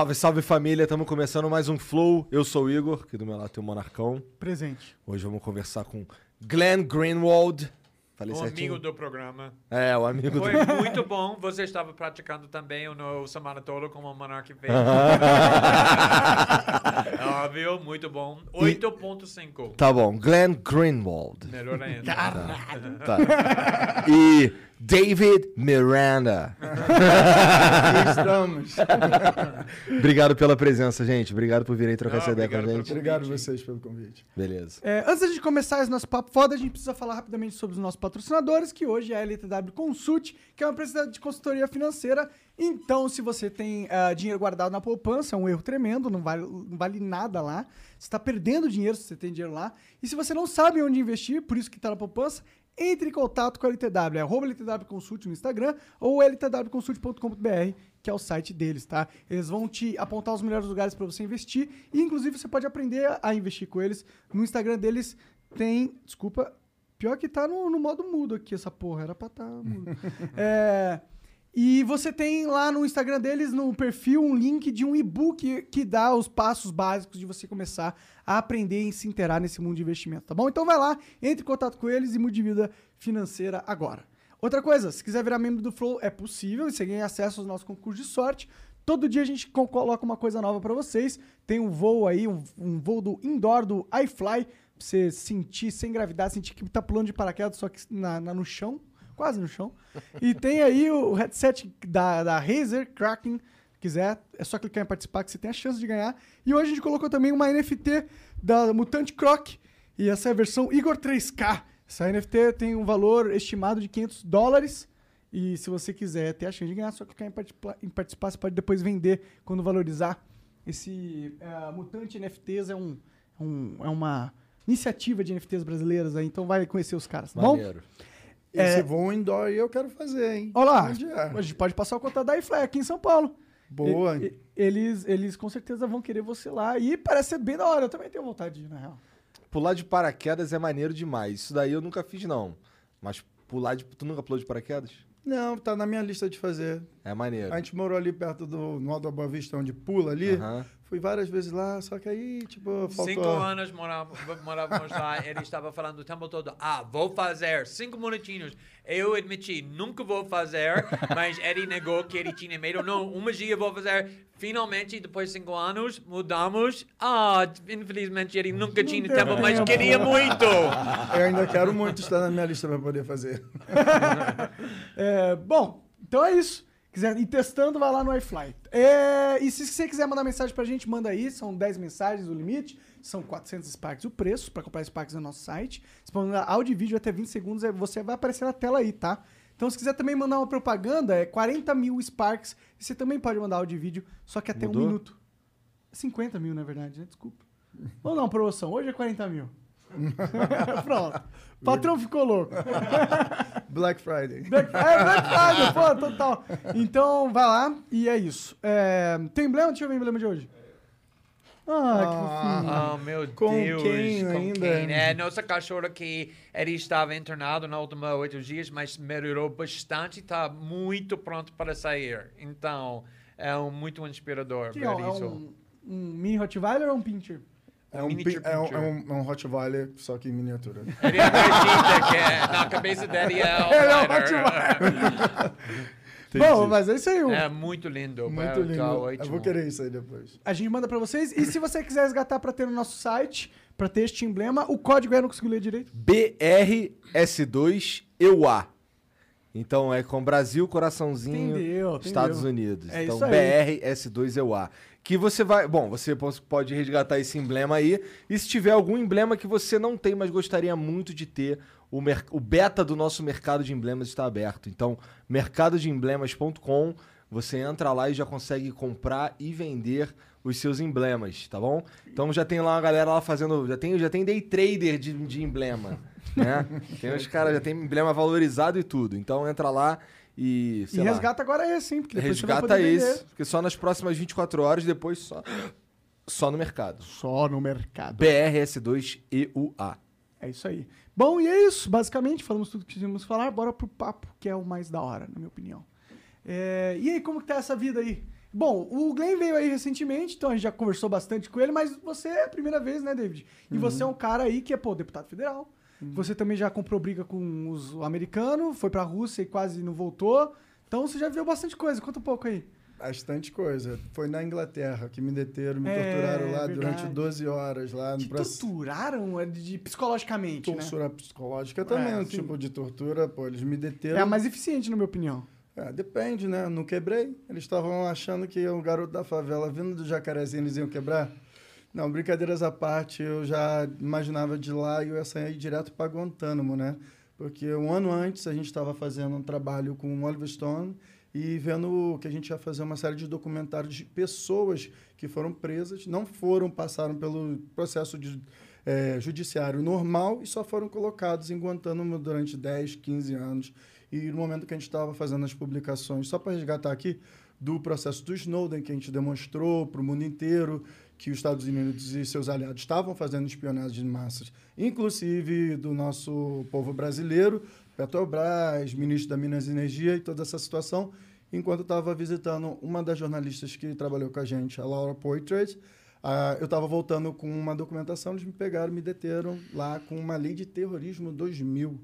Salve, salve família, estamos começando mais um Flow. Eu sou o Igor, aqui do meu lado tem o Monarcão. Presente. Hoje vamos conversar com Glenn Greenwald. Falei O certinho? amigo do programa. É, o amigo Foi do... muito bom. Você estava praticando também no semana toda como o Monark fez. Óbvio, muito bom. 8.5. Tá bom, Glenn Greenwald. Melhor ainda. Tá. E David Miranda. Estamos. Obrigado pela presença, gente. Obrigado por virem trocar Ah, essa ideia com a gente. Obrigado a vocês pelo convite. Beleza. É, antes gente começar esse nosso papo foda, a gente precisa falar rapidamente sobre os nossos patrocinadores, que hoje é a LTW Consult, que é uma empresa de consultoria financeira. Então, se você tem ah, dinheiro guardado na poupança, é um erro tremendo, não vale, não vale nada lá. Você está perdendo dinheiro se você tem dinheiro lá. E se você não sabe onde investir, por isso que está na poupança, entre em contato com a LTW, é arroba LTW Consult no Instagram ou ltwconsult.com.br, que é o site deles, tá? Eles vão te apontar os melhores lugares para você investir e, inclusive, você pode aprender a investir com eles. No Instagram deles tem, desculpa, pior que tá no, no modo mudo aqui essa porra, era pra tá mudo. é, e você tem lá no Instagram deles, no perfil, um link de um e-book que dá os passos básicos de você começar a aprender e se inteirar nesse mundo de investimento, tá bom? Então vai lá, entre em contato com eles e mude de vida financeira agora. Outra coisa, se quiser virar membro do Flow, é possível e você ganha acesso aos nossos concursos de sorte. Todo dia a gente co- coloca uma coisa nova pra vocês. Tem um voo aí, um, um voo do indoor do iFly, pra você sentir sem gravidade, sentir que tá pulando de paraquedas, só que na, na- no chão, quase no chão. E tem aí o headset da, da Razer Kraken. Quiser, é só clicar em participar que você tem a chance de ganhar. E hoje a gente colocou também uma NFT da Mutante Croc. E essa é a versão Igor 3K. Essa NFT tem um valor estimado de 500 dólares. E se você quiser ter a chance de ganhar, é só clicar em, participa- em participar. Você pode depois vender quando valorizar. Esse eh, Mutante NFTs é, um, um- é uma iniciativa de NFTs brasileiras aí. Então vai conhecer os caras, tá bom? Esse É. voo indoor aí eu quero fazer, hein? Olha lá, é? a gente pode passar o contato da iFly aqui em São Paulo. Boa. E- e- eles, eles com certeza vão querer você lá. E parece ser bem da hora. Eu também tenho vontade de ir, na real. Pular de paraquedas é maneiro demais. Isso daí eu nunca fiz, não. Mas pular de... Tu nunca pulou de paraquedas? Não, tá na minha lista de fazer. É maneiro. A gente morou ali perto do no Alto da Boa Vista, onde pula ali. Fui várias vezes lá, só que aí, tipo, faltou... Cinco anos morava- morávamos lá, ele estava falando o tempo todo, ah, vou fazer cinco minutinhos. Eu admiti, nunca vou fazer, mas ele negou que ele tinha medo. Não, uma dia vou fazer. Finalmente, depois de cinco anos, mudamos. Ah, infelizmente ele nunca tinha deu tempo, mas tempo. queria muito. Eu ainda quero muito estar na minha lista pra poder fazer. É, bom, então é isso. Quiser ir testando, vai lá no iFly. É, e se você quiser mandar mensagem pra gente, manda aí. São 10 mensagens o limite. São 400 Sparks o preço pra comprar Sparks no nosso site. Você pode mandar áudio e vídeo até 20 segundos. é, Você vai aparecer na tela aí, tá? Então, se quiser também mandar uma propaganda, é 40 mil Sparks. E você também pode mandar áudio e vídeo, só que até Mudou? um minuto. 50 mil, na verdade, né? Desculpa. Vamos dar uma promoção. Hoje é 40 mil. Pronto. O patrão ficou louco. Black Friday. Black, é Black Friday, pô, total. Então, vai lá e é isso. É, tem emblema? Deixa eu ver o emblema de hoje. Ah, que fofinho. Oh, meu Com Deus. quem com ainda? quem? É, nossa cachorra que ele estava internado na última oito dias, mas melhorou bastante, está muito pronto para sair. Então, é um, muito inspirador Que ver é, um- é isso. um, um mini Rottweiler ou um Pinscher? É um, Miniature pi- é, um, é, um, é um Rottweiler, só que em miniatura. Ele acredita que é- na cabeça dele é o Ele é. Bom, mas é isso aí. É muito lindo. Muito é, lindo. tá Eu ótimo. vou querer isso aí depois. A gente manda pra vocês. E se você quiser resgatar pra ter no nosso site, pra ter este emblema, o código é, não consegui ler direito. BRS2EUA. Então é com Brasil, coraçãozinho, Entendeu, entendeu. Estados Unidos. É então isso aí. BRS2EUA. Que você vai. Bom, você pode resgatar esse emblema aí. E se tiver algum emblema que você não tem, mas gostaria muito de ter, o, mer- o beta do nosso mercado de emblemas está aberto. Então, mercadodeemblemas.com. Você entra lá e já consegue comprar e vender os seus emblemas, tá bom? Então já tem lá uma galera lá fazendo. Já tem, já tem day trader de, de emblema. Né? Tem os caras, já tem emblema valorizado e tudo. Então entra lá e. E sei lá, resgata agora esse, hein? Porque depois você vai resgata poder esse. vender. Porque só nas próximas 24 horas, depois só, só no mercado. Só no mercado. BRS2EUA. É isso aí. Bom, e é isso. Basicamente, falamos tudo que quisemos falar. Bora pro papo, que é o mais da hora, na minha opinião. É, E aí, como que tá essa vida aí? Bom, o Glenn veio aí recentemente, então a gente já conversou bastante com ele, mas você é a primeira vez, né, David? E você é um cara aí que é, pô, deputado federal. Você também já comprou briga com os americanos, foi pra Rússia e quase não voltou. Então você já viu bastante coisa. Conta um pouco aí. Bastante coisa. Foi na Inglaterra que me deteram, me É, torturaram lá verdade. durante 12 horas lá no Te processo. torturaram é, de, psicologicamente, né? Tortura psicológica também, É, um tipo de tortura, pô, eles me deteram. É a mais eficiente, na minha opinião. É, depende, né? Não quebrei. Eles estavam achando que o garoto da favela vindo do Jacarezinho eles iam quebrar. Não, brincadeiras à parte, eu já imaginava de lá e eu ia sair direto para Guantánamo, né? Porque um ano antes a gente estava fazendo um trabalho com o Oliver Stone e vendo que a gente ia fazer uma série de documentários de pessoas que foram presas, não foram, passaram pelo processo de, eh, judiciário normal e só foram colocados em Guantánamo durante 10, 15 anos. E no momento que a gente estava fazendo as publicações, só para resgatar aqui, do processo do Snowden, que a gente demonstrou para o mundo inteiro que os Estados Unidos e seus aliados estavam fazendo espionagem de massas, inclusive do nosso povo brasileiro, Petrobras, ministro da Minas e Energia e toda essa situação, enquanto eu estava visitando uma das jornalistas que trabalhou com a gente, a Laura Poitras, ah, eu estava voltando com uma documentação, eles me pegaram, me deteram lá com uma lei de terrorismo 2000,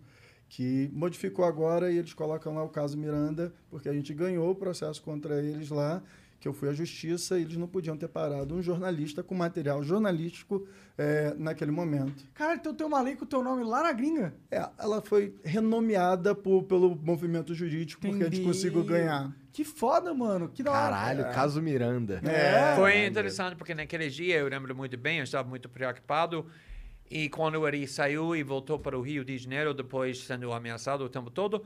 que modificou agora e eles colocam lá o caso Miranda, porque a gente ganhou o processo contra eles lá, que eu fui à justiça e eles não podiam ter parado um jornalista com material jornalístico eh, naquele momento. Cara, então tem uma lei com o teu nome lá na gringa. É, ela foi renomeada por, pelo movimento jurídico porque a gente Entendi. conseguiu ganhar. Que foda, mano. Que da hora. Caralho, caso Miranda. É. Foi interessante porque naquele dia eu lembro muito bem, eu estava muito preocupado. E quando ele saiu e voltou para o Rio de Janeiro, depois sendo ameaçado o tempo todo,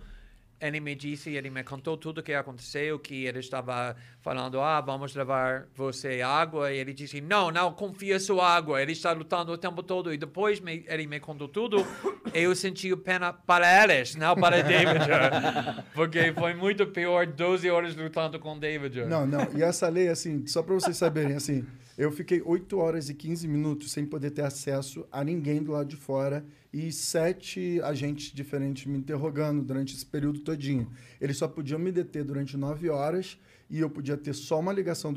ele me disse, ele me contou tudo o que aconteceu, que ele estava falando, ah, vamos levar você água. E ele disse, não, não, confia sua água. Ele está lutando o tempo todo. E depois me, ele me contou tudo. eu senti pena para eles, não para David. Porque foi muito pior 12 horas lutando com David. Não, não. E essa lei, assim, só para vocês saberem, assim, eu fiquei 8 horas e 15 minutos sem poder ter acesso a ninguém do lado de fora e sete agentes diferentes me interrogando durante esse período todinho. Eles só podiam me deter durante 9 horas e eu podia ter só uma ligação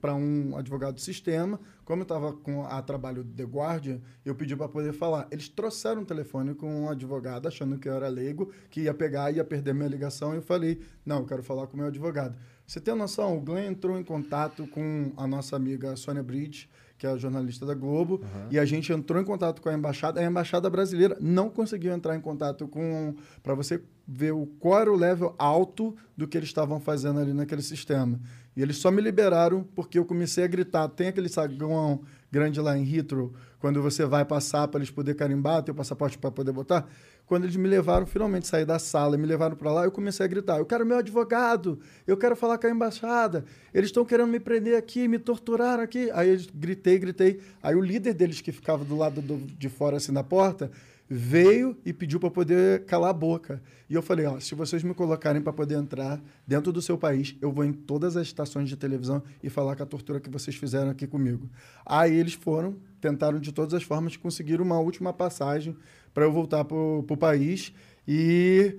para um advogado do sistema. Como eu estava com a trabalho do The Guardian, eu pedi para poder falar. Eles trouxeram um telefone com um advogado, achando que eu era leigo, que ia pegar e ia perder minha ligação. E eu falei, não, eu quero falar com o meu advogado. Você tem noção? O Glenn entrou em contato com a nossa amiga Sônia Bridge, que é a jornalista da Globo, e a gente entrou em contato com a embaixada. A embaixada brasileira não conseguiu entrar em contato com. para você ver o, qual era o level alto do que eles estavam fazendo ali naquele sistema. E eles só me liberaram porque eu comecei a gritar. Tem aquele saguão grande lá em Heathrow, quando você vai passar para eles poderem carimbar teu passaporte para poder botar. Quando eles me levaram, finalmente saí da sala e me levaram para lá, eu comecei a gritar: Eu quero meu advogado, eu quero falar com a embaixada, eles estão querendo me prender aqui, me torturaram aqui. Aí eu gritei, gritei. Aí o líder deles, que ficava do lado do- de fora, assim, da porta, veio e pediu para poder calar a boca. E eu falei: Ó, se vocês me colocarem para poder entrar dentro do seu país, eu vou em todas as estações de televisão e falar com a tortura que vocês fizeram aqui comigo. Aí eles foram, tentaram de todas as formas conseguir uma última passagem para eu voltar para o país. E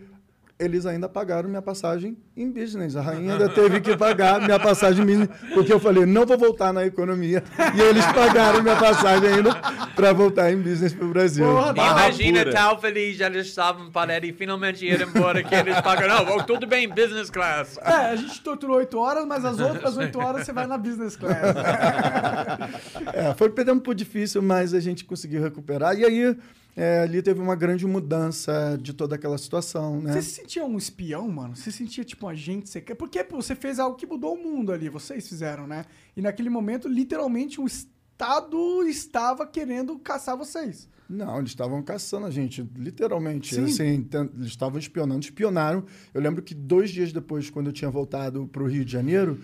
eles ainda pagaram minha passagem em business. A rainha ainda teve que pagar minha passagem em business, porque eu falei, não vou voltar na economia. E eles pagaram minha passagem ainda para voltar em business pro Brasil. Porra, Imagina pura. tal feliz, eles estavam para ele finalmente ir embora, que eles pagaram. Não, tudo bem, business class. É, a gente torturou 8 horas, mas as outras 8 horas você vai na business class. É, foi um pouco difícil, mas a gente conseguiu recuperar. E aí, é, ali teve uma grande mudança de toda aquela situação, né? Você se sentia um espião, mano? Você sentia tipo um agente secreto? Porque pô, você fez algo que mudou o mundo ali, vocês fizeram, né? E naquele momento, literalmente, o Estado estava querendo caçar vocês. Não, eles estavam caçando a gente, literalmente. Sim. Assim, eles estavam espionando, espionaram. Eu lembro que dois dias depois, quando eu tinha voltado para o Rio de Janeiro,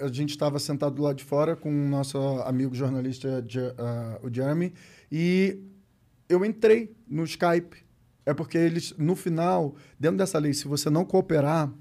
a gente estava sentado lá de fora com o nosso amigo jornalista, ah, o Jeremy, e eu entrei no Skype. É porque eles, no final, dentro dessa lei, se você não cooperar,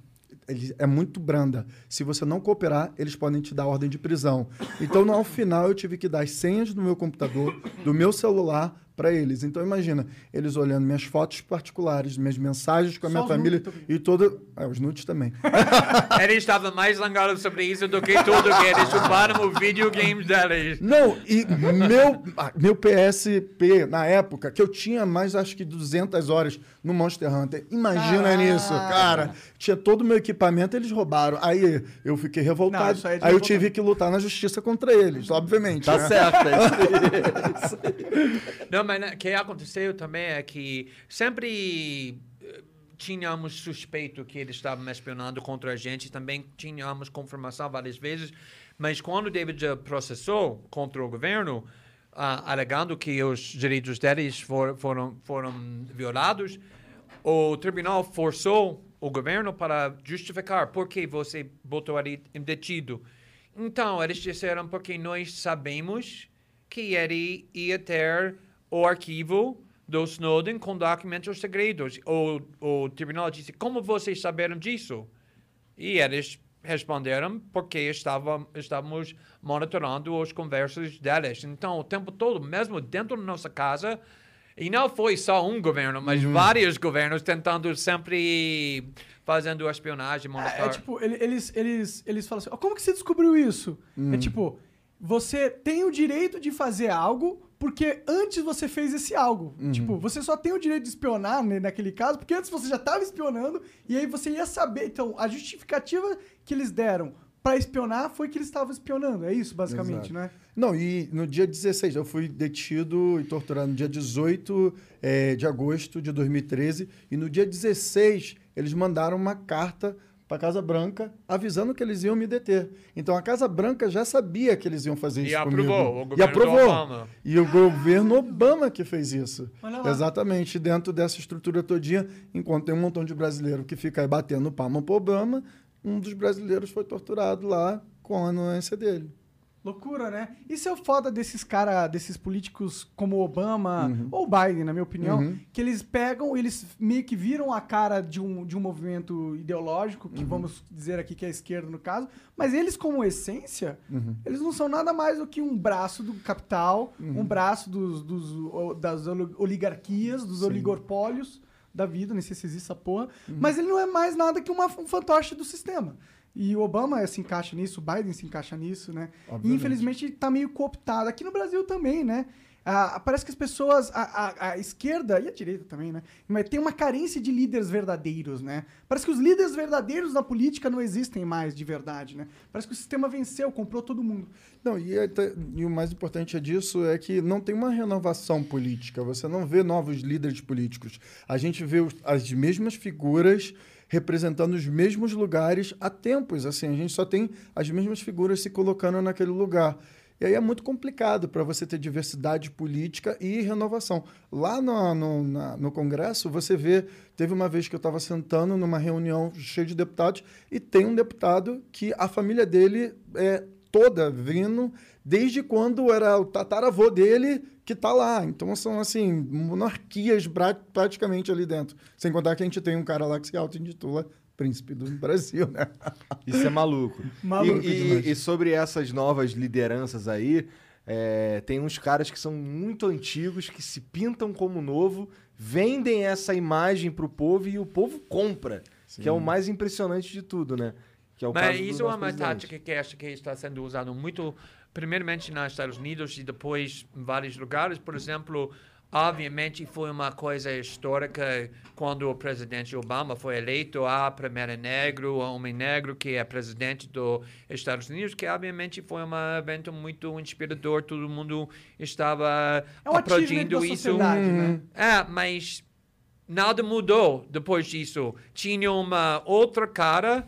ele é muito branda. Se você não cooperar, eles podem te dar ordem de prisão. Então, no final, eu tive que dar as senhas do meu computador, do meu celular, para eles. Então, imagina, eles olhando minhas fotos particulares, minhas mensagens com a Só minha família e toda. É, os nudes também. Eles estavam mais zangados sobre isso do que tudo, que eles chuparam o videogame deles. Não, e meu, ah, meu PSP, na época, que eu tinha mais, acho que 200 horas no Monster Hunter. Imagina Caraca. nisso, cara. Tinha todo o meu equipamento, eles roubaram. Aí eu fiquei Não, revoltado. isso aí é aí eu tive que lutar na justiça contra eles, obviamente. Tá né? certo, é isso aí. Não, mas né, que aconteceu também é que sempre eh, tínhamos suspeito que eles estavam espionando contra a gente, também tínhamos confirmação várias vezes, mas quando David processou contra o governo, ah, alegando que os direitos deles for, foram, foram violados, o tribunal forçou o governo para justificar por que você botou em detido. Então, eles disseram porque nós sabemos que ele ia ter o arquivo do Snowden com documentos segredos. O, o tribunal disse, como vocês saberam disso? E eles responderam porque estava, estávamos monitorando as conversas deles. Então, o tempo todo, mesmo dentro da nossa casa, e não foi só um governo, mas vários governos tentando sempre fazendo espionagem, É, monitorar. é tipo, ele- eles, eles, eles falam assim, "Ó, como que você descobriu isso? É tipo, você tem o direito de fazer algo porque antes você fez esse algo. Tipo, você só tem o direito de espionar né, naquele caso porque antes você já estava espionando e aí você ia saber. Então, a justificativa que eles deram pra espionar foi que eles estavam espionando. É isso, basicamente, Exato. né? Não, e no dia 16, eu fui detido e torturado no dia 18 eh, de agosto de 2013. E no dia 16, eles mandaram uma carta para a Casa Branca avisando que eles iam me deter. Então a Casa Branca já sabia que eles iam fazer E isso aprovou, comigo. o e aprovou. Obama. E o governo Obama que fez isso. Exatamente, dentro dessa estrutura todinha, enquanto tem um montão de brasileiro que fica aí batendo palma pro Obama, um dos brasileiros foi torturado lá com a anuência dele. Loucura, né? Isso é o foda desses cara, desses políticos como Obama ou Biden, na minha opinião, Uhum. que eles pegam, eles meio que viram a cara de um, de um movimento ideológico, que vamos dizer aqui que é a esquerda no caso, mas eles como essência, eles não são nada mais do que um braço do capital, um braço dos, dos, das oli- oligarquias, dos oligopólios da vida, nem sei se existe essa porra, mas ele não é mais nada que uma, um fantoche do sistema. E o Obama se encaixa nisso, o Biden se encaixa nisso, né? E Obviamente. infelizmente tá meio cooptado. Aqui no Brasil também, né? Ah, parece que as pessoas, a, a- a esquerda e a direita também, né? Mas tem uma carência de líderes verdadeiros, né? Parece que os líderes verdadeiros na política não existem mais de verdade, né? Parece que o sistema venceu, comprou todo mundo. Não, e, até- e o mais importante disso é que não tem uma renovação política. Você não vê novos líderes políticos. A gente vê os- as mesmas figuras representando os mesmos lugares há tempos. Assim, a gente só tem as mesmas figuras se colocando naquele lugar. E aí é muito complicado para você ter diversidade política e renovação. Lá no, no, na- no Congresso, você vê. Teve uma vez que eu estava sentando numa reunião cheia de deputados e tem um deputado que a família dele é toda vindo desde quando era o tataravô dele que está lá. Então são assim monarquias pra- praticamente ali dentro. Sem contar que a gente tem um cara lá que se auto-intitula príncipe do Brasil, né? Isso é maluco. Maluco e, e- e sobre essas novas lideranças aí, é, tem uns caras que são muito antigos, que se pintam como novo vendem essa imagem pro povo e o povo compra. Que é o mais impressionante de tudo, né? Que é o Mas isso é uma presidente. tática que acho que está sendo usada muito, primeiramente nos Estados Unidos e depois em vários lugares. Por exemplo, obviamente foi uma coisa histórica quando o presidente Obama foi eleito, a primeira negro, o homem negro que é presidente dos Estados Unidos, que obviamente foi um evento muito inspirador. Todo mundo estava É um aplaudindo isso. né? É, mas nada mudou depois disso. Tinha uma outra cara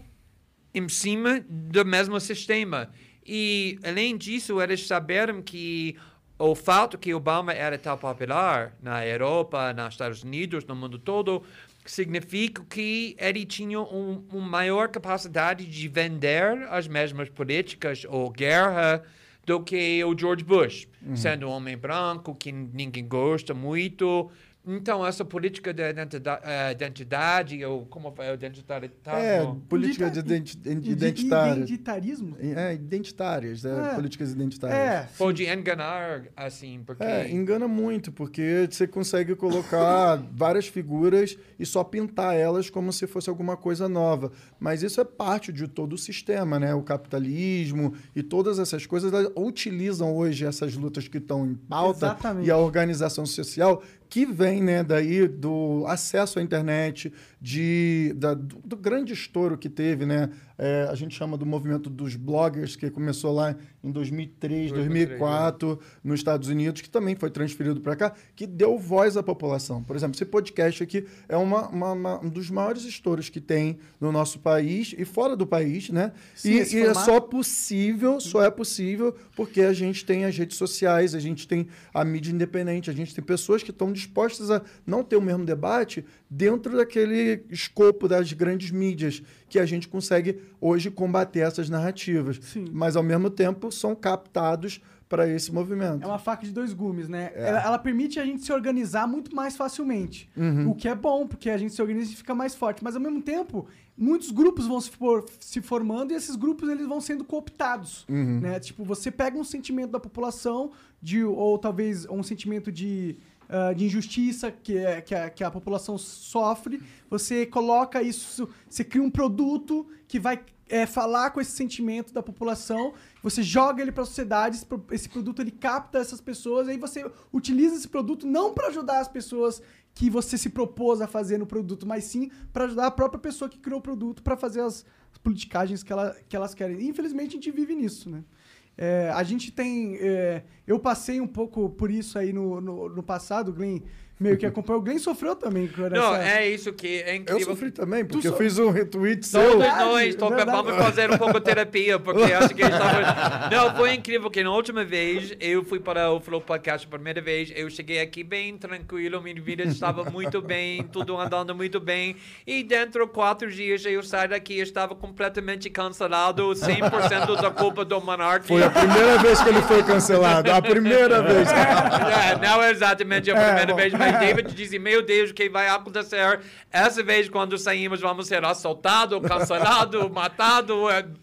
em cima do mesmo sistema. E, além disso, eles saberam que o fato que Obama era tão popular na Europa, nos Estados Unidos, no mundo todo, significa que ele tinha um, uma maior capacidade de vender as mesmas políticas ou guerra do que o George Bush, sendo um homem branco que ninguém gosta muito. Então, essa política de identidade, eh, identidade ou como é identidade? É, política de identi- identitária. Identitarismo? É, identitárias, é, É. políticas identitárias. É. Pode enganar, assim, porque... É, engana muito, porque você consegue colocar várias figuras e só pintar elas como se fosse alguma coisa nova. Mas isso é parte de todo o sistema, né? O capitalismo e todas essas coisas utilizam hoje essas lutas que estão em pauta Exatamente. e a organização social que vem né, daí do acesso à internet, de, da- do, do grande estouro que teve, né? É, a gente chama do movimento dos bloggers, que começou lá em 2003, 2004, nos Estados Unidos, que também foi transferido para cá, que deu voz à população. Por exemplo, esse podcast aqui é uma, uma- uma- um dos maiores estouros que tem no nosso país e fora do país, né? Sim, e e é só possível, só é possível porque a gente tem as redes sociais, a gente tem a mídia independente, a gente tem pessoas que estão dispostas a não ter o mesmo debate dentro daquele escopo das grandes mídias que a gente consegue hoje combater essas narrativas. Sim. Mas ao mesmo tempo são captados para esse movimento. É uma faca de dois gumes, né? É. Ela, ela permite a gente se organizar muito mais facilmente. Uhum. O que é bom, porque a gente se organiza e fica mais forte. Mas ao mesmo tempo, muitos grupos vão se, for- se formando e esses grupos eles vão sendo cooptados. Uhum. Né? Tipo, você pega um sentimento da população, de, ou talvez um sentimento de, ah, de injustiça que, é, que, a, que a população sofre, você coloca isso, você cria um produto que vai é, falar com esse sentimento da população, você joga ele para a sociedade, esse, pro- esse produto ele capta essas pessoas, aí você utiliza esse produto não para ajudar as pessoas que você se propôs a fazer no produto, mas sim para ajudar a própria pessoa que criou o produto para fazer as, politicagens que, ela, que elas querem. Infelizmente a gente vive nisso, né? É, a gente tem. é, eu passei um pouco por isso aí no, no, no passado, Glenn meio que acompanhou. O Glenn sofreu também com Não, essa- é isso que é Eu incrível. sofri também, porque Tu eu so- fiz um retweet seu. Todos nós tô- vamos fazer um pouco de terapia, porque acho que estava... Não, foi incrível que na última vez eu fui para o Flow Podcast pela primeira vez, eu cheguei aqui bem tranquilo, minha vida estava muito bem, tudo andando muito bem, e dentro de quatro dias eu saí daqui e estava completamente cancelado, 100% da culpa do Monark. Foi a primeira vez que ele foi cancelado. A primeira vez. É, não é exatamente a primeira bom. vez, mas David dizia, meu Deus, o que vai acontecer? Essa vez, quando saímos, vamos ser assaltados, cancelados, matados.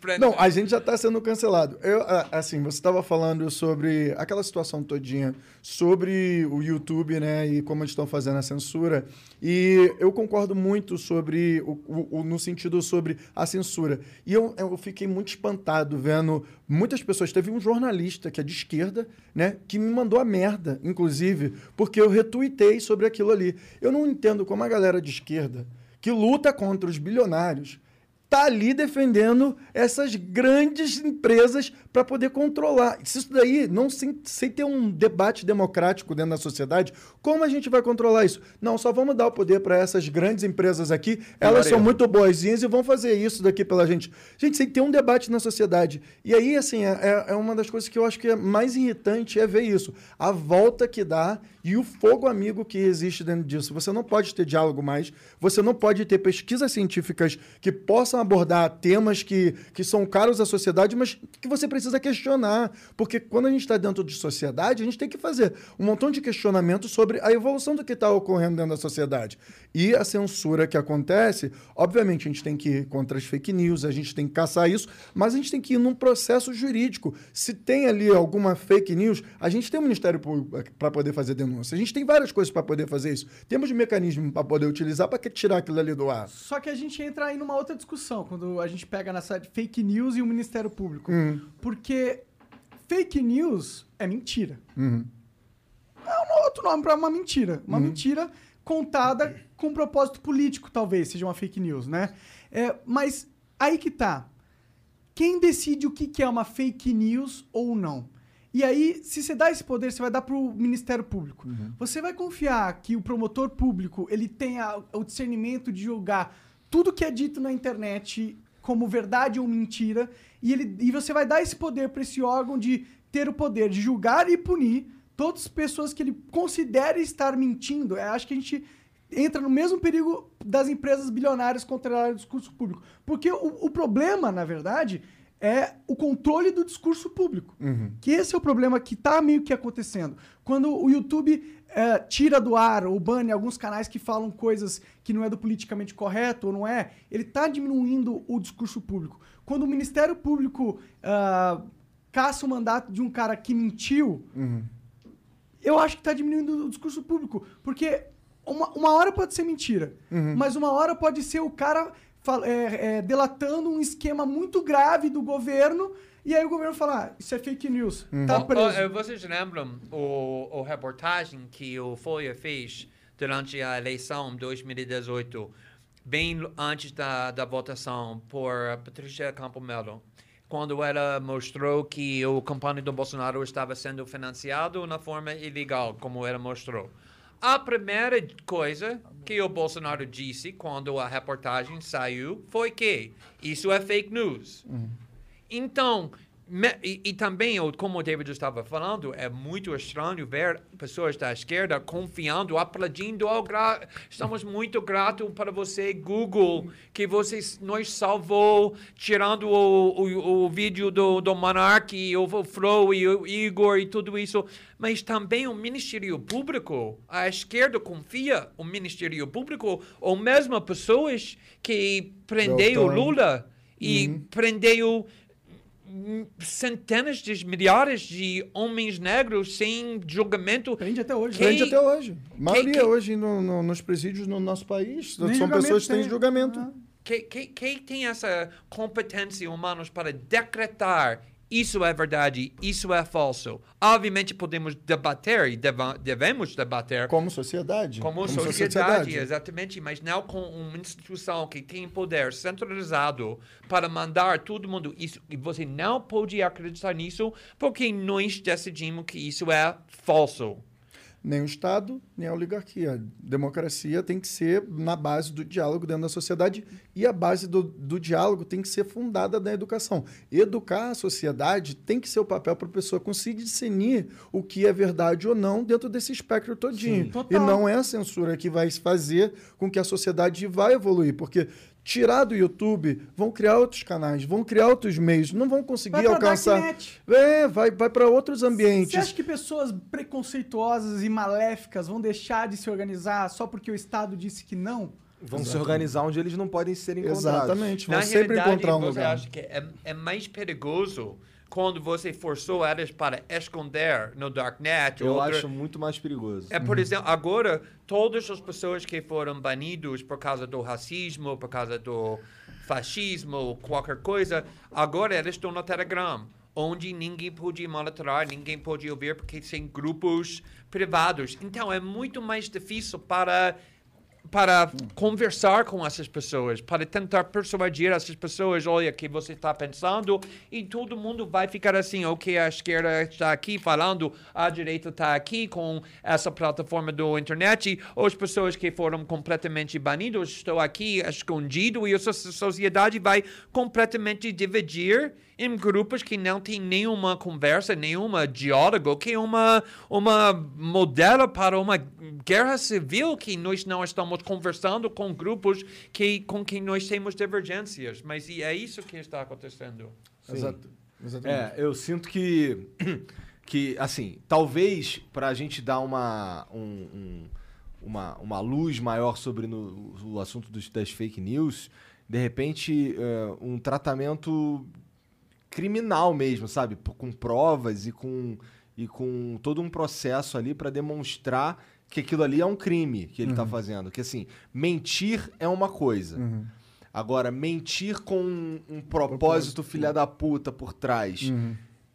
é, Não, a gente já está sendo cancelado. Eu, assim, você estava falando sobre aquela situação todinha, sobre o YouTube, né, e como eles estão fazendo a censura. E eu concordo muito sobre, o, o- o- no sentido sobre a censura. E eu, eu fiquei muito espantado vendo muitas pessoas. Teve um jornalista que é de esquerda, né, que me mandou a merda, inclusive, porque eu retuitei sobre aquilo ali. Eu não entendo como a galera de esquerda, que luta contra os bilionários, tá ali defendendo essas grandes empresas para poder controlar. Se isso daí não sem, sem ter um debate democrático dentro da sociedade, como a gente vai controlar isso? Não, só vamos dar o poder para essas grandes empresas aqui. Elas são muito boazinhas e vão fazer isso daqui pela gente. Gente, sem ter um debate na sociedade. E aí, assim, é, é- é uma das coisas que eu acho que é mais irritante é ver isso. A volta que dá e o fogo amigo que existe dentro disso. Você não pode ter diálogo mais, você não pode ter pesquisas científicas que possam abordar temas que, que são caros à sociedade, mas que você precisa questionar. Porque quando a gente está dentro de sociedade, a gente tem que fazer um montão de questionamentos sobre a evolução do que está ocorrendo dentro da sociedade. E a censura que acontece, obviamente, a gente tem que ir contra as fake news, a gente tem que caçar isso, mas a gente tem que ir num processo jurídico. Se tem ali alguma fake news, a gente tem um Ministério Público para poder fazer denúncia. A gente tem várias coisas para poder fazer isso. Temos mecanismo para poder utilizar para tirar aquilo ali do ar. Só que a gente entra aí numa outra discussão quando a gente pega nessa fake news e o Ministério Público. Porque fake news é mentira. É um outro nome para uma mentira. Uma mentira contada com propósito político, talvez, seja uma fake news, né? É, mas aí que tá. Quem decide o que que é uma fake news ou não? E aí, se você dá esse poder, você vai dar para o Ministério Público. Você vai confiar que o promotor público ele tenha o discernimento de julgar tudo que é dito na internet como verdade ou mentira, e, ele, e você vai dar esse poder para esse órgão de ter o poder de julgar e punir todas as pessoas que ele considere estar mentindo. Eu acho que a gente entra no mesmo perigo das empresas bilionárias controlarem o discurso público. Porque o, o problema, na verdade, é o controle do discurso público. Que esse é o problema que está meio que acontecendo. Quando o YouTube eh, tira do ar ou bane alguns canais que falam coisas que não é do politicamente correto ou não é, ele está diminuindo o discurso público. Quando o Ministério Público ah, caça o mandato de um cara que mentiu, eu acho que está diminuindo o discurso público. Porque uma, uma hora pode ser mentira, mas uma hora pode ser o cara é, é, delatando um esquema muito grave do governo, e aí o governo fala: ah, isso é fake news, tá Oh, preso. oh, eh, vocês lembram o, o reportagem que o Folha fez durante a eleição 2018, bem antes da, da votação por Patrícia Campo Melo, quando ela mostrou que o campanha do Bolsonaro estava sendo financiado na forma ilegal, como ela mostrou. A primeira coisa que o Bolsonaro disse quando a reportagem saiu foi que isso é fake news. Então, me- e, e também, como o David estava falando, é muito estranho ver pessoas da esquerda confiando, aplaudindo. Oh, gra- estamos muito gratos para você, Google, que você nos salvou, tirando o, o, o vídeo do, do Monark, o, o Fro e o Igor e tudo isso. Mas também o Ministério Público, a esquerda confia o Ministério Público, ou mesmo pessoas que prendeu. Lula e prendeu hum, centenas de milhares de homens negros sem julgamento. Prende até hoje. Quem- Prende até hoje. A maioria que- hoje no- no- nos presídios no nosso país Nem são pessoas que têm julgamento. Ah. Quem, quem, quem tem essa competência humana para decretar isso é verdade, isso é falso? Obviamente podemos debater e deva- devemos debater Como sociedade. como, sociedade, exatamente, mas não com uma instituição que tem poder centralizado para mandar todo mundo isso. E você não pode acreditar nisso porque nós decidimos que isso é falso. Nem o Estado, nem a oligarquia. Democracia tem que ser na base do diálogo dentro da sociedade e a base do, do diálogo tem que ser fundada na educação. Educar a sociedade tem que ser o papel para a pessoa conseguir discernir o que é verdade ou não dentro desse espectro todinho. Total. E não é a censura que vai fazer com que a sociedade vai evoluir, porque tirar do YouTube, vão criar outros canais, vão criar outros meios, não vão conseguir Vai alcançar. Darknet. É, vai, vai para outros ambientes. Você acha que pessoas preconceituosas e maléficas vão deixar de se organizar só porque o Estado disse que não? Vão se organizar onde eles não podem ser encontrados. Exatamente, vão Na sempre realidade, encontrar um lugar. acha que é, é mais perigoso quando você forçou elas para esconder no Darknet? Eu outra- acho muito mais perigoso. É, por exemplo, agora, todas as pessoas que foram banidos por causa do racismo, por causa do fascismo, qualquer coisa, agora eles estão no Telegram, onde ninguém pode monitorar, ninguém pode ouvir, porque são grupos privados. Então, é muito mais difícil para para conversar com essas pessoas, para tentar persuadir essas pessoas, olha, o que você está pensando, e todo mundo vai ficar assim, ok, a esquerda está aqui falando, a direita está aqui com essa plataforma do internet, as pessoas que foram completamente banidos estão aqui escondido, e a so- sociedade vai completamente dividir, em grupos que não tem nenhuma conversa, nenhuma diálogo, que é uma, uma modelo para uma guerra civil que nós não estamos conversando com grupos que, com quem nós temos divergências. Mas e é isso que está acontecendo. Exato. Exatamente. É, eu sinto que, que assim, talvez para a gente dar uma, um- um- uma, uma luz maior sobre no- o assunto dos, das fake news, de repente, é, um tratamento criminal mesmo, sabe? Com provas e com, e com todo um processo ali para demonstrar que aquilo ali é um crime que ele tá fazendo. Que assim, mentir é uma coisa. Agora, mentir com um, um propósito filha da puta por trás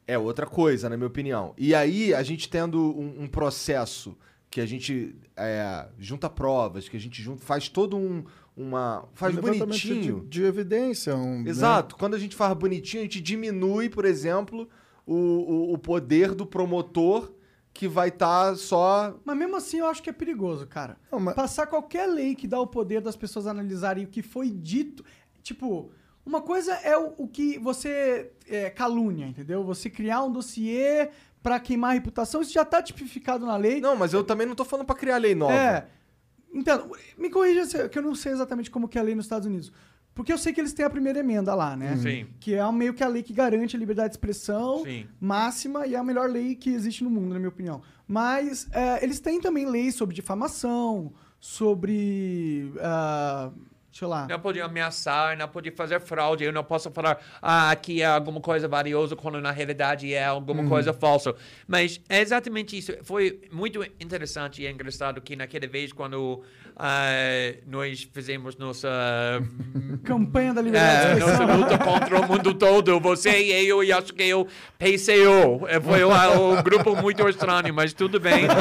é outra coisa, na minha opinião. E aí, a gente tendo um, um processo que a gente é, junta provas, que a gente junta, faz todo um. Uma, faz Levantamento bonitinho. De, de evidência. Um, né? Exato. Quando a gente faz bonitinho, a gente diminui, por exemplo, o, o, o poder do promotor que vai estar só. Mas mesmo assim eu acho que é perigoso, cara. Não, mas- Passar qualquer lei que dá o poder das pessoas analisarem o que foi dito. Tipo, uma coisa é o, o que você é, calúnia, entendeu? Você criar um dossiê pra queimar a reputação, isso já tá tipificado na lei. Não, mas eu também não tô falando pra criar lei nova. É. Então, me corrija se- que eu não sei exatamente como que é a lei nos Estados Unidos. Porque eu sei que eles têm a primeira emenda lá, né? Sim. Que é meio que a lei que garante a liberdade de expressão Sim. máxima e é a melhor lei que existe no mundo, na minha opinião. Mas é, eles têm também leis sobre difamação, sobre. ah, sei lá. Não pode ameaçar, não pode fazer fraude. Eu não posso falar, ah, aqui é alguma coisa valiosa, quando na realidade é alguma coisa falsa. Mas é exatamente isso. Foi muito interessante e engraçado que naquela vez, quando ah, nós fizemos nossa, Campanha da liberdade é, nossa luta contra o mundo todo, você e eu, e acho que eu, PCO. É, Foi um, um grupo muito estranho, mas tudo bem.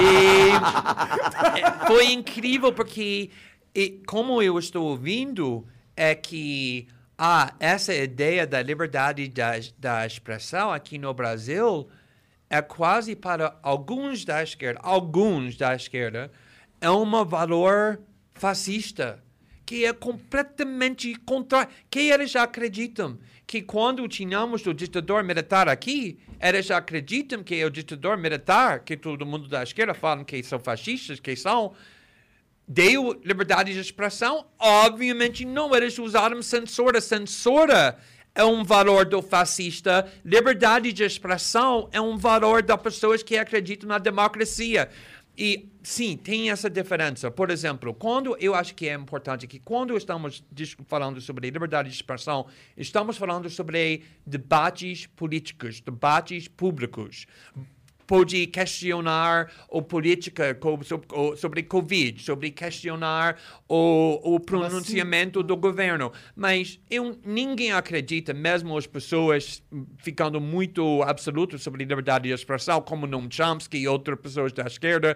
E é, foi incrível porque, e, como eu estou ouvindo, é que ah, essa ideia da liberdade da, da expressão aqui no Brasil é quase para alguns da esquerda, alguns da esquerda, é um valor fascista, que é completamente contrário, que eles acreditam que quando tínhamos o ditador militar aqui, eles acreditam que o ditador militar, que todo mundo da esquerda fala que são fascistas, que são, deu liberdade de expressão? Obviamente não, eles usaram censura. Censura é um valor do fascista, liberdade de expressão é um valor das pessoas que acreditam na democracia. E sim, tem essa diferença. Por exemplo, quando eu acho que é importante que quando estamos falando sobre liberdade de expressão, estamos falando sobre debates políticos, debates públicos pode questionar a política sobre Covid, sobre questionar o, o pronunciamento do governo. Mas eu, ninguém acredita, mesmo as pessoas ficando muito absolutas sobre liberdade de expressão, como Noam Chomsky e outras pessoas da esquerda,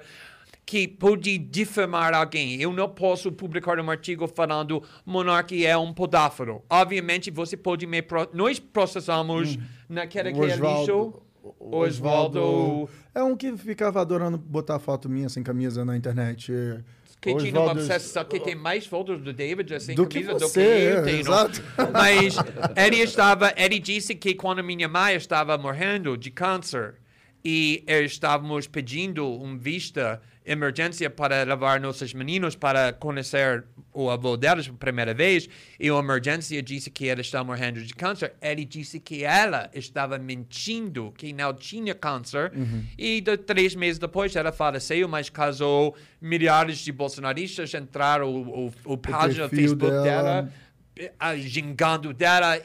que pode difamar alguém. Eu não posso publicar um artigo falando monarquia é um podáforo. Obviamente, você pode me... Pro... Nós processamos naquela que é lixo... Oswaldo... É um que ficava adorando botar foto minha sem camisa na internet. Que tinha uma obsessão, que tem mais fotos do David assim, Do que camisa do você, que eu é, tenho. exato. Mas ele estava, ele disse que quando minha mãe estava morrendo de câncer e estávamos pedindo um vista emergência para levar nossos meninos para conhecer o avô delas pela primeira vez e a emergência disse que ela estava morrendo de câncer. Ele disse que ela estava mentindo, que não tinha câncer e de, três meses depois ela faleceu, mas casou milhares de bolsonaristas entraram o, o, o página do Facebook dela. dela gingando dela,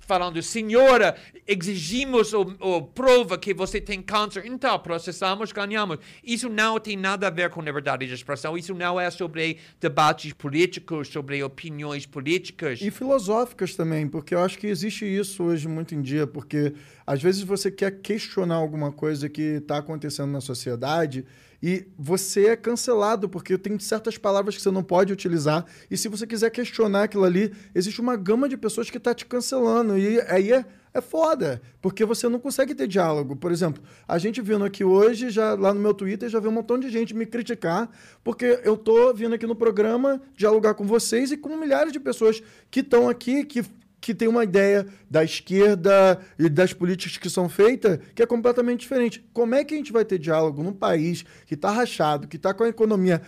falando, senhora, exigimos o, o prova que você tem câncer, então processamos, ganhamos. Isso não tem nada a ver com liberdade de expressão, isso não é sobre debates políticos, sobre opiniões políticas. E filosóficas também, porque eu acho que existe isso hoje muito em dia, porque às vezes você quer questionar alguma coisa que está acontecendo na sociedade e você é cancelado, porque tem certas palavras que você não pode utilizar, e se você quiser questionar aquilo ali, existe uma gama de pessoas que está te cancelando, e aí é, é foda, porque você não consegue ter diálogo. Por exemplo, a gente vindo aqui hoje, já lá no meu Twitter, já vi um montão de gente me criticar, porque eu tô vindo aqui no programa dialogar com vocês e com milhares de pessoas que estão aqui, que que tem uma ideia da esquerda e das políticas que são feitas que é completamente diferente. Como é que a gente vai ter diálogo num país que está rachado, que está com a economia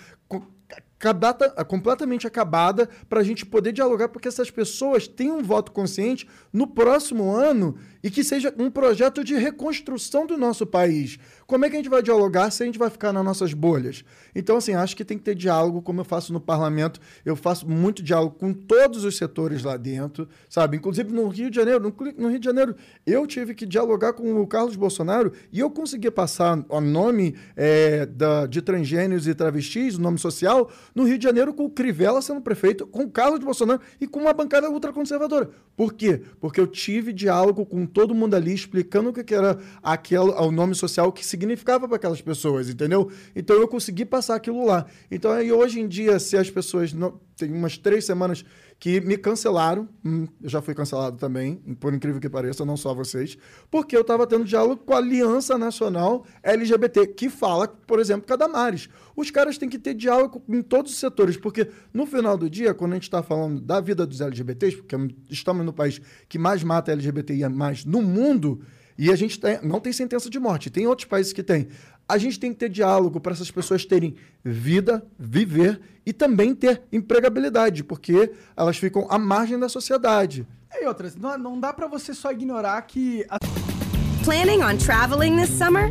completamente acabada, para a gente poder dialogar, porque essas pessoas têm um voto consciente no próximo ano e que seja um projeto de reconstrução do nosso país. Como é que a gente vai dialogar se a gente vai ficar nas nossas bolhas? Então, assim, acho que tem que ter diálogo, como eu faço no parlamento. Eu faço muito diálogo com todos os setores lá dentro, sabe? Inclusive no Rio de Janeiro. No, Rio de Janeiro, eu tive que dialogar com o Carlos Bolsonaro e eu consegui passar o nome é, da, de transgênios e travestis, o nome social, no Rio de Janeiro com o Crivella sendo prefeito, com o Carlos Bolsonaro e com uma bancada ultraconservadora. Por quê? Porque eu tive diálogo com todo mundo ali, explicando o que era aquele, o nome social, que significava para aquelas pessoas, entendeu? Então eu consegui passar aquilo lá. Então aí hoje em dia, se as pessoas. Não, tem umas três semanas que me cancelaram, hum, eu já fui cancelado também, por incrível que pareça, não só vocês, porque eu estava tendo diálogo com a Aliança Nacional LGBT, que fala, por exemplo, com a Damares. Os caras têm que ter diálogo em todos os setores, porque no final do dia, quando a gente está falando da vida dos LGBTs, porque estamos no país que mais mata LGBTI mais no mundo, e a gente tem- não tem sentença de morte, tem outros países que tem. A gente tem que ter diálogo para essas pessoas terem vida, viver e também ter empregabilidade, porque elas ficam à margem da sociedade. E outras, não, não dá pra você só ignorar que a Planning on traveling this summer?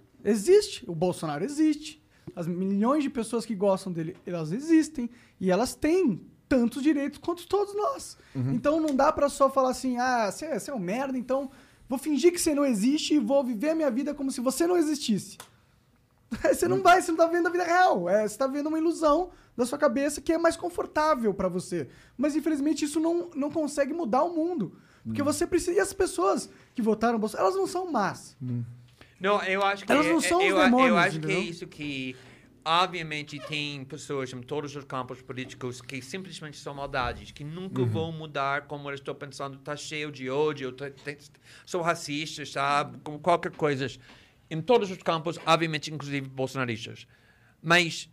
Existe, o Bolsonaro existe. As milhões de pessoas que gostam dele, elas existem. E elas têm tantos direitos quanto todos nós. Então não dá pra só falar assim, ah, você é, você é um merda, então vou fingir que você não existe e vou viver a minha vida como se você não existisse. Você não vai, você não tá vendo a vida real. É, você tá vendo uma ilusão da sua cabeça que é mais confortável pra você. Mas infelizmente isso não, não consegue mudar o mundo. Porque você precisa. E as pessoas que votaram no Bolsonaro, elas não são más. Não, eu acho que Elas não é- são os eu, eu demônios, acho que é entendeu? isso que obviamente tem pessoas em todos os campos políticos que simplesmente são maldades, que nunca vão mudar como eu estou pensando, tá cheio de ódio, tá- tem- são racistas, sabe, como qualquer coisa. Em todos os campos, obviamente, inclusive bolsonaristas. Mas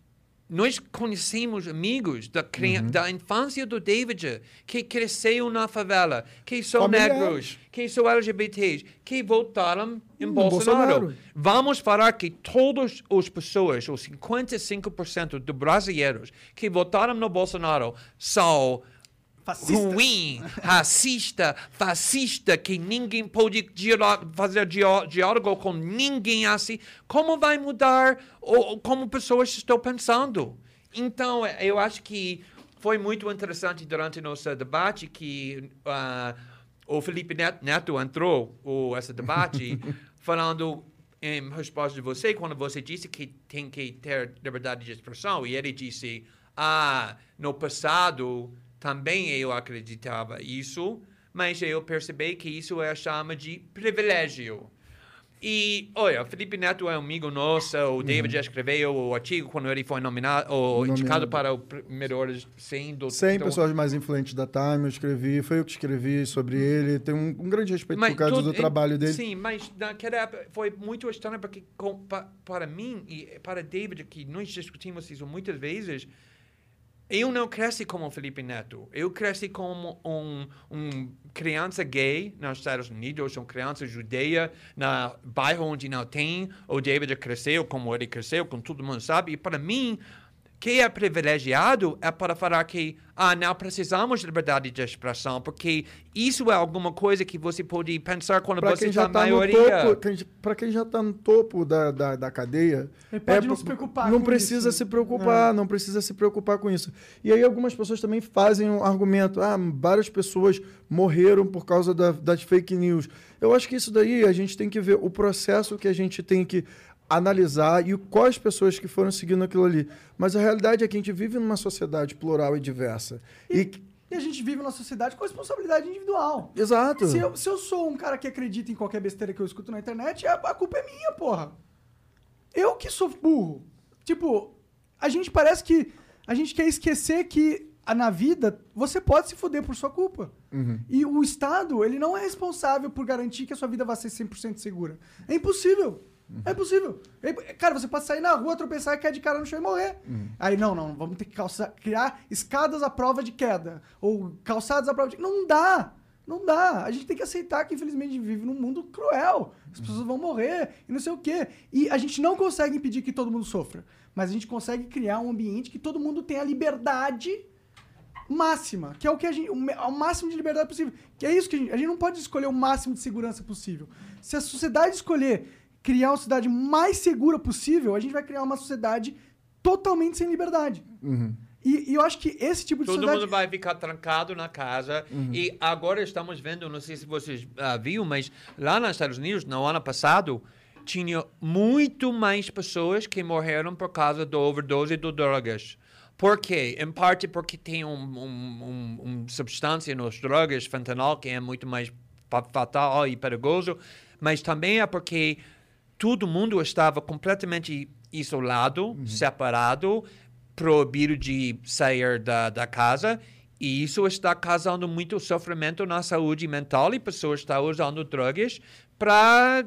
nós conhecemos amigos da, cri- da infância do David que cresceu na favela, que são negros, que são LGBTs, que votaram em No Bolsonaro. Bolsonaro. Vamos falar que todas as pessoas, os 55% dos brasileiros que votaram no Bolsonaro são Fascistas. ruim, racista, fascista, que ninguém pode fazer diá- diálogo com ninguém assim. Como vai mudar o, como pessoas estão pensando? Então, eu acho que foi muito interessante durante nosso debate que ah, o Felipe Net- Neto entrou, o, esse debate, falando em resposta de você, quando você disse que tem que ter liberdade de expressão, e ele disse, ah, no passado também eu acreditava isso, mas eu percebi que isso é chama de privilégio. E, olha, Felipe Neto é um amigo nosso, o David já escreveu o artigo quando ele foi nominado, ou Nomeado. indicado para o melhor 100 do... 100 do- pessoas mais influentes da Time, eu escrevi, foi eu que escrevi sobre ele, tenho um, um grande respeito por causa do trabalho dele. Sim, mas naquela época foi muito estranho porque com, pa- para mim e para David, que nós discutimos isso muitas vezes, eu não cresci como Felipe Neto. Eu cresci como um, um criança gay nos Estados Unidos, uma criança judeia na bairro onde não tem. O David cresceu como ele cresceu, como todo mundo sabe. E para mim, quem é privilegiado é para falar que ah, não precisamos de liberdade de expressão, porque isso é alguma coisa que você pode pensar quando Para você quem está está no maioria. topo, quem- pra quem já tá no topo da, da, da cadeia, Ele pode não pro- se preocupar não com precisa isso. se preocupar, não precisa se preocupar com isso. E aí algumas pessoas também fazem um argumento, ah, várias pessoas morreram por causa da- das fake news. Eu acho que isso daí a gente tem que ver o processo que a gente tem que analisar e quais pessoas que foram seguindo aquilo ali. Mas a realidade é que a gente vive numa sociedade plural e diversa. E, E a gente vive numa sociedade com responsabilidade individual. Exato. Se eu, se eu sou um cara que acredita em qualquer besteira que eu escuto na internet, a, a culpa é minha, porra. Eu que sou burro. Tipo, a gente parece que. A gente quer esquecer que na vida você pode se fuder por sua culpa. E o Estado, ele não é responsável por garantir que a sua vida vai ser 100% segura. É impossível. É impossível. É- cara, você pode sair na rua, tropeçar e cair de cara no chão e morrer. Aí, não, não, vamos ter que calçar- criar escadas à prova de queda. Ou calçadas à prova de... Não dá. Não dá. A gente tem que aceitar que, infelizmente, a gente vive num mundo cruel. As pessoas vão morrer e não sei o quê. E a gente não consegue impedir que todo mundo sofra. Mas a gente consegue criar um ambiente que todo mundo tenha liberdade máxima, que é o que a gente, o máximo de liberdade possível. Que é isso que a gente, a gente não pode escolher o máximo de segurança possível. Se a sociedade escolher criar uma sociedade mais segura possível, a gente vai criar uma sociedade totalmente sem liberdade. E, e eu acho que esse tipo de Todo sociedade mundo vai ficar trancado na casa. E agora estamos vendo, não sei se vocês ah, viram, mas lá nos Estados Unidos, no ano passado, tinha muito mais pessoas que morreram por causa da overdose de drogas. Por quê? Em parte porque tem um, um, um, um substância nas drogas, fentanol, que é muito mais fa- fatal e perigoso, mas também é porque todo mundo estava completamente isolado, separado, proibido de sair da, da casa. E isso está causando muito sofrimento na saúde mental e pessoas estão usando drogas para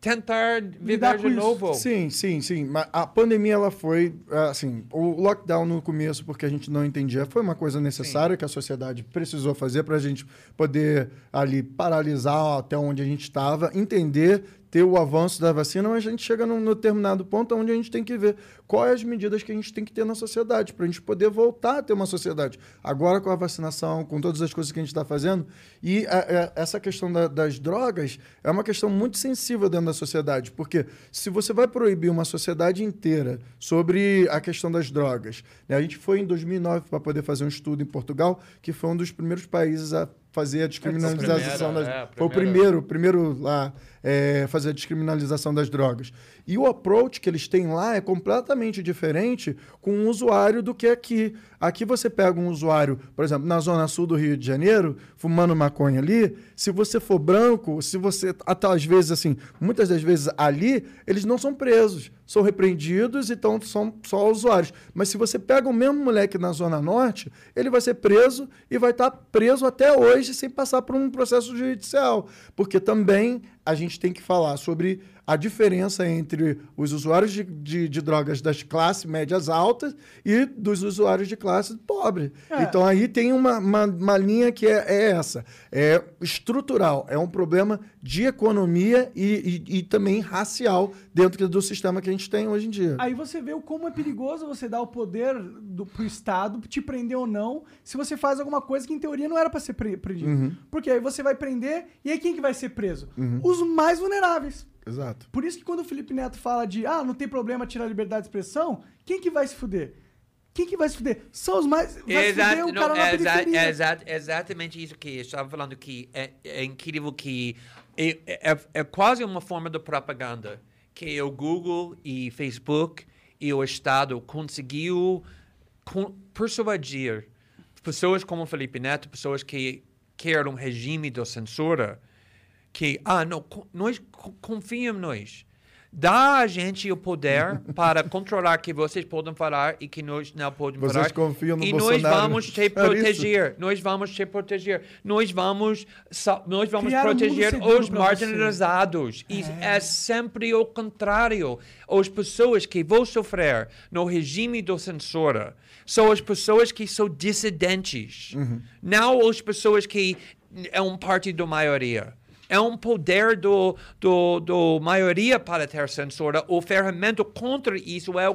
tentar viver de isso. novo. Sim, sim, sim. Mas a pandemia, ela foi, assim, o lockdown no começo, porque a gente não entendia, foi uma coisa necessária que a sociedade precisou fazer para a gente poder ali paralisar até onde a gente estava, entender, ter o avanço da vacina, mas a gente chega num, determinado ponto onde a gente tem que ver quais as medidas que a gente tem que ter na sociedade, para a gente poder voltar a ter uma sociedade. Agora com a vacinação, com todas as coisas que a gente está fazendo, e a- a- essa questão da- das drogas é uma questão muito sensível dentro da sociedade, porque se você vai proibir uma sociedade inteira sobre a questão das drogas, né? a gente foi em 2009 para poder fazer um estudo em Portugal, que foi um dos primeiros países a fazer a descriminalização das é, foi o primeiro. primeiro, o lá é, fazer a descriminalização das drogas. E o approach que eles têm lá é completamente diferente com um usuário do que aqui. Aqui você pega um usuário, por exemplo, na zona sul do Rio de Janeiro, fumando maconha ali, se você for branco, se você até às vezes assim, muitas das vezes ali, eles não são presos, são repreendidos, então são só usuários. Mas se você pega o mesmo moleque na zona norte, ele vai ser preso e vai estar preso até hoje sem passar por um processo judicial, porque também a gente tem que falar sobre a diferença entre os usuários de, de, de drogas das classes médias altas e dos usuários de classe pobre. É. Então aí tem uma, uma, uma linha que é, é essa. É estrutural, é um problema de economia e, e, e também racial dentro do sistema que a gente tem hoje em dia. Aí você vê o como é perigoso você dar o poder do, pro Estado te prender ou não se você faz alguma coisa que em teoria não era pra ser pre- prendido. Porque aí você vai prender e aí quem que vai ser preso? Os mais vulneráveis. Exato. Por isso que quando o Felipe Neto fala de ah, não tem problema tirar a liberdade de expressão, quem que vai se fuder? Quem que vai se fuder? São os mais. Vai se fuder Exato, o não, cara na é, exa- é exa- exatamente isso que eu estava falando que é, é incrível que é, é- é quase uma forma de propaganda que o Google e Facebook e o Estado conseguiu con- persuadir pessoas como o Felipe Neto, pessoas que querem um regime de censura, que, ah, não, nós co- confia em nós. Dá a gente o poder para controlar que vocês podem falar e que nós não podemos Vocês falar. confiam no e nós Bolsonaro. vamos te É isso. proteger. Nós vamos te proteger. Nós vamos, nós vamos Criar um proteger seguro os marginalizados. E é. sempre o contrário. As pessoas que vão sofrer no regime do censura são as pessoas que são dissidentes. Uhum. Não as pessoas que é um partido maioria. É um poder do, do, do maioria para ter censura. O ferramenta contra isso é,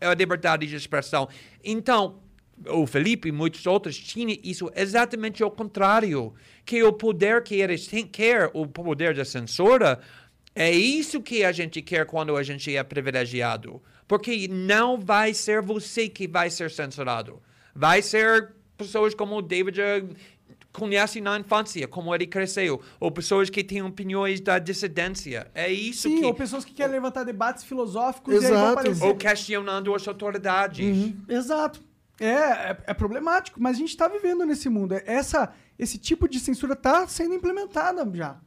é a liberdade de expressão. Então, o Felipe e muitos outros tinham isso exatamente ao contrário. Que o poder que eles têm, quer, o poder da censura, é isso que a gente quer quando a gente é privilegiado. Porque não vai ser você que vai ser censurado. Vai ser pessoas como David conhece na infância, como ele cresceu. Ou pessoas que têm opiniões da dissidência. É isso Sim, que... ou pessoas que querem levantar debates filosóficos e Exato. aparecer. Ou questionando as autoridades. Exato. É, é, é problemático, mas a gente tá vivendo nesse mundo. Essa, esse tipo de censura tá sendo implementada já.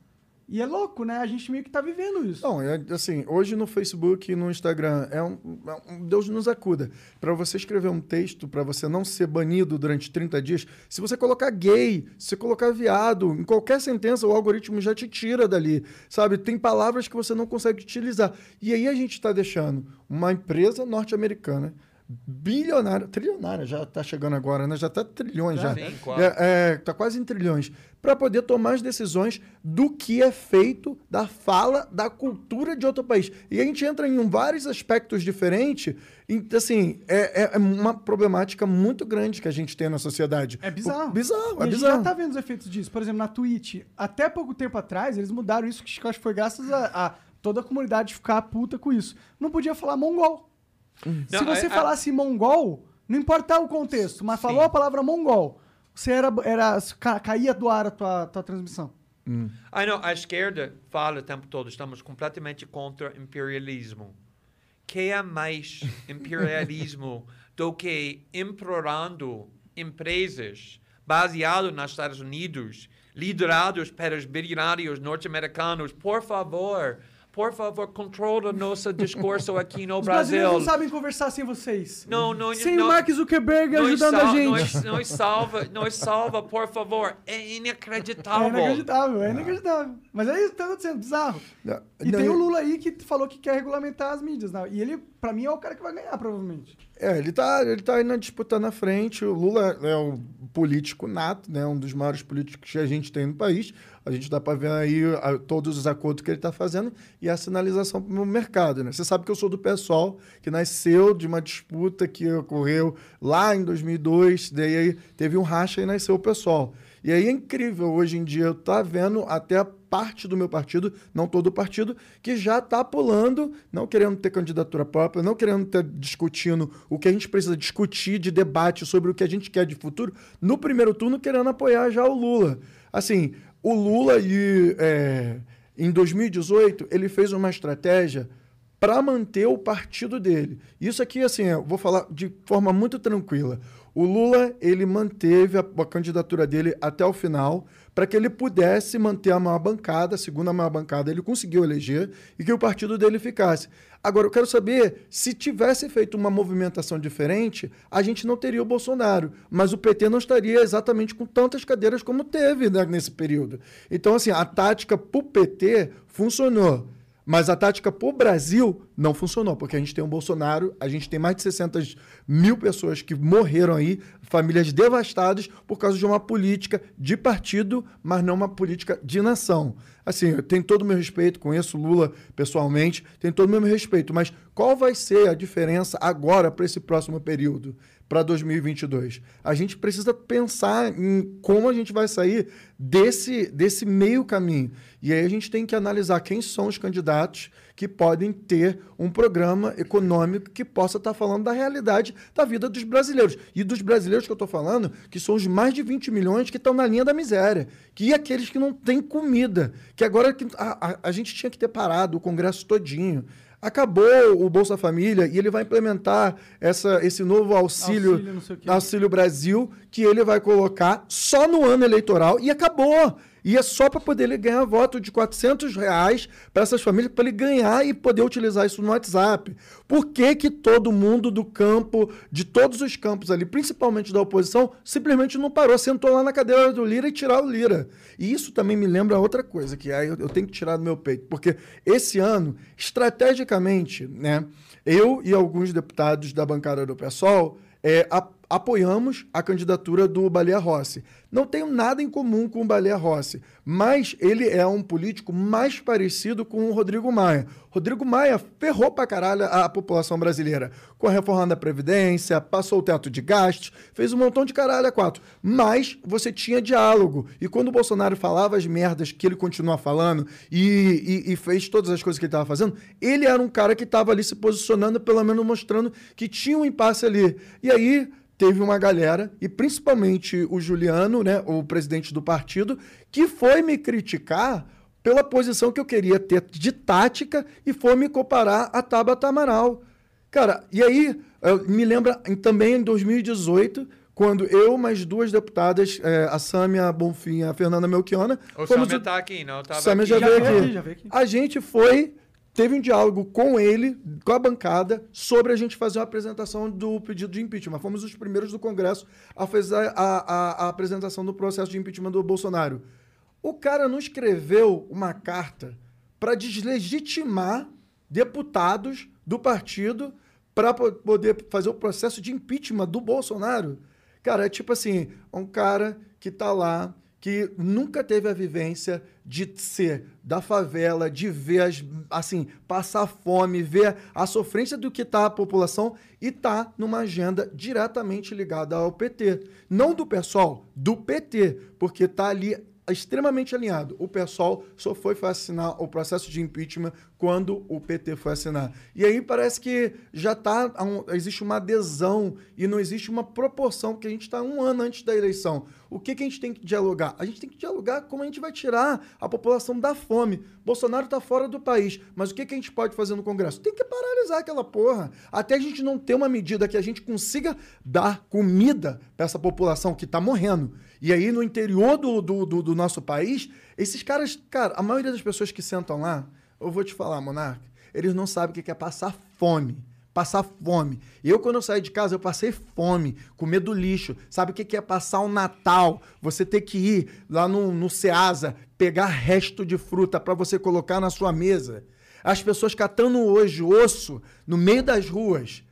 E é louco, né? A gente meio que tá vivendo isso. Não, é assim, hoje no Facebook e no Instagram, é um, é um- Deus nos acuda. Para você escrever um texto, para você não ser banido durante 30 dias, se você colocar gay, se você colocar viado, em qualquer sentença, o algoritmo já te tira dali, sabe? Tem palavras que você não consegue utilizar. E aí a gente está deixando uma empresa norte-americana bilionária, trilionária, já está chegando agora, né? Já está trilhões já. Sim, quase. É, é, tá quase em trilhões, para poder tomar as decisões do que é feito, da fala, da cultura de outro país. E a gente entra em vários aspectos diferentes. e, assim, é, é- é uma problemática muito grande que a gente tem na sociedade. É bizarro. O- bizarro, E é a gente bizarro. já tá vendo os efeitos disso. Por exemplo, na Twitch, até pouco tempo atrás, eles mudaram isso, que eu acho que foi graças a, a toda a comunidade ficar puta com isso. Não podia falar mongol. Se Não, você a- a- falasse mongol, não importava o contexto, mas falou a palavra mongol, você era, era ca- caía do ar a tua, tua transmissão. Ah, não, a esquerda fala o tempo todo, estamos completamente contra imperialismo. Que é mais imperialismo do que implorando empresas baseadas nos Estados Unidos, liderados pelos bilionários norte-americanos, por favor, por favor, controla nosso discurso aqui no Os Brasil. brasileiros não sabem conversar sem vocês. Não, não, Sem não, o Mark Zuckerberg ajudando a gente. Nós, nós salva, nós salva, por favor. É É inacreditável. inacreditável, é inacreditável. Mas é isso que tá acontecendo, bizarro. Não, E não, tem o e- Lula aí que falou que quer regulamentar as mídias. Né? E ele, pra mim, é o cara que vai ganhar, provavelmente. É, ele tá, ele tá aí na disputa na frente. O Lula é um político nato, né? Um dos maiores políticos que a gente tem no país. A gente dá para ver aí a- todos os acordos que ele está fazendo e a sinalização para o mercado, né? Você sabe que eu sou do PSOL, que nasceu de uma disputa que ocorreu lá em 2002, daí aí teve um racha e nasceu o PSOL. E aí é incrível, hoje em dia, eu tá vendo até parte do meu partido, não todo o partido, que já está pulando, não querendo ter candidatura própria, não querendo ter discutindo o que a gente precisa discutir de debate sobre o que a gente quer de futuro, no primeiro turno querendo apoiar já o Lula. Assim, o Lula e, é, em 2018 ele fez uma estratégia para manter o partido dele. Isso aqui, assim, eu vou falar de forma muito tranquila. O Lula, ele manteve a, a candidatura dele até o final para que ele pudesse manter a maior bancada, a segunda maior bancada, ele conseguiu eleger e que o partido dele ficasse. Agora, eu quero saber, se tivesse feito uma movimentação diferente, a gente não teria o Bolsonaro, mas o PT não estaria exatamente com tantas cadeiras como teve né, nesse período. Então, assim, a tática para o PT funcionou. Mas a tática para o Brasil não funcionou, porque a gente tem um Bolsonaro, a gente tem mais de 600 mil pessoas que morreram aí, famílias devastadas por causa de uma política de partido, mas não uma política de nação. Assim, eu tenho todo o meu respeito, conheço Lula pessoalmente, tenho todo o meu respeito, mas qual vai ser a diferença agora para esse próximo período? Para 2022. A gente precisa pensar em como a gente vai sair desse, desse meio caminho. E aí a gente tem que analisar quem são os candidatos que podem ter um programa econômico que possa estar falando da realidade da vida dos brasileiros. E dos brasileiros que eu estou falando, que são os mais de 20 milhões que estão na linha da miséria. Que aqueles que não têm comida. Que agora a, a, a gente tinha que ter parado o Congresso todinho. Acabou o Bolsa Família e ele vai implementar essa, esse novo auxílio, Auxílio, auxílio Brasil, que ele vai colocar só no ano eleitoral e acabou. E é só para poder ele ganhar voto de 400 reais para essas famílias, para ele ganhar e poder utilizar isso no WhatsApp. Por que, que todo mundo do campo, de todos os campos ali, principalmente da oposição, simplesmente não parou, sentou lá na cadeira do Lira e tirar o Lira? E isso também me lembra outra coisa, que aí eu, tenho que tirar do meu peito, porque esse ano, estrategicamente, né, eu e alguns deputados da bancada do PSOL é, a- apoiamos a candidatura do Baleia Rossi. Não tenho nada em comum com o Baleia Rossi, mas ele é um político mais parecido com o Rodrigo Maia. Rodrigo Maia ferrou pra caralho a, população brasileira com a reforma da Previdência, passou o teto de gastos, fez um montão de caralho a quatro. Mas você tinha diálogo. E quando o Bolsonaro falava as merdas que ele continua falando e, e- e fez todas as coisas que ele estava fazendo, ele era um cara que estava ali se posicionando, pelo menos mostrando que tinha um impasse ali. E aí teve uma galera, e principalmente o Juliano, né, o presidente do partido, que foi me criticar pela posição que eu queria ter de tática e foi me comparar a Tabata Amaral. Cara, e aí Eu- me lembra em- também em 2018, quando eu mais duas deputadas, eh, a Sâmia Bonfim e a Fernanda Melchiona, O fomos o- tá aqui, não? Tava Samia aqui. já, Já veio veio aqui. aqui, já veio aqui. A gente foi, teve um diálogo com ele, com a bancada, sobre a gente fazer uma apresentação do pedido de impeachment. Fomos os primeiros do Congresso a fazer a, a- a apresentação do processo de impeachment do Bolsonaro. O cara não escreveu uma carta para deslegitimar deputados do partido para poder fazer o processo de impeachment do Bolsonaro. Cara, é tipo assim, um cara que tá lá, que nunca teve a vivência de ser da favela, de ver as, assim, passar fome, ver a sofrência do que tá a população e tá numa agenda diretamente ligada ao PT. Não do PSOL, do PT, porque tá ali extremamente alinhado. O PSOL só foi assinar o processo de impeachment quando o PT foi assinar. E aí parece que já tá um- existe uma adesão e não existe uma proporção, porque a gente está um ano antes da eleição. O que, que a gente tem que dialogar? A gente tem que dialogar como a gente vai tirar a população da fome. Bolsonaro está fora do país, mas o que, que a gente pode fazer no Congresso? Tem que paralisar aquela porra. Até a gente não ter uma medida que a gente consiga dar comida para essa população que está morrendo. E aí, no interior do, do, do, do nosso país, esses caras, cara, a maioria das pessoas que sentam lá, eu vou te falar, Monarca, eles não sabem o que é passar fome. Passar fome. Eu, quando eu saí de casa, eu passei fome, comer do lixo. Sabe o que que é passar o Natal? Você ter que ir lá no, no Ceasa, pegar resto de fruta para você colocar na sua mesa. As pessoas catando hoje osso no meio das ruas.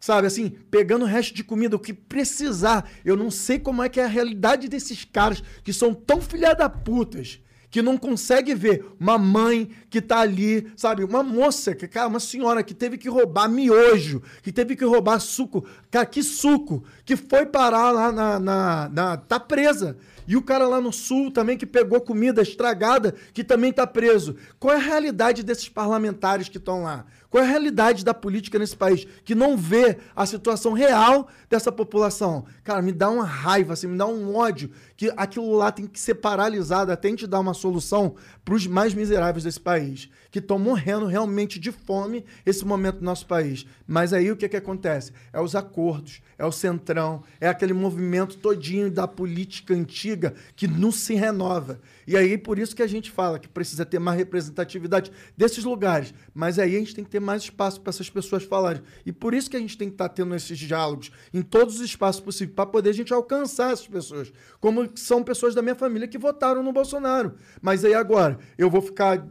Sabe, assim, pegando o resto de comida, o que precisar. Eu não sei como é que é a realidade desses caras que são tão filha da putas, que não consegue ver uma mãe que tá ali, sabe, uma moça, que, cara, uma senhora que teve que roubar miojo, que teve que roubar suco. Cara, que suco, que foi parar lá na. na, na tá presa. E o cara lá no sul também que pegou comida estragada, que também tá preso. Qual é a realidade desses parlamentares que estão lá? Qual é a realidade da política nesse país que não vê a situação real dessa população? Cara, me dá uma raiva, assim, me dá um ódio que aquilo lá tem que ser paralisado até a gente dar uma solução para os mais miseráveis desse país, que estão morrendo realmente de fome esse momento do nosso país. Mas aí o que, que acontece? É os acordos, é o centrão, é aquele movimento todinho da política antiga que não se renova. E aí por isso que a gente fala que precisa ter mais representatividade desses lugares. Mas aí a gente tem que ter mais espaço para essas pessoas falarem. E por isso que a gente tem que estar tendo esses diálogos em todos os espaços possíveis para poder a gente alcançar essas pessoas. Como são pessoas da minha família que votaram no Bolsonaro. Mas aí agora, eu vou ficar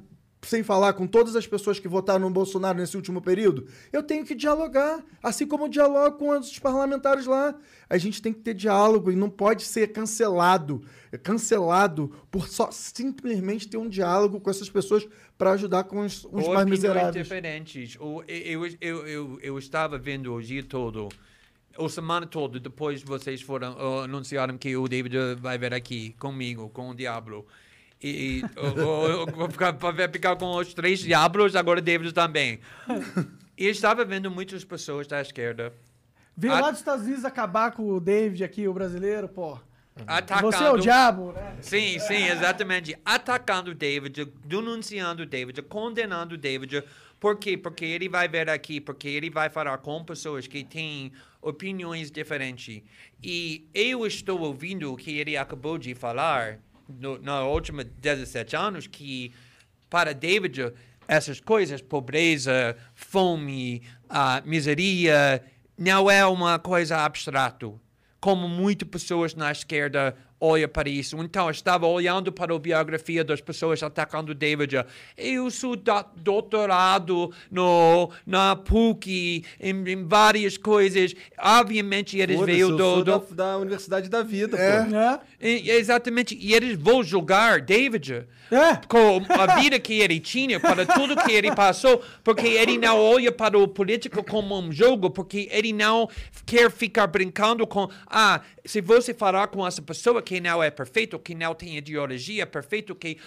sem falar com todas as pessoas que votaram no Bolsonaro nesse último período, eu tenho que dialogar, assim como eu dialogo com os parlamentares lá. A gente tem que ter diálogo e não pode ser cancelado, cancelado por só simplesmente ter um diálogo com essas pessoas para ajudar com os, os mais miseráveis. diferentes. Eu, eu, eu, eu, estava vendo o dia todo, ou semana toda, depois vocês foram uh, anunciaram que o David vai vir aqui comigo, com o Diablo. E vou ficar, com os três Diablos, agora David também. E estava vendo muitas pessoas da esquerda A- lá dos Estados Unidos acabar com o David aqui, o brasileiro, pô. atacando. Você é o diabo, né? Sim, sim, exatamente. Atacando David, denunciando David, condenando David. Por quê? Porque ele vai vir aqui, porque ele vai falar com pessoas que têm opiniões diferentes. E eu estou ouvindo o que ele acabou de falar no, na última 17 anos, que para David, essas coisas, pobreza, fome, ah, miseria, não é uma coisa abstrata como muitas pessoas na esquerda olham para isso. Então, eu estava olhando para a biografia das pessoas atacando David. Eu sou do- doutorado no, na PUC, em, em várias coisas. Obviamente, eles veio eu do... sou do da, da Universidade da Vida, É. pô. Né? e- exatamente. E eles vão julgar David É. com a vida que ele tinha, para tudo que ele passou, porque ele não olha para o político como um jogo, porque ele não quer ficar brincando com, ah, se você falar com essa pessoa que não é perfeito, que não tem ideologia perfeito, que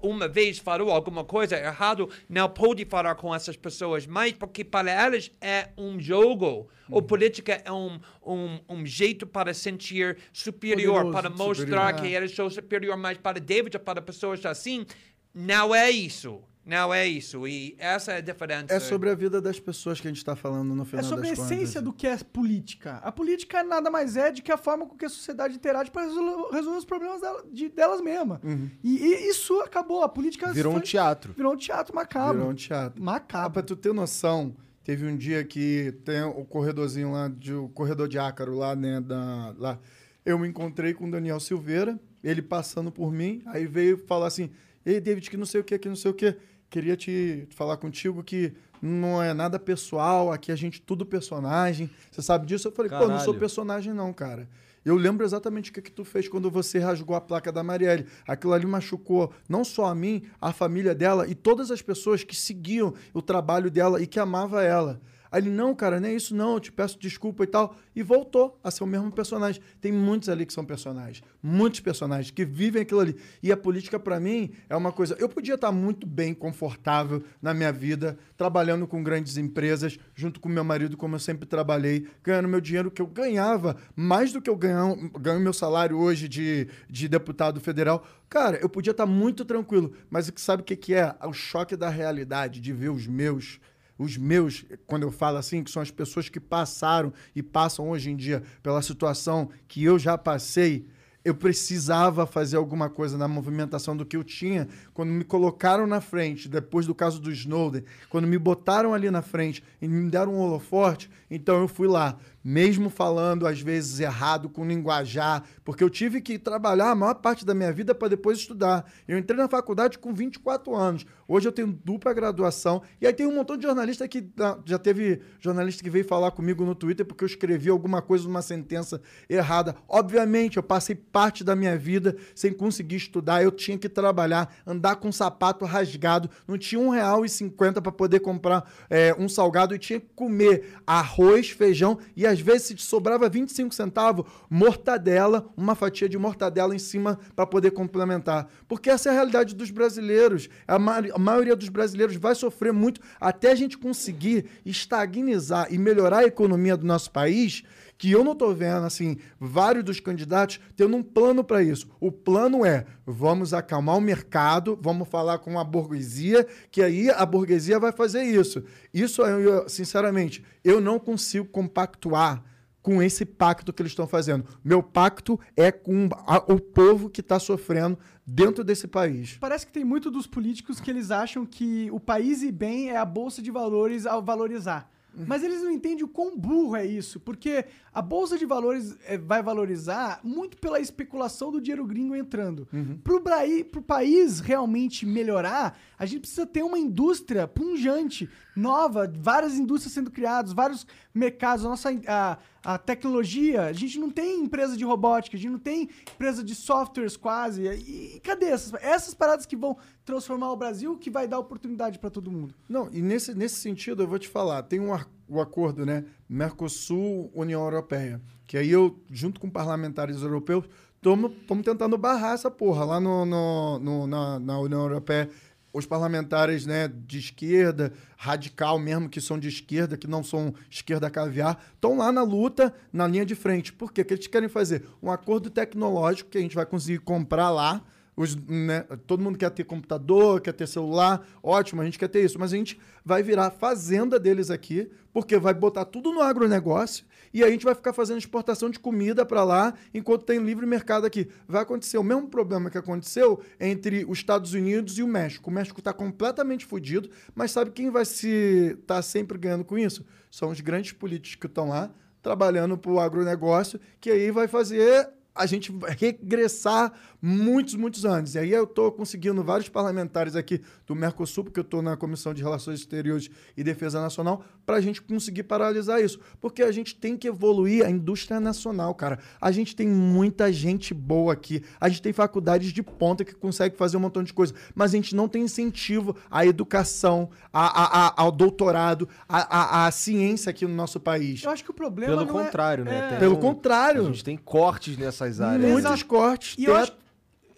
uma vez falou alguma coisa errado, não pode falar com essas pessoas mais, porque para elas é um jogo. O política é um, um, um jeito para sentir superior, Poderoso, para mostrar superior. que eles são superior, mas para David, para pessoas assim, não é isso. Não é isso. E essa é a diferença. É sobre a vida das pessoas que a gente tá falando no É final sobre a das contas. essência do que é política. A política nada mais é do que a forma com que a sociedade interage para resolver, resolver os problemas dela- de- delas mesmas. Uhum. E, e isso acabou. A política Virou um foi- teatro. Virou um teatro macabro. Virou um teatro. Ah, Macabro. pra tu ter noção, teve um dia que tem o corredorzinho lá, de, o corredor de Ácaro lá, né, da, lá. Eu me encontrei com o Daniel Silveira, ele passando por mim, aí veio falar assim, ei, David, que não sei o que, que não sei o que, queria te falar contigo que não é nada pessoal, aqui a gente tudo personagem, você sabe disso? Eu falei, pô, não sou Caralho. personagem não, cara. Eu lembro exatamente o que, que tu fez quando você rasgou a placa da Marielle. Aquilo ali machucou não só a mim, a família dela e todas as pessoas que seguiam o trabalho dela e que amava ela. Aí ele, não, cara, nem isso não, eu te peço desculpa e tal. E voltou a ser o mesmo personagem. Tem muitos ali que são personagens. Muitos personagens que vivem aquilo ali. E a política, pra mim, é uma coisa. Eu podia estar muito bem, confortável na minha vida, trabalhando com grandes empresas, junto com meu marido, como eu sempre trabalhei, ganhando meu dinheiro que eu ganhava, mais do que eu ganho, ganho meu salário hoje de, de deputado federal. Cara, eu podia estar muito tranquilo. Mas sabe o que, que é? O choque da realidade, de ver os meus os meus, quando eu falo assim, que são as pessoas que passaram e passam hoje em dia pela situação que eu já passei, eu precisava fazer alguma coisa na movimentação do que eu tinha. Quando me colocaram na frente, depois do caso do Snowden, quando me botaram ali na frente e me deram um holoforte, então eu fui lá, mesmo falando às vezes errado com linguajar, porque eu tive que trabalhar a maior parte da minha vida para depois estudar. Eu entrei na faculdade com 24 anos. Hoje eu tenho dupla graduação. E aí tem um montão de jornalista que já teve jornalista que veio falar comigo no Twitter porque eu escrevi alguma coisa numa sentença errada. Obviamente, eu passei parte da minha vida sem conseguir estudar. Eu tinha que trabalhar, andar com sapato rasgado. Não tinha um real e cinquenta para poder comprar é, um salgado e tinha que comer arroz, feijão e às vezes se sobrava 25 centavos, mortadela, uma fatia de mortadela em cima para poder complementar. Porque essa é a realidade dos brasileiros. A, ma a maioria dos brasileiros vai sofrer muito até a gente conseguir estagnizar e melhorar a economia do nosso país, que eu não estou vendo, assim, vários dos candidatos tendo um plano para isso. O plano é, vamos acalmar o mercado, vamos falar com a burguesia, que aí a burguesia vai fazer isso. Isso, eu, sinceramente, eu não consigo compactuar com esse pacto que eles estão fazendo. Meu pacto é com a- o povo que está sofrendo dentro desse país. Parece que tem muito dos políticos que eles acham que o país e bem é a bolsa de valores ao valorizar. Mas eles não entendem o quão burro é isso, porque a bolsa de valores eh, vai valorizar muito pela especulação do dinheiro gringo entrando. Pro, Braí, pro país realmente melhorar, a gente precisa ter uma indústria punjante, nova, várias indústrias sendo criadas, vários mercados, a nossa a, a tecnologia, a gente não tem empresa de robótica, a gente não tem empresa de softwares quase. E, e cadê essas, essas paradas que vão transformar o Brasil, que vai dar oportunidade para todo mundo? Não, e nesse, nesse sentido, eu vou te falar, tem um ar- o acordo, né? Mercosul-União Europeia, que aí eu, junto com parlamentares europeus, estamos tentando barrar essa porra lá no, no- no- na, na União Europeia. Os parlamentares né, de esquerda, radical mesmo, que são de esquerda, que não são esquerda caviar, estão lá na luta, na linha de frente. Por quê? Porque eles querem fazer um acordo tecnológico que a gente vai conseguir comprar lá, os, né, todo mundo quer ter computador, quer ter celular, ótimo, a gente quer ter isso, mas a gente vai virar fazenda deles aqui, porque vai botar tudo no agronegócio e a gente vai ficar fazendo exportação de comida para lá enquanto tem livre mercado aqui. Vai acontecer o mesmo problema que aconteceu entre os Estados Unidos e o México. O México está completamente fodido, mas sabe quem vai se estar sempre ganhando com isso? São os grandes políticos que estão lá trabalhando para o agronegócio, que aí vai fazer a gente regressar muitos, muitos anos. E aí eu estou conseguindo vários parlamentares aqui do Mercosul, porque eu estou na Comissão de Relações Exteriores e Defesa Nacional, para a gente conseguir paralisar isso. Porque a gente tem que evoluir a indústria nacional, cara. A gente tem muita gente boa aqui. A gente tem faculdades de ponta que consegue fazer um montão de coisa. Mas a gente não tem incentivo à educação, a- a- a- ao doutorado, à, à- à ciência aqui no nosso país. Eu acho que o problema Pelo não é- contrário, né? é- Pelo um- contrário. A gente tem cortes nessas áreas. Muitos Exato. cortes. E eu acho,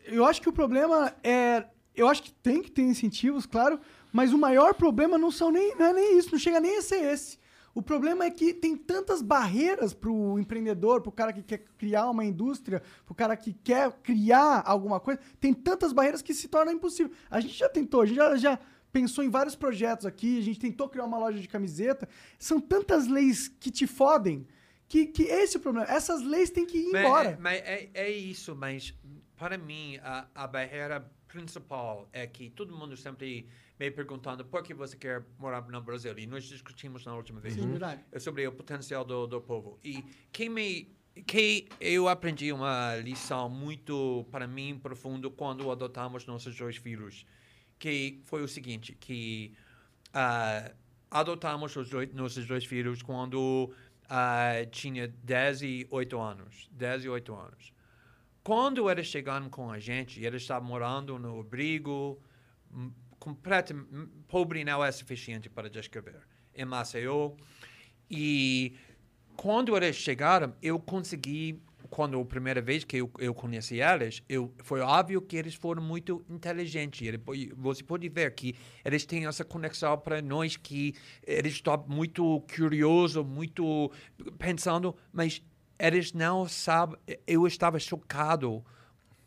eu acho que o problema é. Eu acho que tem que ter incentivos, claro, mas o maior problema não são nem, não é nem isso, não chega nem a ser esse. O problema é que tem tantas barreiras pro empreendedor, pro cara que quer criar uma indústria, pro cara que quer criar alguma coisa, tem tantas barreiras que se torna impossível. A gente já tentou, a gente já, já pensou em vários projetos aqui, a gente tentou criar uma loja de camiseta. São tantas leis que te fodem que, que esse é o problema. Essas leis têm que ir Mas embora. É, mas é, é isso, mas para mim a, a barreira principal é que todo mundo sempre me perguntando por que você quer morar no Brasil. E nós discutimos na última vez. Sim, verdade. É sobre o potencial do, do povo. E que me que eu aprendi uma lição muito para mim profundo quando adotamos nossos dois filhos, que foi o seguinte, que ah, adotamos os dois, nossos dois filhos quando ah, tinha 10 e 8 anos, 10 e 8 anos. Quando eles chegaram com a gente, eles estavam morando no abrigo, completamente pobre não é suficiente para descrever, em Maceió. E quando eles chegaram, eu consegui, quando a primeira vez que eu, eu conheci eles, eu, foi óbvio que eles foram muito inteligentes. Ele, você pode ver que eles têm essa conexão para nós, que eles estão muito curiosos, muito pensando, mas eles não sabem. Eu estava chocado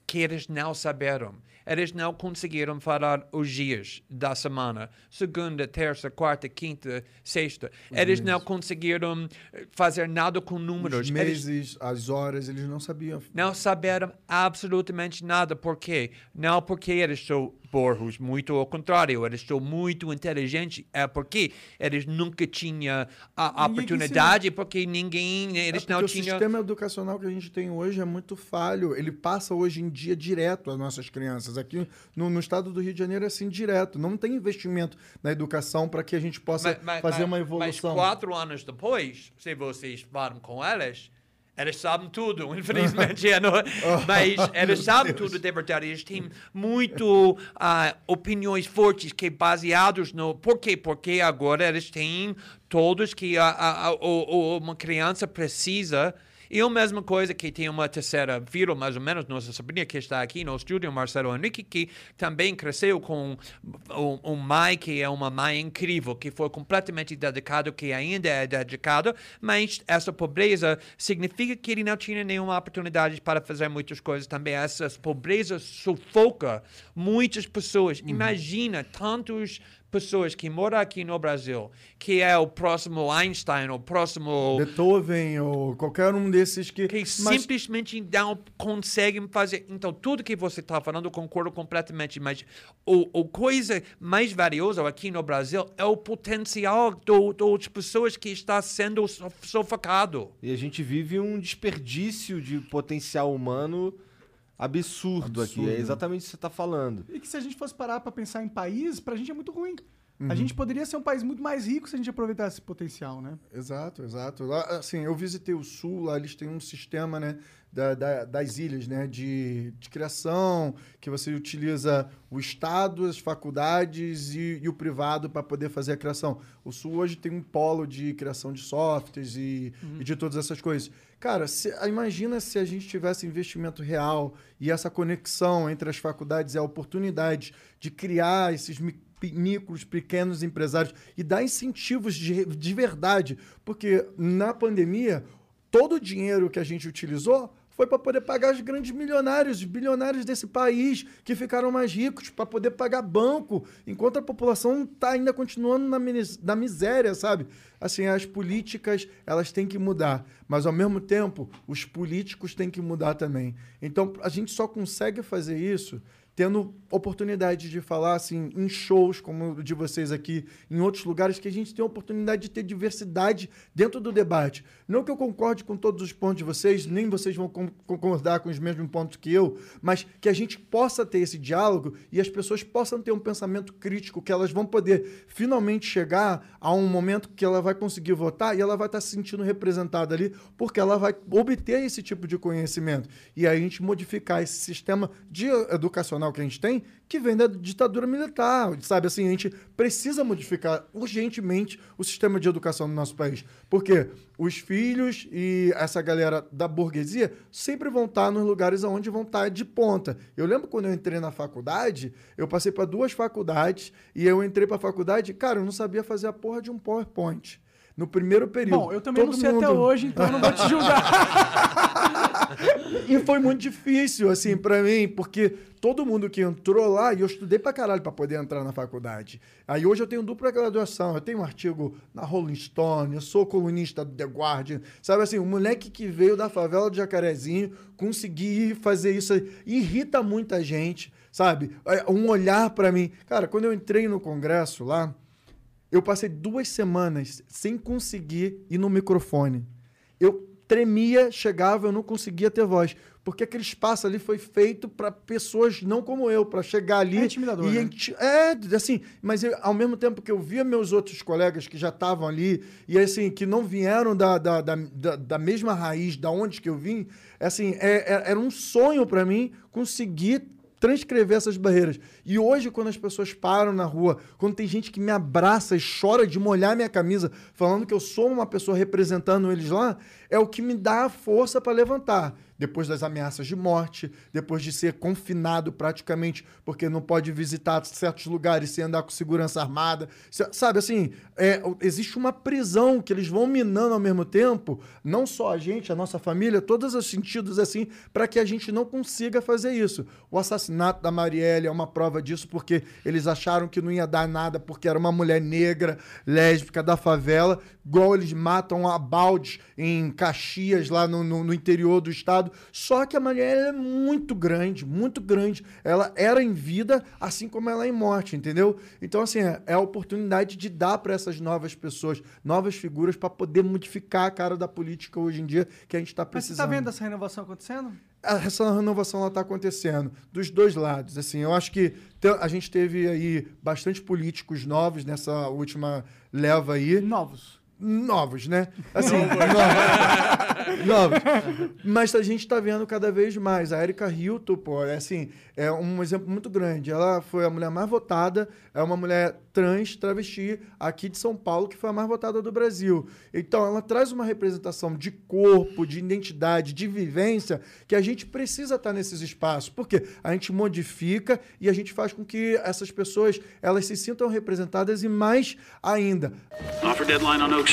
que eles não saberam. Eles não conseguiram falar os dias da semana. Segunda, terça, quarta, quinta, sexta. eles não conseguiram eh, fazer nada com números. Os Eles meses, as horas, eles não sabiam. não saberam absolutamente nada. Por quê? Não porque eles são burros, muito ao contrário, eles são muito inteligentes. É porque eles nunca tinham a Ninguém oportunidade, porque ninguém, É eles porque não o tinham... sistema educacional que a gente tem hoje é muito falho. Ele passa hoje em dia direto às nossas crianças. Aqui no, no estado do Rio de Janeiro é assim direto. Não tem investimento na educação para que a gente possa fazer uma evolução. Mas quatro anos depois, se vocês falam com eles, eles sabem tudo, infelizmente. não- mas eles sabem tudo de verdade. Eles têm muito ah, opiniões fortes que baseados no... Por quê? Porque agora eles têm todos que a, a, a, o- uma criança precisa... E a mesma coisa que tem uma terceira filha, mais ou menos, nossa sobrinha que está aqui no estúdio, Marcelo Henrique, que também cresceu com um, um mãe que é uma mãe incrível, que foi completamente dedicado, que ainda é dedicado, mas essa pobreza significa que ele não tinha nenhuma oportunidade para fazer muitas coisas também. Essa pobreza sufoca muitas pessoas. Imagina tantos pessoas que moram aqui no Brasil, que é o próximo Einstein, o próximo Beethoven ou qualquer um desses que. que simplesmente não conseguem fazer. Então, tudo que você está falando, eu concordo completamente, mas o, o coisa mais valiosa aqui no Brasil é o potencial do, das pessoas que está sendo sufocado. E a gente vive um desperdício de potencial humano absurdo, aqui. É exatamente isso que você tá falando. E que se a gente fosse parar pra pensar em país, pra gente é muito ruim. Uhum. A gente poderia ser um país muito mais rico se a gente aproveitasse esse potencial, né? Exato, exato. Lá, assim, eu visitei o Sul, lá eles têm um sistema, né, da, da- das ilhas, né, de, de criação, que você utiliza o Estado, as faculdades e, e o privado para poder fazer a criação. O Sul hoje tem um polo de criação de softwares e, e de todas essas coisas. Cara, se- imagina se a gente tivesse investimento real e essa conexão entre as faculdades e a oportunidade de criar esses micros, pequenos empresários e dar incentivos de, de verdade. Porque na pandemia, todo o dinheiro que a gente utilizou foi para poder pagar os grandes milionários, os bilionários desse país, que ficaram mais ricos, para poder pagar banco, enquanto a população está ainda continuando na, na miséria, sabe? Assim, as políticas, elas têm que mudar, mas ao mesmo tempo, os políticos têm que mudar também. Então, a gente só consegue fazer isso tendo oportunidade de falar assim em shows como o de vocês aqui, em outros lugares que a gente tem a oportunidade de ter diversidade dentro do debate. Não que eu concorde com todos os pontos de vocês, nem vocês vão con- concordar com os mesmos pontos que eu, mas que a gente possa ter esse diálogo e as pessoas possam ter um pensamento crítico, que elas vão poder finalmente chegar a um momento que ela vai conseguir votar e ela vai estar se sentindo representada ali, porque ela vai obter esse tipo de conhecimento. E aí a gente modificar esse sistema de educacional que a gente tem, que vem da ditadura militar, sabe? Assim, a gente precisa modificar urgentemente o sistema de educação no nosso país. Porque os filhos e essa galera da burguesia sempre vão estar nos lugares onde vão estar de ponta. Eu lembro quando eu entrei na faculdade, eu passei para duas faculdades e eu entrei para a faculdade, cara, eu não sabia fazer a porra de um PowerPoint. No primeiro período. Bom, eu também todo não sei até mundo- hoje, então eu não vou te julgar. E foi muito difícil, assim, pra mim, porque todo mundo que entrou lá, e eu estudei pra caralho pra poder entrar na faculdade. Aí hoje eu tenho dupla graduação, eu tenho um artigo na Rolling Stone, eu sou colunista do The Guardian, sabe assim, o moleque que veio da favela de Jacarezinho conseguir fazer isso, irrita muita gente, sabe? É, Um olhar pra mim. Cara, quando eu entrei no congresso lá, eu passei duas semanas sem conseguir ir no microfone. Eu tremia, chegava, eu não conseguia ter voz. Porque aquele espaço ali foi feito para pessoas não como eu, para chegar ali. É intimidador, e né? É, assim, mas eu, ao mesmo tempo que eu via meus outros colegas que já estavam ali, e assim, que não vieram da, da, da, da- da mesma raiz da onde que eu vim, assim, é- é- era um sonho para mim conseguir transcrever essas barreiras. E hoje, quando as pessoas param na rua, quando tem gente que me abraça e chora de molhar minha camisa, falando que eu sou uma pessoa representando eles lá, é o que me dá a força para levantar. Depois das ameaças de morte, depois de ser confinado praticamente, porque não pode visitar certos lugares sem andar com segurança armada. Sa- Sabe, assim, é, existe uma prisão que eles vão minando ao mesmo tempo, não só a gente, a nossa família, todos os sentidos, assim, para que a gente não consiga fazer isso. O assassinato da Marielle é uma prova disso, porque eles acharam que não ia dar nada, porque era uma mulher negra, lésbica da favela, igual eles matam a baldes em Caxias, lá no, no- no interior do estado. Só que a Marielle é muito grande, muito grande. Ela era em vida, assim como ela é em morte, entendeu? Então, assim, é, é a oportunidade de dar para essas novas pessoas, novas figuras, para poder modificar a cara da política hoje em dia que a gente está Mas você precisando. tá vendo essa renovação acontecendo? essa renovação está acontecendo dos dois lados. Assim, eu acho que a gente teve aí bastante políticos novos nessa última leva aí. Novos. Novos, né? Assim, novos. novos. Mas a gente tá vendo cada vez mais. A Erika Hilton, pô, é assim, é um exemplo muito grande. Ela foi a mulher mais votada, é uma mulher trans, travesti, aqui de São Paulo, que foi a mais votada do Brasil. Então, ela traz uma representação de corpo, de identidade, de vivência, que a gente precisa estar nesses espaços. Porque a gente modifica e a gente faz com que essas pessoas elas se sintam representadas e mais ainda. Offer deadline on Oak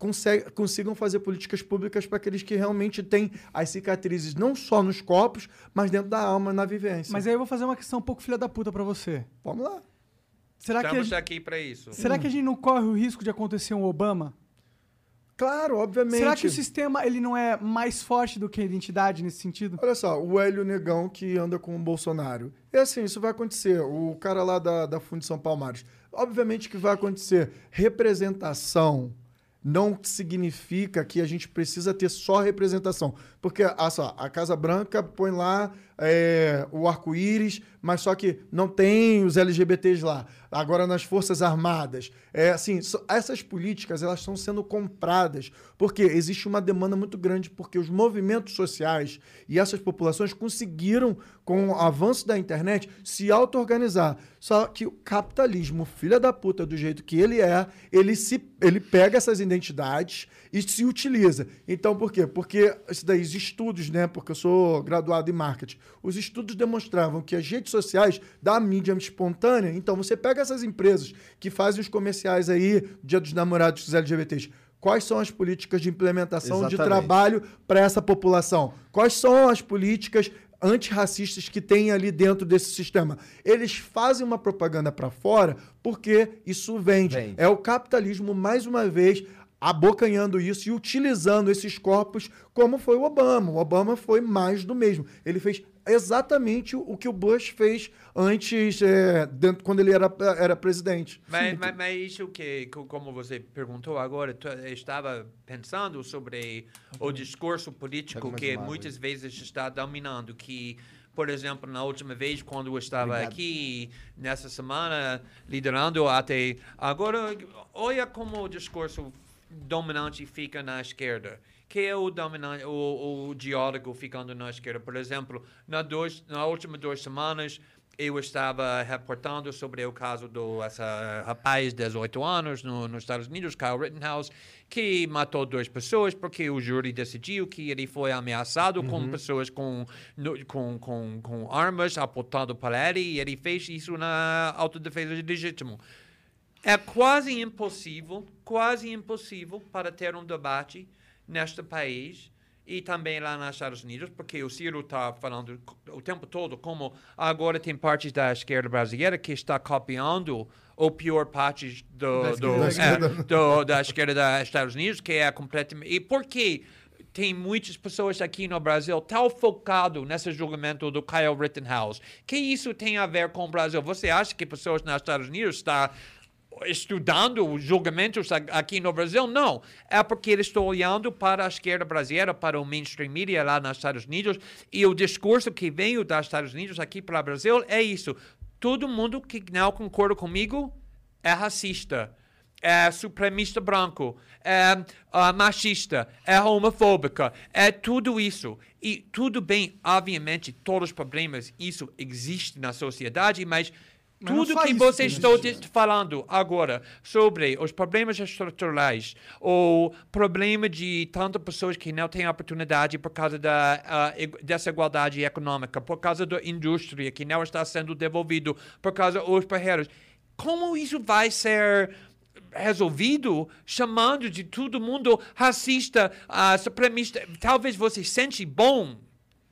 consegue- consigam fazer políticas públicas para aqueles que realmente têm as cicatrizes não só nos corpos, mas dentro da alma, na vivência. Mas aí eu vou fazer uma questão um pouco filha da puta pra você. Vamos lá. Será que, a Estamos gente, aqui para isso. será que a gente não corre o risco de acontecer um Obama? Claro, obviamente. Será que o sistema ele não é mais forte do que a identidade nesse sentido? Olha só, o Hélio Negão que anda com o Bolsonaro. E assim, isso vai acontecer. O cara lá da, da Fundição Palmares. Obviamente que vai acontecer. Representação não significa que a gente precisa ter só representação. Porque ah, só, a Casa Branca põe lá é, o arco-íris, mas só que não tem os LGBTs lá. Agora nas Forças Armadas. É assim, essas políticas elas estão sendo compradas porque existe uma demanda muito grande porque os movimentos sociais e essas populações conseguiram com o avanço da internet se auto-organizar. Só que o capitalismo, filha da puta do jeito que ele é, ele se ele pega essas identidades e se utiliza. Então, por quê? Porque isso daí, os estudos, né? Porque eu sou graduado em marketing. Os estudos demonstravam que as redes sociais da mídia espontânea, então você pega essas empresas que fazem os comerciais aí, Dia dos Namorados dos LGBTs, quais são as políticas de implementação de Exatamente. trabalho para essa população? Quais são as políticas antirracistas que tem ali dentro desse sistema? Eles fazem uma propaganda para fora porque isso vende. Vende. É o capitalismo, mais uma vez, abocanhando isso e utilizando esses corpos como foi o Obama. O Obama foi mais do mesmo. Ele fez exatamente o que o Bush fez antes, é, dentro, quando ele era, era presidente. Mas, mas, mas isso que, co- como você perguntou agora, estava pensando sobre o discurso político mais que muitas vezes está dominando, que, por exemplo, na última vez, quando eu estava Obrigado. aqui, nessa semana, liderando até agora, olha como o discurso dominante fica na esquerda? Que é o dominante, o, o diálogo ficando na esquerda? Por exemplo, na, dois, na última duas semanas, eu estava reportando sobre o caso do essa rapaz de 18 anos no, nos Estados Unidos, Kyle Rittenhouse, que matou duas pessoas porque o júri decidiu que ele foi ameaçado com pessoas com, com, com, com armas apontando para ele e ele fez isso na autodefesa legítimo. É quase impossível, quase impossível para ter um debate neste país e também lá nos Estados Unidos, porque o Ciro está falando o tempo todo como agora tem partes da esquerda brasileira que está copiando o pior parte do, do, Da esquerda. é, do- da esquerda dos Estados Unidos, que é completamente... E por quê? Tem muitas pessoas aqui no Brasil tão focado nesse julgamento do Kyle Rittenhouse. Que isso tem a ver com o Brasil? Você acha que pessoas nos Estados Unidos estão estudando julgamentos aqui no Brasil? Não. É porque eles estão olhando para a esquerda brasileira, para o mainstream media lá nos Estados Unidos, e o discurso que veio dos Estados Unidos aqui para o Brasil é isso. Todo mundo que não concorda comigo é racista. É supremista branco, é ah, machista, é homofóbica, é tudo isso. E tudo bem, obviamente, todos os problemas, isso existe na sociedade, mas Mas tudo que você está falando agora sobre os problemas estruturais, o problema de tantas pessoas que não têm oportunidade por causa da ig- desigualdade econômica, por causa da indústria que não está sendo devolvido, por causa dos barreiras. Como isso vai ser resolvido chamando de todo mundo racista, ah, supremista? Talvez você sente bom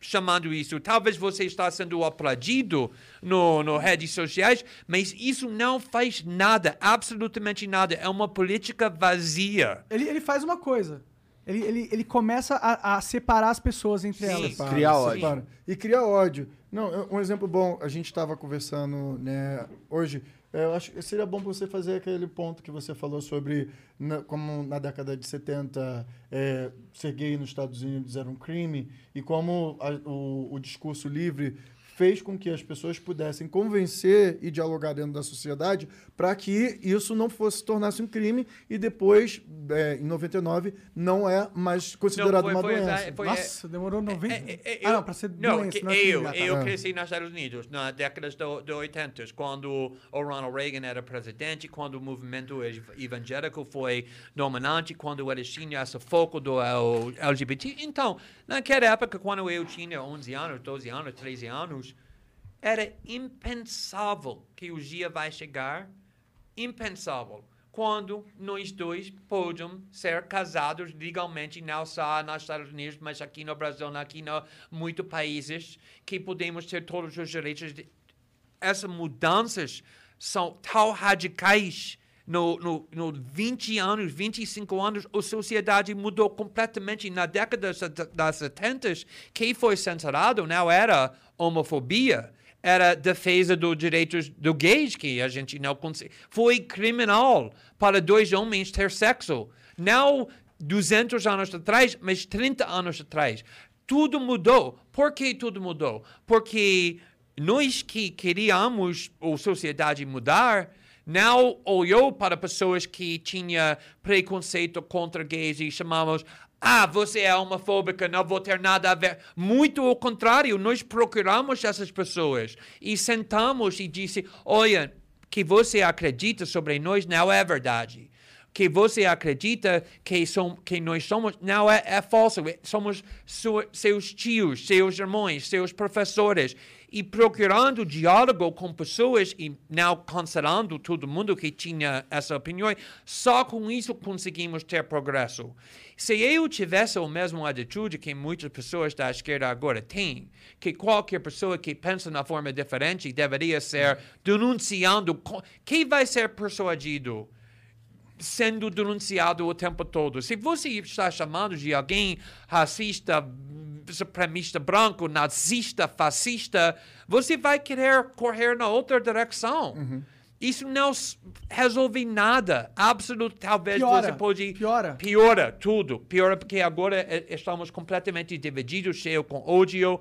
chamando isso. Talvez você está sendo aplaudido no, no redes sociais, mas isso não faz nada, absolutamente nada. É uma política vazia. Ele, ele faz uma coisa. Ele, ele, ele começa a, a separar as pessoas entre Sim. elas. Separa, Criar ódio. separa. E criar ódio. Não, um exemplo bom, a gente estava conversando né, hoje. É, Eu acho que seria bom você fazer aquele ponto que você falou sobre na- como na década de 70 é, ser gay nos Estados Unidos era um crime e como a- o, o discurso livre fez com que as pessoas pudessem convencer e dialogar dentro da sociedade para que isso não fosse tornasse um crime e depois, é, em 99, não é mais considerado foi- uma foi doença. exa- foi- Nossa, demorou 90. É, é, ah, eu- não, pra ser não, doença, não é eu, crime, ah, tá. eu Ah. cresci nos Estados Unidos na década do, do 80, quando o Ronald Reagan era presidente, quando o movimento ev- evangélico foi dominante, quando eles tinham esse foco do LGBT. Então, naquela época, quando eu tinha 11 anos, 12 anos, 13 anos, era impensável que o dia vai chegar, impensável, quando nós dois podemos ser casados legalmente, não só nos Estados Unidos, mas aqui no Brasil, aqui em muitos países, que podemos ter todos os direitos. De... Essas mudanças são tão radicais. No, no, no 20 anos, 25 anos, a sociedade mudou completamente. Na década das 70, quem foi censurado não era homofobia, era defesa dos direitos do gays, que a gente não consegue. Foi criminal para dois homens ter sexo. Não 200 anos atrás, mas 30 anos atrás. Tudo mudou. Por que tudo mudou? Porque nós que queríamos a sociedade mudar, não olhou para pessoas que tinham preconceito contra gays e chamamos ah, você é homofóbica, não vou ter nada a ver. Muito ao contrário, nós procuramos essas pessoas e sentamos e disse, olha, que você acredita sobre nós não é verdade. Que você acredita que, som, que nós somos, não é, é falso. Somos su- seus tios, seus irmãos, seus professores. E procurando diálogo com pessoas e não cancelando todo mundo que tinha essa opinião, só com isso conseguimos ter progresso. Se eu tivesse a mesma atitude que muitas pessoas da esquerda agora têm, que qualquer pessoa que pensa na forma diferente deveria ser denunciando, quem vai ser persuadido? Sendo denunciado o tempo todo. Se você está chamando de alguém racista, supremista branco, nazista, fascista, você vai querer correr na outra direção. Isso não resolve nada. Absolutamente, talvez Piora, você pode... piora. Piora tudo. Piora porque agora eh, estamos completamente divididos, cheio com ódio.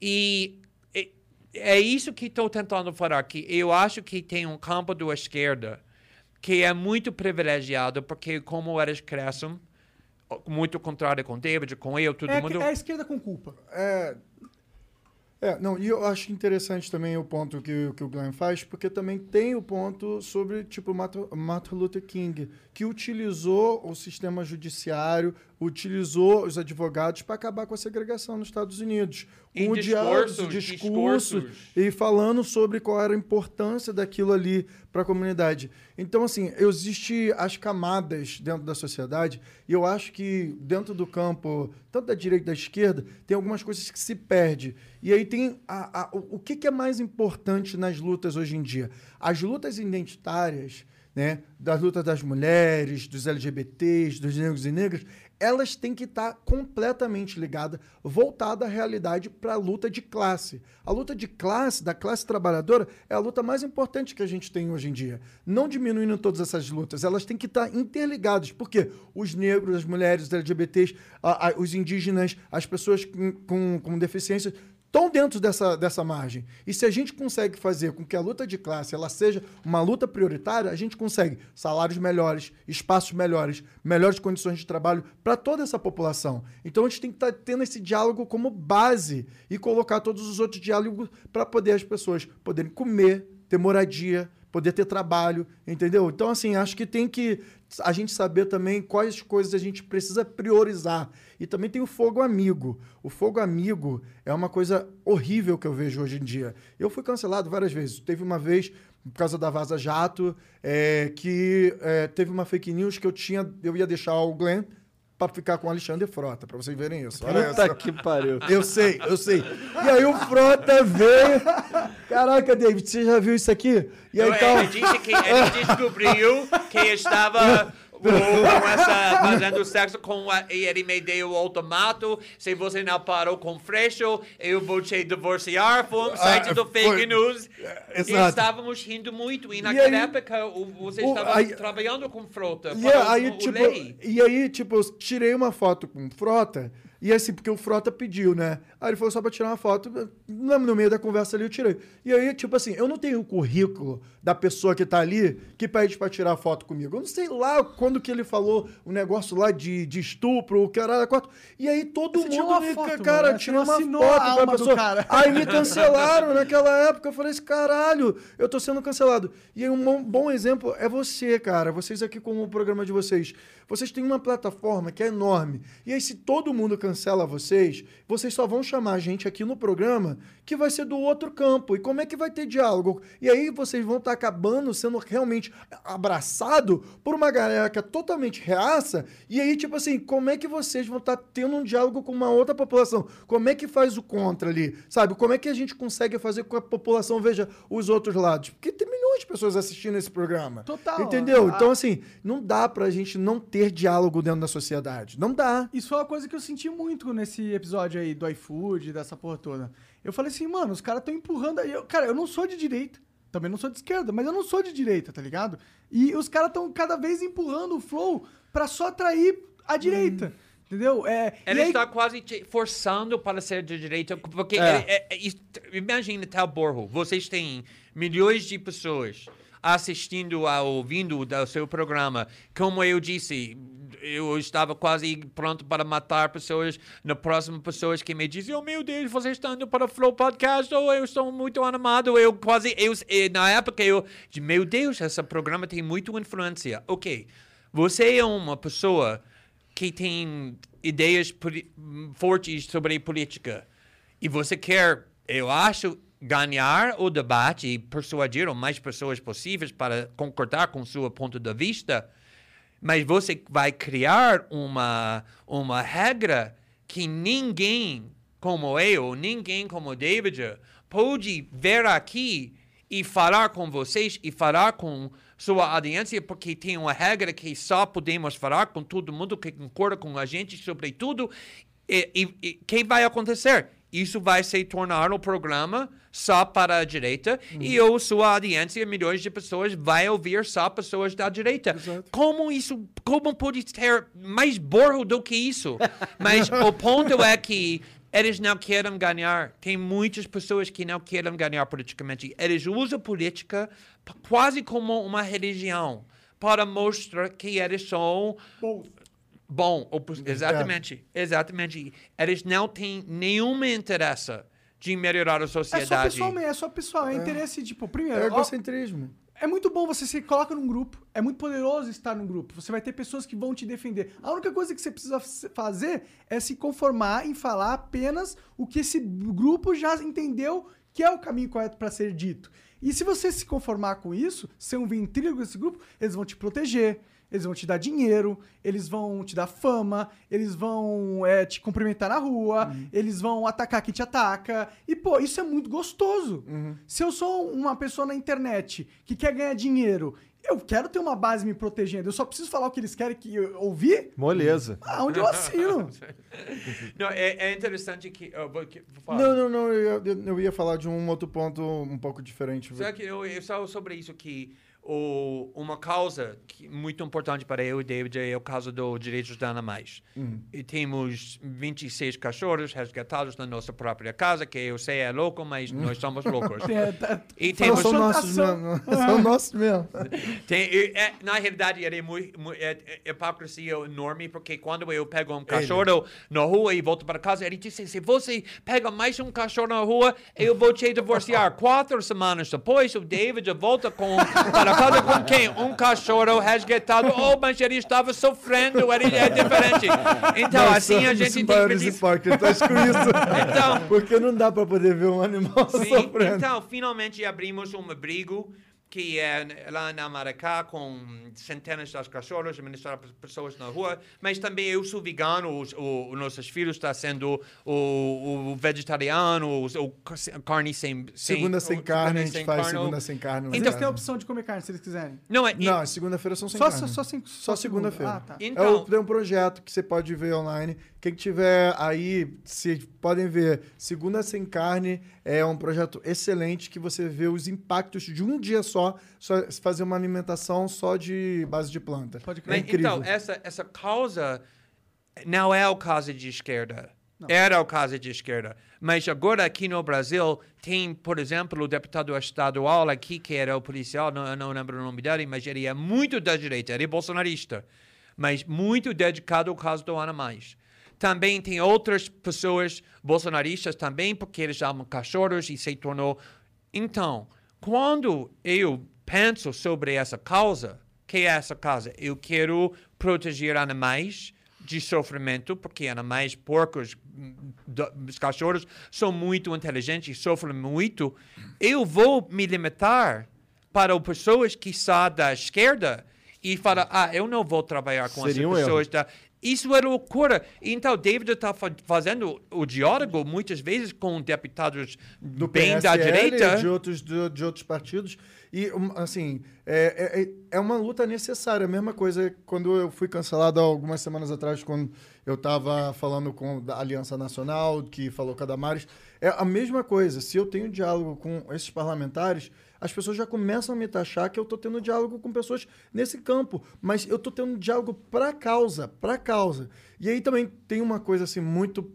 E é- é isso que estou tentando falar aqui. Eu acho que tem um campo da esquerda que é muito privilegiado, porque como eles crescem, muito contrário com David, com eu, todo É, mundo... é a esquerda com culpa. É, é, não, e eu acho interessante também o ponto que, que o Glenn faz, porque também tem o ponto sobre, tipo, Martin, Martin Luther King, que utilizou o sistema judiciário, utilizou os advogados para acabar com a segregação nos Estados Unidos. Com diálogo, discursos, discurso, discursos. e falando sobre qual era a importância daquilo ali para a comunidade. Então, assim, existem as camadas dentro da sociedade, e eu acho que dentro do campo, tanto da direita e da esquerda, tem algumas coisas que se perde. E aí tem a, a- o, o que, que é mais importante nas lutas hoje em dia? As lutas identitárias, né, das lutas das mulheres, dos LGBTs, dos negros e negras, elas têm que estar completamente ligadas, voltada à realidade para a luta de classe. A luta de classe, da classe trabalhadora, é a luta mais importante que a gente tem hoje em dia. Não diminuindo todas essas lutas, elas têm que estar interligadas. Porque os negros, as mulheres, os LGBTs, a- a- os indígenas, as pessoas com, com, com deficiência, estão dentro dessa, dessa margem. E se a gente consegue fazer com que a luta de classe ela seja uma luta prioritária, a gente consegue salários melhores, espaços melhores, melhores condições de trabalho para toda essa população. Então a gente tem que estar tendo esse diálogo como base e colocar todos os outros diálogos para poder as pessoas poderem comer, ter moradia, poder ter trabalho, entendeu? Então, assim, acho que tem que a gente saber também quais coisas a gente precisa priorizar. E também tem o fogo amigo. O fogo amigo é uma coisa horrível que eu vejo hoje em dia. Eu fui cancelado várias vezes. Teve uma vez, por causa da Vaza Jato, é, que é, teve uma fake news que eu tinha, eu ia deixar o Glenn para ficar com o Alexandre Frota, para vocês verem isso. Olha Puta essa. que pariu. Eu sei, eu sei. E aí o Frota veio. Caraca, David, você já viu isso aqui? E aí Então, tal. Ele disse que ele descobriu que estava com essa, fazendo sexo com a, e ele me deu o ultimato. Se você não parou com Freixo, eu vou te divorciar. Foi um site do fake Ah, foi- news. E exato. estávamos rindo muito. E naquela aí- época o- você o- estava aí- trabalhando com frota. E o- aí, o tipo, e aí, tipo, eu tirei uma foto com Frota, e assim, porque o Frota pediu, né? Aí ele falou só pra tirar uma foto, no meio da conversa ali eu tirei. E aí, tipo assim, eu não tenho o currículo da pessoa que tá ali que pede pra tirar foto comigo. Eu não sei lá quando que ele falou o negócio lá de, de estupro, o caralho, quatro. E aí todo Você mundo me, foto, cara, mano, tirou uma foto pra pessoa. cara. Aí me cancelaram naquela época. Eu falei assim, caralho, eu tô sendo cancelado. E aí um bom- bom exemplo é você, cara. Vocês aqui com o programa de vocês. Vocês têm uma plataforma que é enorme. E aí, se todo mundo cancela vocês, vocês só vão chamar a gente aqui no programa que vai ser do outro campo. E como é que vai ter diálogo? E aí vocês vão estar acabando sendo realmente abraçado por uma galera que é totalmente reaça. E aí, tipo assim, como é que vocês vão estar tendo um diálogo com uma outra população? Como é que faz o contra ali? Sabe? Como é que a gente consegue fazer com que a população veja os outros lados? Porque tem milhões de pessoas assistindo esse programa. Total. Entendeu? Ah. Então, assim, não dá pra gente não ter diálogo dentro da sociedade. Não dá. Isso foi uma coisa que eu senti muito nesse episódio aí do iFood, dessa porra toda. Eu falei assim, mano, os caras estão empurrando aí. Eu- cara, eu não sou de direita. Também não sou de esquerda, mas eu não sou de direita, tá ligado? E os caras estão cada vez empurrando o flow pra só atrair a direita. Entendeu? É, Ele aí- está quase forçando para ser de direita, porque É. ele- é- é- imagina tal borro, vocês têm milhões de pessoas assistindo, a, ouvindo o seu programa. Como eu disse, eu estava quase pronto para matar pessoas. Na próxima, pessoas que me dizem, oh meu Deus, você está indo para o Flow Podcast, ou eu estou muito animado. Eu quase, eu, na época, eu, meu Deus, esse programa tem muita influência. Ok, você é uma pessoa que tem ideias fortes sobre política. E você quer, eu acho, ganhar o debate e persuadir o mais pessoas possíveis para concordar com seu ponto de vista, mas você vai criar uma, uma regra que ninguém como eu, ninguém como David, pode ver aqui e falar com vocês e falar com sua audiência, porque tem uma regra que só podemos falar com todo mundo que concorda com a gente sobre tudo. E, e, e quem vai acontecer? Isso vai se tornar um programa só para a direita e eu, sua audiência, milhões de pessoas, vai ouvir só pessoas da direita. Como isso, como pode ser mais burro do que isso? Mas o ponto é que eles não querem ganhar. Tem muitas pessoas que não querem ganhar politicamente. Eles usam política quase como uma religião para mostrar que eles são Bom, bom. pos- Exatamente, exatamente. Eles não têm nenhuma interesse de melhorar a é só sociedade. pessoal, é só pessoal. É, interesse, tipo, primeiro. É ó, egocentrismo. É muito bom você se coloca num grupo. É muito poderoso estar num grupo. Você vai ter pessoas que vão te defender. A única coisa que você precisa fazer é se conformar em falar apenas o que esse grupo já entendeu que é o caminho correto para ser dito. E se você se conformar com isso, ser um ventrílogo desse grupo, eles vão te proteger. Eles vão te dar dinheiro, eles vão te dar fama, eles vão é, te cumprimentar na rua, eles vão atacar quem te ataca. E, pô, isso é muito gostoso. Se eu sou uma pessoa na internet que quer ganhar dinheiro, eu quero ter uma base me protegendo. Eu só preciso falar o que eles querem que eu ouvir. Moleza. Ah, onde eu assino? Não, é, é interessante que. eu vou, que- vou falar. Não, não, não. Eu, eu- eu ia falar de um outro ponto um pouco diferente. Só que eu, eu só sobre isso que o, uma causa que muito importante para eu e David é o caso dos direitos dos animais. Hum. E temos 26 cachorros resgatados na nossa própria casa, que eu sei é louco, mas nós somos loucos. É, tá- E Não, temos são nossos mesmo. São nossos mesmo. Tem, e, é, na realidade, ele é muito, mu- é, é hipocrisia enorme, porque quando eu pego um cachorro na rua e volto para casa, ele disse: se você pega mais um cachorro na rua, eu vou te divorciar. Quatro semanas depois, o David volta com, para casa com quem? Um cachorro resgatado. Oh, mas ele estava sofrendo, ele é diferente. Então, Nós assim a gente tem que hipócritas com isso. Então- Porque não dá pra poder ver um animal Sim, sofrendo. então, finalmente abrimos um abrigo que é lá na Maracá com centenas de cachorros, administrar pe- pessoas na rua, mas também eu sou vegano, os, o, os nossos filhos estão sendo o, o vegetariano, os- o ca- carne sem... sem Segunda sem carne, a gente faz carne. segunda sem carne. Então tem a opção de comer carne se eles quiserem. Não, é, Não, segunda-feira são sem Só, carne. só, só, sem- Só segunda-feira. Ah, tá. Então- É o- tem um projeto que você pode ver online. Quem tiver aí, vocês podem ver. Segunda Sem Carne é um projeto excelente que você vê os impactos de um dia só, só fazer uma alimentação só de base de planta. Pode É crer. Mas, incrível. então, essa, essa causa não é o caso de esquerda. Era o caso de esquerda. Mas agora aqui no Brasil tem, por exemplo, o deputado estadual aqui, que era o policial, não, eu não lembro o nome dele, mas ele é muito da direita, ele é bolsonarista, mas muito dedicado ao caso do animais. Também tem outras pessoas bolsonaristas também, porque eles amam cachorros e se tornou... Então, quando eu penso sobre essa causa, que é essa causa? Eu quero proteger animais de sofrimento, porque animais, porcos, os cachorros são muito inteligentes e sofrem muito. Eu vou me limitar para pessoas que são da esquerda e falar, ah, eu não vou trabalhar com Seria um essas pessoas da... Isso é loucura. Então, David está fazendo o diálogo muitas vezes com deputados do bem da PSL, direita. de outros, de, de outros partidos. E, assim, é, é, é- é uma luta necessária. A mesma coisa quando eu fui cancelado algumas semanas atrás, quando eu estava falando com a Aliança Nacional, que falou com a Damares. É a mesma coisa. Se eu tenho diálogo com esses parlamentares, as pessoas já começam a me taxar que eu estou tendo diálogo com pessoas nesse campo. Mas eu estou tendo diálogo para causa, para causa. E aí também tem uma coisa assim muito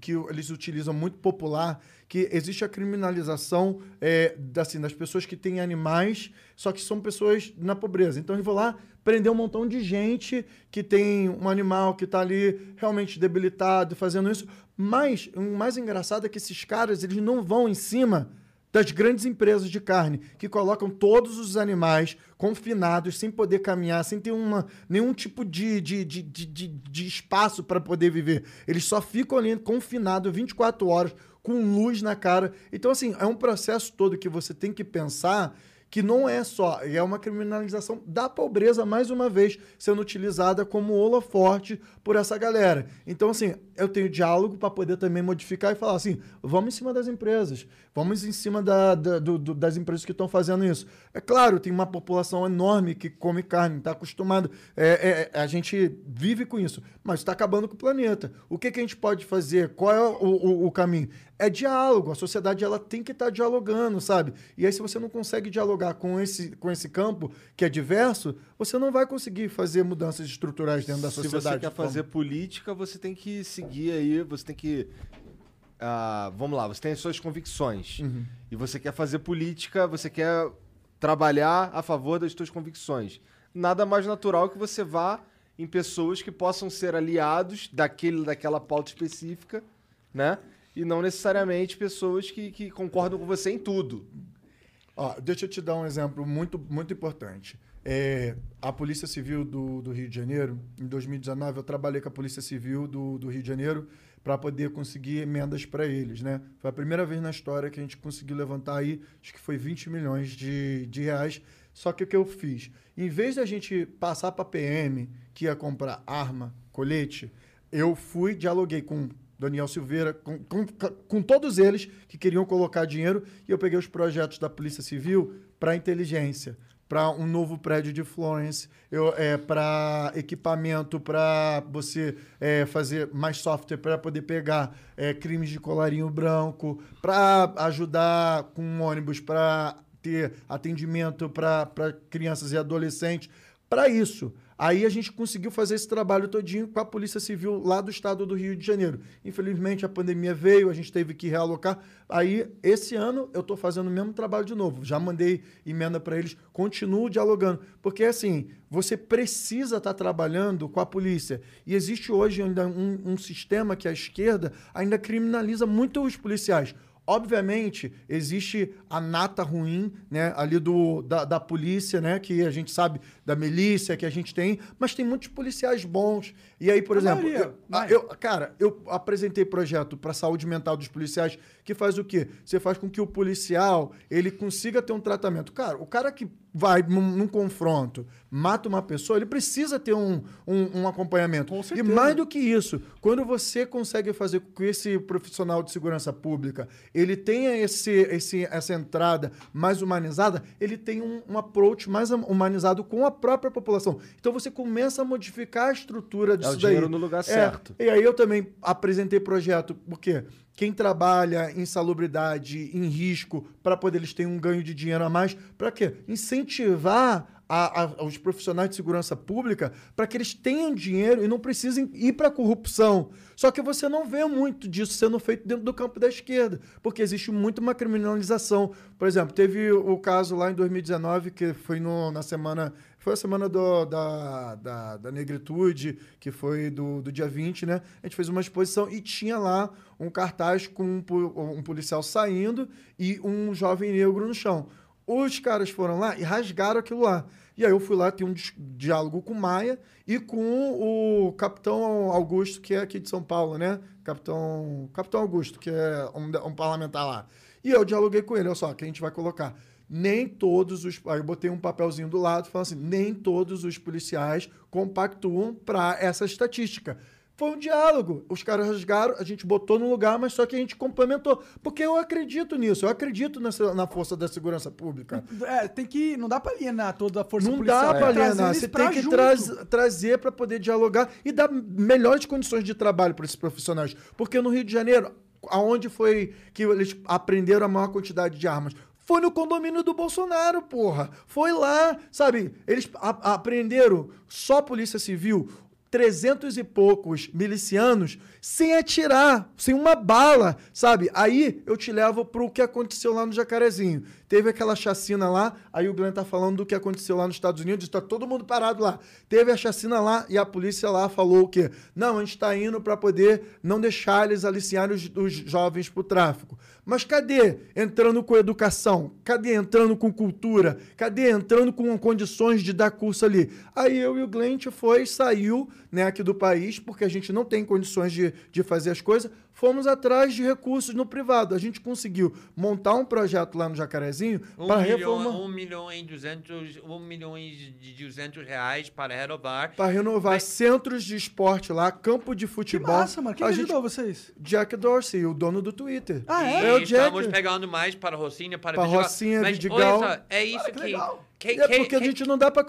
que eles utilizam muito popular, que existe a criminalização é, assim, das pessoas que têm animais, só que são pessoas na pobreza. Então eles vão lá prender um montão de gente que tem um animal que está ali realmente debilitado, fazendo isso. Mas o mais engraçado é que esses caras eles não vão em cima das grandes empresas de carne, que colocam todos os animais confinados, sem poder caminhar, sem ter uma, nenhum tipo de, de, de, de, de- espaço para poder viver. Eles só ficam ali confinados 24 horas, com luz na cara. Então, assim, é um processo todo que você tem que pensar que não é só, é uma criminalização da pobreza, mais uma vez, sendo utilizada como holoforte por essa galera. Então, assim, eu tenho diálogo para poder também modificar e falar assim: vamos em cima das empresas, vamos em cima da- da- do- do- das empresas que estão fazendo isso. É claro, tem uma população enorme que come carne, está acostumado, é, é, a gente vive com isso, mas está acabando com o planeta. O que, que a gente pode fazer? Qual é o, o- o caminho? É diálogo, a sociedade ela tem que estar dialogando, sabe? E aí, se você não consegue dialogar com esse, com esse campo que é diverso, você não vai conseguir fazer mudanças estruturais dentro da Se sociedade. você quer fazer política, você tem que seguir aí, você tem que. ah, vamos lá, você tem as suas convicções. Uhum. E você quer fazer política, você quer trabalhar a favor das suas convicções. nada mais natural que você vá em pessoas que possam ser aliados daquele, daquela pauta específica, né? E não necessariamente pessoas que, que concordam com você em tudo. Ó, deixa eu te dar um exemplo muito, muito importante. É, a Polícia Civil do, do Rio de Janeiro, em 2019, eu trabalhei com a Polícia Civil do, do Rio de Janeiro para poder conseguir emendas para eles, né? Foi a primeira vez na história que a gente conseguiu levantar aí, acho que foi 20 milhões de, de reais. Só que o que eu fiz? Em vez da gente passar para PM, que ia comprar arma, colete, eu fui, dialoguei com Daniel Silveira, com, com, com todos eles que queriam colocar dinheiro, e eu peguei os projetos da Polícia Civil para inteligência, para um novo prédio de Florence, é, para equipamento, para você é, fazer mais software para poder pegar é, crimes de colarinho branco, para ajudar com um ônibus, para ter atendimento para crianças e adolescentes. Para isso, Aí a gente conseguiu fazer esse trabalho todinho com a Polícia Civil lá do estado do Rio de Janeiro. Infelizmente a pandemia veio, a gente teve que realocar. Aí esse ano eu estou fazendo o mesmo trabalho de novo. Já mandei emenda para eles, continuo dialogando, porque assim você precisa estar tá trabalhando com a polícia. E existe hoje ainda um, um sistema que a esquerda ainda criminaliza muito os policiais. Obviamente, existe a nata ruim, né, ali do, da, da, polícia, né, que a gente sabe, da milícia que a gente tem, mas tem muitos policiais bons. E aí, por a exemplo, maioria, eu, mas... eu, cara, eu apresentei projeto para saúde mental dos policiais que faz o quê? Você faz com que o policial, ele consiga ter um tratamento. Cara, o cara que vai num, num, confronto, mata uma pessoa, ele precisa ter um, um, um acompanhamento. E mais do que isso, quando você consegue fazer com que esse profissional de segurança pública ele tenha esse, esse, essa entrada mais humanizada, ele tem um, um approach mais humanizado com a própria população. Então você começa a modificar a estrutura disso é o dinheiro daí. no lugar é, certo. E aí eu também apresentei projeto, porque quem trabalha em salubridade, em risco, para poder eles terem um ganho de dinheiro a mais, para quê? Incentivar a, a, os profissionais de segurança pública para que eles tenham dinheiro e não precisem ir para a corrupção. Só que você não vê muito disso sendo feito dentro do campo da esquerda, porque existe muito uma criminalização. Por exemplo, teve o caso lá em 2019, que foi no, na semana foi a semana do, da, da, da, negritude, que foi do, do dia 20, né? A gente fez uma exposição e tinha lá um cartaz com um, um policial saindo e um jovem negro no chão. Os caras foram lá e rasgaram aquilo lá. E aí eu fui lá ter um diálogo com Maia e com o capitão Augusto, que é aqui de São Paulo, né? Capitão, capitão Augusto, que é um, um parlamentar lá. E eu dialoguei com ele, olha só, que a gente vai colocar nem todos os. Aí eu botei um papelzinho do lado falando assim: nem todos os policiais compactuam para essa estatística. Foi um diálogo. Os caras rasgaram, a gente botou no lugar, mas só que a gente complementou. Porque eu acredito nisso, eu acredito nessa, na força da segurança pública. É, tem que. Não dá pra alienar toda a força não policial. Não dá pra alienar. Você tem que traz, trazer para poder dialogar e dar melhores condições de trabalho para esses profissionais. Porque no Rio de Janeiro, aonde foi que eles aprenderam a maior quantidade de armas? Foi no condomínio do Bolsonaro, porra. Foi lá, sabe? Eles aprenderam só Polícia Civil, trezentos e poucos milicianos sem atirar, sem uma bala, sabe? Aí eu te levo pro que aconteceu lá no Jacarezinho. Teve aquela chacina lá, aí o Glenn tá falando do que aconteceu lá nos Estados Unidos, tá todo mundo parado lá. Teve a chacina lá e a polícia lá falou o quê? Não, a gente tá indo para poder não deixar eles aliciarem os, os jovens pro tráfico. Mas cadê entrando com educação? Cadê entrando com cultura? Cadê entrando com condições de dar curso ali? Aí eu e o Glenn foi, saiu né, aqui do país, porque a gente não tem condições de, de fazer as coisas fomos atrás de recursos no privado. A gente conseguiu montar um projeto lá no Jacarezinho um para milhão, reformar. Um milhão, em 200, um milhão de 200 reais para renovar. Para renovar Mas... centros de esporte lá, campo de futebol. Que massa, mano. Quem a ajudou gente... vocês? Jack Dorsey, o dono do Twitter. Ah, é? é o Jack. Estamos pegando mais para a Rocinha, para, para Vidigal. Rocinha, Mas, Vidigal. olha só, é isso ah, que, que... Que, é porque que, a gente não dá para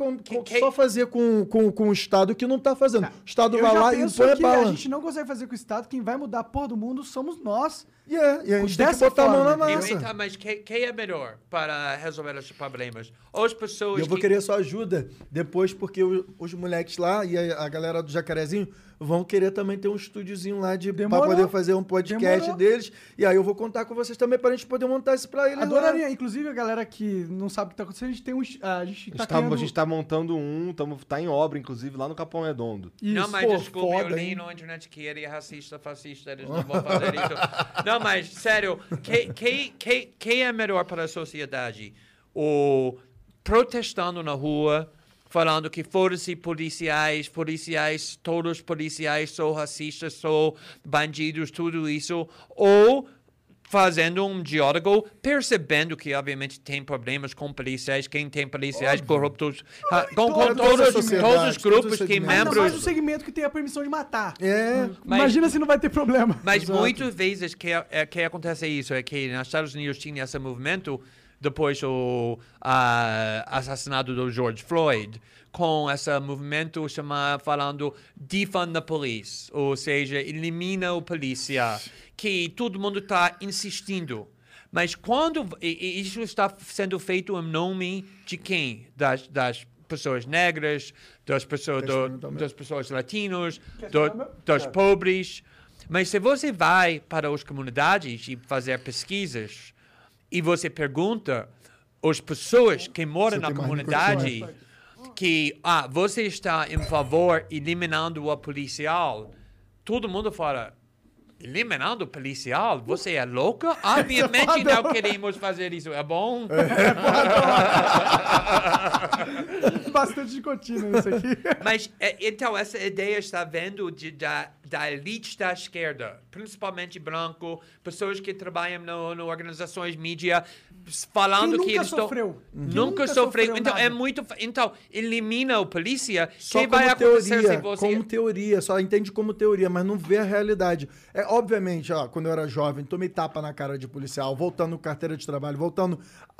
só fazer com, com, com o Estado que não está fazendo. o Estado eu vai lá e impõe a bala. A gente não consegue fazer com o Estado, quem vai mudar a porra do mundo somos nós. Yeah, e a gente tem que botar forma. a mão na massa. Então, mas quem, quem, é melhor para resolver esses problemas? As pessoas. Eu vou que... querer sua ajuda depois, porque os, os moleques lá e a, a, galera do Jacarezinho vão querer também ter um estúdiozinho lá de, pra Demorou. poder fazer um podcast Demorou. deles. E aí eu vou contar com vocês também pra gente poder montar isso pra eles. lá. Adoraria. Inclusive, a galera que não sabe o que tá acontecendo, a gente tem um. A gente A tá tá, criando... a gente tá montando um, tamo, tá em obra, inclusive, lá no Capão Redondo. Não, Isso. mas pô, desculpe, eu foda, li hein? na internet que ele é racista, fascista, eles não vão fazer isso. Não, mas, sério, que, que, que, que é melhor para a sociedade? O protestando na rua, falando que foda-se policiais, policiais, todos policiais são racistas, são bandidos, tudo isso, ou fazendo um diálogo, percebendo que obviamente tem problemas com policiais, quem tem policiais corruptos, ah, com, com todos, todos os grupos os que segmentos. Ainda mais um membros segmento que tem a permissão de matar. É, Mas- Imagina se não vai ter problema. Mas Exato. muitas vezes que, é, que acontece isso é que nos Estados Unidos tinha esse movimento depois do ah, assassinato do George Floyd, com esse movimento chama, falando defund the police, ou seja, elimina o polícia, que todo mundo está insistindo. Mas quando e- e isso está sendo feito em nome de quem? Das, das pessoas negras, das pessoas, do- das pessoas latinos, do, dos pobres. Mas se você vai para as comunidades e fazer pesquisas e você pergunta às pessoas que moram Você na comunidade que ah, você está em favor eliminando o policial, todo mundo fala eliminando o policial? Você é louca? Obviamente não queremos fazer isso, é bom? Bastante de contínua isso aqui. Mas, é, então, essa ideia está vendo de, da, da elite da esquerda, principalmente branco, pessoas que trabalham no, no organizações mídia, falando que eles estão... sofreu. Quem Nunca, nunca sofreu. Então, é nada. muito... fa- Então, elimina o polícia, Só que vai acontecer teoria, se você... como teoria, só entende como teoria, mas não vê a realidade. É obviamente, ó, quando eu era jovem, tomei tapa na cara de policial, voltando carteira de trabalho, voltando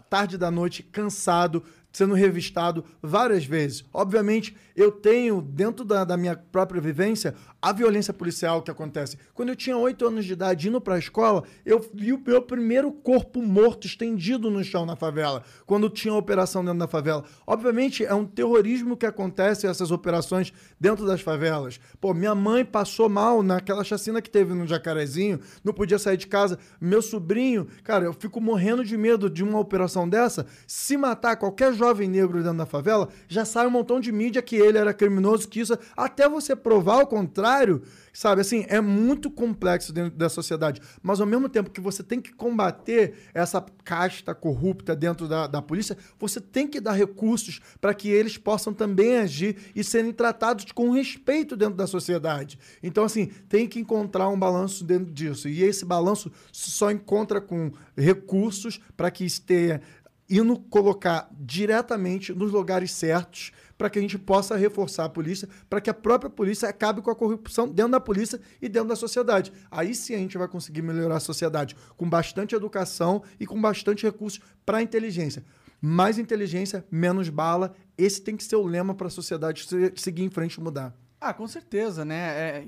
tarde da noite, cansado, sendo revistado várias vezes. Obviamente, eu tenho, dentro da, da minha própria vivência, a violência policial que acontece. Quando eu tinha oito anos de idade, indo para a escola, eu vi o meu primeiro corpo morto estendido no chão na favela, quando tinha operação dentro da favela. Obviamente, é um terrorismo que acontece essas operações dentro das favelas. Pô, minha mãe passou mal naquela chacina que teve no Jacarezinho, não podia sair de casa. Meu sobrinho, cara, eu fico morrendo de medo de uma operação dessa. Se matar qualquer jovem negro dentro da favela, já sai um montão de mídia que ele era criminoso, que isso, até você provar o contrário, sabe? Assim, é muito complexo dentro da sociedade. Mas ao mesmo tempo que você tem que combater essa casta corrupta dentro da, da polícia, você tem que dar recursos para que eles possam também agir e serem tratados com respeito dentro da sociedade. Então, assim, tem que encontrar um balanço dentro disso. E esse balanço só encontra com recursos para que esteja indo colocar diretamente nos lugares certos para que a gente possa reforçar a polícia, para que a própria polícia acabe com a corrupção dentro da polícia e dentro da sociedade. Aí sim a gente vai conseguir melhorar a sociedade com bastante educação e com bastante recursos para a inteligência. Mais inteligência, menos bala. Esse tem que ser o lema para a sociedade se- seguir em frente e mudar. Ah, com certeza, né? É,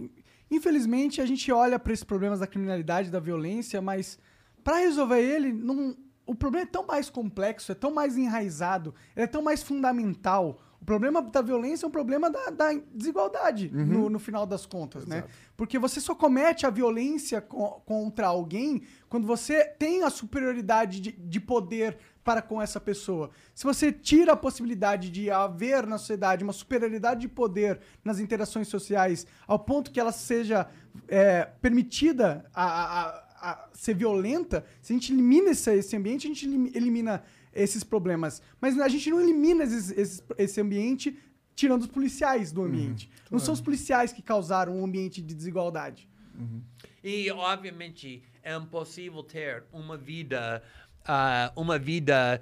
infelizmente, a gente olha para esses problemas da criminalidade, da violência, mas para resolver ele, não, o problema é tão mais complexo, é tão mais enraizado, é tão mais fundamental. O problema da violência é um problema da, da desigualdade, no, no final das contas, né? Porque você só comete a violência co- contra alguém quando você tem a superioridade de, de poder para com essa pessoa. Se você tira a possibilidade de haver na sociedade uma superioridade de poder nas interações sociais ao ponto que ela seja é, permitida a, a- a- ser violenta, se a gente elimina esse, esse ambiente, a gente elim- elimina esses problemas. Mas a gente não elimina esses- esses- esse ambiente tirando os policiais do ambiente. não são os policiais que causaram um ambiente de desigualdade. E, obviamente, é impossível ter uma vida, ah, uma vida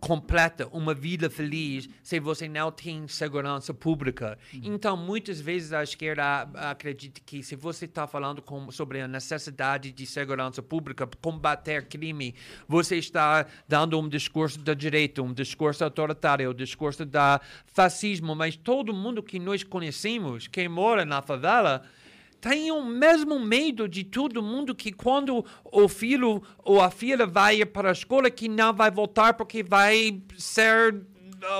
completa, uma vida feliz, se você não tem segurança pública. Então, muitas vezes a esquerda acredita que se você está falando com- sobre a necessidade de segurança pública, combater crime, você está dando um discurso da direita, um discurso autoritário, um discurso da fascismo, mas todo mundo que nós conhecemos, que mora na favela, o mesmo medo de todo mundo que quando o filho ou a filha vai para a escola que não vai voltar porque vai ser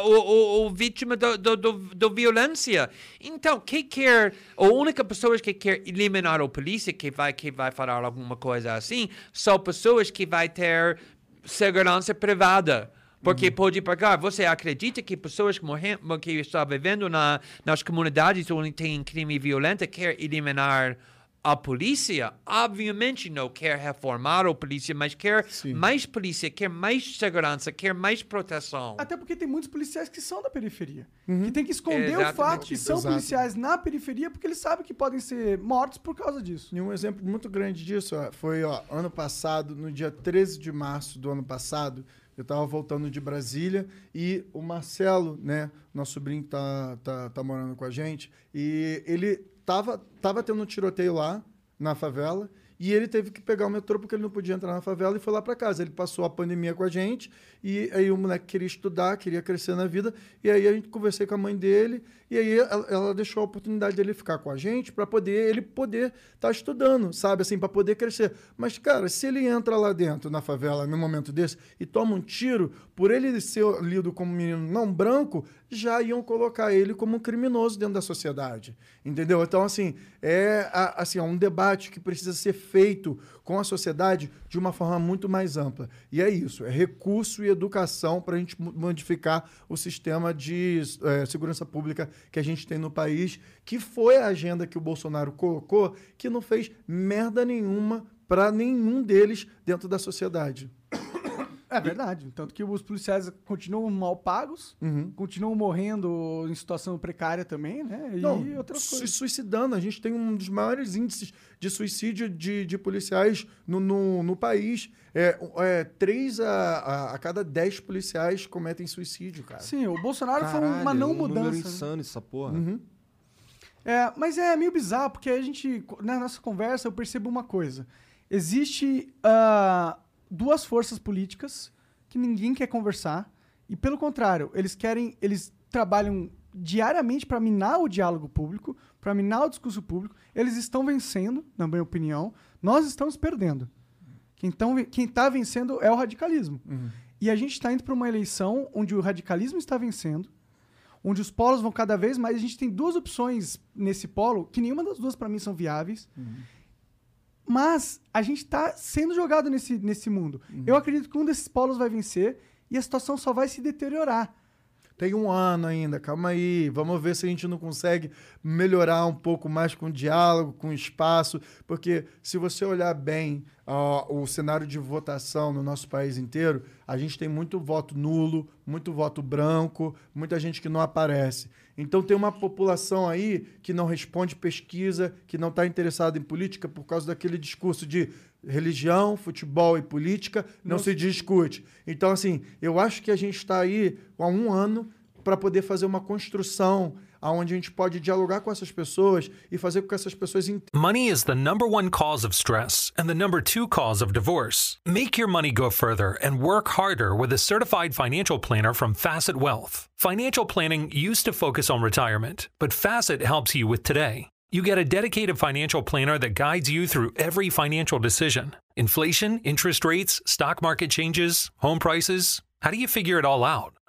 o, o, o vítima do, do, do, do violência. Então, quem quer, a única pessoa que quer eliminar a polícia, que vai, que vai falar alguma coisa assim, são pessoas que vai ter segurança privada. Porque pode pagar. Você acredita que pessoas que, morrem, que estão vivendo na, nas comunidades onde tem crime violento quer eliminar a polícia? Obviamente não quer reformar a polícia, mas quer mais polícia, quer mais segurança, quer mais proteção. Até porque tem muitos policiais que são da periferia. Que tem que esconder o Exatamente fato que são Exato. policiais na periferia porque eles sabem que podem ser mortos por causa disso. E um exemplo muito grande disso ó, foi ó, ano passado, no dia 13 de março do ano passado, eu estava voltando de Brasília e o Marcelo, né, nosso sobrinho que tá, tá, tá morando com a gente, e ele tava, tava tendo um tiroteio lá na favela e ele teve que pegar o metrô porque ele não podia entrar na favela e foi lá para casa. Ele passou a pandemia com a gente e aí o moleque queria estudar, queria crescer na vida e aí a gente conversei com a mãe dele e aí ela, ela deixou a oportunidade dele ficar com a gente para poder ele poder estar estudando, sabe assim, para poder crescer. Mas cara, se ele entra lá dentro na favela num momento desse e toma um tiro, por ele ser lido como menino não branco, já iam colocar ele como um criminoso dentro da sociedade. Entendeu? Então, assim, é assim, é um debate que precisa ser feito com a sociedade de uma forma muito mais ampla. E é isso, é recurso e educação para a gente mo- modificar o sistema de eh, segurança pública que a gente tem no país, que foi a agenda que o Bolsonaro colocou, que não fez merda nenhuma para nenhum deles dentro da sociedade. É verdade. Tanto que os policiais continuam mal pagos, Uhum. continuam morrendo em situação precária também, né? E Não, outras se coisas. suicidando. A gente tem um dos maiores índices de suicídio de, de policiais no, no, no país. É, é, três a, a, a cada dez policiais cometem suicídio, cara. Sim, o Bolsonaro foi Caralho, uma não um número mudança. né? insano essa porra. Uhum. É, mas é meio bizarro, porque a gente, na nossa conversa, eu percebo uma coisa. Existe ah, duas forças políticas que ninguém quer conversar, e pelo contrário, eles querem, eles trabalham diariamente para minar o diálogo público, para minar o discurso público. Eles estão vencendo, na minha opinião. Nós estamos perdendo. Quem, tão, quem tá vencendo é o radicalismo. E a gente está indo para uma eleição onde o radicalismo está vencendo, onde os polos vão cada vez mais. A gente tem duas opções nesse polo, que nenhuma das duas para mim são viáveis. Mas a gente está sendo jogado nesse, nesse mundo. Eu acredito que um desses polos vai vencer e a situação só vai se deteriorar. Tem um ano ainda, calma aí. Vamos ver se a gente não consegue melhorar um pouco mais com diálogo, com espaço. Porque se você olhar bem ó, o cenário de votação no nosso país inteiro, a gente tem muito voto nulo, muito voto branco, muita gente que não aparece. Então tem uma população aí que não responde pesquisa, que não está interessada em política por causa daquele discurso de religião, futebol e política não se discute. Então, assim, eu acho que a gente está aí há um ano para poder fazer uma construção onde a gente pode dialogar com essas pessoas e fazer com que essas pessoas. Money is the number one cause of stress and the number two cause of divorce. Make your money go further and work harder with a certified financial planner from Facet Wealth. Financial planning used to focus on retirement, but Facet helps you with today. You get a dedicated financial planner that guides you through every financial decision inflation, interest rates, stock market changes, home prices. How do you figure it all out?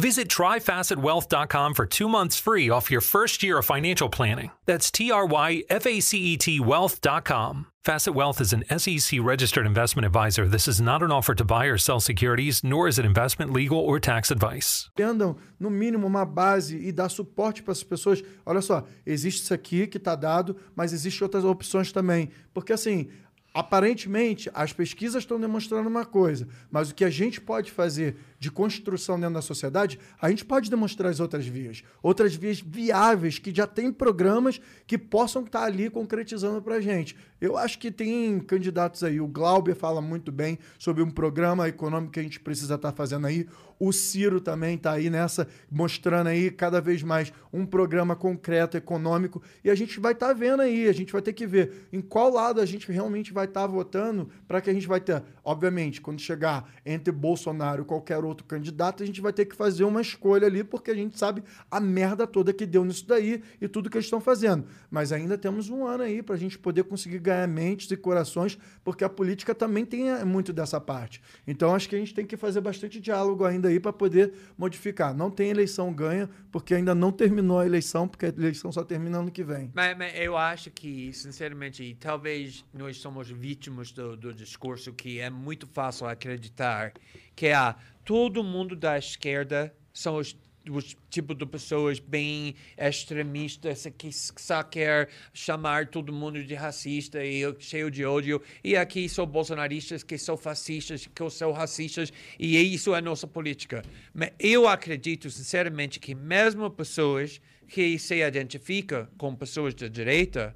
Visit tryfacetwealth.com for two months free off your first year of financial planning. That's T R Y F A C E T wealth.com. Facet Wealth is an SEC registered investment advisor. This is not an offer to buy or sell securities, nor is it investment, legal, or tax advice. entendam, no mínimo, uma base e dar suporte para essas pessoas. Olha só, existe isso aqui que está dado, mas existem outras opções também. Porque, assim, aparentemente, as pesquisas estão demonstrando uma coisa, mas o que a gente pode fazer de construção dentro da sociedade, a gente pode demonstrar as outras vias. Outras vias viáveis, que já tem programas que possam estar ali concretizando para a gente. Eu acho que tem candidatos aí. O Glauber fala muito bem sobre um programa econômico que a gente precisa estar fazendo aí. O Ciro também está aí nessa, mostrando aí cada vez mais um programa concreto, econômico. E a gente vai estar vendo aí, a gente vai ter que ver em qual lado a gente realmente vai estar votando para que a gente vai ter. Obviamente, quando chegar entre Bolsonaro e qualquer outro candidato, a gente vai ter que fazer uma escolha ali, porque a gente sabe a merda toda que deu nisso daí e tudo que eles estão fazendo. Mas ainda temos um ano aí para a gente poder conseguir ganhar mentes e corações, porque a política também tem eh, muito dessa parte. Então acho que a gente tem que fazer bastante diálogo ainda aí para poder modificar. Não tem eleição ganha, porque ainda não terminou a eleição, porque a eleição só termina ano que vem. Mas, mas eu acho que, sinceramente, talvez nós somos vítimas do, do discurso que é muito fácil acreditar que ah, todo mundo da esquerda são os os tipo de pessoas bem extremistas que só quer chamar todo mundo de racista e cheio de ódio. E aqui são bolsonaristas que são fascistas, que são racistas e isso é nossa política. Mas eu acredito sinceramente que mesmo pessoas que se identificam com pessoas da direita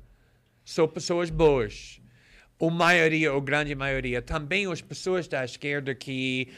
são pessoas boas. A maioria, ou grande maioria, também as pessoas da esquerda que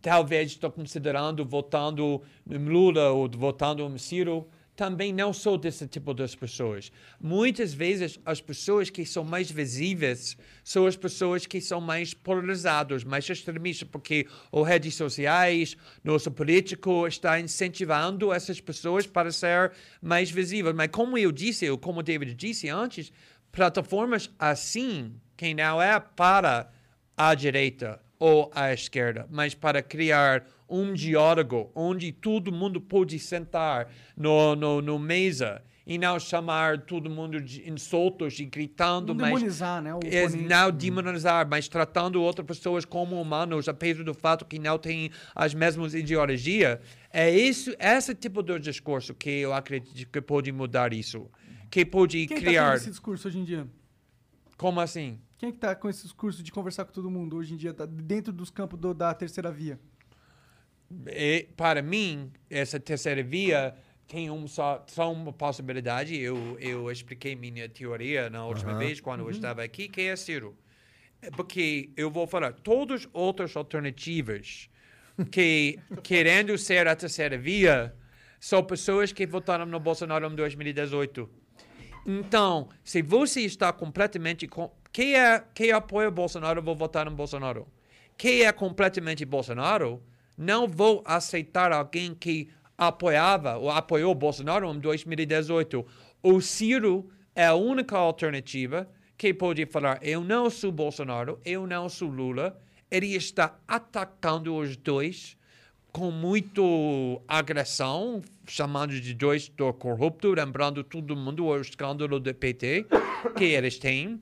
talvez estou considerando votando Lula ou votando Ciro, também não sou desse tipo de pessoas. Muitas vezes as pessoas que são mais visíveis são as pessoas que são mais polarizadas, mais extremistas, porque as redes sociais, nosso político está incentivando essas pessoas para ser mais visíveis. Mas como eu disse, ou como o David disse antes, plataformas assim, que não é para a direita, ou à esquerda, mas para criar um diálogo onde todo mundo pode sentar no, no, no mesa e não chamar todo mundo de insultos e gritando, Não mas demonizar, né, o é, não demonizar, mas tratando outras pessoas como humanos, apesar do fato que não têm as mesmas ideologias. É isso, esse tipo de discurso que eu acredito que pode mudar isso, que pode Quem tá criar. com esse discurso hoje em dia? Como assim? Quem é que tá com esse discurso de conversar com todo mundo hoje em dia, tá dentro dos campos do- da terceira via? E, para mim, essa terceira via tem um só, só uma possibilidade. Eu, eu expliquei minha teoria na última Aham. vez, quando eu Uhum. estava aqui, que é Ciro. É Porque eu vou falar, todas as outras alternativas que, querendo ser a terceira via, são pessoas que votaram no Bolsonaro em 2018. Então, se você está completamente. Com... Quem, é, quem apoia Bolsonaro, vou votar no Bolsonaro. Quem é completamente Bolsonaro, não vou aceitar alguém que apoiava ou apoiou Bolsonaro em 2018. O Ciro é a única alternativa que pode falar: eu não sou Bolsonaro, eu não sou Lula. Ele está atacando os dois com muito agressão, chamando de dois do corrupto, lembrando todo mundo o escândalo do PT que eles têm.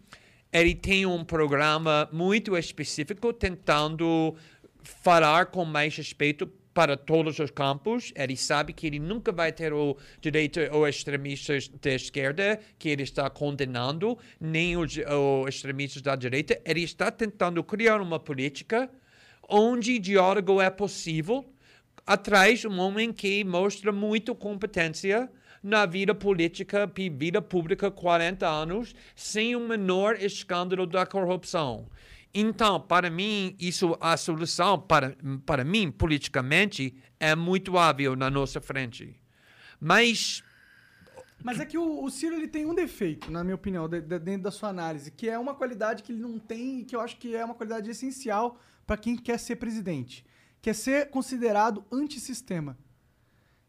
Ele tem um programa muito específico tentando falar com mais respeito para todos os campos. Ele sabe que ele nunca vai ter o direito ou extremistas da esquerda que ele está condenando, nem os, os extremistas da direita. Ele está tentando criar uma política onde diálogo é possível, atrás de um homem que mostra muita competência na vida política e vida pública 40 anos, sem o menor escândalo da corrupção. Então, para mim, isso a solução para, para mim politicamente é muito óbvio na nossa frente. Mas Mas é que o, o Ciro ele tem um defeito, na minha opinião, de- de- dentro da sua análise, que é uma qualidade que ele não tem e que eu acho que é uma qualidade essencial para quem quer ser presidente, que é ser considerado antissistema.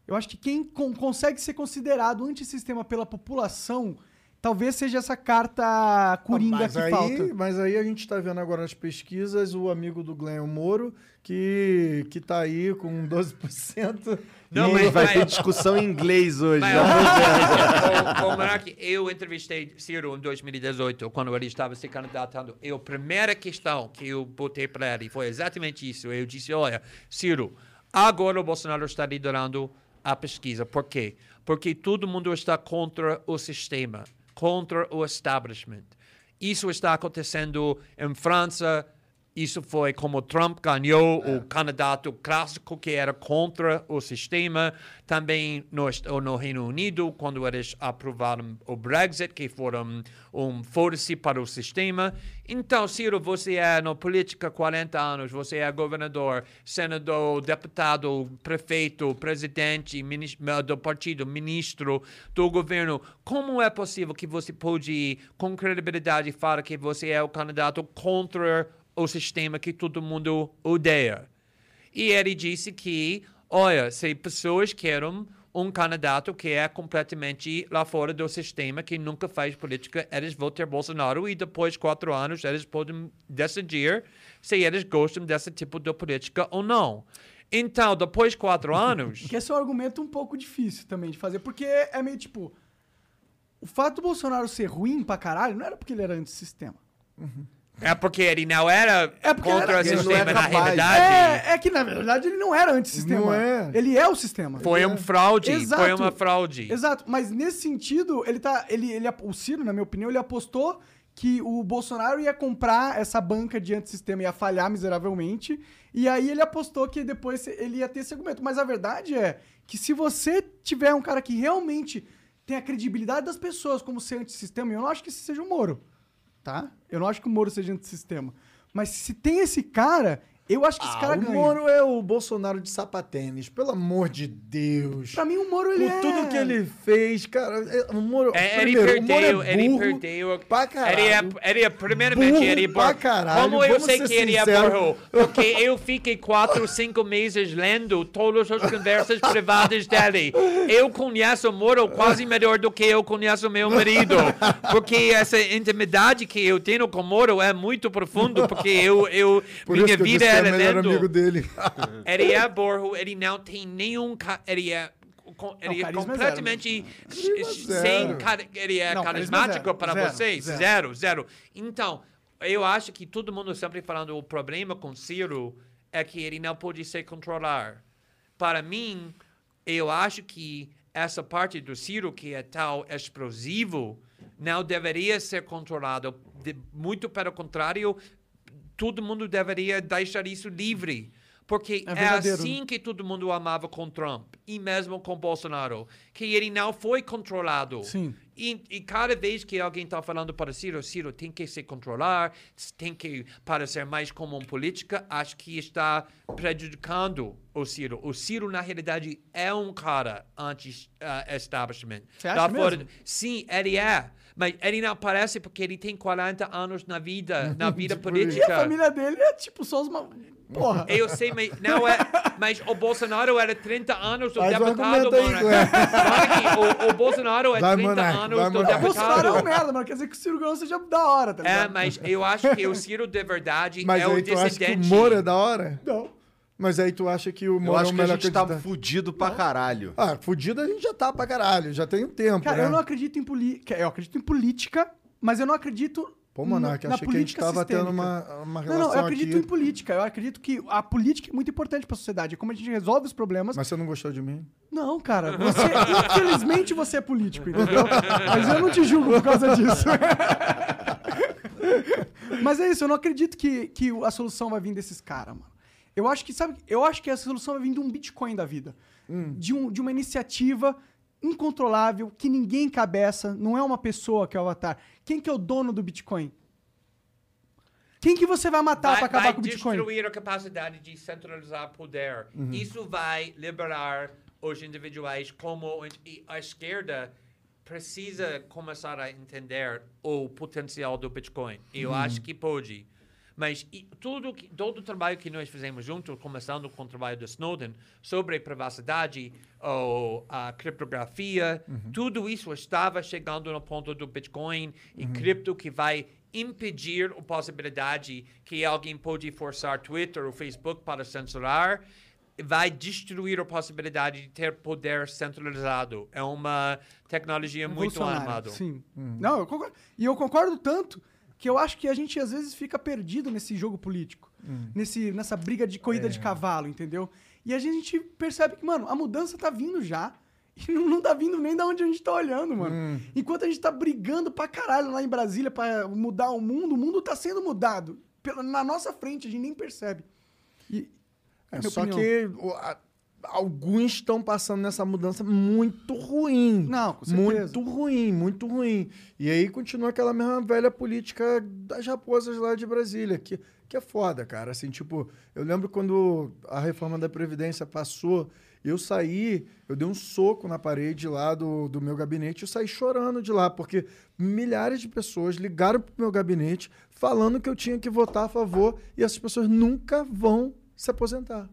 Eu acho que quem con- consegue ser considerado antissistema pela população, talvez seja essa carta coringa mas que aí, falta. Mas aí a gente está vendo agora nas pesquisas o amigo do Glenn Moro, que, que tá aí com 12%. Não, E mas vai ter discussão em inglês hoje. Mas, ô, ô, Monark, eu entrevistei Ciro em 2018, quando ele estava se candidatando. E a primeira questão que eu botei para ele foi exatamente isso. Eu disse, olha, Ciro, agora o Bolsonaro está liderando a pesquisa. Por quê? Porque todo mundo está contra o sistema, contra o establishment. Isso está acontecendo em França, Isso foi como Trump ganhou o candidato clássico que era contra o sistema. Também no, no Reino Unido, quando eles aprovaram o Brexit, que foram um foda-se para o sistema. Então, Ciro, você é na política há 40 anos, você é governador, senador, deputado, prefeito, presidente minis- do partido, ministro do governo. Como é possível que você pode, com credibilidade, falar que você é o candidato contra o sistema que todo mundo odeia? E ele disse que, olha, se pessoas querem um candidato que é completamente lá fora do sistema, que nunca faz política, eles vão ter Bolsonaro e depois de quatro anos eles podem decidir se eles gostam desse tipo de política ou não. Então, depois de quatro anos, Que esse é um argumento um pouco difícil também de fazer, porque é meio tipo. O fato do Bolsonaro ser ruim pra caralho não era porque ele era antissistema. É porque ele não era É contra era- o sistema é na realidade. É, é que na verdade ele não era antissistema. Não é. Ele é o sistema. Foi um fraude, Exato. foi uma fraude. Exato, mas nesse sentido, ele tá. Ele, ele, o Ciro, na minha opinião, ele apostou que o Bolsonaro ia comprar essa banca de antissistema, ia falhar miseravelmente. E aí ele apostou que depois ele ia ter esse argumento. Mas a verdade é que se você tiver um cara que realmente tem a credibilidade das pessoas como ser antissistema, e eu não acho que esse seja o Moro. Tá? Eu não acho que o Moro seja antissistema. Mas se tem esse cara, eu acho que esse cara Ah, o ganha. Moro é o Bolsonaro de sapatênis, pelo amor de Deus. Pra mim, o Moro, ele Por é... tudo que ele fez, cara, é- o Moro, É, ele primeiro, o Moro perdeu, é ele burro perdeu. pra caralho. Ele é, ele é, primeiramente, Burro ele é pra burro. caralho, Como eu vamos sei que ele é sincero. burro? Porque eu fiquei quatro, cinco meses lendo todas as conversas privadas dele. Eu conheço o Moro quase melhor do que eu conheço o meu marido. Porque essa intimidade que eu tenho com o Moro é muito profundo, porque eu, eu Por minha vida é era o melhor amigo dele. Ele é burro, ele não tem nenhum. ca- Ele é. com- Ele carisma é completamente zero. sem. cari- Ele é Não, carismático zero, para zero, vocês? zero. Zero. zero, Então, eu acho que todo mundo sempre falando o problema com Ciro é que ele não pode se controlar. Para mim, eu acho que essa parte do Ciro que é tão explosivo não deveria ser controlado. De- muito pelo contrário, todo mundo deveria deixar isso livre. Porque É é, verdadeiro. assim que todo mundo amava com Trump e mesmo com Bolsonaro, que ele não foi controlado. Sim. E, e cada vez que alguém está falando para Ciro, Ciro tem que se controlar, tem que parecer mais como um política, acho que está prejudicando o Ciro. O Ciro, na realidade, é um cara anti-establishment. Você acha mesmo? Sim, ele é. Mas ele não parece porque ele tem 40 anos na vida, na vida E a política. família dele é tipo só os... ma- Porra. Eu sei, mas não é. Mas o Bolsonaro era 30 anos do Faz o deputado, aí, Monark. Glenn. Monark, o, o Bolsonaro é Vai, 30 Monark, anos do Monark. O Bolsonaro é deputado. um merda, mano. Quer dizer que o Ciro Gomes seja da hora, tá É, ligado? mas eu acho que o Ciro de verdade Mas é aí o tu acha que o dissidente. Moro é da hora? Não. Mas aí tu acha que o Eu Moro é acho o que a melhor gente tá candidato? fudido pra caralho. Ah, fudido a gente já tá pra caralho, já tem um tempo, Cara, né? eu não acredito em política. Eu acredito em política, mas eu não acredito. Pô, Monark, na achei que a gente política tava tendo sistêmica. uma, uma Não, relação não, eu acredito aqui. em política. Eu acredito que a política é muito importante pra sociedade. É como a gente resolve os problemas. Mas você não gostou de mim? Não, cara. Você, infelizmente, você é político, entendeu? Mas eu não te julgo por causa disso. Mas é isso, eu não acredito que, que a solução vai vir desses caras, mano. Eu acho que, sabe, eu acho que a solução vai vir de um Bitcoin da vida. De, um, de uma iniciativa incontrolável, que ninguém cabeça, não é uma pessoa que é o avatar. Quem que é o dono do Bitcoin? Quem que você vai matar vai, pra acabar vai com o Bitcoin? destruir a capacidade de centralizar poder. Uhum. Isso vai liberar os individuais como e a esquerda precisa começar a entender o potencial do Bitcoin. Eu Uhum. acho que pode. Mas e tudo que, todo o trabalho que nós fizemos juntos, começando com o trabalho do Snowden, sobre privacidade ou a criptografia, Uhum. tudo isso estava chegando no ponto do Bitcoin e cripto que vai impedir a possibilidade que alguém pode forçar Twitter ou Facebook para censurar, vai destruir a possibilidade de ter poder centralizado. É uma tecnologia muito armada. Sim. Uhum. Não, eu concordo. E eu concordo tanto que eu acho que a gente às vezes fica perdido nesse jogo político. Uhum. Nesse, nessa briga de corrida É. de cavalo, entendeu? E a gente percebe que, mano, a mudança tá vindo já. E não, não tá vindo nem da onde a gente tá olhando, mano. Enquanto a gente tá brigando pra caralho lá em Brasília pra mudar o mundo, o mundo tá sendo mudado pela- na nossa frente, a gente nem percebe. E, É, só opinião. que alguns estão passando nessa mudança muito ruim. Não, com certeza. Muito ruim, muito ruim. E aí continua aquela mesma velha política das raposas lá de Brasília, que, que é foda, cara. Assim, tipo, eu lembro quando a reforma da Previdência passou, eu saí, eu dei um soco na parede lá do, do meu gabinete, eu saí chorando de lá, porque milhares de pessoas ligaram pro meu gabinete falando que eu tinha que votar a favor e essas pessoas nunca vão se aposentar.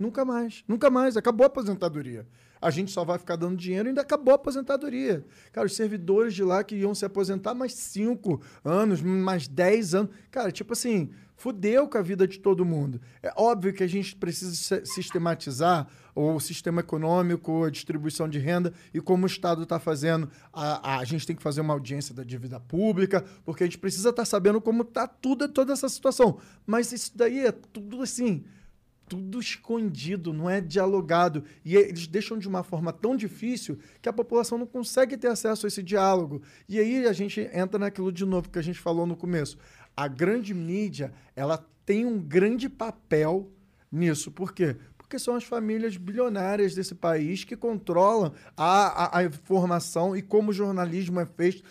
Nunca mais. Nunca mais. Acabou a aposentadoria. A gente só vai ficar dando dinheiro e ainda acabou a aposentadoria. Cara, os servidores de lá que iam se aposentar mais cinco anos, mais dez anos. Cara, tipo assim, fudeu com a vida de todo mundo. É óbvio que a gente precisa sistematizar o sistema econômico, a distribuição de renda e como o Estado está fazendo. A, a, gente tem que fazer uma audiência da dívida pública, porque a gente precisa estar sabendo como está tudo, toda essa situação. Mas isso daí é tudo assim tudo escondido, não é dialogado. E eles deixam de uma forma tão difícil que a população não consegue ter acesso a esse diálogo. E aí a gente entra naquilo de novo que a gente falou no começo. A grande mídia, ela tem um grande papel nisso. Por quê? Porque são as famílias bilionárias desse país que controlam a, a, a informação e como o jornalismo é feito.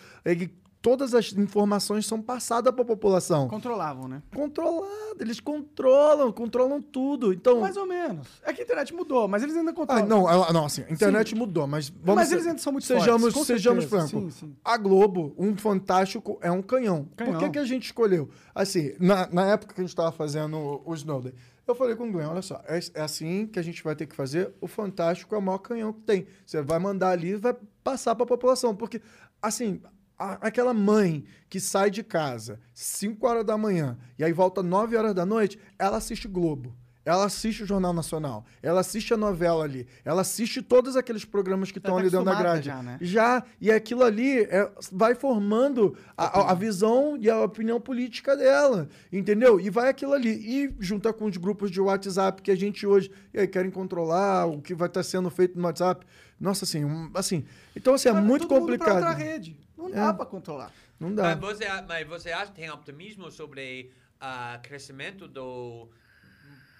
Todas as informações são passadas para a população. Controlavam, né? Controlado, eles controlam, controlam tudo. Então, Mais ou menos. É que a internet mudou, mas eles ainda ah, controlam. não, ela- não, assim, a internet mudou, mas vamos Mas ser- eles ainda são muito sejamos, fortes, sejamos francos. Sim, sim. A Globo, um fantástico, é um canhão. Por Canhão. que, que a gente escolheu? Assim, na, na época que a gente estava fazendo o, o Snowden, eu falei com o Glenn, olha só, é, é assim que a gente vai ter que fazer. O fantástico é o maior canhão que tem. Você vai mandar ali e vai passar para a população, porque assim. Aquela mãe que sai de casa 5 horas da manhã e aí volta 9 horas da noite, ela assiste Globo. Ela assiste o Jornal Nacional. Ela assiste a novela ali. Ela assiste todos aqueles programas que estão tá ali dentro da grade. já, né? Já, e aquilo ali é- vai formando a, a- visão e a opinião política dela, entendeu? E vai aquilo ali. E junta com os grupos de WhatsApp que a gente hoje e aí, querem controlar o que vai estar sendo feito no WhatsApp. Nossa, assim, um- assim. Então, assim, é Leva muito todo mundo pra complicado. outra rede. Não dá É. pra controlar. Não dá. Mas você, mas você acha que tem optimismo sobre o crescimento do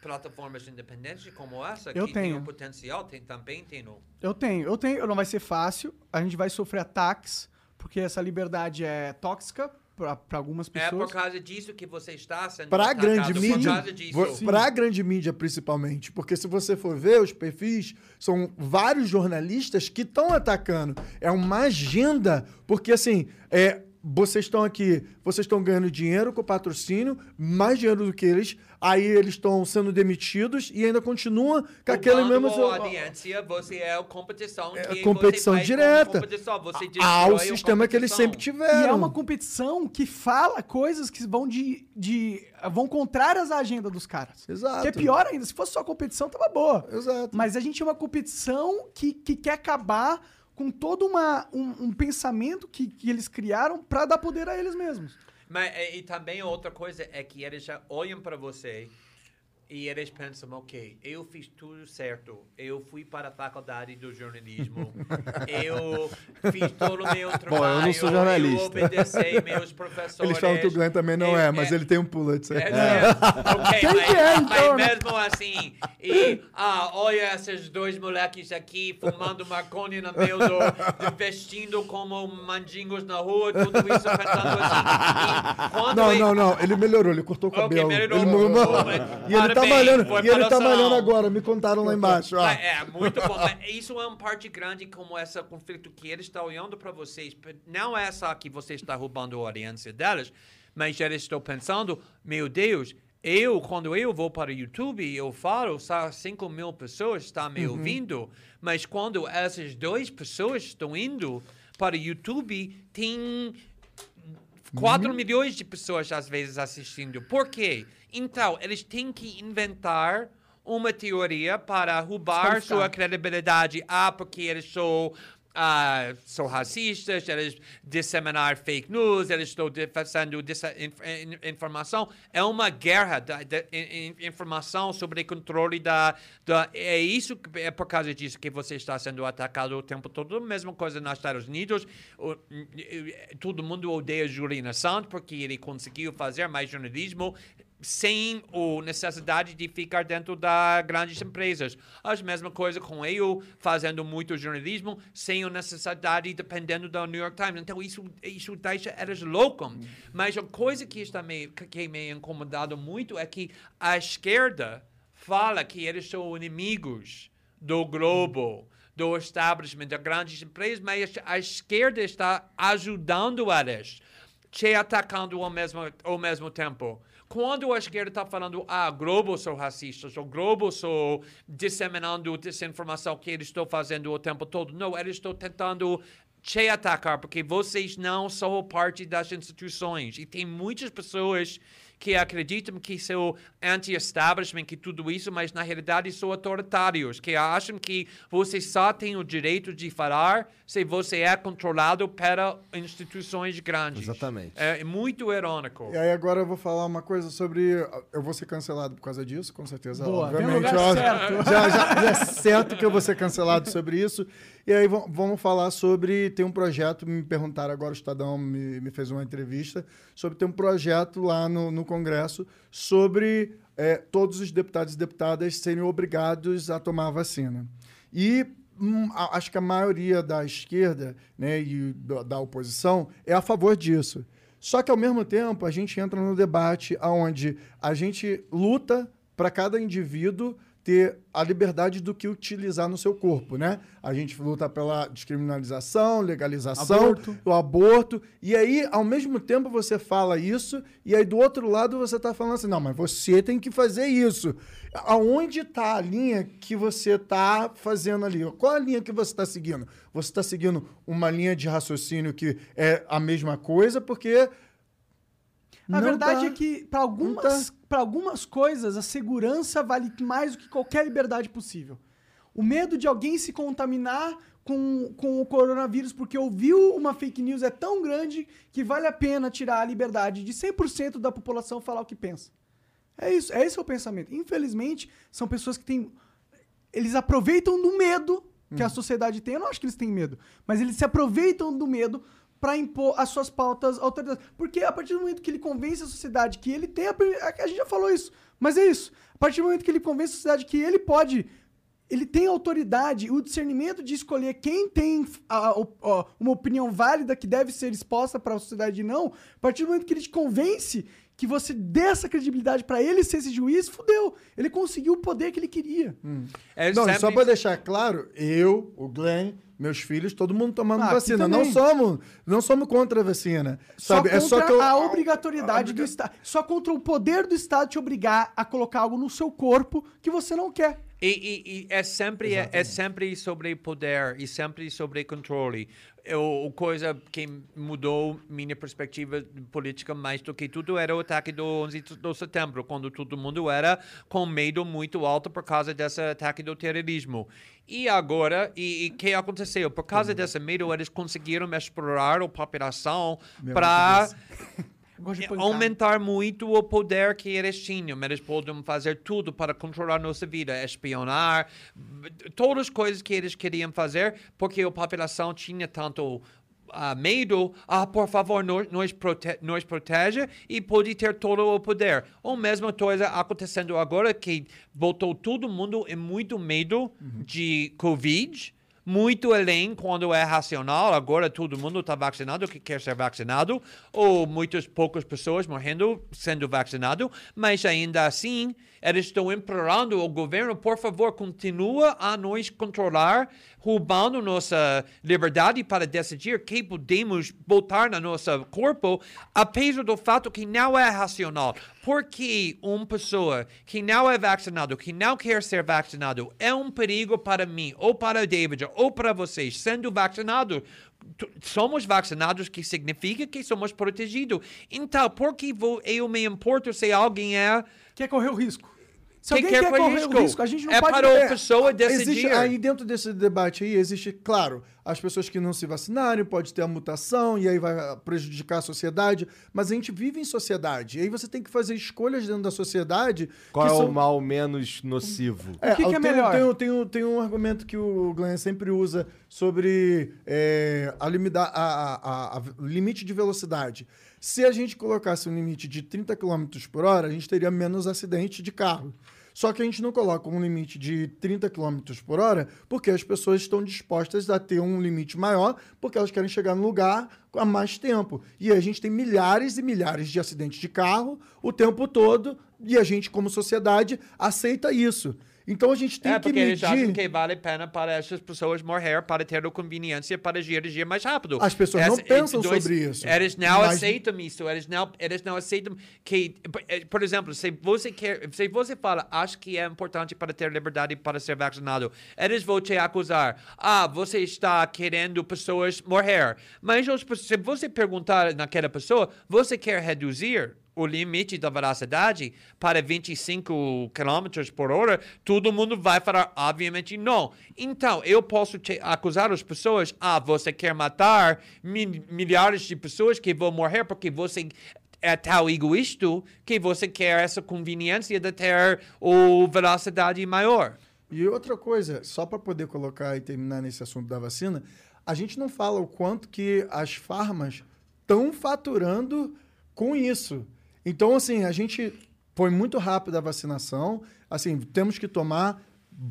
plataformas independentes como essa? Eu que tem tenho. um potencial, tem, também tem um... Eu tenho, eu tenho. Não vai ser fácil. A gente vai sofrer ataques, porque essa liberdade é tóxica pra algumas É pessoas. por causa disso que você está sendo Para a atacado, grande por mídia, causa disso. para a grande mídia principalmente, porque se você for ver os perfis, são vários jornalistas que estão atacando. É uma agenda, porque assim, é, vocês estão aqui, vocês estão ganhando dinheiro com o patrocínio, mais dinheiro do que eles, aí eles estão sendo demitidos e ainda continuam com aquele mesmo a audiência, você é a competição É competição direta competição, você ao sistema que eles sempre tiveram. E é uma competição que fala coisas que vão de, de vão contrárias à agenda dos caras. Exato. Que é pior ainda. Se fosse só competição, tava boa. Exato. Mas a gente é uma competição que, que quer acabar com todo uma, um, um pensamento que, que eles criaram pra dar poder a eles mesmos. Mas, e, e também outra coisa é que eles já olham para você e eles pensam, ok, eu fiz tudo certo. Eu fui para a faculdade do jornalismo. eu fiz todo o meu trabalho. eu não sou jornalista. Eu obedeci meus professores. Eles falam que o Glenn também não Eu- é, mas ele tem um Pulitzer. É, é. Quem mas, que é, mas então, né? mesmo assim, e, ah, olha esses dois moleques aqui fumando maconha no meio do, vestindo como mandingos na rua, tudo isso pensando assim. Não, ele- não, não. Ele melhorou, ele cortou o cabelo. melhorou. Ele melhorou. Mas E ele tá parabéns, malhando, foi e ele tá malhando agora, me contaram lá embaixo. ó. Mas É, muito bom. Mas isso é uma parte grande como esse conflito que eles estão olhando para vocês. Não é só que você está roubando a audiência delas, mas eles estão pensando, meu Deus, eu, quando eu vou para o YouTube, eu falo, só 5 mil pessoas estão me ouvindo, mas quando essas duas pessoas estão indo para o YouTube, tem 4 milhões de pessoas às vezes assistindo. Por quê? Então, eles têm que inventar uma teoria para roubar sua credibilidade. Ah, porque eles são, ah, são racistas, eles disseminar fake news, eles estão fazendo informação. É uma guerra da, da in- in- informação sobre controle da, da... É isso, é por causa disso que você está sendo atacado o tempo todo. Mesma coisa nos Estados Unidos. O- todo mundo odeia Julian Assange porque ele conseguiu fazer mais jornalismo sem a necessidade de ficar dentro das grandes empresas. As mesma coisa com eu fazendo muito jornalismo sem a necessidade dependendo do New York Times. Então isso isso deixa eles loucos. Mas a coisa que está me que me incomodado muito é que a esquerda fala que eles são inimigos do globo, do establishment, das grandes empresas, mas a esquerda está ajudando eles, te atacando ao mesmo, ao mesmo tempo. Quando a esquerda está falando, ah, Globo são racistas, o Globo são disseminando desinformação que eles estão fazendo o tempo todo, não, eles estão tentando te atacar porque vocês não são parte das instituições. E tem muitas pessoas que acreditam que são anti-establishment, que tudo isso, mas na realidade são autoritários, que acham que você só tem o direito de falar se você é controlado para instituições grandes. Exatamente. É muito irônico. E aí agora eu vou falar uma coisa sobre... Eu vou ser cancelado por causa disso, com certeza. Boa, obviamente. lugar certo. Já, já, já é certo que eu vou ser cancelado sobre isso. E aí vam- vamos falar sobre... Tem um projeto, me perguntaram agora, o Estadão me, me fez uma entrevista, sobre ter um projeto lá no, no Congresso sobre é, todos os deputados e deputadas serem obrigados a tomar a vacina. E hum, acho que a maioria da esquerda né, e da oposição é a favor disso. Só que, ao mesmo tempo, a gente entra no debate onde a gente luta para cada indivíduo ter a liberdade do que utilizar no seu corpo, né? A gente luta pela descriminalização, legalização, Aborto. o aborto. E aí, ao mesmo tempo, você fala isso, e aí do outro lado você está falando assim, não, mas você tem que fazer isso. Aonde está a linha que você está fazendo ali? Qual a linha que você está seguindo? Você está seguindo uma linha de raciocínio que é a mesma coisa, porque. A não verdade tá- é que, para algumas, pra algumas coisas, a segurança vale mais do que qualquer liberdade possível. O medo de alguém se contaminar com, com o coronavírus porque ouviu uma fake news é tão grande que vale a pena tirar a liberdade de 100% da população falar o que pensa. É isso, é esse é o pensamento. Infelizmente, são pessoas que têm. Eles aproveitam do medo que a sociedade tem. Eu não acho que eles têm medo, mas eles se aproveitam do medo para impor as suas pautas autoritárias. Porque a partir do momento que ele convence a sociedade que ele tem a, a gente já falou isso, mas é isso. A partir do momento que ele convence a sociedade que ele pode ele tem a autoridade, o discernimento de escolher quem tem a- ó, uma opinião válida que deve ser exposta para a sociedade e não. A partir do momento que ele te convence que você dê essa credibilidade para ele ser esse juiz, fudeu. Ele conseguiu o poder que ele queria. É Não, sempre- só para deixar claro, eu, o Glenn, meus filhos, todo mundo tomando Ah, vacina. Não somos, não somos contra a vacina. Só Sabe? contra é só que eu, a obrigatoriedade do Estado. Só contra o poder do Estado te obrigar a colocar algo no seu corpo que você não quer. E, e- e é sempre é, é sempre sobre poder e sempre sobre controle. Eu, a coisa que mudou minha perspectiva política mais do que tudo era o ataque do 11 de setembro, quando todo mundo era com medo muito alto por causa desse ataque do terrorismo. E agora, e o que aconteceu? Por causa desse medo, eles conseguiram explorar a população para. Aumentar muito o poder que eles tinham. Eles podem fazer tudo para controlar nossa vida, espionar, todas as coisas que eles queriam fazer, porque a população tinha tanto ah, medo, ah, por favor, nos, nos, prote nos proteja e pode ter todo o poder. A mesma coisa acontecendo agora, que botou todo mundo em muito medo de Covid, muito além quando é racional. Agora todo mundo está vacinado que quer ser vacinado, ou muitas poucas pessoas morrendo sendo vacinado, mas ainda assim eles estão implorando ao governo, por favor, continua a nos controlar, roubando nossa liberdade para decidir que podemos botar no nosso corpo, apesar do fato que não é racional. Porque uma pessoa que não é vacinado, que não quer ser vacinado, é um perigo para mim, ou para o David, ou para vocês, sendo vacinado. Somos vacinados, que significa que somos protegidos. Então, por que vou, eu me importo se alguém é Quer correr o risco. Se Quem alguém quer quer correr risco? o risco, a gente não É pode... para a pessoa decidir. Existe, aí dentro desse debate aí, existe, claro, as pessoas que não se vacinarem, pode ter a mutação e aí vai prejudicar a sociedade, mas a gente vive em sociedade. E aí você tem que fazer escolhas dentro da sociedade. Qual é são- o mal menos nocivo? O que que é tem, melhor? Tem, tem, tem um argumento que o Glenn sempre usa sobre é, a, limida, a, a- a- a limite de velocidade. Se a gente colocasse um limite de 30 km por hora, a gente teria menos acidente de carro. Só que a gente não coloca um limite de 30 km por hora porque as pessoas estão dispostas a ter um limite maior porque elas querem chegar no lugar há mais tempo. E a gente tem milhares e milhares de acidentes de carro o tempo todo e a gente, como sociedade, aceita isso. Então a gente tem é, que porque eles acham medir. que vale a pena para essas pessoas morrer para ter a conveniência para dirigir mais rápido. As pessoas não pensam sobre isso. Eles não Mas- aceitam isso. Eles não, eles não aceitam que, por exemplo, se você quer, se você fala, acho que é importante para ter liberdade para ser vacinado, eles vão te acusar. Ah, você está querendo pessoas morrer. Mas se você perguntar naquela pessoa, você quer reduzir? O limite da velocidade para 25 km por hora, todo mundo vai falar, obviamente, não. Então, eu posso acusar as pessoas, ah, você quer matar mi- milhares de pessoas que vão morrer porque você é tal egoísta que você quer essa conveniência de ter o velocidade maior. E outra coisa, só para poder colocar e terminar nesse assunto da vacina, a gente não fala o quanto que as farmas estão faturando com isso. Então, assim, a gente foi muito rápido a vacinação. Assim, temos que tomar.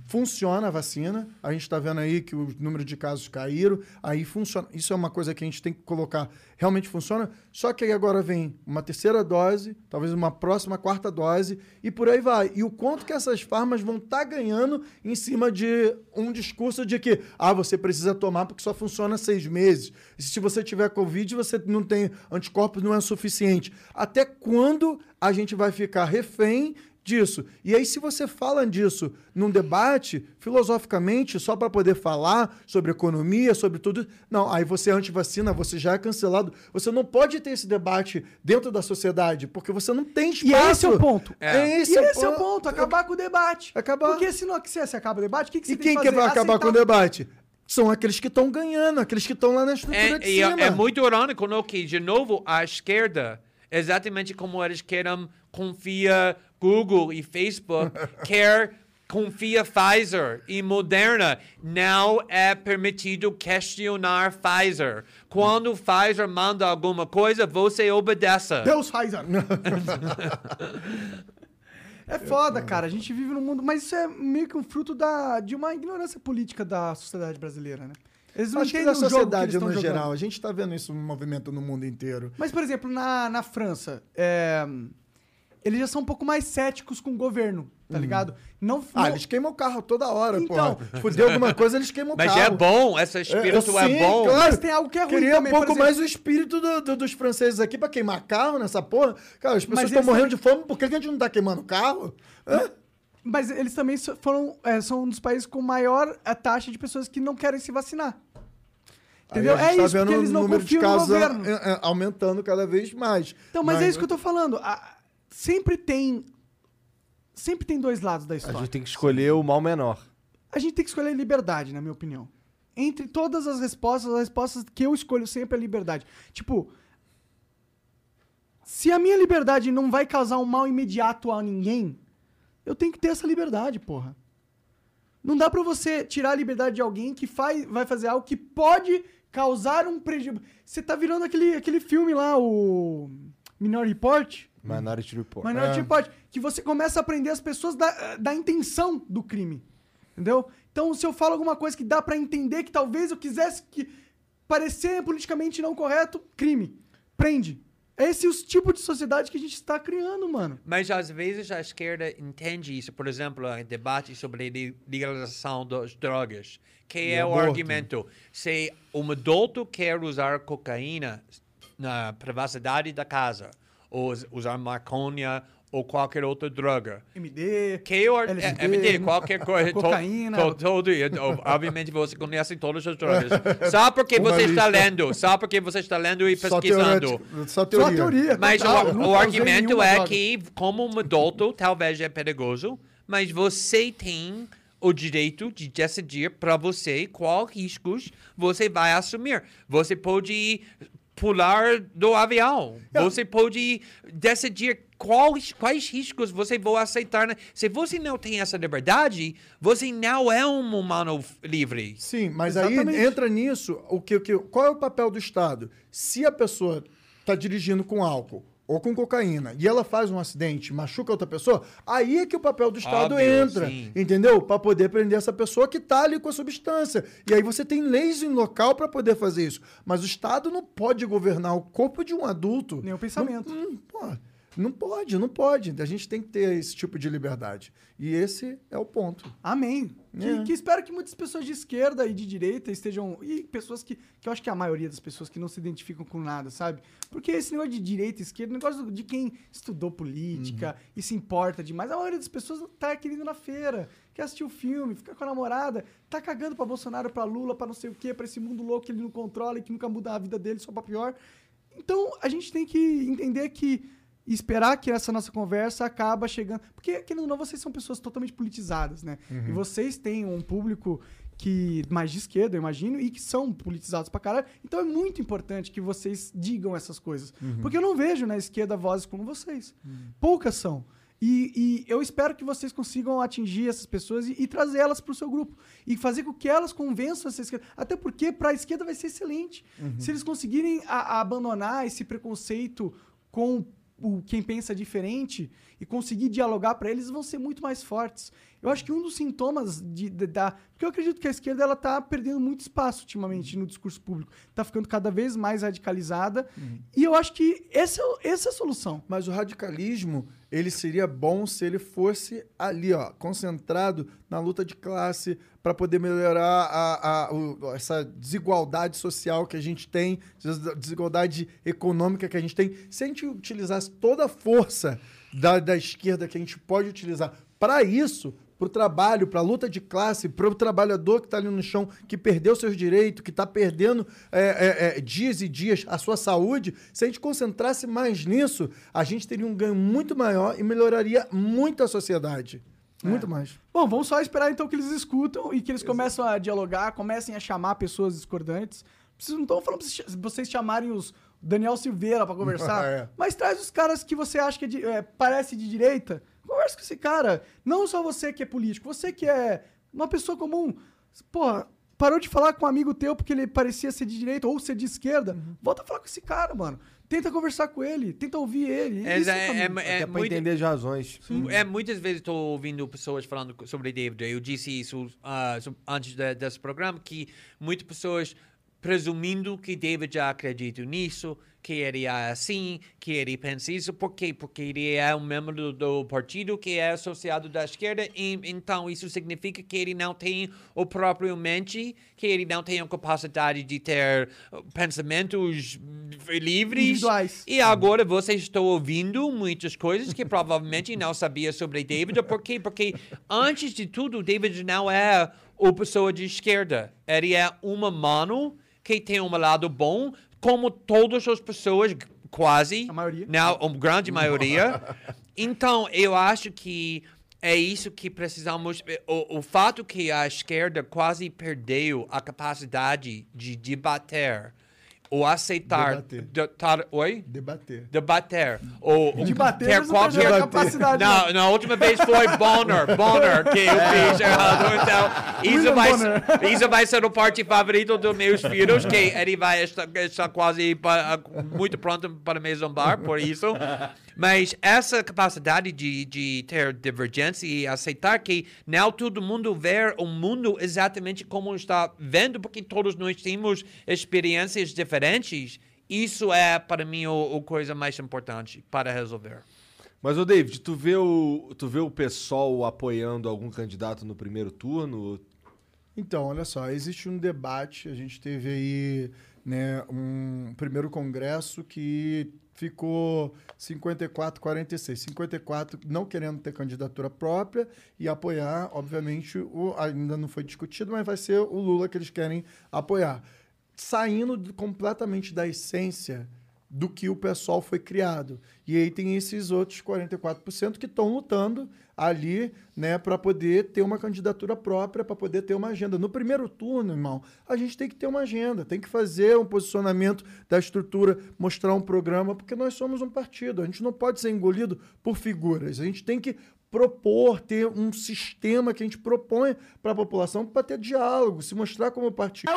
Funciona a vacina. A gente está vendo aí que o número de casos caíram. Aí funciona. Isso é uma coisa que a gente tem que colocar. Realmente funciona. Só que aí agora vem uma terceira dose, talvez uma próxima quarta dose, e por aí vai. E o quanto que essas farmas vão estar ganhando em cima de um discurso de que ah, você precisa tomar porque só funciona seis meses. E se você tiver Covid, você não tem anticorpos, não é suficiente. Até quando a gente vai ficar refém disso. E aí, se você fala disso num debate, filosoficamente, só para poder falar sobre economia, sobre tudo, não, aí você é antivacina, você já é cancelado. Você não pode ter esse debate dentro da sociedade, porque você não tem espaço. E esse é o ponto. É. Esse e é esse é o ponto, acabar com o debate. Acabar. Porque se não se, se acaba o debate, o que, que você E tem quem que fazer? vai acabar com o Aceitar- debate? São aqueles que estão ganhando, aqueles que estão lá na estrutura de É, e cima. é, é muito irônico, não, que, de novo, a esquerda, exatamente como eles querem, confia Google e Facebook, quer confia Pfizer e Moderna. Não é permitido questionar Pfizer. Quando Pfizer manda alguma coisa, você obedeça. Deus Pfizer. É foda, cara. A gente vive num mundo. Mas isso é meio que um fruto da, de uma ignorância política da sociedade brasileira, né? Eles não Acho que da o jogo que sociedade eles no jogando. geral. A gente está vendo isso um movimento no mundo inteiro. Mas, por exemplo, na, na França, é, eles já são um pouco mais céticos com o governo, tá Uhum. ligado? Não, Ah, não- eles queimam o carro toda hora, Então. porra. Fudeu alguma coisa, eles queimam o Mas carro. é bom, esse espírito é, sim, bom. Claro. Mas tem algo que é ruim Queria também, um pouco exemplo- mais o espírito do- do- dos franceses aqui pra queimar carro nessa porra. Cara, as pessoas Mas estão morrendo de fome, por que a gente não tá queimando carro? Hã? Mas eles também foram, é, são um dos países com maior a taxa de pessoas que não querem se vacinar. Entendeu? É tá isso, vendo porque eles o não número de confiam no casos governo. a- a- aumentando cada vez mais. Então, mas, é isso que eu tô falando. A- sempre tem. Sempre tem dois lados da A história. gente tem que escolher o mal menor. A gente tem que escolher liberdade, na minha opinião. Entre todas as respostas, as respostas que eu escolho sempre é liberdade. Tipo, se a minha liberdade não vai causar um mal imediato a ninguém, eu tenho que ter essa liberdade, porra. Não dá pra você tirar a liberdade de alguém que faz, vai fazer algo que pode causar um prejuízo. Você tá virando aquele, aquele filme lá, o Minority Report. Minority Report. Minority Report. Que você começa a aprender as pessoas da, da intenção do crime. Entendeu? Então, se eu falo alguma coisa que dá pra entender que talvez eu quisesse que parecer politicamente não correto, crime. Prende. Esse é o tipo de sociedade que a gente está criando, mano. Mas às vezes a esquerda entende isso. Por exemplo, em debate sobre li- legalização das drogas. Que E é o aborto. argumento? Se um adulto quer usar cocaína na privacidade da casa, ou us- usar maconha ou qualquer outra droga. MD, Que é o ar- LSD, é, MD, qualquer coisa. to- cocaína. to- todo, e, o- obviamente você conhece todas as drogas. Só porque Uma você está lendo, só porque você está lendo e pesquisando. Só Só teoria. teoria. Mas o, o argumento é droga. que, como um adulto, talvez é perigoso, mas você tem o direito de decidir para você qual riscos você vai assumir. Você pode pular do avião. Você pode decidir quais, quais riscos você vai aceitar. né? Se você não tem essa liberdade, você não é um humano livre. Sim, mas Exatamente. aí entra nisso o que, o que qual é o papel do Estado? Se a pessoa tá dirigindo com álcool ou com cocaína e ela faz um acidente, machuca outra pessoa, aí é que o papel do Estado Óbvio, entra, sim. entendeu? Para poder prender essa pessoa que tá ali com a substância. E aí você tem leis em local para poder fazer isso. Mas o Estado não pode governar o corpo de um adulto. Nem o pensamento. Não, pô, não pode, não pode. A gente tem que ter esse tipo de liberdade. E esse é o ponto. Amém. Que, É. que espero que muitas pessoas de esquerda e de direita estejam. E pessoas que. Que eu acho que é a maioria das pessoas que não se identificam com nada, sabe? Porque esse negócio de direita e esquerda, um negócio de quem estudou política e se importa demais. A maioria das pessoas tá querendo ir na feira, quer assistir o filme, ficar com a namorada, tá cagando pra Bolsonaro, pra Lula, pra não sei o quê, pra esse mundo louco que ele não controla e que nunca muda a vida dele, só pra pior. Então a gente tem que entender que e esperar que essa nossa conversa acaba chegando. Porque, querendo ou não, vocês são pessoas totalmente politizadas, né? E vocês têm um público que mais de esquerda, eu imagino, e que são politizados pra caralho. Então é muito importante que vocês digam essas coisas. Porque eu não vejo na esquerda vozes como vocês. Poucas são. E, e eu espero que vocês consigam atingir essas pessoas e, e trazer elas para o seu grupo. E fazer com que elas convençam essa esquerda. Até porque para a esquerda vai ser excelente. Se eles conseguirem a- a abandonar esse preconceito com o quem pensa diferente e conseguir dialogar para eles, vão ser muito mais fortes. Eu acho que um dos sintomas de, de- da. Porque eu acredito que a esquerda ela tá perdendo muito espaço ultimamente no discurso público. Tá ficando cada vez mais radicalizada. E eu acho que essa, é- essa é a solução. Mas o radicalismo, ele seria bom se ele fosse ali, ó, concentrado na luta de classe para poder melhorar a, a- o- essa desigualdade social que a gente tem, desigualdade econômica que a gente tem. Se a gente utilizasse toda a força da, da esquerda que a gente pode utilizar para isso, para o trabalho, para a luta de classe, para o trabalhador que está ali no chão, que perdeu seus direitos, que está perdendo é, é, é, dias e dias a sua saúde, se a gente concentrasse mais nisso, a gente teria um ganho muito maior e melhoraria muito a sociedade. Muito mais. Bom, vamos só esperar então que eles escutam e que eles começam a dialogar, comecem a chamar pessoas discordantes. Vocês não estão falando pra vocês- chamarem os Daniel Silveira pra conversar, É. mas traz os caras que você acha que é de- é, parece de direita. Conversa com esse cara. Não só você que é político, você que é uma pessoa comum. Porra, parou de falar com um amigo teu porque ele parecia ser de direita ou ser de esquerda. Volta a falar com esse cara, mano. Tenta conversar com ele, tenta ouvir ele. É, Isso é- é- é Até pra muito- entender as razões. É, muitas vezes estou ouvindo pessoas falando sobre David. Eu disse isso so- antes de- desse programa, que muitas pessoas presumindo que David já acredita nisso, que ele é assim, que ele pensa isso. Por quê? Porque ele é um membro do, do partido que é associado da esquerda, e então isso significa que ele não tem o próprio mente, que ele não tem a capacidade de ter uh, pensamentos livres. Individuais. E agora você está ouvindo muitas coisas que provavelmente não sabia sobre David. Por quê? Porque antes de tudo, David não é uma pessoa de esquerda. Ele é uma mano que tem um lado bom, como todas as pessoas, quase. A maioria. Não, a grande maioria. Então, eu acho que é isso que precisamos. O, o fato que a esquerda quase perdeu a capacidade de debater ou aceitar. Debater. de- tar- oi? Debater. Debater. Ou, Debater, ter mas não capacidade, Não, não. na última vez foi Bonner. Bonner que eu fiz errado. Então, isso vai, isso vai ser o parte favorito dos meus filhos, que ele vai estar, estar quase pa- muito pronto para me zombar por isso. Mas essa capacidade de, de ter divergência e aceitar que não todo mundo vê o mundo exatamente como está vendo, porque todos nós temos experiências diferentes, isso é, para mim, o, o coisa mais importante para resolver. Mas, ô David, tu vê o, tu vê o PSOL apoiando algum candidato no primeiro turno? Então, olha só, existe um debate, a gente teve aí né, um primeiro congresso que ficou 54, 46. 54 não querendo ter candidatura própria e apoiar, obviamente, o, ainda não foi discutido, mas vai ser o Lula que eles querem apoiar. Saindo completamente da essência do que o pessoal foi criado. E aí tem esses outros 44% que estão lutando ali, né, para poder ter uma candidatura própria, para poder ter uma agenda. No primeiro turno, irmão, a gente tem que ter uma agenda, tem que fazer um posicionamento da estrutura, mostrar um programa, porque nós somos um partido, a gente não pode ser engolido por figuras. A gente tem que propor, ter um sistema que a gente propõe para a população para ter diálogo, se mostrar como partido.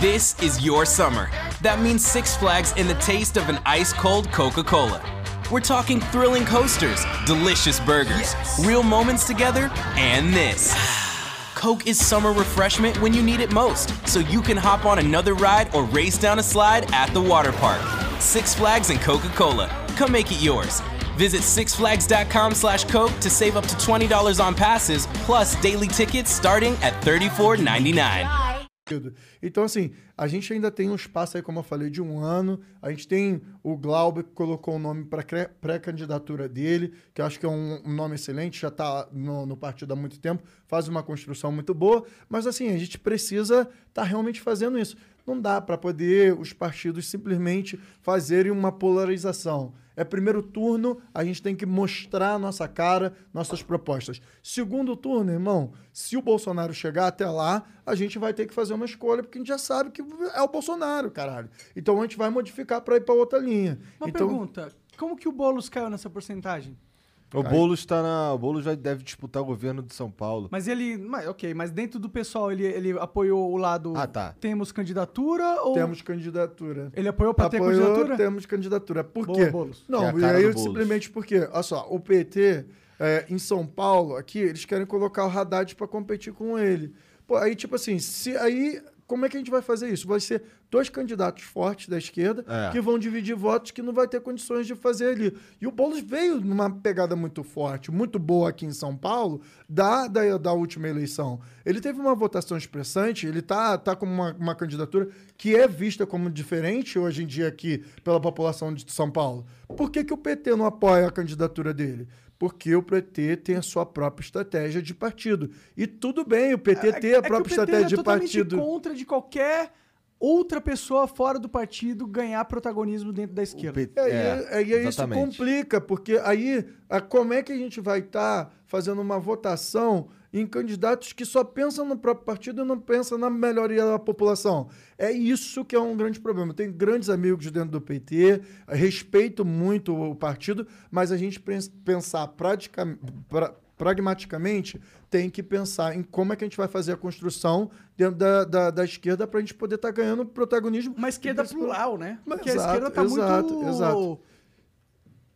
This is your summer. That means Six Flags and the taste of an ice cold Coca Cola. We're talking thrilling coasters, delicious burgers, real moments together, and this. Coke is summer refreshment when you need it most, so you can hop on another ride or race down a slide at the water park. Six Flags and Coca Cola. Come make it yours. Visit sixflags.com slash Coke to save up to $20 on passes, plus daily tickets starting at $34.99. Então, assim, a gente ainda tem um espaço aí, como eu falei, de um ano. A gente tem o Glauber que colocou o nome para pré-candidatura dele, que eu acho que é um, um nome excelente, já está no, no, partido há muito tempo, faz uma construção muito boa. Mas, assim, a gente precisa estar tá realmente fazendo isso. Não dá para poder os partidos simplesmente fazerem uma polarização. É primeiro turno, a gente tem que mostrar a nossa cara, nossas propostas. Segundo turno, irmão, se o Bolsonaro chegar até lá, a gente vai ter que fazer uma escolha, porque a gente já sabe que é o Bolsonaro, caralho. Então a gente vai modificar para ir para outra linha. Uma então, pergunta: como que o Boulos caiu nessa porcentagem? O Boulos está na. O Boulos já deve disputar o governo de São Paulo. Mas ele. Mas, ok, mas dentro do pessoal ele, ele apoiou o lado. Ah, tá. Temos candidatura ou. Temos candidatura. Ele apoiou para ter candidatura? Temos candidatura. Por Boa, quê? Boulos. Não, é e aí simplesmente porque, olha só, o PT é, em São Paulo, aqui, eles querem colocar o Haddad para competir com ele. Pô, aí, tipo assim, se aí. Como é que a gente vai fazer isso? Vai ser dois candidatos fortes da esquerda É. que vão dividir votos que não vai ter condições de fazer ali. E o Boulos veio numa pegada muito forte, muito boa aqui em São Paulo, da, da, da última eleição. Ele teve uma votação expressante, ele tá, tá com uma, uma candidatura que é vista como diferente hoje em dia aqui pela população de São Paulo. Por que, que o PT não apoia a candidatura dele? Porque o PT tem a sua própria estratégia de partido. E tudo bem o PT ter a É que o própria estratégia é de partido. contra de qualquer outra pessoa fora do partido ganhar protagonismo dentro da esquerda. PT É, É, aí isso complica, porque aí a- como é que a gente vai estar fazendo uma votação em candidatos que só pensam no próprio partido e não pensam na melhoria da população? É isso que é um grande problema. Eu tenho grandes amigos dentro do PT, respeito muito o partido, mas a gente pens- pensar praticamente. Pragmaticamente, tem que pensar em como é que a gente vai fazer a construção dentro da, da, da esquerda para a gente poder estar ganhando protagonismo. Uma esquerda principal- plural, né? Mas Porque a exato, esquerda tá exato, muito. exato.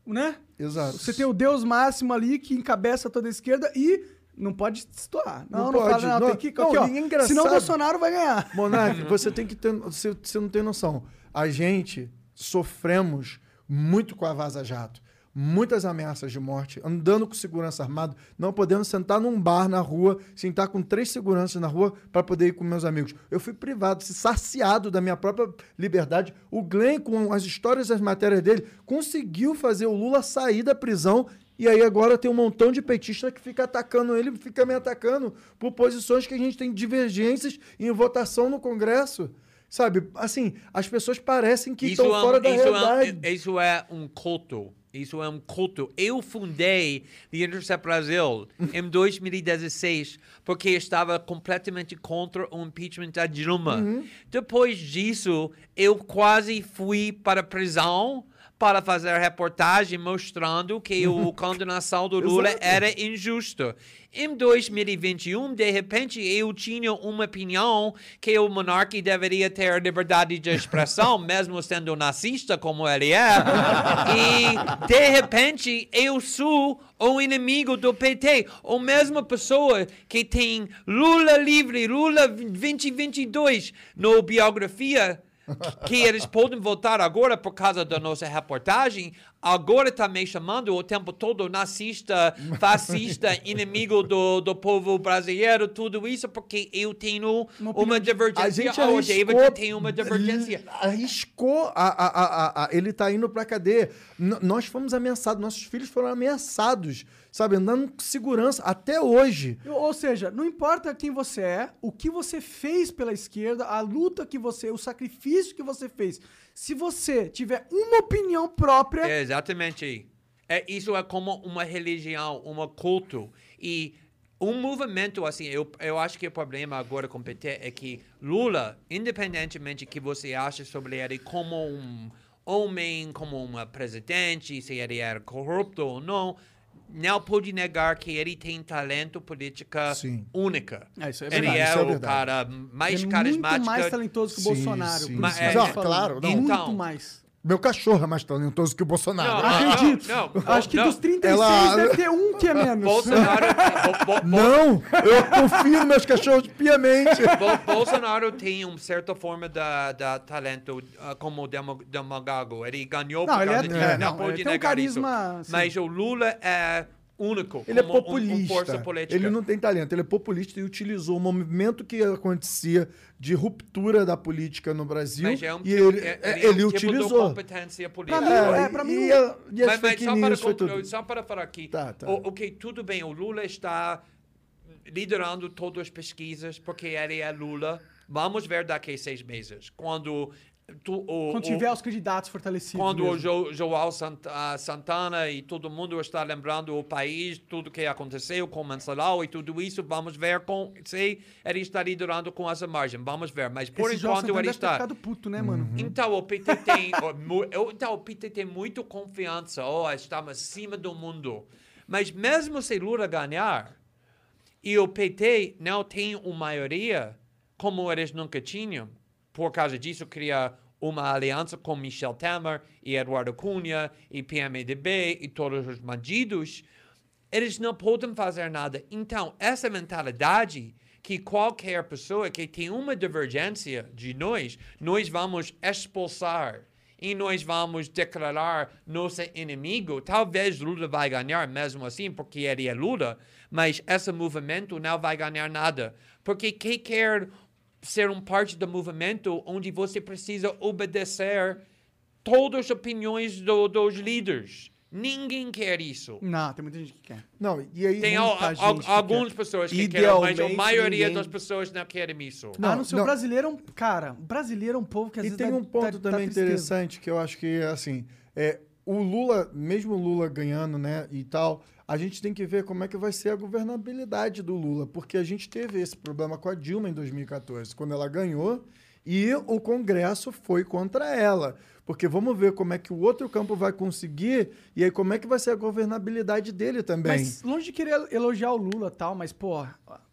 Né? Exato. Você tem o Deus máximo ali que encabeça toda a esquerda e não pode destoar. Não, Não não, pode. fala, não, Não, tem que. não, aqui, ó, é engraçado. senão o Bolsonaro vai ganhar. Monark, você tem que ter. Você, você não tem noção. A gente sofremos muito com a Vaza Jato. Muitas ameaças de morte, andando com segurança armado, não podendo sentar num bar na rua, sentar com três seguranças na rua para poder ir com meus amigos. Eu fui privado, saciado da minha própria liberdade. O Glenn, com as histórias e as matérias dele, conseguiu fazer o Lula sair da prisão e aí agora tem um montão de petista que fica atacando ele, fica me atacando por posições que a gente tem divergências em votação no Congresso. Sabe, assim, as pessoas parecem que Isso estão é, fora da isso, realidade. é, isso é um culto. Isso é um culto. Eu fundei The Intercept Brasil em 2016 porque estava completamente contra o impeachment da Dilma. Uhum. Depois disso, eu quase fui para a prisão para fazer reportagem mostrando que a condenação do Lula era injusta. Em 2021, de repente, eu tinha uma opinião que o monarca deveria ter liberdade de expressão, mesmo sendo nazista como ele é. E, de repente, eu sou o inimigo do PT. A mesma pessoa que tem Lula livre, Lula 2022 no biografia que eles podem votar agora por causa da nossa reportagem, agora está me chamando o tempo todo nazista, fascista, inimigo do, do povo brasileiro, tudo isso porque eu tenho uma, A divergência. gente Oh, arriscou, David tem uma divergência. Arriscou. A, a, a, a- ele tá indo pra cadeia. N- nós fomos ameaçados, nossos filhos foram ameaçados, sabe? Andando com segurança até hoje. Ou seja, não importa quem você é, o que você fez pela esquerda, a luta que você, o sacrifício que você fez. Se você tiver uma opinião própria, É, exatamente. É, isso é como uma religião, um culto. E um movimento assim, eu, eu acho que o problema agora com o PT é que Lula, independentemente que você acha sobre ele como um homem, como um presidente, se ele era corrupto ou não, não pode negar que ele tem talento política Sim. única. É, isso é ele verdade, é, isso é o verdade. cara mais Ele é carismático. muito mais talentoso que o Sim, Bolsonaro. sim, Mas é- Não, falando. claro, não. Muito Então- mais. Meu cachorro é mais talentoso que o Bolsonaro. Não, Não acredito. não, não. Acho que Não. dos 36 Ela- deve ter um que é menos. Bolsonaro, Bo- Bo- Bo- Não, eu confio nos meus cachorros piamente. Bo- Bolsonaro tem uma certa forma de, de talento ah, como demagogo. Ele ganhou Não, por ele é- causa disso. é, não, não, pode ele tem um negar carisma, isso. sim. Mas o Lula é único Ele é como um- um populista. força política. ele não tem talento, ele é populista e utilizou o movimento que acontecia de ruptura da política no Brasil Mas é um e tipo- ele, é- é- é um ele tipo de utilizou. competência política. Pra mim, é, pra mim, e, a- e as mas, mas só, para concluir, só para falar aqui, Tá, tá. o- ok, tudo bem, o Lula está liderando todas as pesquisas porque ele é Lula. Vamos ver daqui a seis meses, quando tu, o, Quando o- tiver os candidatos fortalecidos. quando o mesmo. jo, João Sant- ah, Santana e todo mundo está lembrando o país, tudo que aconteceu com Mensalão e tudo isso, vamos ver com se ele está liderando com essa margem. Vamos ver, mas por Esse enquanto ele está. ficado puto, né, mano? Então o PT tem, então o PT tem muito confiança, ó, estamos acima do mundo. Mas mesmo se Lula ganhar e o PT não tem uma maioria como eles nunca tinham, por causa disso cria uma aliança com Michel Temer e Eduardo Cunha e PMDB e todos os bandidos, eles não podem fazer nada. Então, essa mentalidade que qualquer pessoa que tem uma divergência de nós, nós vamos expulsar e nós vamos declarar nosso inimigo. Talvez Lula vai ganhar mesmo assim, porque ele é Lula, mas esse movimento não vai ganhar nada. Porque quem quer ser um parte do movimento onde você precisa obedecer todas as opiniões do- dos líderes? Ninguém quer isso. Não, tem muita gente que quer. Não, e aí Tem al- al- algumas quer. pessoas que querem, mas a Idealmente, maioria ninguém- das pessoas não querem isso. ah, não sei, não. o brasileiro é um. Cara, o brasileiro é um povo que às E vezes tem dá- um ponto também interessante que eu acho que, assim, é, o Lula, mesmo o Lula ganhando, né, e tal, a gente tem que ver como é que vai ser a governabilidade do Lula, porque a gente teve esse problema com a Dilma em 2014, quando ela ganhou e o Congresso foi contra ela. Porque vamos ver como é que o outro campo vai conseguir e aí como é que vai ser a governabilidade dele também. Mas longe de querer elogiar o Lula e tal, mas, pô,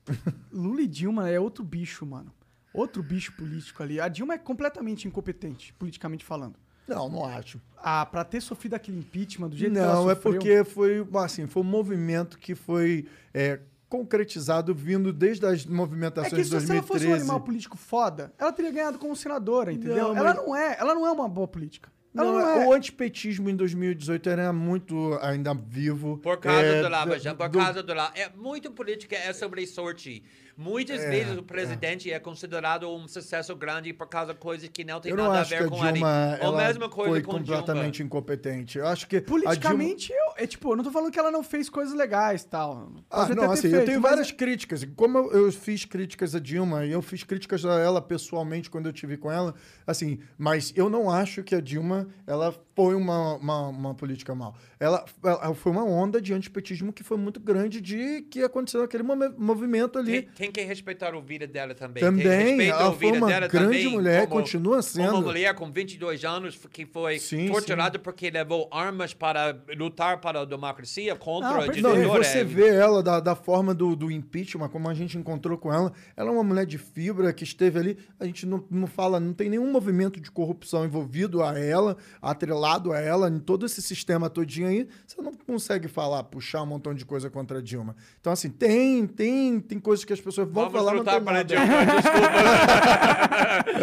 Lula e Dilma é outro bicho, mano. Outro bicho político ali. A Dilma é completamente incompetente, politicamente falando. Não, não acho. Ah, pra ter sofrido aquele impeachment do jeito que ela Não, é porque foi, assim, foi um movimento que foi é, concretizado vindo desde as É movimentações que de se, se ela fosse um 2013. animal político foda, ela teria ganhado como senadora, entendeu? Não, ela, mas- não é, ela não é uma boa política. Ela Não, não, é. O antipetismo em 2018 era muito ainda vivo. Por causa É, do Lava Jato, por do- causa do Lava... É, muito política é sobre sorte. Muitas É, vezes o presidente é. considerado um sucesso grande por causa de coisas que não tem Eu não nada a ver a com Dilma ele. A mesma coisa foi com completamente Dilma. incompetente. Eu acho que a Politicamente, eu, é tipo, eu não tô falando que ela não fez coisas legais e tal. Ah, Pode não, assim, eu feito, tenho mas várias é- críticas. Como eu, eu fiz críticas a Dilma, e eu fiz críticas a ela pessoalmente quando eu tive com ela, assim, mas eu não acho que a Dilma, ela foi uma, uma, uma política mal. Ela, ela foi uma onda de antipetismo que foi muito grande de que aconteceu naquele movimento ali. Tem, tem que respeitar a vida dela também. Também, ela a foi uma grande também, mulher, como- continua sendo. Uma mulher com 22 anos que foi Sim, torturada porque levou armas para lutar para a democracia contra Não, a perfeito. Não, ditadura. você vê ela da, da forma do, do impeachment, como a gente encontrou com ela. Ela é uma mulher de fibra que esteve ali. A gente não, não fala, não tem nenhum movimento de corrupção envolvido a ela, atrelado a ela, em todo esse sistema todinho aí. Você não consegue falar, puxar um montão de coisa contra a Dilma. Então, assim, tem, tem, tem coisas que as pessoas vão Vamos falar, lutar não para. Dilma, desculpa.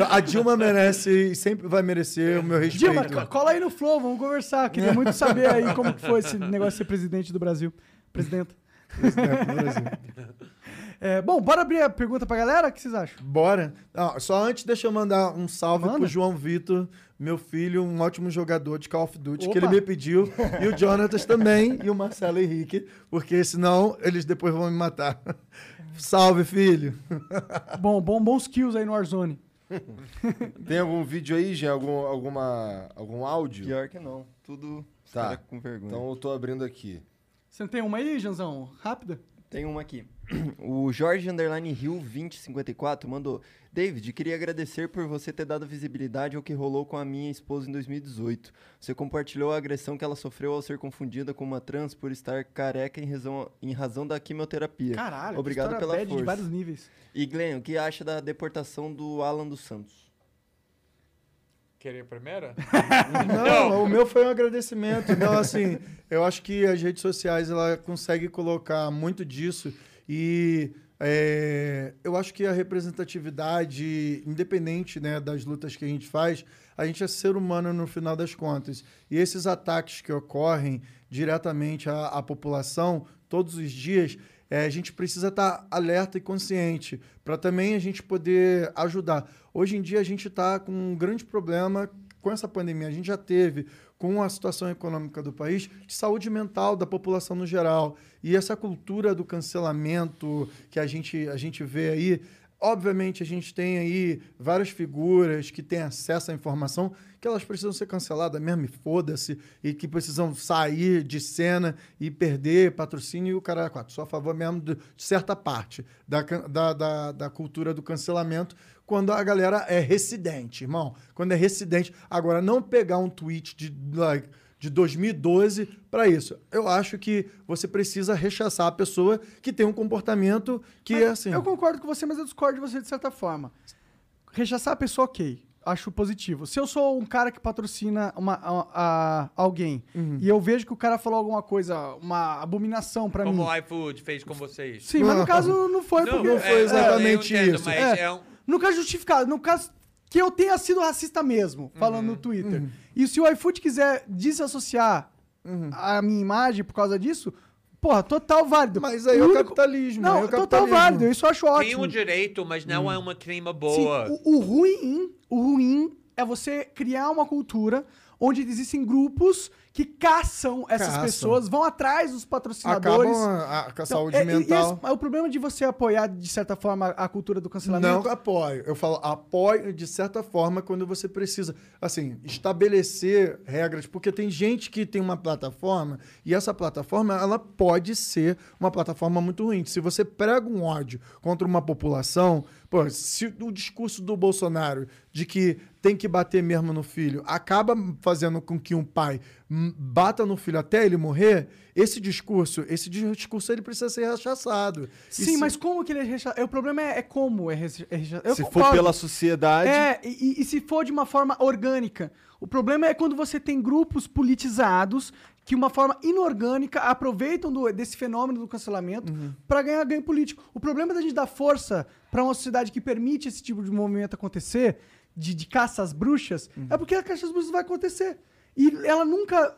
A Dilma merece e sempre vai merecer o meu respeito. Dilma, co- cola aí no Flow, vamos conversar. Queria muito saber aí como que foi esse negócio de ser presidente do Brasil. Presidenta. É, bom, bora abrir a pergunta pra galera? O que vocês acham? Bora. Ah, só antes, deixa eu mandar um salve Manda. pro João Vitor, meu filho, um ótimo jogador de Call of Duty, que Opa. ele me pediu. E o Jonatas também, e o Marcelo Henrique, porque senão eles depois vão me matar. Salve, filho. Bom, bom, bons kills aí no Warzone. Tem algum vídeo aí, Jean? Algum, alguma, algum áudio? Pior que não. Tudo Tá. com vergonha. Então eu tô abrindo aqui. Você não tem uma aí, Janzão? Rápida? Tem uma aqui. O Jorge Underline Hill 2054 mandou. David, queria agradecer por você ter dado visibilidade ao que rolou com a minha esposa em 2018. Você compartilhou a agressão que ela sofreu ao ser confundida com uma trans por estar careca em razão, em razão da quimioterapia. Caralho, Obrigado pela bad de força. vários níveis. E Glenn, o que acha da deportação do Alan dos Santos? Queria a primeira? Não, o meu foi um agradecimento. Não, assim, eu acho que as redes sociais ela consegue colocar muito disso e é, eu acho que a representatividade, independente né, das lutas que a gente faz, a gente é ser humano no final das contas. E esses ataques que ocorrem diretamente à, à população todos os dias, é, a gente precisa estar alerta e consciente para também a gente poder ajudar. Hoje em dia a gente está com um grande problema com essa pandemia. A gente já teve com a situação econômica do país, de saúde mental da população no geral. E essa cultura do cancelamento que a gente, a gente vê aí, obviamente a gente tem aí várias figuras que têm acesso à informação que elas precisam ser canceladas mesmo, e foda-se, e que precisam sair de cena e perder patrocínio e o cara quatro. Sou a favor mesmo de, certa parte da, da, da, da cultura do cancelamento quando a galera é residente, irmão. Quando é residente. Agora, não pegar um tweet de, like, de 2012 para isso. Eu acho que você precisa rechaçar a pessoa que tem um comportamento que Mas é assim. Eu concordo com você, mas eu discordo de você de certa forma. Rechaçar a pessoa, ok. Acho positivo. Se eu sou um cara que patrocina uma, a- a- alguém Uhum. e eu vejo que o cara falou alguma coisa, uma abominação pra Como mim. o iFood fez com vocês. Sim, mas no caso não foi Não, porque... não foi exatamente eu entendo, isso. mas É, é um- No caso justificado, no caso que eu tenha sido racista mesmo, falando Uhum. no Twitter. E se o iFood quiser desassociar a minha imagem por causa disso, porra, total válido. Mas aí é o capitalismo, Não, é o total capitalismo. válido, isso eu acho ótimo. Tem um direito, mas não é uma crime Sim, boa. o, o ruim, o ruim é você criar uma cultura onde existem grupos que caçam essas pessoas, vão atrás dos patrocinadores. Acabam a- a- com a saúde é- e- e mental. esse- é o problema de você apoiar, de certa forma, a cultura do cancelamento. Não apoio. Eu falo apoio de certa forma quando você precisa, assim, estabelecer regras, porque tem gente que tem uma plataforma e essa plataforma ela pode ser uma plataforma muito ruim. Se você prega um ódio contra uma população, pô, se o discurso do Bolsonaro de que tem que bater mesmo no filho acaba fazendo com que um pai bata no filho até ele morrer, esse discurso, esse discurso ele precisa ser rechaçado. Sim, se- mas como que ele é rechaçado? O problema é, é como é recha- é rechaçado. Eu Se for concordo. pela sociedade. É, e, e se for de uma forma orgânica. O problema é quando você tem grupos politizados que, uma forma inorgânica, aproveitam do- desse fenômeno do cancelamento Uhum. pra ganhar ganho político. O problema da gente dar força pra uma sociedade que permite esse tipo de movimento acontecer, de, de caça às bruxas, Uhum. é porque a caça às bruxas vai acontecer. E ela nunca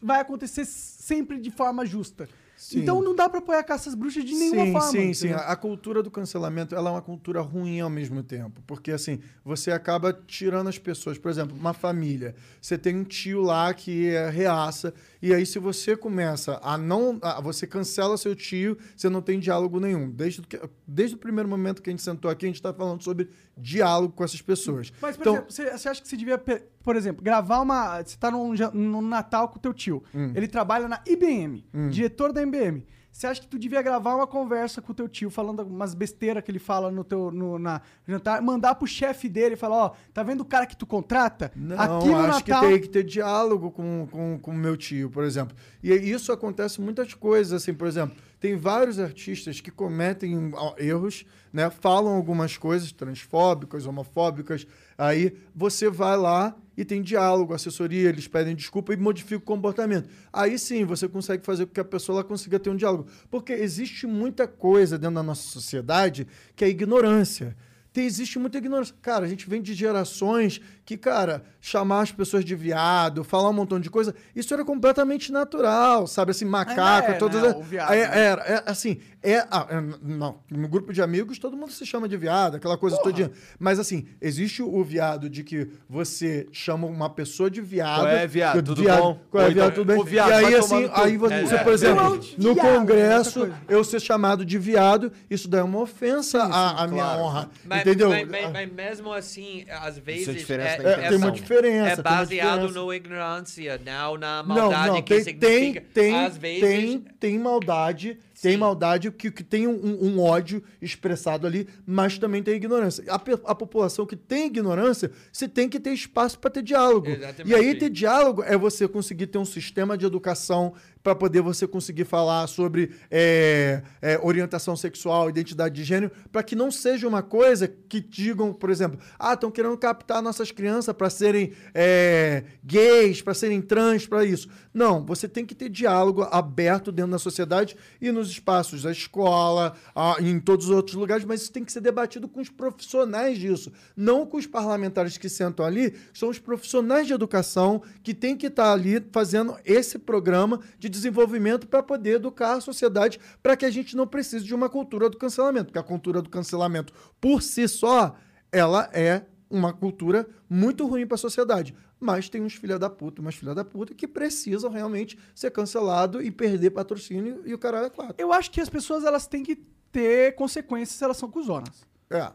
vai acontecer sempre de forma justa. Sim. Então não dá pra apoiar a caça às bruxas de nenhuma sim, forma. Sim, sim, a cultura do cancelamento ela é uma cultura ruim ao mesmo tempo. Porque, assim, você acaba tirando as pessoas. Por exemplo, uma família. Você tem um tio lá que é reaça. E aí, se você começa a não. a- você cancela seu tio, você não tem diálogo nenhum. Desde, que- desde o primeiro momento que a gente sentou aqui, a gente está falando sobre diálogo com essas pessoas. Mas, por então, exemplo, você, você acha que você devia, por exemplo, gravar uma. Você tá num, ja- num Natal com o teu tio. Hum. Ele trabalha na IBM, Hum. diretor da IBM. Você acha que tu devia gravar uma conversa com o teu tio, falando umas besteiras que ele fala no teu no, na jantar, mandar pro chefe dele e falar, ó, tá vendo o cara que tu contrata? Não, Aqui no acho Natal. que tem que ter diálogo com o com, com meu tio, por exemplo. E isso acontece em muitas coisas, assim, por exemplo, tem vários artistas que cometem erros, né? Falam algumas coisas transfóbicas, homofóbicas. Aí você vai lá e tem diálogo, assessoria, eles pedem desculpa e modifica o comportamento. Aí sim você consegue fazer com que a pessoa ela consiga ter um diálogo. Porque existe muita coisa dentro da nossa sociedade que é ignorância. Tem, existe muita ignorância. Cara, a gente vem de gerações que, cara, chamar as pessoas de viado, falar um montão de coisa, isso era completamente natural, sabe? Assim, macaco, é, todas. né, viado, é, né? Era, é, assim, é, ah, é, não, no grupo de amigos todo mundo se chama de viado, aquela coisa todinha. Mas assim, existe o viado de que você chama uma pessoa de viado. Qual é, viado? Tudo viado, bom? Qual é, Ou viado? então, Tudo bem? viado, e aí, assim, aí você, É, por exemplo, no Congresso, eu ser chamado de viado, isso daí é uma ofensa à, à minha honra. Mas, entendeu? Mas, mas- mas mesmo assim, às vezes. diferença é, da é- tem uma é- diferença, É baseado diferença. na ignorância, não na Não, maldade não, que tem, significa. tem, às vezes. tem, tem maldade, Tem maldade que, que tem um, um- ódio expressado ali, mas também tem ignorância. A, a população que tem ignorância, você tem que ter espaço para ter diálogo. Exatamente. E aí ter diálogo é você conseguir ter um sistema de educação para poder você conseguir falar sobre é, é, orientação sexual, identidade de gênero, para que não seja uma coisa que digam, por exemplo, ah, estão querendo captar nossas crianças para serem é, gays, para serem trans, para isso. Não, você tem que ter diálogo aberto dentro da sociedade e nos espaços da escola, ah, em todos os outros lugares, mas isso tem que ser debatido com os profissionais disso, não com os parlamentares que sentam ali, são os profissionais de educação que têm que estar ali fazendo esse programa de desenvolvimento para poder educar a sociedade para que a gente não precise de uma cultura do cancelamento, porque a cultura do cancelamento por si só, ela é uma cultura muito ruim para a sociedade. Mas tem uns filha da puta, umas filha da puta que precisam realmente ser cancelado e perder patrocínio e o caralho é quatro. Eu acho que as pessoas elas têm que ter consequências se elas são cuzonas. É.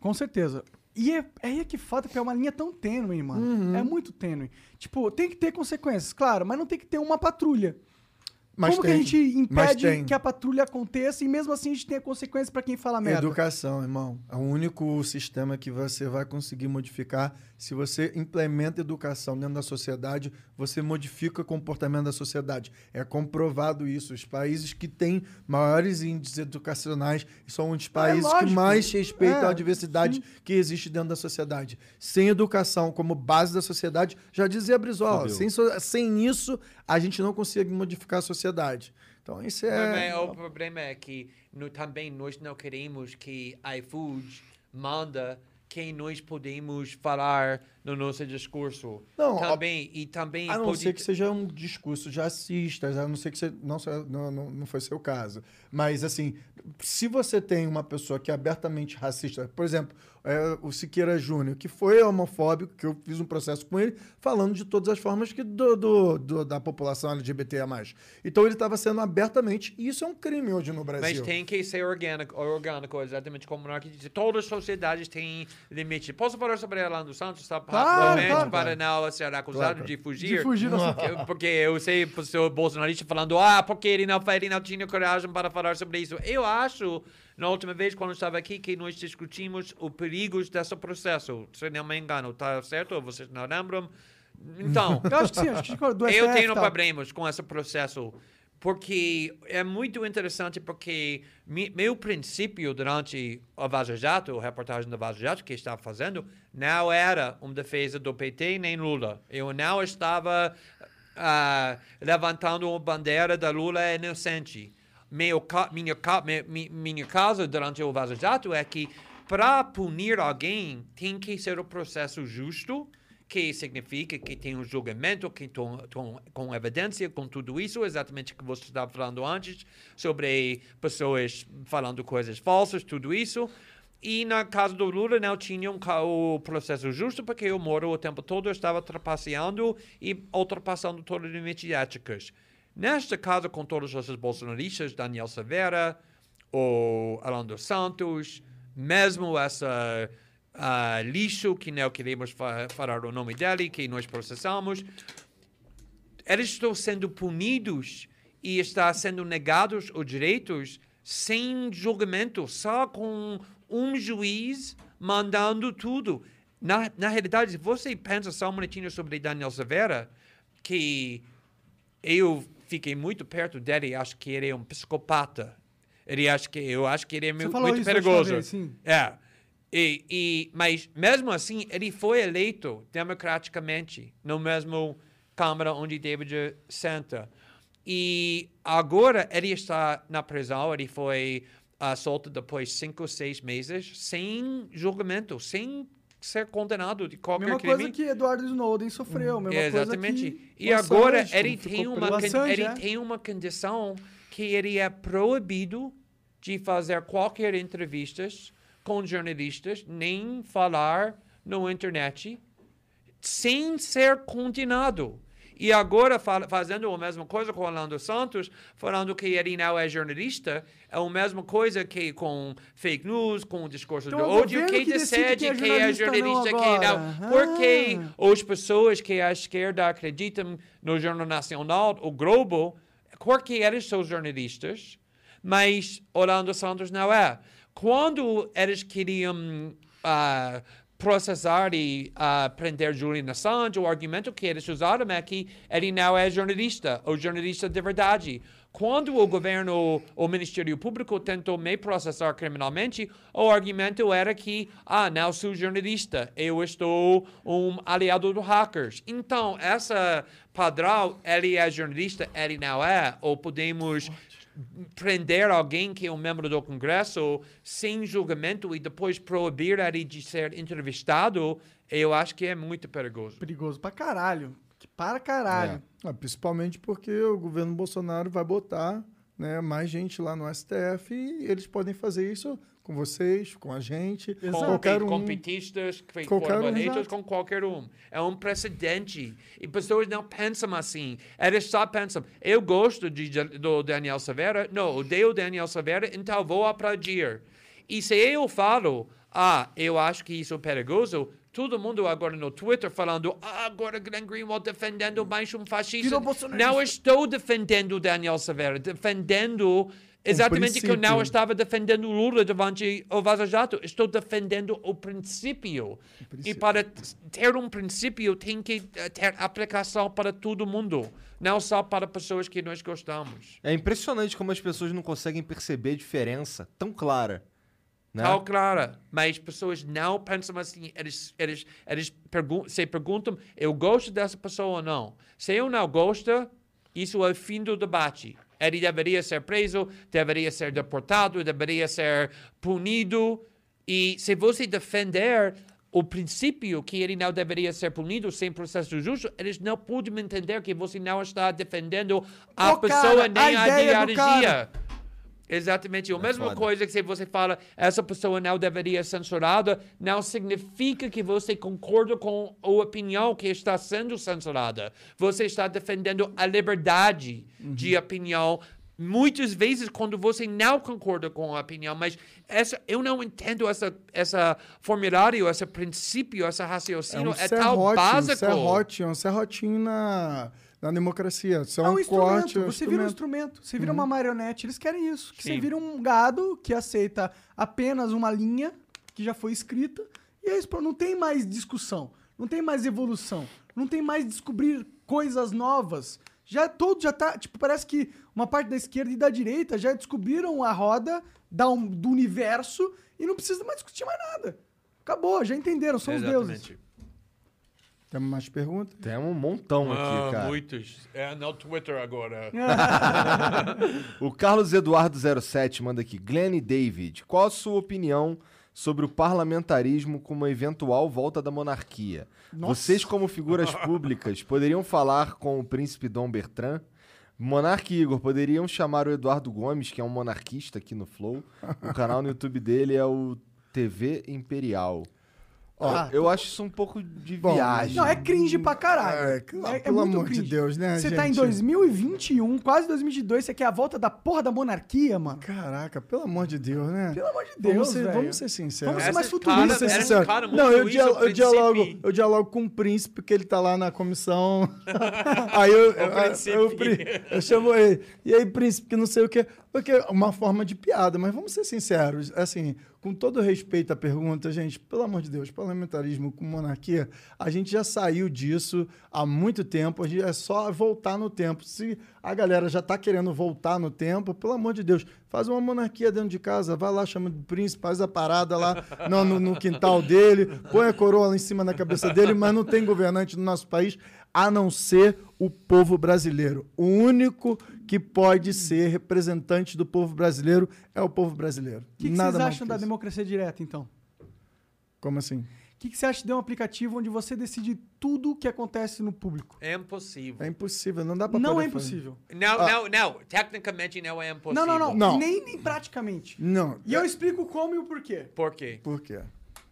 Com certeza. E é, é aí que falta, porque é uma linha tão tênue, mano. Uhum. É muito tênue. Tipo, tem que ter consequências, claro, mas não tem que ter uma patrulha. Mas Como que a tem. gente impede tem. que a patrulha aconteça e mesmo assim a gente tenha consequências pra quem fala merda? Educação, irmão. É o único sistema que você vai conseguir modificar. Se você implementa educação dentro da sociedade, você modifica o comportamento da sociedade. É comprovado isso. Os países que têm maiores índices educacionais são os países que lógico. mais respeitam É, a diversidade que existe dentro da sociedade. Sem educação como base da sociedade, já dizia Brizola, sem, sem isso, a gente não consegue modificar a sociedade. Então, isso é. Mas, o problema é que no- também nós não queremos que a iFood manda quem nós podemos falar no nosso discurso. Não, também e também A não pode- ser que seja um discurso de racistas, a não ser que você, não, não, não, foi seu caso. Mas, assim, se você tem uma pessoa que é abertamente racista, por exemplo, é, o Siqueira Júnior, que foi homofóbico, que eu fiz um processo com ele, falando de todas as formas que do, do- do- da população LGBTI+. Então, ele estava sendo abertamente, e isso é um crime hoje no Brasil. Mas tem que ser orgânico, orgânico exatamente como o Monark disse. Todas as sociedades têm limite. Posso falar sobre Orlando Santos, tá? Claro, Rapidamente, claro, para claro. acusado Claro. de fugir. De fugir da Porque- eu sei pessoa bolsonarista falando, ah, porque ele não, ele não tinha coragem para falar sobre isso. Eu acho, na última vez, quando eu estava aqui, que nós discutimos os perigos desse processo. Se não me engano, tá certo? Vocês não lembram? Então, Eu acho que sim, acho que do eu STF tenho tal. problemas com esse processo porque é muito interessante porque mi- meu princípio durante a Vaza Jato, a reportagem da Vaza Jato que estava fazendo, não era uma defesa do PT nem Lula. Eu não estava ah, levantando uma bandeira da Lula inocente. Meu, minha, ca- mi- mi- minha causa durante o Vaza Jato é que para punir alguém tem que ser um processo justo, que significa que tem um julgamento, que tom- com evidência, com tudo isso, exatamente o que você estava falando antes, sobre pessoas falando coisas falsas, tudo isso. E na caso do Lula não tinha um o processo justo, porque o Moro o tempo todo estava trapaceando e ultrapassando todos os limites éticos. Neste caso, com todos esses bolsonaristas, Daniel Severa, o Alan dos Santos, mesmo essa ah, lixo, que não queremos fa falar o nome dele, que nós processamos, eles estão sendo punidos e está sendo negados os direitos sem julgamento, só com um juiz mandando tudo. Na, na realidade, você pensa só um minutinho sobre Daniel Severa, que eu fiquei muito perto dele, acho que ele é um psicopata. Ele acha que eu acho que ele é falou muito última perigoso. vez. É. E, e, mas mesmo assim, ele foi eleito democraticamente no mesmo Câmara onde David senta. E agora ele está na prisão, ele foi ah, solto depois de cinco, seis meses, sem julgamento, sem ser condenado de qualquer Mesma crime. coisa que Eduardo Snowden sofreu, mesma Exatamente. coisa que E agora Assange, ele tem, uma, Assange, ele é. tem uma condição que ele é proibido de fazer qualquer entrevistas com jornalistas, nem falar no internet, sem ser condenado. E agora, fa- fazendo a mesma coisa com o Orlando Santos, falando que ele não é jornalista, é a mesma coisa que com fake news, com o discurso Então do é ódio, quem que decide decide quem é quem é jornalista, não jornalista, quem não. Porque Ah. as pessoas que a esquerda acreditam no Jornal Nacional, o Globo, porque eles são jornalistas, mas Orlando Santos não é. Quando eles queriam ah, processar e ah, prender Julian Assange, o argumento que eles usaram é que ele não é jornalista, ou jornalista de verdade. Quando o governo, o Ministério Público tentou me processar criminalmente, o argumento era que, ah, não sou jornalista, eu estou um aliado dos hackers. Então, essa padrão, ele é jornalista, ele não é, ou podemos prender alguém que é um membro do Congresso sem julgamento e depois proibir ele de ser entrevistado, eu acho que é muito perigoso. Perigoso pra caralho. Que para caralho. Ah, principalmente porque o governo Bolsonaro vai botar né, mais gente lá no STF e eles podem fazer isso com vocês, com a gente, com Com, qualquer um. com petistas, foram um, com qualquer um. É um precedente. E pessoas não pensam assim. Eles só pensam, eu gosto de, do Daniel Silveira, não, odeio o Daniel Silveira, então vou aplaudir. E se eu falo, ah, eu acho que isso é perigoso, todo mundo agora no Twitter falando, ah, agora Glenn Greenwald defendendo mais um fascista. Não estou defendendo o Daniel Silveira, defendendo exatamente que eu não princípio. estava defendendo o Lula durante o Vaza Jato. Estou defendendo o princípio. E para ter um princípio, tem que eh, ter aplicação para todo mundo, não só para pessoas que nós gostamos. É impressionante como as pessoas não conseguem perceber a diferença tão clara. Né? Tal clara, mas pessoas não pensam assim. Eles, eles, eles pergun se perguntam: eu gosto dessa pessoa ou não? Se eu não gosto, isso é o fim do debate. Ele deveria ser preso, deveria ser deportado, deveria ser punido. E se você defender o princípio que ele não deveria ser punido sem processo justo, eles não podem entender que você não está defendendo a O pessoa cara, nem a a, ideologia. Exatamente. A mesma foda. coisa que se você fala essa pessoa não deveria ser censurada, não significa que você concorda com a opinião que está sendo censurada. Você está defendendo a liberdade de opinião. Muitas vezes, quando você não concorda com a opinião, mas essa, eu não entendo essa, essa formulário, esse princípio, esse É raciocínio, um é, tão serrote, um básico. serrote, um serrotinho na, na democracia. Isso é, É um um instrumento. corte, é um você vira um instrumento. Você vira uma marionete. Eles querem isso. Que você Sim. vira um gado que aceita apenas uma linha que já foi escrita. E é isso. pô, Não tem mais discussão. Não tem mais evolução. Não tem mais descobrir coisas novas. Já todo já tá. Tipo, parece que uma parte da esquerda e da direita já descobriram a roda da, um- do universo e não precisa mais discutir mais nada. Acabou, já entenderam, são os deuses. Temos mais perguntas? Tem um montão aqui, Ah, cara. muitos. É no Twitter agora. O Carlos Eduardo 07 manda aqui. Glenn e David, qual a sua opinião sobre o parlamentarismo como uma eventual volta da monarquia? Vocês, como figuras públicas, poderiam falar com o príncipe Dom Bertrand? Monarque Igor, poderiam chamar o Eduardo Gomes, que é um monarquista aqui no Flow. O canal no YouTube dele é o TV Imperial. Ó, Ah, eu acho isso um pouco de Bom, viagem. Não, é cringe pra caralho. É, claro, pelo amor de Deus, né, Você tá em gente? 2021, quase 2022, você quer a volta da porra da monarquia, mano? Caraca, pelo amor de Deus, né? Pelo amor de Vamos Deus, ser, velho. vamos ser sinceros. Vamos ser mais futuristas. Vamos ser sinceros. cara muito Não, eu, dia- eu dialogo, eu dialogo com o príncipe, porque ele tá lá na comissão. aí eu, eu, príncipe. eu, pri- eu chamo ele. E aí, príncipe, que não sei o quê. Porque é uma forma de piada, mas vamos ser sinceros. Assim, com todo respeito à pergunta, gente, pelo amor de Deus, parlamentarismo com monarquia, a gente já saiu disso há muito tempo. A gente é só voltar no tempo. Se a galera já tá querendo voltar no tempo, pelo amor de Deus, faz uma monarquia dentro de casa, vai lá, chama de príncipe, faz a parada lá no, no- no quintal dele, põe a coroa lá em cima da cabeça dele, mas não tem governante no nosso país a não ser o povo brasileiro. O único que pode ser representante do povo brasileiro é o povo brasileiro. O que, que Nada vocês acham que da isso. democracia direta, então? Como assim? O que, que você acha de um aplicativo onde você decide tudo o que acontece no público? É impossível. É impossível, não dá pra Não poder é fazer. impossível. Não, Ah. não, não. Tecnicamente não é impossível. Não, não, não, Não. Nem, nem praticamente. Não. E eu explico como e o porquê. Por quê? Por quê?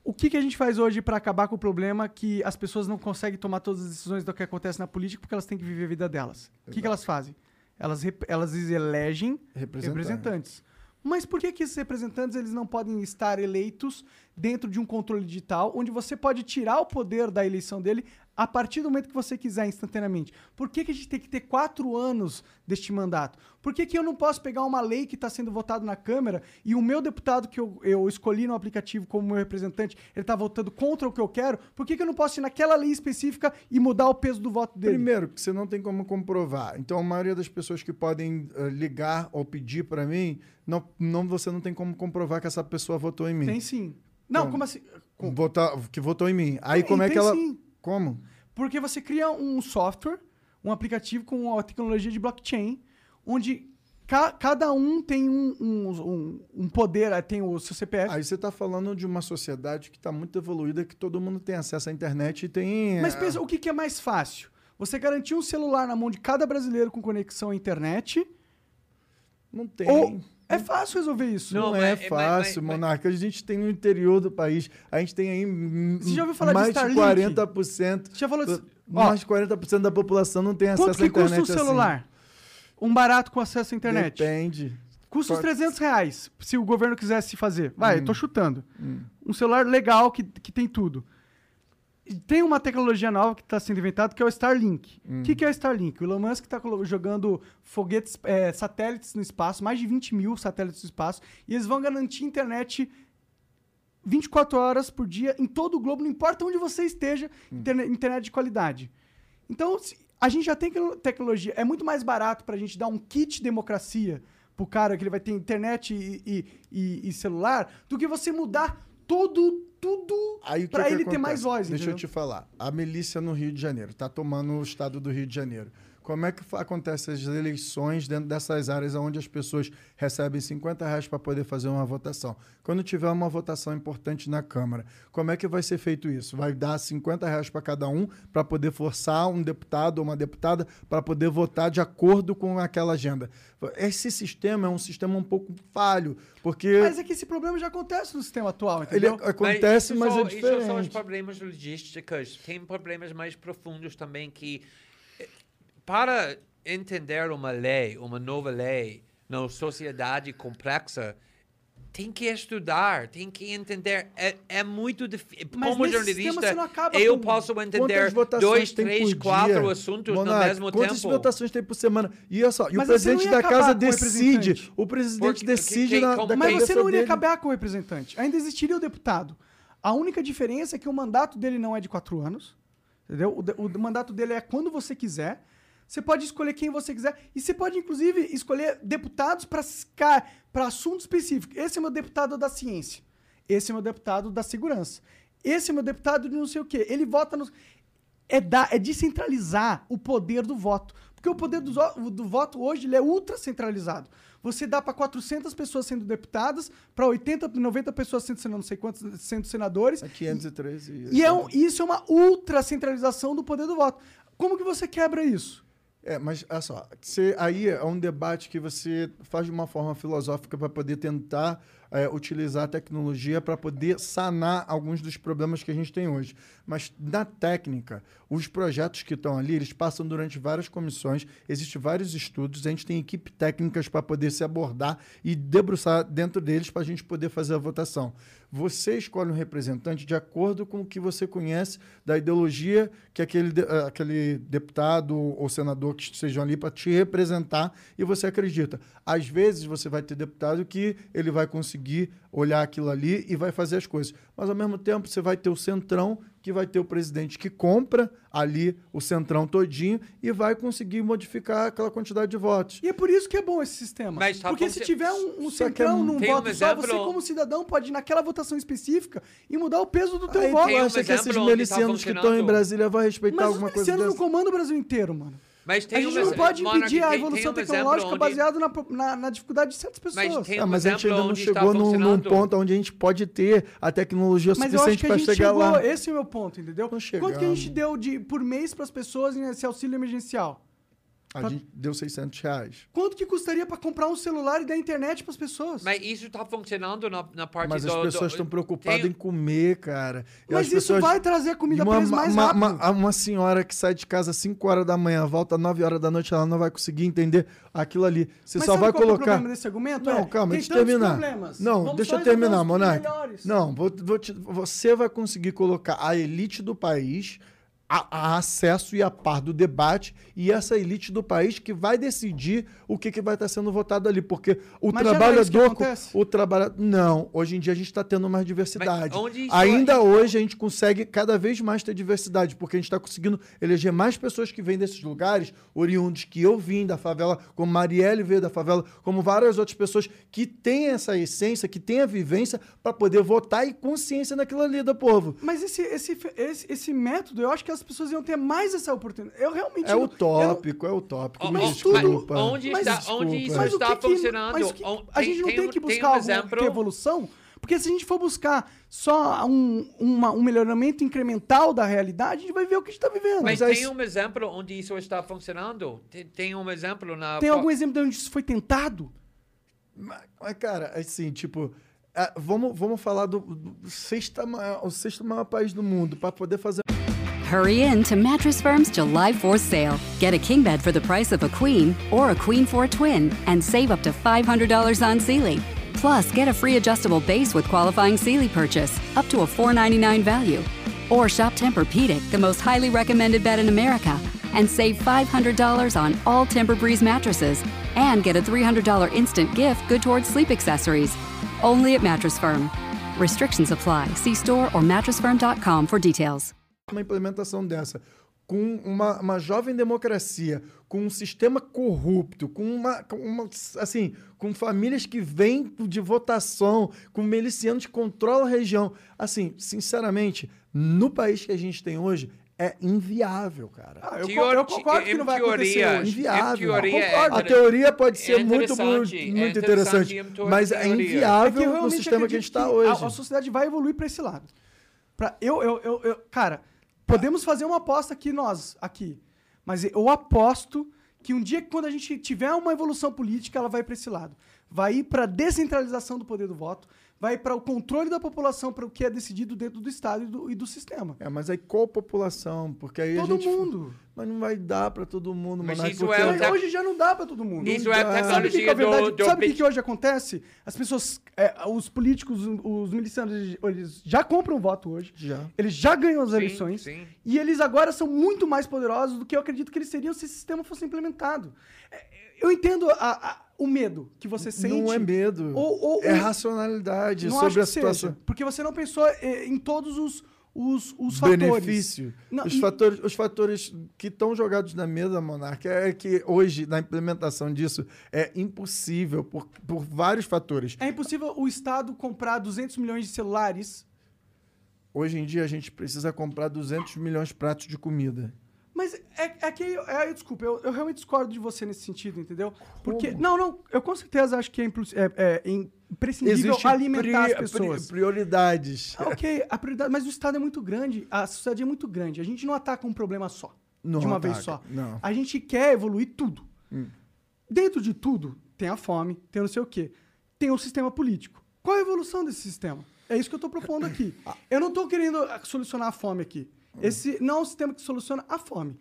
O que, que a gente faz hoje pra acabar com o problema que as pessoas não conseguem tomar todas as decisões do que acontece na política porque elas têm que viver a vida delas? O que, que elas fazem? Elas, elas elegem Representantes. representantes. Mas por que, que esses representantes eles não podem estar eleitos dentro de um controle digital, onde você pode tirar o poder da eleição dele a partir do momento que você quiser, instantaneamente. Por que, que a gente tem que ter quatro anos deste mandato? Por que, que eu não posso pegar uma lei que está sendo votada na Câmara e o meu deputado que eu, eu escolhi no aplicativo como meu representante, ele está votando contra o que eu quero? Por que, que eu não posso ir naquela lei específica e mudar o peso do voto dele? Primeiro, que você não tem como comprovar. Então, a maioria das pessoas que podem eh, ligar ou pedir para mim, não, não, você não tem como comprovar que essa pessoa votou em mim. Tem sim. Não, Como? como assim? Com- Votar, que votou em mim. Aí, como é que ela. sim. Como? Porque você cria um software, um aplicativo com a tecnologia de blockchain, onde ca- cada um tem um, um, um- um poder, tem o seu CPF. Aí você está falando de uma sociedade que está muito evoluída, que todo mundo tem acesso à internet e tem. Mas eh, pensa, o que, que é mais fácil? Você garantir um celular na mão de cada brasileiro com conexão à internet? Não tem. Ou é fácil resolver isso? Não, é fácil, Monarca. A gente tem no interior do país. A gente tem aí. hum, Você já ouviu falar de mais Starlink? 40%. Já falou de- do- Mais de 40% da população não tem Quanto acesso à que custa internet. um assim. celular? Um barato com acesso à internet? Depende. Custa uns Qual- 300 reais, se o governo quisesse fazer. Vai, Hum. eu tô chutando. Hum. Um celular legal que, que tem tudo. Tem uma tecnologia nova que está sendo inventada que é o Starlink. O Hum. que, que é o Starlink? O Elon Musk está jogando foguetes, é, satélites no espaço, mais de 20 mil satélites no espaço, e eles vão garantir internet 24 horas por dia em todo o globo, não importa onde você esteja, Hum. interne- internet de qualidade. Então, se- a gente já tem tecno- tecnologia. É muito mais barato para a gente dar um kit democracia pro cara que ele vai ter internet e, e- e- e celular do que você mudar todo, tudo Aí, o que ele ter mais voz. Deixa eu entendeu? te falar. A milícia no Rio de Janeiro está tomando o estado do Rio de Janeiro. Como é que acontecem as eleições dentro dessas áreas onde as pessoas recebem 50 reais para poder fazer uma votação? Quando tiver uma votação importante na Câmara, como é que vai ser feito isso? Vai dar 50 reais para cada um para poder forçar um deputado ou uma deputada para poder votar de acordo com aquela agenda. Esse sistema é um sistema um pouco falho, porque Mas é que esse problema já acontece no sistema atual, entendeu? Ele acontece, mas, isso é só- Isso são os diferente. problemas logísticos. Tem problemas mais profundos também que, para entender uma lei, uma nova lei, na sociedade complexa, tem que estudar, tem que entender. É, é muito difícil. Como jornalista, eu com- posso Quantas entender dois, três, quatro dia? assuntos Monarca, no mesmo quantas tempo. votações tem por semana? E olha só, e o Mas presidente da casa o decide. O presidente Porque- decide quem- na, como- da Mas você não iria dele. acabar com o representante. Ainda existiria o deputado. A única diferença é que o mandato dele não é de quatro anos. Entendeu? O, de- o mandato dele é quando você quiser. Você pode escolher quem você quiser. E você pode, inclusive, escolher deputados para assunto específico. Esse é meu deputado da ciência. Esse é meu deputado da segurança. Esse é meu deputado de não sei o quê. Ele vota nos. É, dar, é descentralizar o poder do voto. Porque o poder do, do voto hoje ele é ultra centralizado. Você dá para 400 pessoas sendo deputadas, para 80, 90 pessoas sendo, não sei quantos, sendo senadores. É 513. E é um- isso é uma ultra centralização do poder do voto. Como que você quebra isso? É, mas olha só, você, aí é um debate que você faz de uma forma filosófica para poder tentar é, utilizar a tecnologia para poder sanar alguns dos problemas que a gente tem hoje. Mas na técnica, os projetos que estão ali, eles passam durante várias comissões, existem vários estudos, a gente tem equipe técnicas para poder se abordar e debruçar dentro deles para a gente poder fazer a votação. Você escolhe um representante de acordo com o que você conhece da ideologia que aquele, eh, aquele deputado ou senador que estejam ali para te representar e você acredita. Às vezes você vai ter deputado que ele vai conseguir olhar aquilo ali e vai fazer as coisas. Mas ao mesmo tempo você vai ter o centrão que vai ter o presidente que compra ali o centrão todinho e vai conseguir modificar aquela quantidade de votos. E é por isso que é bom esse sistema. Mas Porque se tiver um, um Só é centrão mu- num Tem um voto só, exemplo- você como cidadão pode ir naquela votação específica e mudar o peso do teu Aí voto. Tem um acha que esses tá milicianos que estão em. Brasília vão respeitar Mas os alguma coisa milicianos dessa? não comandam o Brasil inteiro, mano. Mas A tem gente um não pode impedir a evolução tem tecnológica onde- baseada na, na, na dificuldade de certas pessoas. Mas tem Ah, um mas a gente ainda não chegou num, num ponto onde a gente pode ter a tecnologia Mas suficiente a para gente chegar chegou, lá. esse é o meu ponto, entendeu? Quanto que a gente deu de, por mês para as pessoas nesse auxílio emergencial? A gente deu 600 reais. Quanto que custaria para comprar um celular e dar internet para as pessoas? Mas isso está funcionando na, na parte Mas do... as pessoas do- estão preocupadas tem- em comer, cara. E Mas as isso pessoas- vai trazer a comida para eles mais uma, rápido. uma- uma senhora que sai de casa às 5 horas da manhã, volta às 9 horas da noite, ela não vai conseguir entender aquilo ali. Você Mas só sabe vai é o colocar. problema desse argumento? Não, É, calma, tem deixa eu terminar. problemas. Não, Vamos deixa eu terminar, Monark. melhores. Não, vou, vou te- você vai conseguir colocar a elite do país a, a acesso e a par do debate e essa elite do país que vai decidir o que, que vai estar sendo votado ali. Porque o Mas é trabalhador. acontece? o trabalhador. Não, hoje em dia a gente está tendo mais diversidade. Ainda é- hoje a gente consegue cada vez mais ter diversidade, porque a gente está conseguindo eleger mais pessoas que vêm desses lugares, oriundos que eu vim da favela, como Marielle veio da favela, como várias outras pessoas que têm essa essência, que têm a vivência para poder votar e consciência naquilo ali do povo. Mas esse, esse, esse, esse método, eu acho que as pessoas iam ter mais essa oportunidade. Eu realmente É não- utópico, é utópico. Oh, me mas desculpa. onde Mas está, desculpa. onde isso o está que que- funcionando? mas o que- On- a gente não tem, que um buscar alguma exemplo. revolução, porque se a gente for buscar só um, uma- um melhoramento incremental da realidade, a gente vai ver o que a gente está vivendo. Mas Mas tem um exemplo onde isso está funcionando? Tem, tem um exemplo na... tem algum exemplo de onde isso foi tentado? Mas, mas, cara, assim, tipo, ah, vamos, vamos falar do, do sexta maior, o sexto maior país do mundo para poder fazer. Hurry in to Mattress Firm's July 4th sale. Get a king bed for the price of a queen or a queen for a twin and save up to $500 on Sealy. Plus, get a free adjustable base with qualifying Sealy purchase, up to a 499 value. Or shop Tempur-Pedic, the most highly recommended bed in America, and save $500 on all Tempur-Breeze mattresses and get a $300 instant gift good towards sleep accessories. Only at Mattress Firm. Restrictions apply. See store or mattressfirm.com for details. Uma implementação dessa com uma, uma jovem democracia, com um sistema corrupto, com uma, com uma assim, com famílias que vêm de votação, com milicianos que controlam a região. Assim, sinceramente, no país que a gente tem hoje, é inviável, cara. Ah, eu, Teori- concordo que não vai acontecer teoria- hoje. Inviável. em teoria é a teoria pode ser é muito, muito, interessante, muito é mas é. É inviável no sistema que a gente está hoje. A, a sociedade vai evoluir para esse lado. Pra, eu, eu, eu, eu- cara, podemos fazer uma aposta aqui nós, aqui. Mas eu aposto que um dia, quando a gente tiver uma evolução política, ela vai para esse lado. Vai ir para descentralização do poder do voto, vai para o controle da população para o que é decidido dentro do Estado e do, e do sistema. É, mas aí qual população? Porque aí Todo a gente... mundo. Mas não vai dar para todo mundo, Mas isso é hoje já não dá para todo mundo. Isso é a dá. Sabe o que, tecnologia que é verdade? do- do Sabe o que, que hoje acontece? As pessoas, é, os políticos, os milicianos, eles- eles já compram voto hoje. Já. Eles já ganham as Sim, eleições. sim. E eles agora são muito mais poderosos do que eu acredito que eles seriam se esse sistema fosse implementado. É, Eu entendo a- a- o medo que você sente. Não é medo. Ou, ou- é racionalidade não sobre a situação. seja, porque você não pensou é, em todos os, os, os fatores. benefício. Não, os, e- fatores, os fatores que estão jogados na mesa, Monarca, é que hoje, na implementação disso, é impossível por, por vários fatores. É impossível o Estado comprar 200 milhões de celulares Hoje em dia, a gente precisa comprar 200 milhões de pratos de comida. É, que. É, desculpa, eu, eu realmente discordo de você nesse sentido, entendeu? Porque. Não, não, eu com certeza acho que é, é- é imprescindível Existe alimentar pri- as pessoas. pri- prioridades. Ah, ok, a prioridade, mas o Estado é muito grande, a sociedade é muito grande. A gente não ataca um problema só, Não de uma vez ataca, só. não. A gente quer evoluir tudo. Hum. Dentro de tudo, tem a fome, tem não sei o quê. Tem o sistema político. Qual a evolução desse sistema? É isso que eu estou propondo aqui. Ah. Eu não estou querendo solucionar a fome aqui. Esse não é um sistema que soluciona a fome.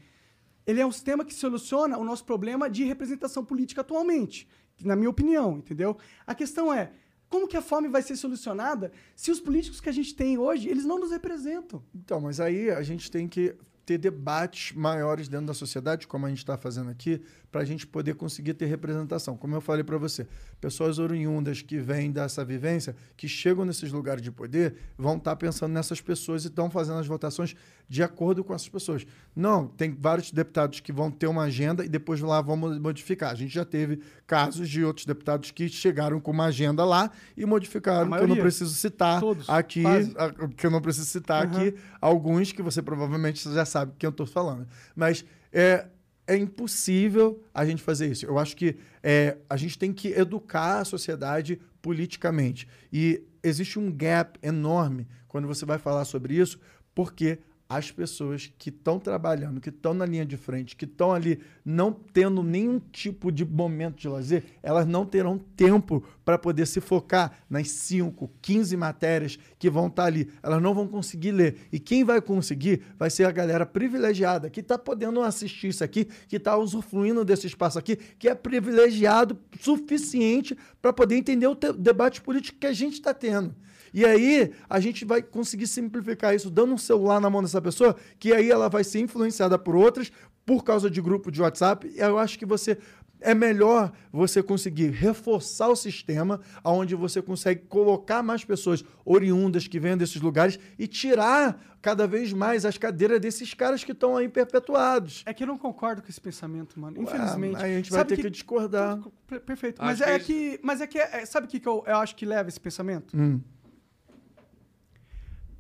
Ele é um sistema que soluciona o nosso problema de representação política atualmente, na minha opinião, entendeu? A questão é, como que a fome vai ser solucionada se os políticos que a gente tem hoje, eles não nos representam? Então, mas aí a gente tem que ter debates maiores dentro da sociedade, como a gente está fazendo aqui, para a gente poder conseguir ter representação. Como eu falei para você, pessoas oriundas que vêm dessa vivência, que chegam nesses lugares de poder, vão estar pensando nessas pessoas e estão fazendo as votações de acordo com essas pessoas. Não, tem vários deputados que vão ter uma agenda e depois lá vão mo- modificar. A gente já teve casos de outros deputados que chegaram com uma agenda lá e modificaram, que eu não maioria. preciso citar Todos, aqui, a- que eu não preciso citar Aham. aqui, alguns que você provavelmente já sabe quem eu estou falando. Mas é, é impossível a gente fazer isso. Eu acho que é, a gente tem que educar a sociedade politicamente. E existe um gap enorme quando você vai falar sobre isso, porque as pessoas que estão trabalhando, que estão na linha de frente, que estão ali não tendo nenhum tipo de momento de lazer, elas não terão tempo para poder se focar nas 5, 15 matérias que vão estar ali. Elas não vão conseguir ler. E quem vai conseguir vai ser a galera privilegiada que está podendo assistir isso aqui, que está usufruindo desse espaço aqui, que é privilegiado suficiente para poder entender o te- debate político que a gente está tendo. E aí a gente vai conseguir simplificar isso dando um celular na mão dessa pessoa, que aí ela vai ser influenciada por outras por causa de grupo de WhatsApp. E eu acho que você é melhor você conseguir reforçar o sistema, onde você consegue colocar mais pessoas oriundas que vêm desses lugares e tirar cada vez mais as cadeiras desses caras que estão aí perpetuados. É que eu não concordo com esse pensamento, mano. Infelizmente. Ué, aí a gente vai Sabe ter que, discordar. Per- Perfeito. Mas que é isso- que. Mas é que. é- sabe o que, que eu, eu acho que leva esse pensamento? Hum.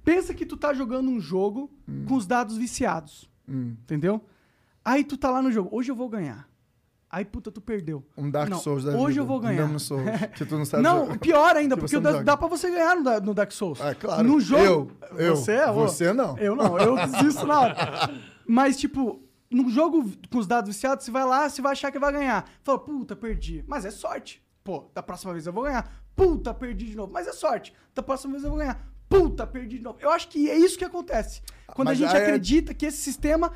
Pensa que tu tá jogando um jogo com os dados viciados. Hum. Entendeu? Aí tu tá lá no jogo. Hoje eu vou ganhar. Aí, puta, tu perdeu. Um Dark Não, Souls da Hoje vida. eu vou ganhar. Souls, que tu não sabe Não, jogar. pior ainda, Que porque joga. dá pra você ganhar no, no Dark Souls. É, claro. No jogo. Eu, eu. Você, é. Você não. Eu não, eu desisto na hora. Mas, tipo, no jogo com os dados viciados, você vai lá, você vai achar que vai ganhar. Fala, puta, perdi. Mas é sorte. Pô, da próxima vez eu vou ganhar. Puta, perdi de novo. Mas é sorte. Da próxima vez eu vou ganhar. Puta, perdi de novo. Eu acho que é isso que acontece. Quando Mas a gente aí é- acredita que esse sistema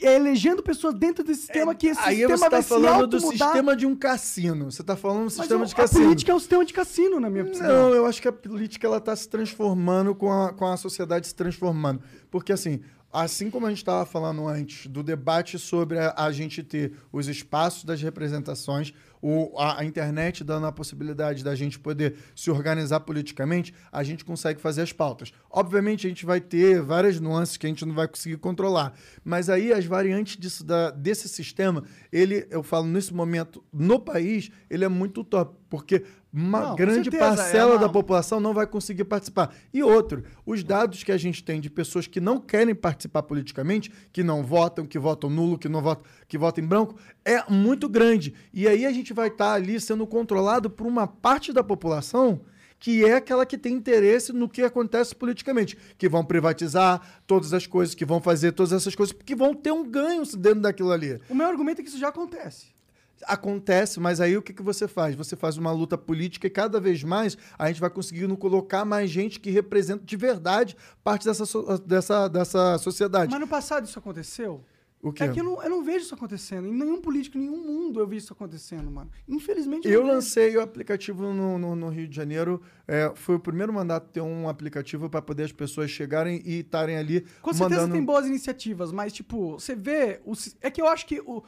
é elegendo pessoas dentro desse sistema, que esse Aí sistema você tá vai falando do sistema de um cassino. Você tá falando do Mas sistema o- de a cassino. política é um sistema de cassino, na minha opinião. Não, eu acho que a política ela está se transformando com a, com a sociedade se transformando. Porque, assim, assim como a gente estava falando antes do debate sobre a, a gente ter os espaços das representações, o, a, a internet dando a possibilidade da gente poder se organizar politicamente, a gente consegue fazer as pautas. Obviamente, a gente vai ter várias nuances que a gente não vai conseguir controlar. Mas aí, as variantes disso, da, desse sistema, ele, eu falo nesse momento, no país, ele é muito utópico. Porque uma Não, grande certeza, é parcela uma- da população não vai conseguir participar. E outro, os dados que a gente tem de pessoas que não querem participar politicamente, que não votam, que votam nulo, que não votam, que votam em branco, é muito grande. E aí a gente vai estar ali sendo controlado por uma parte da população que é aquela que tem interesse no que acontece politicamente, que vão privatizar todas as coisas, que vão fazer todas essas coisas, que vão ter um ganho dentro daquilo ali. O meu argumento é que isso já acontece. Acontece, mas aí o que, que você faz? Você faz uma luta política e cada vez mais a gente vai conseguindo colocar mais gente que representa de verdade parte dessa, so- dessa, dessa sociedade. Mas no passado isso aconteceu? O quê? É que eu não, eu não vejo isso acontecendo. Em nenhum político, em nenhum mundo eu vi isso acontecendo, mano. Infelizmente Eu vejo. lancei o aplicativo no, no- no Rio de Janeiro. é, foi o primeiro mandato ter um aplicativo para poder as pessoas chegarem e estarem ali Com certeza mandando. tem boas iniciativas, mas, tipo, você vê. O, é que eu acho que o.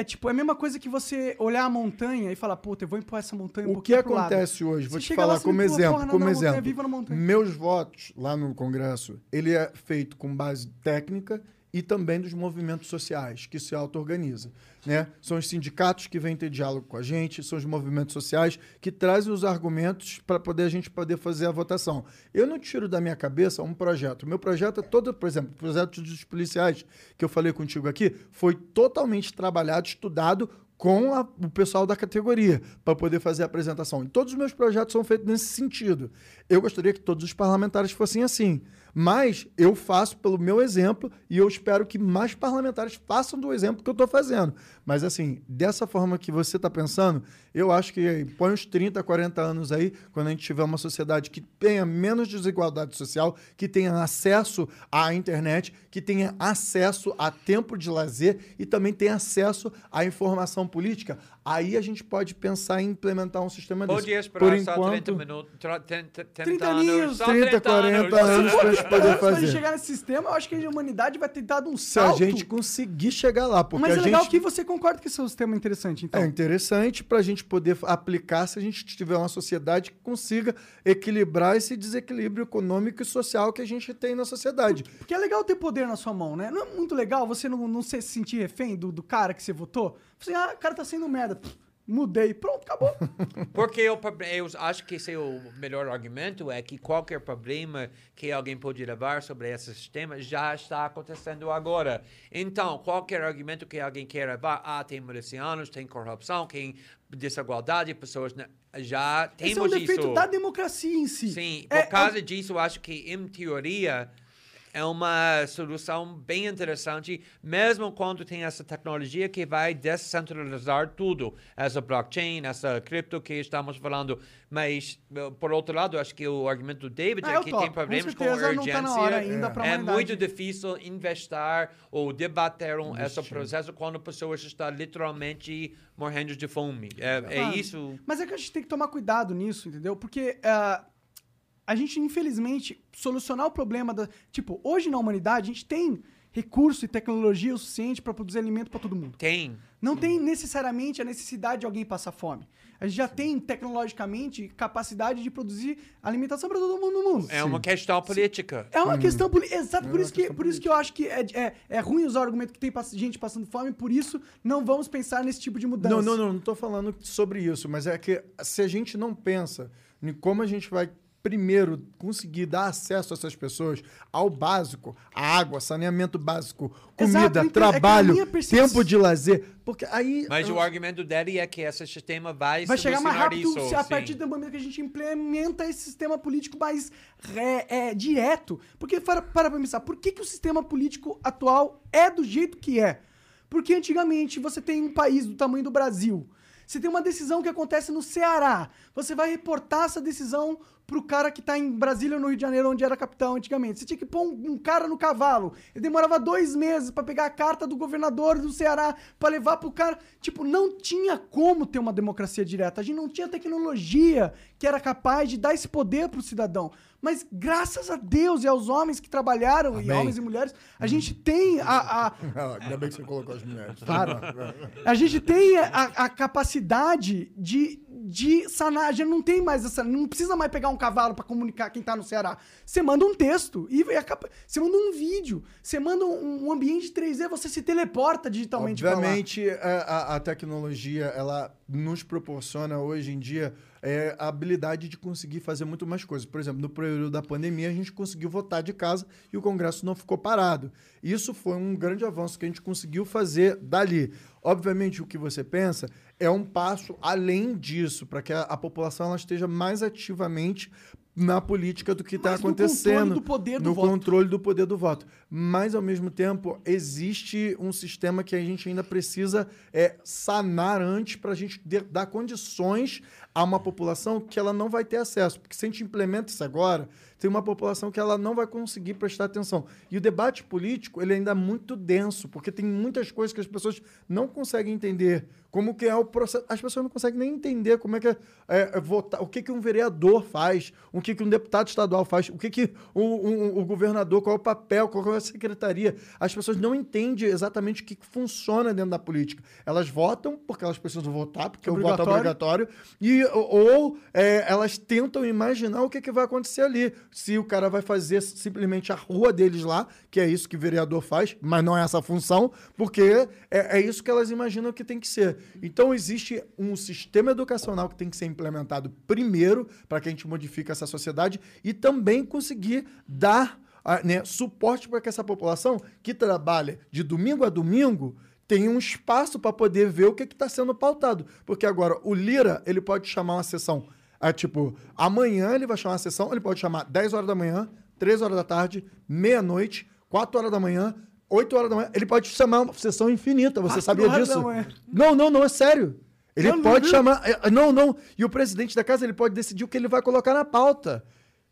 É tipo, é a mesma coisa que você olhar a montanha e falar, puta, eu vou empurrar essa montanha um O que pouquinho pro lado. acontece hoje? Vou Você te lá, falar você como empurra, exemplo. porra, como exemplo. na montanha. Meus votos lá no Congresso, ele é feito com base técnica e também dos movimentos sociais que se auto-organizam. Né? São os sindicatos que vêm ter diálogo com a gente, são os movimentos sociais que trazem os argumentos para poder a gente poder fazer a votação. Eu não tiro da minha cabeça um projeto. O meu projeto é todo, por exemplo, o projeto dos policiais que eu falei contigo aqui, foi totalmente trabalhado, estudado com a- o pessoal da categoria para poder fazer a apresentação. E todos os meus projetos são feitos nesse sentido. Eu gostaria que todos os parlamentares fossem assim. Mas eu faço pelo meu exemplo e eu espero que mais parlamentares façam do exemplo que eu estou fazendo. Mas, assim, dessa forma que você está pensando, eu acho que põe uns 30, 40 anos aí, quando a gente tiver uma sociedade que tenha menos desigualdade social, que tenha acesso à internet, que tenha acesso a tempo de lazer e também tenha acesso à informação política, aí a gente pode pensar em implementar um sistema desse. Podia esperar Por só enquanto, 30 minutos, tra- 30, 30, 30 anos, anos, só 30, 40 anos pra gente poder fazer. gente chegar nesse sistema, eu acho que a humanidade vai ter dado um se a salto. gente conseguir chegar lá, porque Mas a é legal gente... que você concorda que esse é um sistema interessante, então. É interessante para a gente poder aplicar se a gente tiver uma sociedade que consiga equilibrar esse desequilíbrio econômico e social que a gente tem na sociedade. Porque é legal ter poder na sua mão, né? Não é muito legal você não, não se sentir refém do, do cara que você votou? Você, ah, o cara tá sendo merda. Pff, Mudei. Pronto, acabou. Porque eu, eu acho que esse é o melhor argumento é que qualquer problema que alguém pode levar sobre esse sistema já está acontecendo agora. Então, qualquer argumento que alguém queira levar, ah, tem milicianos, tem corrupção, tem desigualdade, pessoas... Já Esse é temos um defeito isso. da democracia em si. Sim, É, por causa disso, eu acho que, em teoria, é uma solução bem interessante, mesmo quando tem essa tecnologia que vai descentralizar tudo, essa blockchain, essa cripto que estamos falando. Mas, eh, por outro lado, acho que o argumento do David Ah, é que topo. tem Com problemas com, certeza urgência. tá na hora ainda pra é humanidade. muito difícil investir ou debater um, esse processo quando pessoas estão literalmente morrendo de fome. É, é isso. Mas é que a gente tem que tomar cuidado nisso, entendeu? Porque ah, a gente, infelizmente, solucionar o problema da. Tipo, hoje na humanidade, a gente tem recurso e tecnologia o suficiente para produzir alimento para todo mundo. Tem. Não tem necessariamente a necessidade de alguém passar fome. A gente já tem, tecnologicamente, capacidade de produzir alimentação para todo mundo no mundo. É uma questão política. É uma questão política. Exato, É por isso, que, por isso que eu acho que é, é, é ruim usar o argumento que tem gente passando fome, por isso não vamos pensar nesse tipo de mudança. Não, não, não, não tô falando sobre isso, mas é que se a gente não pensa em como a gente vai primeiro conseguir dar acesso a essas pessoas ao básico, à água, saneamento básico, Exato, comida, então, é a trabalho, percepção- tempo de lazer, porque aí Mas eu- o argumento dele é que esse sistema vai, Vai chegar mais rápido isso, se a sim. partir do momento que a gente implementa esse sistema político mais é, é, direto. Porque, para, para pra pensar, por que, que o sistema político atual é do jeito que é? Porque antigamente você tem um país do tamanho do Brasil. Você tem uma decisão que acontece no Ceará. Você vai reportar essa decisão pro cara que tá em Brasília ou no Rio de Janeiro, onde era capital antigamente. Você tinha que pôr um, um cara no cavalo. Ele demorava dois meses pra pegar a carta do governador do Ceará pra levar pro cara. Tipo, não tinha como ter uma democracia direta. A gente não tinha tecnologia que era capaz de dar esse poder pro cidadão. Mas graças a Deus e aos homens que trabalharam, e Amém. homens e mulheres, a gente tem a- a, Ainda bem que você colocou as mulheres. Claro. a gente tem a, a capacidade de, de sanar. A gente não tem mais essa. Não precisa mais pegar um cavalo pra comunicar quem tá no Ceará. Você manda um texto e capa- você manda um vídeo. Você manda um, um ambiente 3D, você se teleporta digitalmente pra lá. Obviamente, a, a- a tecnologia ela nos proporciona hoje em dia é, a habilidade de conseguir fazer muito mais coisas. Por exemplo, no período da pandemia, a gente conseguiu votar de casa e o Congresso não ficou parado. Isso foi um grande avanço que a gente conseguiu fazer dali. Obviamente, o que você pensa é um passo além disso, para que a, a população esteja mais ativamente na política do que está Mas no acontecendo. controle do poder do no voto. controle do poder do voto. Mas, ao mesmo tempo, existe um sistema que a gente ainda precisa é, sanar antes para a gente dar condições a uma população que ela não vai ter acesso. Porque se a gente implementa isso agora, tem uma população que ela não vai conseguir prestar atenção. E o debate político ele ainda é muito denso, porque tem muitas coisas que as pessoas não conseguem entender. Como que é o processo. As pessoas não conseguem nem entender como é que é, é, votar, o que, que um vereador faz, o que, que um deputado estadual faz, o que, que o, o- o governador, qual é o papel, qual é a secretaria. As pessoas não entendem exatamente o que, que funciona dentro da política. Elas votam porque elas precisam votar, porque o voto é Obrigatório. obrigatório, e, ou é, elas tentam imaginar o que, que vai acontecer ali. Se o cara vai fazer simplesmente a rua deles lá, que é isso que vereador faz, mas não é essa função, porque é, é isso que elas imaginam que tem que ser. Então existe um sistema educacional que tem que ser implementado primeiro para que a gente modifique essa sociedade e também conseguir dar né, suporte para que essa população que trabalha de domingo a domingo tenha um espaço para poder ver o que está sendo pautado. Porque agora o Lira ele pode chamar uma sessão. É, tipo, amanhã ele vai chamar uma sessão, ele pode chamar 10 horas da manhã, 3 horas da tarde, meia-noite, 4 horas da manhã, 8 horas da manhã. Ele pode chamar uma sessão infinita, você sabia disso? Não, não, não, é sério. Ele Eu não pode vi. chamar. é, Não, não. E o presidente da casa ele pode decidir o que ele vai colocar na pauta.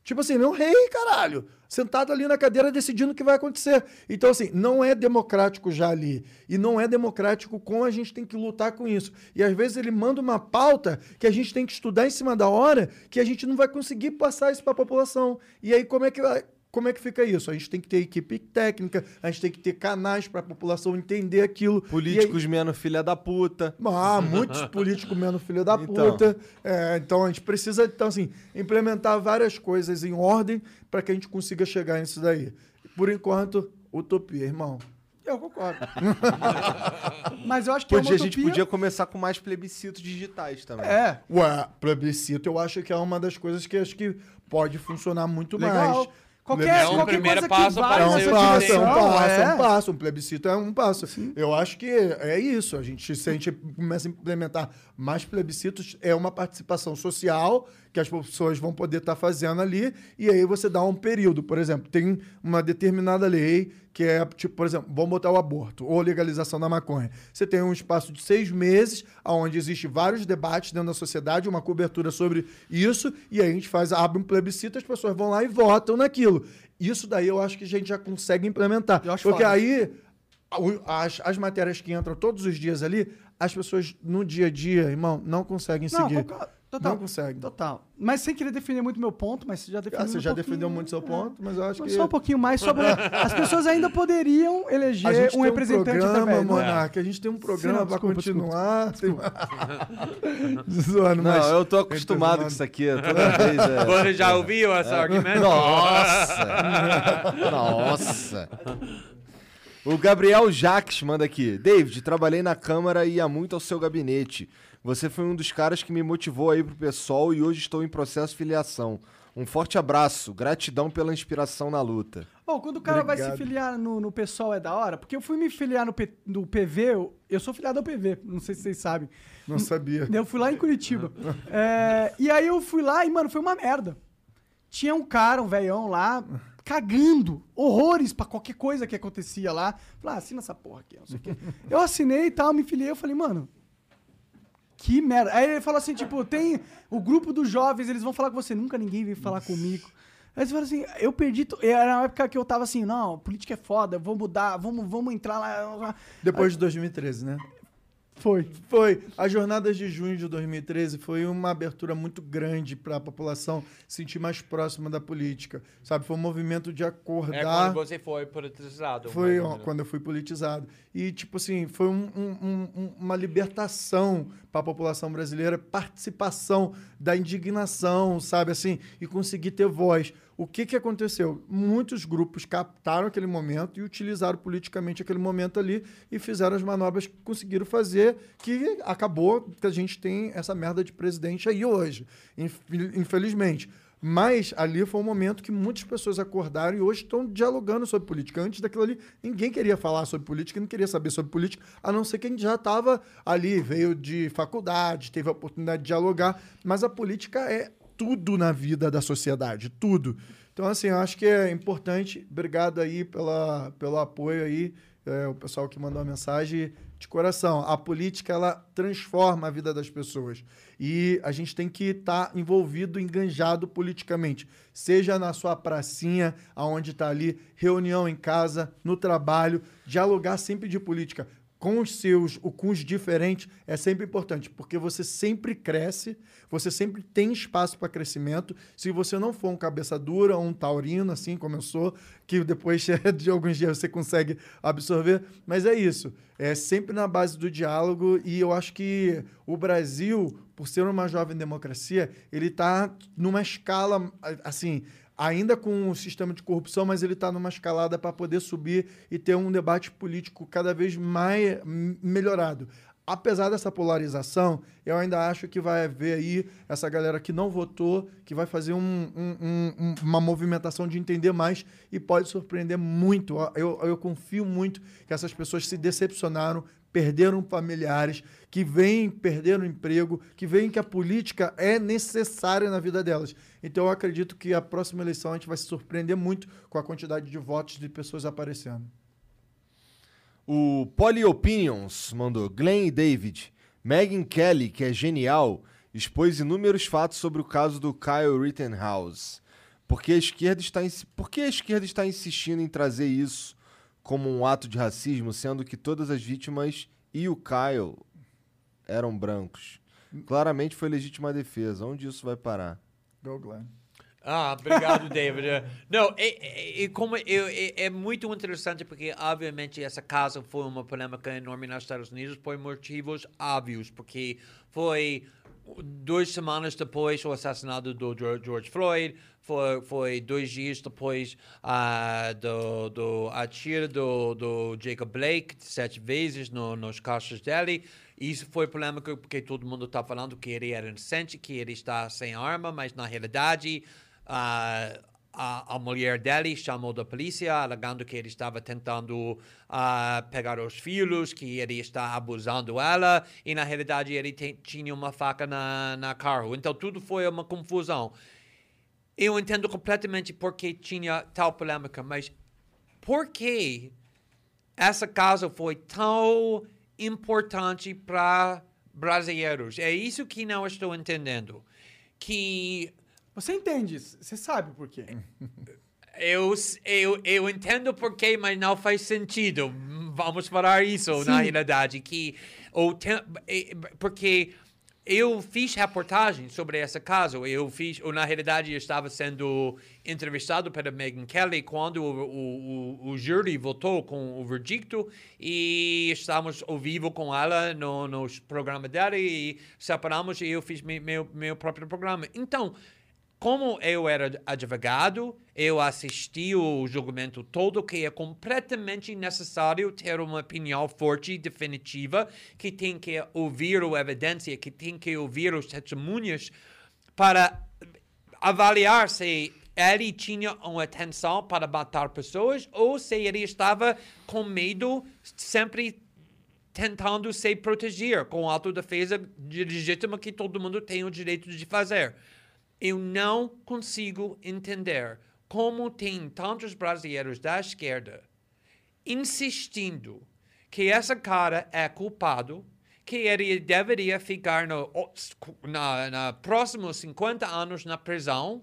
Tipo assim, não rei, caralho. Sentado ali na cadeira decidindo o que vai acontecer. Então, assim, não é democrático já ali. E não é democrático como a gente tem que lutar com isso. E às vezes ele manda uma pauta que a gente tem que estudar em cima da hora, que a gente não vai conseguir passar isso para a população. E aí, como é que vai. Como é que fica isso? A gente tem que ter equipe técnica, a gente tem que ter canais para a população entender aquilo. Políticos menos filha da puta. Ah, muitos políticos menos filho da Então. puta. É, então a gente precisa, então, assim, implementar várias coisas em ordem para que a gente consiga chegar nisso daí. Por enquanto, utopia, irmão. Eu concordo. Mas eu acho que é uma Podia, a gente utopia. podia começar com mais plebiscitos digitais também. É. Ué, plebiscito eu acho que é uma das coisas que acho que pode funcionar muito Legal. mais. Qualquer, É um qualquer primeiro coisa passo para É um passo, é um passo, é um passo. Um plebiscito é um passo. Eu acho que é isso. A gente, se a gente começa a implementar mais plebiscitos, é uma participação social que as pessoas vão poder estar fazendo ali, e aí você dá um período. Por exemplo, tem uma determinada lei que é, tipo, por exemplo, vamos botar o aborto ou legalização da maconha. Você tem um espaço de seis meses, onde existe vários debates dentro da sociedade, uma cobertura sobre isso, e aí a gente faz, abre um plebiscito, as pessoas vão lá e votam naquilo. Isso daí eu acho que a gente já consegue implementar. Porque foda. aí as, as matérias que entram todos os dias ali, as pessoas no dia a dia, irmão, não conseguem Não, seguir. Total. Não consegue. Total. Mas sem querer defender muito meu ponto, mas você já defendeu Ah, você um já pouquinho. defendeu muito seu ponto, mas eu acho Mas que... Só um pouquinho mais. Só pra- As pessoas ainda poderiam A eleger gente um tem representante um programa, através, né? Monark, a gente tem um programa desculpa, continuar. tem- Zoando, Não, mas- eu tô acostumado com isso aqui. Toda vez é... Você já ouviu esse É. argumento? Nossa! Nossa! O Gabriel Jacques manda aqui. David, trabalhei na Câmara e ia muito ao seu gabinete. Você foi um dos caras que me motivou a ir pro PSOL e hoje estou em processo de filiação. Um forte abraço, gratidão pela inspiração na luta. Ô, quando o cara vai Obrigado. se filiar no, no PSOL é da hora, porque eu fui me filiar no, P- no PV, eu, eu sou filiado ao PV, não sei se vocês sabem. Não sabia. Eu fui lá em Curitiba. É, e aí eu fui lá e, mano, foi uma merda. Tinha um cara, um velhão lá, cagando horrores pra qualquer coisa que acontecia lá. Falei, ah, assina essa porra aqui, não sei o quê. Eu assinei e tal, me filiei, eu falei, mano, que merda. Aí ele falou assim, tipo, tem o grupo dos jovens, eles vão falar com você. Nunca ninguém veio falar comigo. Aí eles falaram assim, eu perdi... Era uma época que eu tava assim, não, política é foda, vou mudar, vamos, vamos entrar lá. Depois de 2013, né? Foi. Foi. As jornadas de junho de 2013 foi uma abertura muito grande para a população se sentir mais próxima da política. Sabe? Foi um movimento de É acordar. quando você foi politizado. Foi ó, quando eu fui politizado. E, tipo assim, foi um- um- um- uma libertação para a população brasileira, participação da indignação, sabe assim, e conseguir ter voz. O que, que aconteceu? Muitos grupos captaram aquele momento e utilizaram politicamente aquele momento ali e fizeram as manobras que conseguiram fazer, que acabou que a gente tem essa merda de presidente aí hoje, infel- infelizmente. Mas ali foi um momento que muitas pessoas acordaram e hoje estão dialogando sobre política. Antes daquilo ali, ninguém queria falar sobre política, não queria saber sobre política, a não ser quem já estava ali, veio de faculdade, teve a oportunidade de dialogar. Mas a política é tudo na vida da sociedade, tudo. Então, assim, eu acho que é importante. Obrigado aí pela, pelo apoio aí, é, o pessoal que mandou a mensagem de coração. A política, ela transforma a vida das pessoas. E a gente tem que estar envolvido, enganjado politicamente. Seja na sua pracinha, aonde está ali, reunião em casa, no trabalho, dialogar sempre de política com os seus, ou com os diferentes, é sempre importante, porque você sempre cresce, você sempre tem espaço para crescimento. Se você não for um cabeça dura, um taurino, assim como eu sou, que depois de alguns dias você consegue absorver, mas é isso. É sempre na base do diálogo e eu acho que o Brasil, por ser uma jovem democracia, ele está numa escala, assim, ainda com um sistema de corrupção, mas ele está numa escalada para poder subir e ter um debate político cada vez mais melhorado. Apesar dessa polarização, eu ainda acho que vai haver aí essa galera que não votou, que vai fazer um- um- um- uma movimentação de entender mais e pode surpreender muito. Eu, eu confio muito que essas pessoas se decepcionaram, perderam familiares, que vêm perder o emprego, que veem que a política é necessária na vida delas. Então eu acredito que a próxima eleição a gente vai se surpreender muito com a quantidade de votos de pessoas aparecendo. O Poly Opinions mandou Glenn e David. Megan Kelly, que é genial, expôs inúmeros fatos sobre o caso do Kyle Rittenhouse. Por que a esquerda está, por que a esquerda está insistindo em trazer isso como um ato de racismo, sendo que todas as vítimas e o Kyle eram brancos? Claramente foi legítima defesa. Onde isso vai parar? Go, Glenn. Ah, obrigado, David. Não, é, é- é como eu- é, é muito interessante porque, obviamente, essa casa foi uma polêmica enorme nos Estados Unidos por motivos óbvios, porque foi duas semanas depois do assassinato do George Floyd, foi, foi dois dias depois ah, do, do atiro do, do Jacob Blake, sete vezes no, nos costas dele. Isso foi polêmico porque todo mundo está falando que ele era inocente, que ele está sem arma, mas na realidade ah, a, a mulher dele chamou da polícia, alegando que ele estava tentando ah, pegar os filhos, que ele está abusando ela, e na realidade ele tinha uma faca na, na carro. Então tudo foi uma confusão. Eu entendo completamente porque tinha tal polêmica, mas por que essa casa foi tão importante para brasileiros? É isso que não estou entendendo. Que Você entende, você sabe por quê. eu, eu, eu entendo porquê, mas não faz sentido. Vamos falar isso na Sim. realidade. Que o tem- eh, porque eu fiz reportagem sobre esse caso. Eu fiz, ou na realidade, eu estava sendo entrevistado pela Megyn Kelly quando o, o, o, o júri votou com o verdicto e estávamos ao vivo com ela no, no programa dela e separamos e eu fiz me- meu, meu próprio programa. Então, como eu era advogado, eu assisti o julgamento todo, que é completamente necessário ter uma opinião forte definitiva, que tem que ouvir a evidência, que tem que ouvir os testemunhas para avaliar se ele tinha uma atenção para matar pessoas ou se ele estava com medo, sempre tentando se proteger com autodefesa legítima que todo mundo tem o direito de fazer. Eu não consigo entender como tem tantos brasileiros da esquerda insistindo que essa cara é culpado, que ele deveria ficar no, na, na próximos 50 anos na prisão,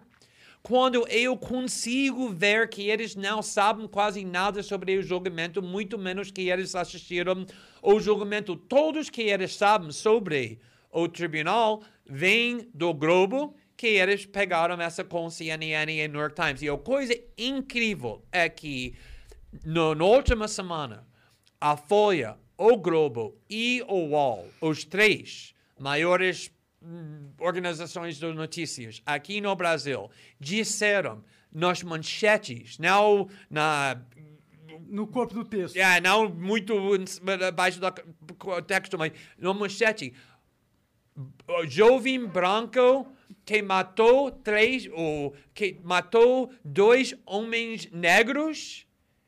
quando eu consigo ver que eles não sabem quase nada sobre o julgamento, muito menos que eles assistiram ao julgamento. Todos que eles sabem sobre o tribunal vêm do Globo, que eles pegaram essa com CNN e New York Times. E a coisa incrível é que no, na última semana, a Folha, o Globo e o UOL, os três maiores hum, organizações de notícias aqui no Brasil, disseram nas manchetes, não na no corpo do texto. É, não muito abaixo do texto, mas no manchete, jovem branco que matou três, ou que matou dois homens negros,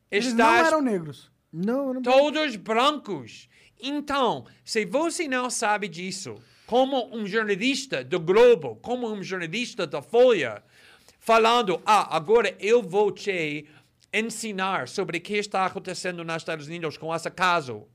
Eles está não eram negros. Não, não. Todos brancos. Então, se você não sabe disso, como um jornalista do Globo, como um jornalista da Folha, falando, ah, agora eu vou te ensinar sobre o que está acontecendo nos Estados Unidos com esse caso,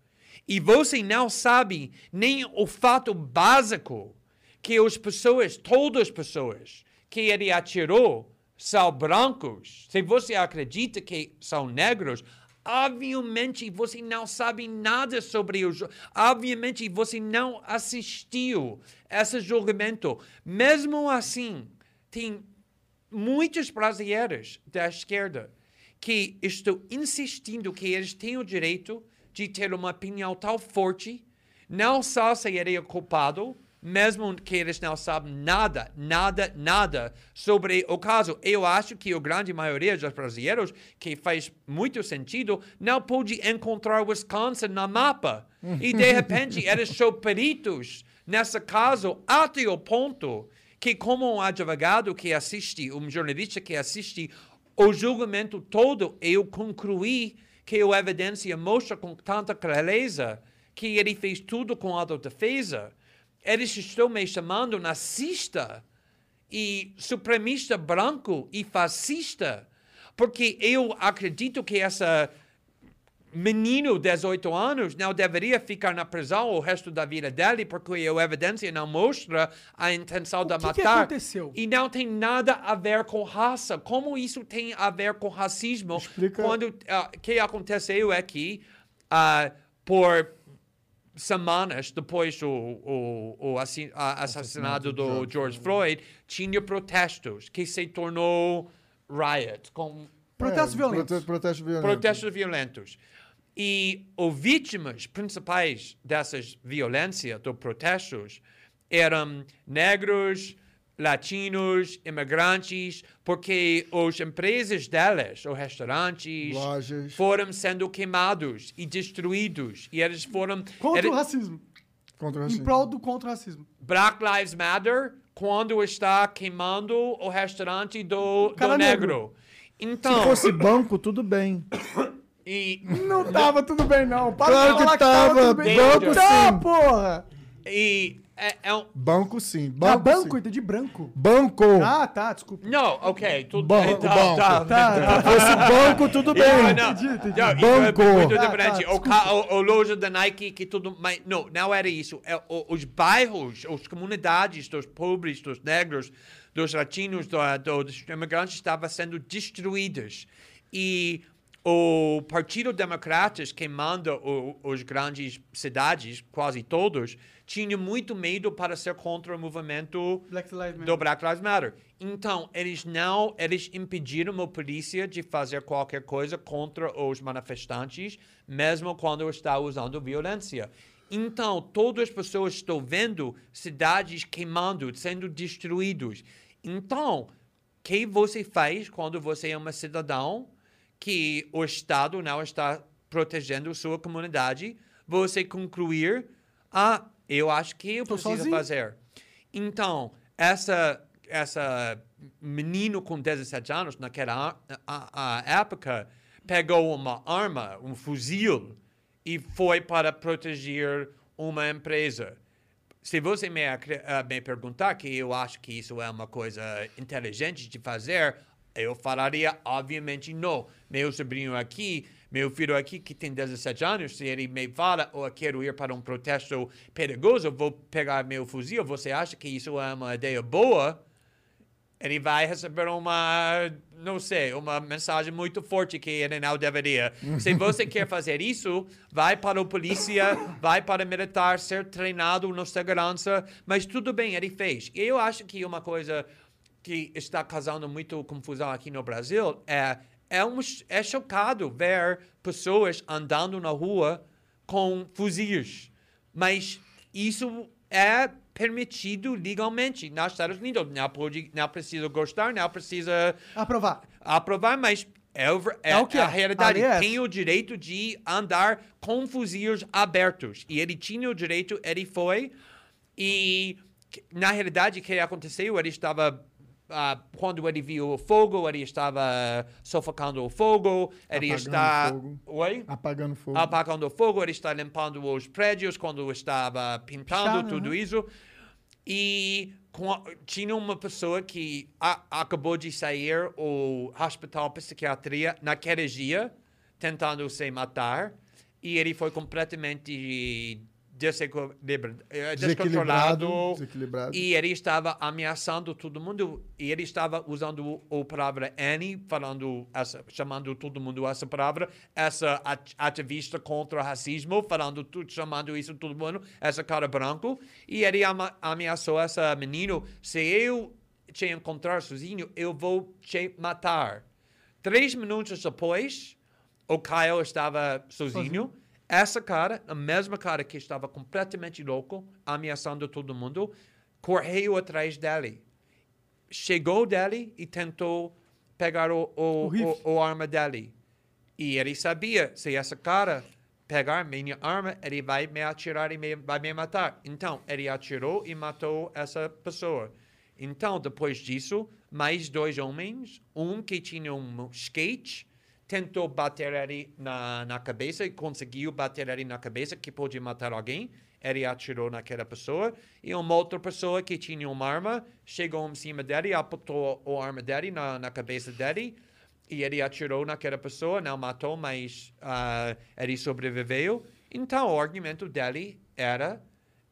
e você não sabe nem o fato básico que as pessoas, todas as pessoas que ele atirou são brancos, se você acredita que são negros, obviamente você não sabe nada sobre o jogo. Obviamente você não assistiu esse julgamento. Mesmo assim, tem muitos brasileiros da esquerda que estão insistindo que eles têm o direito de ter uma opinião tão forte, não só se ele é culpado, mesmo que eles não sabem nada, nada, nada sobre o caso. Eu acho que a grande maioria dos brasileiros, que faz muito sentido, não pôde encontrar Wisconsin no mapa. E, de repente, eles são peritos nesse caso até o ponto que, como um advogado que assiste, um jornalista que assiste o julgamento todo, eu concluí que a evidência mostra com tanta clareza que ele fez tudo com autodefesa. Eles estão me chamando nazista e supremista branco e fascista, porque eu acredito que essa menino de 18 anos não deveria ficar na prisão o resto da vida dele, porque a evidência não mostra a intenção de que que matar. aconteceu? E não tem nada a ver com raça. Como isso tem a ver com racismo? Explica- Quando o que aconteceu é que, ah, por semanas depois do o, o a- assassinato do George Floyd, tinha protestos que se tornou riot, com Protestos É, violentos. prote- protestos violentos. protestos violentos. E os vítimas principais dessas violências, dos protestos, eram negros, latinos, imigrantes, porque as empresas delas, os restaurantes, Lojas. foram sendo queimados e destruídos. E eles foram... Contra eles- o racismo. Contra o Em racismo. prol do contra o racismo. Black Lives Matter quando está queimando o restaurante do, do cara negro. negro. Então, Se fosse banco, tudo bem. e, Não tava tudo bem, não. Para Claro de que falar tava, tudo bem. banco Tá, sim. porra. e é, é um, Banco sim. Ah, Banco, banco, sim. entendi branco. Banco. Ah, tá, desculpa. Não, ok. Tudo Banco, tá, banco. Tá, Tá, tá. fosse banco, tudo bem. Não, não, Entendi, entendi. não, Banco. é muito Ah, diferente. tá, o, ca- o, o loja da Nike que tudo, mas não, não era isso. É, o- os bairros, as comunidades dos pobres, dos negros, dos latinos, do, do- dos imigrantes estavam sendo destruídas e o Partido Democrata, que manda o, os grandes cidades, quase todos, tinha muito medo para ser contra o movimento Black do Black Lives Matter. Então, eles não, eles impediram a polícia de fazer qualquer coisa contra os manifestantes, mesmo quando está usando violência. Então, todas as pessoas estão vendo cidades queimando, sendo destruídos. Então, o que você faz quando você é um cidadão que o Estado não está protegendo sua comunidade? Você concluir, ah, eu acho que eu preciso sozinho. fazer. Então, essa essa menino com 17 anos naquela a, a- época pegou uma arma, um fuzil e foi para proteger uma empresa. Se você me, ah, me perguntar que eu acho que isso é uma coisa inteligente de fazer, eu falaria, obviamente, não. Meu sobrinho aqui, meu filho aqui, que tem 17 anos, se ele me fala, ou eu quero ir para um protesto perigoso, vou pegar meu fuzil, você acha que isso é uma ideia boa? ele vai receber uma, não sei, uma mensagem muito forte que ele não deveria. Se você quer fazer isso, vai para o polícia, vai para o militar, ser treinado na segurança, mas tudo bem, ele fez. E eu acho que uma coisa que está causando muito confusão aqui no Brasil é é, um, é chocado ver pessoas andando na rua com fuzis. Mas isso é permitido legalmente nos Estados Unidos. Não, pode, não precisa gostar, não precisa Aprovar. aprovar, mas é, é, É o que a é. realidade. Ali é essa. Tem o direito de andar com fuzis abertos. E ele tinha o direito, ele foi. E, na realidade, o que aconteceu? Ele estava. Ah, quando ele viu o fogo, ele estava sufocando o fogo, ele Apagando está. fogo. Oi? Apagando fogo. apagando o fogo, ele está limpando os prédios quando estava pintando tudo uhum. isso. E com- tinha uma pessoa que a- acabou de sair o hospital psiquiatria naquele dia, tentando se matar, e ele foi completamente descontrolado. desequilibrado. E ele estava ameaçando todo mundo. E ele estava usando o palavra Annie, falando essa, chamando todo mundo essa palavra. Essa at- ativista contra o racismo, falando tudo, chamando isso todo mundo. Essa cara branco. E ele ameaçou essa menino. Se eu te encontrar sozinho, eu vou te matar. Três minutos depois, o Kyle estava sozinho. Essa cara, a mesma cara que estava completamente louco, ameaçando todo mundo, correu atrás dele. Chegou dele e tentou pegar o, o, o, o arma dele. E ele sabia, se essa cara pegar minha arma, ele vai me atirar e me, vai me matar. Então, ele atirou e matou essa pessoa. Então, depois disso, mais dois homens, um que tinha um skate, tentou bater ele na, na cabeça e conseguiu bater ele na cabeça, que pode matar alguém. Ele atirou naquela pessoa. E uma outra pessoa que tinha uma arma chegou em cima dele, apontou a arma dele na, na cabeça dele. E ele atirou naquela pessoa, não matou, mas ah, ele sobreviveu. Então, o argumento dele era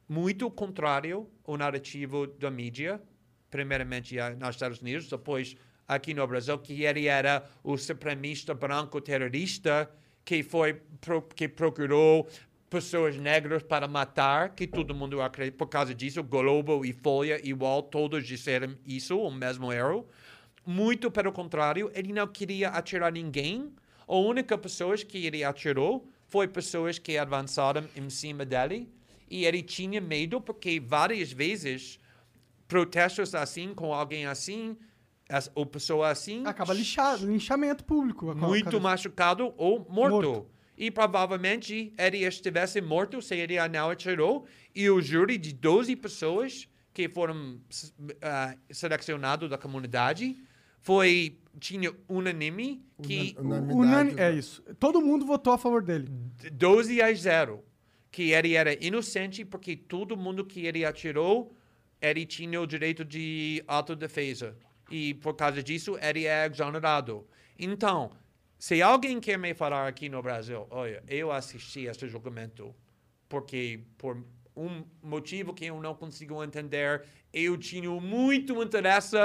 muito contrário ao narrativo da mídia, primeiramente ah, nos Estados Unidos, depois aqui no Brasil, que ele era o supremista branco terrorista que foi que procurou pessoas negras para matar, que todo mundo acredita. Por causa disso, Globo e Folha igual, todos disseram isso, o mesmo erro. Muito pelo contrário, ele não queria atirar ninguém. A única pessoa que ele atirou foi pessoas que avançaram em cima dele. E ele tinha medo porque várias vezes protestos assim, com alguém assim, as- ou pessoa assim, Acaba lixado, linchamento público. muito machucado ou morto. Morto. E provavelmente ele estivesse morto se ele não atirou. E o júri de 12 pessoas que foram ah, selecionados da comunidade foi tinha unanime que Unani- é isso. Todo mundo votou a favor dele. 12 a 0. Que ele era inocente porque todo mundo que ele atirou, ele tinha o direito de autodefesa. E por causa disso, ele é exonerado. Então, se alguém quer me falar aqui no Brasil, olha, eu assisti esse julgamento porque por um motivo que eu não consigo entender, eu tinha muito interesse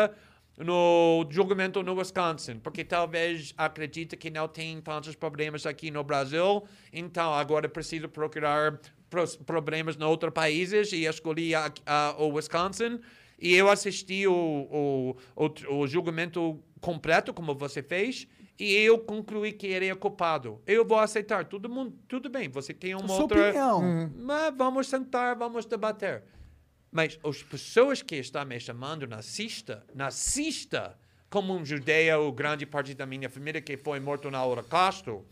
no julgamento no Wisconsin, porque talvez acredita que não tem tantos problemas aqui no Brasil, então agora precisa procurar problemas em outros países e escolhi a- a- o Wisconsin. E eu assisti o, o, o, o julgamento completo, como você fez, e eu concluí que ele é culpado. Eu vou aceitar. Todo mundo, tudo bem, você tem uma Sua outra... opinião. Mas vamos sentar, vamos debater. Mas as pessoas que estão me chamando nazista, nazista, como um judeu, grande parte da minha família que foi morto no Holocausto,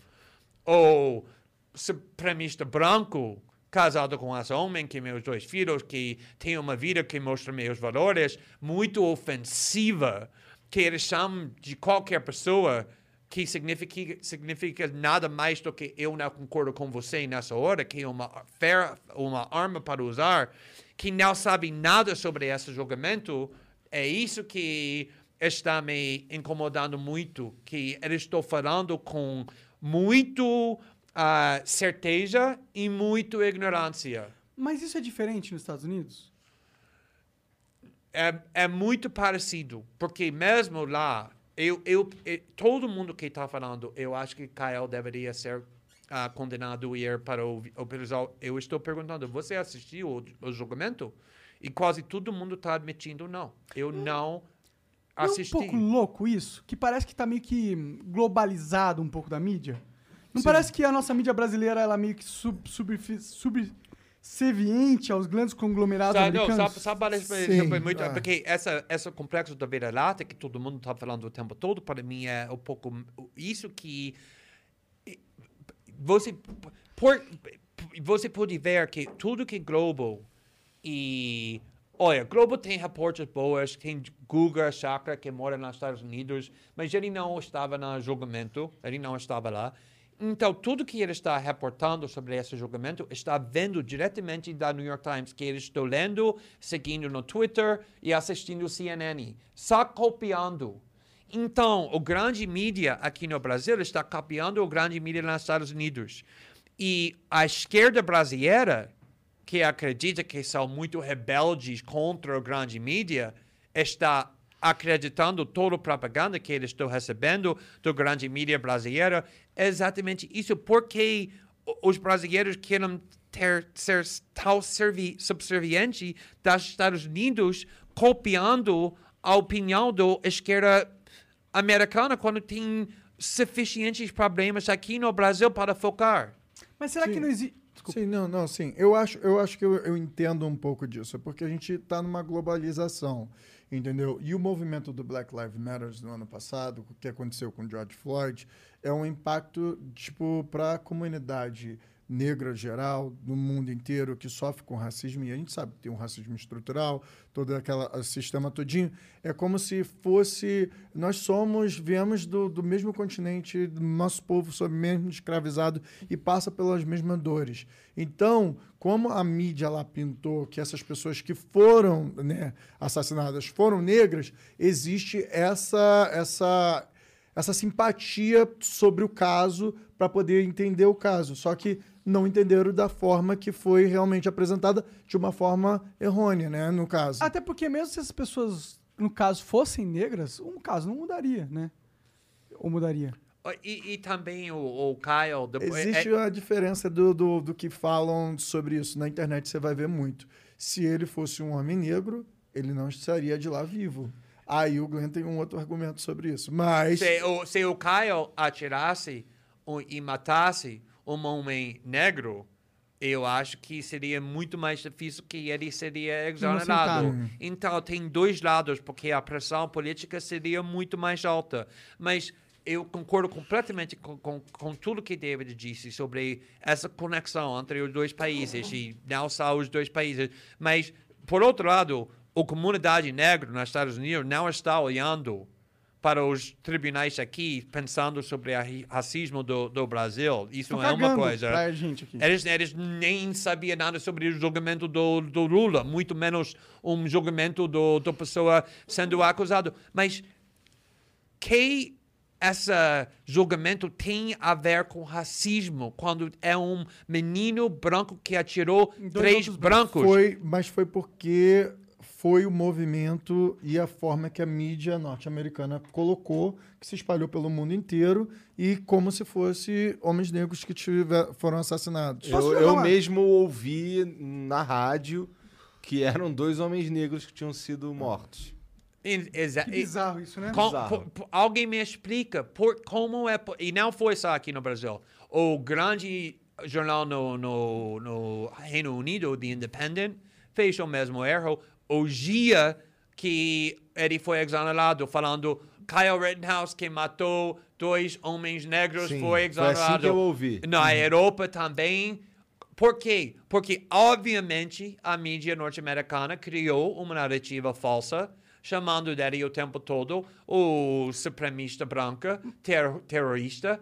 ou supremista branco, casado com esse homem, que meus dois filhos, que tem uma vida que mostra meus valores, muito ofensiva, que eles chamam de qualquer pessoa que significa, significa nada mais do que eu não concordo com você nessa hora, que é uma, fer- uma arma para usar, que não sabe nada sobre esse julgamento, é isso que está me incomodando muito, que eu estou falando com muito ah, certeza e muito ignorância. Mas isso é diferente nos Estados Unidos? é, é muito parecido, porque mesmo lá, eu, eu, eh, todo mundo que está falando, eu acho que Kyle deveria ser ah, condenado e ir para o, o prisão. Eu estou perguntando, você assistiu o, o julgamento? E quase todo mundo está admitindo não. Eu não Não assisti. é um pouco louco isso? Que parece que tá meio que globalizado um pouco da mídia? Não parece que a nossa mídia brasileira ela meio que sub, sub, subserviente aos grandes conglomerados Sabe, não, americanos? sabe, sabe, parece- Sim, exemplo, é muito, é. porque essa, essa complexo da vira-lata que todo mundo está falando o tempo todo, para mim é um pouco isso que você por, você pode ver que tudo que Globo e olha, Globo tem reportes boas, tem Guga Chakra que mora nos Estados Unidos, mas ele não estava no julgamento, ele não estava lá. Então, tudo que ele está reportando sobre esse julgamento está vendo diretamente da New York Times, que ele está lendo, seguindo no Twitter e assistindo CNN, só copiando. Então, o grande mídia aqui no Brasil está copiando o grande mídia nos Estados Unidos. E a esquerda brasileira, que acredita que são muito rebeldes contra o grande mídia, está acreditando toda a propaganda que eles estão recebendo do grande mídia brasileiro. É exatamente isso. Porque os brasileiros querem ter, ser tal servi, subserviente dos Estados Unidos copiando a opinião da esquerda americana quando tem suficientes problemas aqui no Brasil para focar. Mas será que não existe. Sim, não, não, sim. Eu acho, eu acho que eu, eu entendo um pouco disso. É porque a gente está numa globalização, entendeu? E o movimento do Black Lives Matter no ano passado, o que aconteceu com George Floyd, é um impacto, tipo, para a comunidade negra geral, no mundo inteiro, que sofre com racismo, e a gente sabe que tem um racismo estrutural, todo aquele sistema todinho, é como se fosse, nós somos, viemos do, do mesmo continente, do nosso povo sob mesmo escravizado e passa pelas mesmas dores. Então, como a mídia lá pintou que essas pessoas que foram né, assassinadas foram negras, existe essa, essa, essa simpatia sobre o caso para poder entender o caso. Só que não entenderam da forma que foi realmente apresentada, de uma forma errônea, né, no caso. Até porque mesmo se essas pessoas, no caso, fossem negras, um caso não mudaria, né? Ou mudaria? E, e também o, o Kyle... depois- Existe é- a diferença do, do, do que falam sobre isso. Na internet você vai ver muito. Se ele fosse um homem negro, ele não estaria de lá vivo. Aí o Glenn tem um outro argumento sobre isso. Mas. Se o, se o Kyle atirasse o- e matasse um homem negro, eu acho que seria muito mais difícil que ele seria exonerado. Inocentado. Então, tem dois lados, porque a pressão política seria muito mais alta. Mas eu concordo completamente com, com, com tudo que David disse sobre essa conexão entre os dois países, e não só os dois países. Mas, por outro lado, a comunidade negra nos Estados Unidos não está olhando para os tribunais aqui pensando sobre o racismo do, do Brasil. Isso Estão é uma coisa. pra gente aqui. Eles, eles nem sabiam nada sobre o julgamento do, do Lula, muito menos um julgamento do, do pessoa sendo acusado. Mas que esse julgamento tem a ver com racismo quando é um menino branco que atirou três brancos? Foi, mas foi porque foi o movimento e a forma que a mídia norte-americana colocou, que se espalhou pelo mundo inteiro, e como se fosse homens negros que tiver, foram assassinados. Eu, eu mesmo ouvi na rádio que eram dois homens negros que tinham sido mortos. Exa- Que bizarro isso, né? Com- Bizarro. por- por- alguém me explica por, como é. E não foi só aqui no Brasil. O grande jornal no, no, no Reino Unido, The Independent, fez o mesmo erro. O dia que ele foi exonerado, falando Kyle Rittenhouse, que matou dois homens negros, Sim, foi foi exonerado. assim que eu ouvi. Na Europa também. Por quê? Porque, obviamente, a mídia norte-americana criou uma narrativa falsa, chamando dele o tempo todo o supremista branca, ter- terrorista.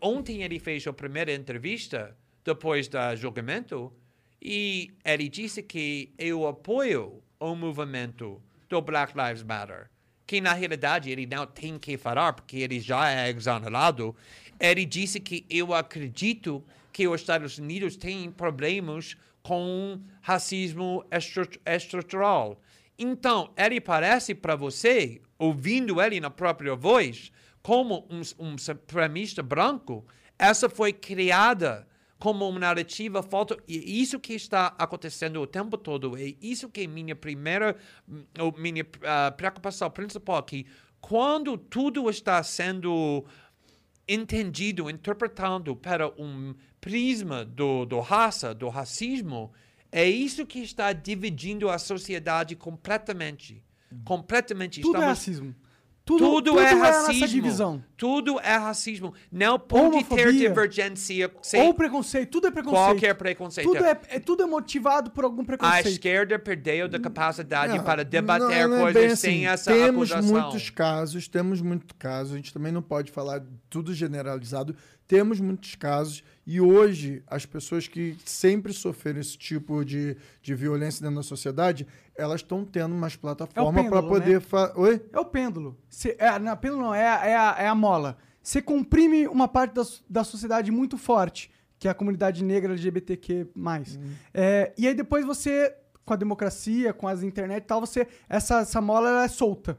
Ontem ele fez a primeira entrevista, depois do julgamento, e ele disse que eu apoio o movimento do Black Lives Matter. Que na realidade ele não tem que falar, porque ele já é exonerado. Ele disse que eu acredito que os Estados Unidos têm problemas com racismo estru- estrutural. Então, ele parece para você, ouvindo ele na própria voz, como um, um supremista branco, essa foi criada como uma narrativa falta. E isso que está acontecendo o tempo todo. É isso que é minha primeira, hum, ou minha ah, preocupação principal aqui. Quando tudo está sendo entendido, interpretado para um prisma do, do raça, do racismo, é isso que está dividindo a sociedade completamente. Completamente. Tudo é Estamos- racismo. Tudo, Tudo, é tudo a racismo. nossa divisão. Tudo é racismo. Não pode ter Homofobia. divergência sem Ou preconceito, tudo é preconceito. qualquer preconceito. Tudo é, é- tudo é motivado por algum A preconceito. esquerda perdeu da capacidade Não, para debater não, não é coisas bem sem assim. essa Temos acusação. muitos casos, temos muitos casos, a gente também não pode falar tudo generalizado. Temos muitos casos e hoje as pessoas que sempre sofreram esse tipo de, de violência dentro da sociedade, elas estão tendo mais plataforma para pêndulo, poder... né? Oi? É o pêndulo. Cê, é, não, pêndulo não, é, a- é, a, é a mola. Você comprime uma parte da, da sociedade muito forte, que é a comunidade negra LGBTQ+. É, e aí depois você, com a democracia, com as internet e tal, você, essa, essa mola ela é solta.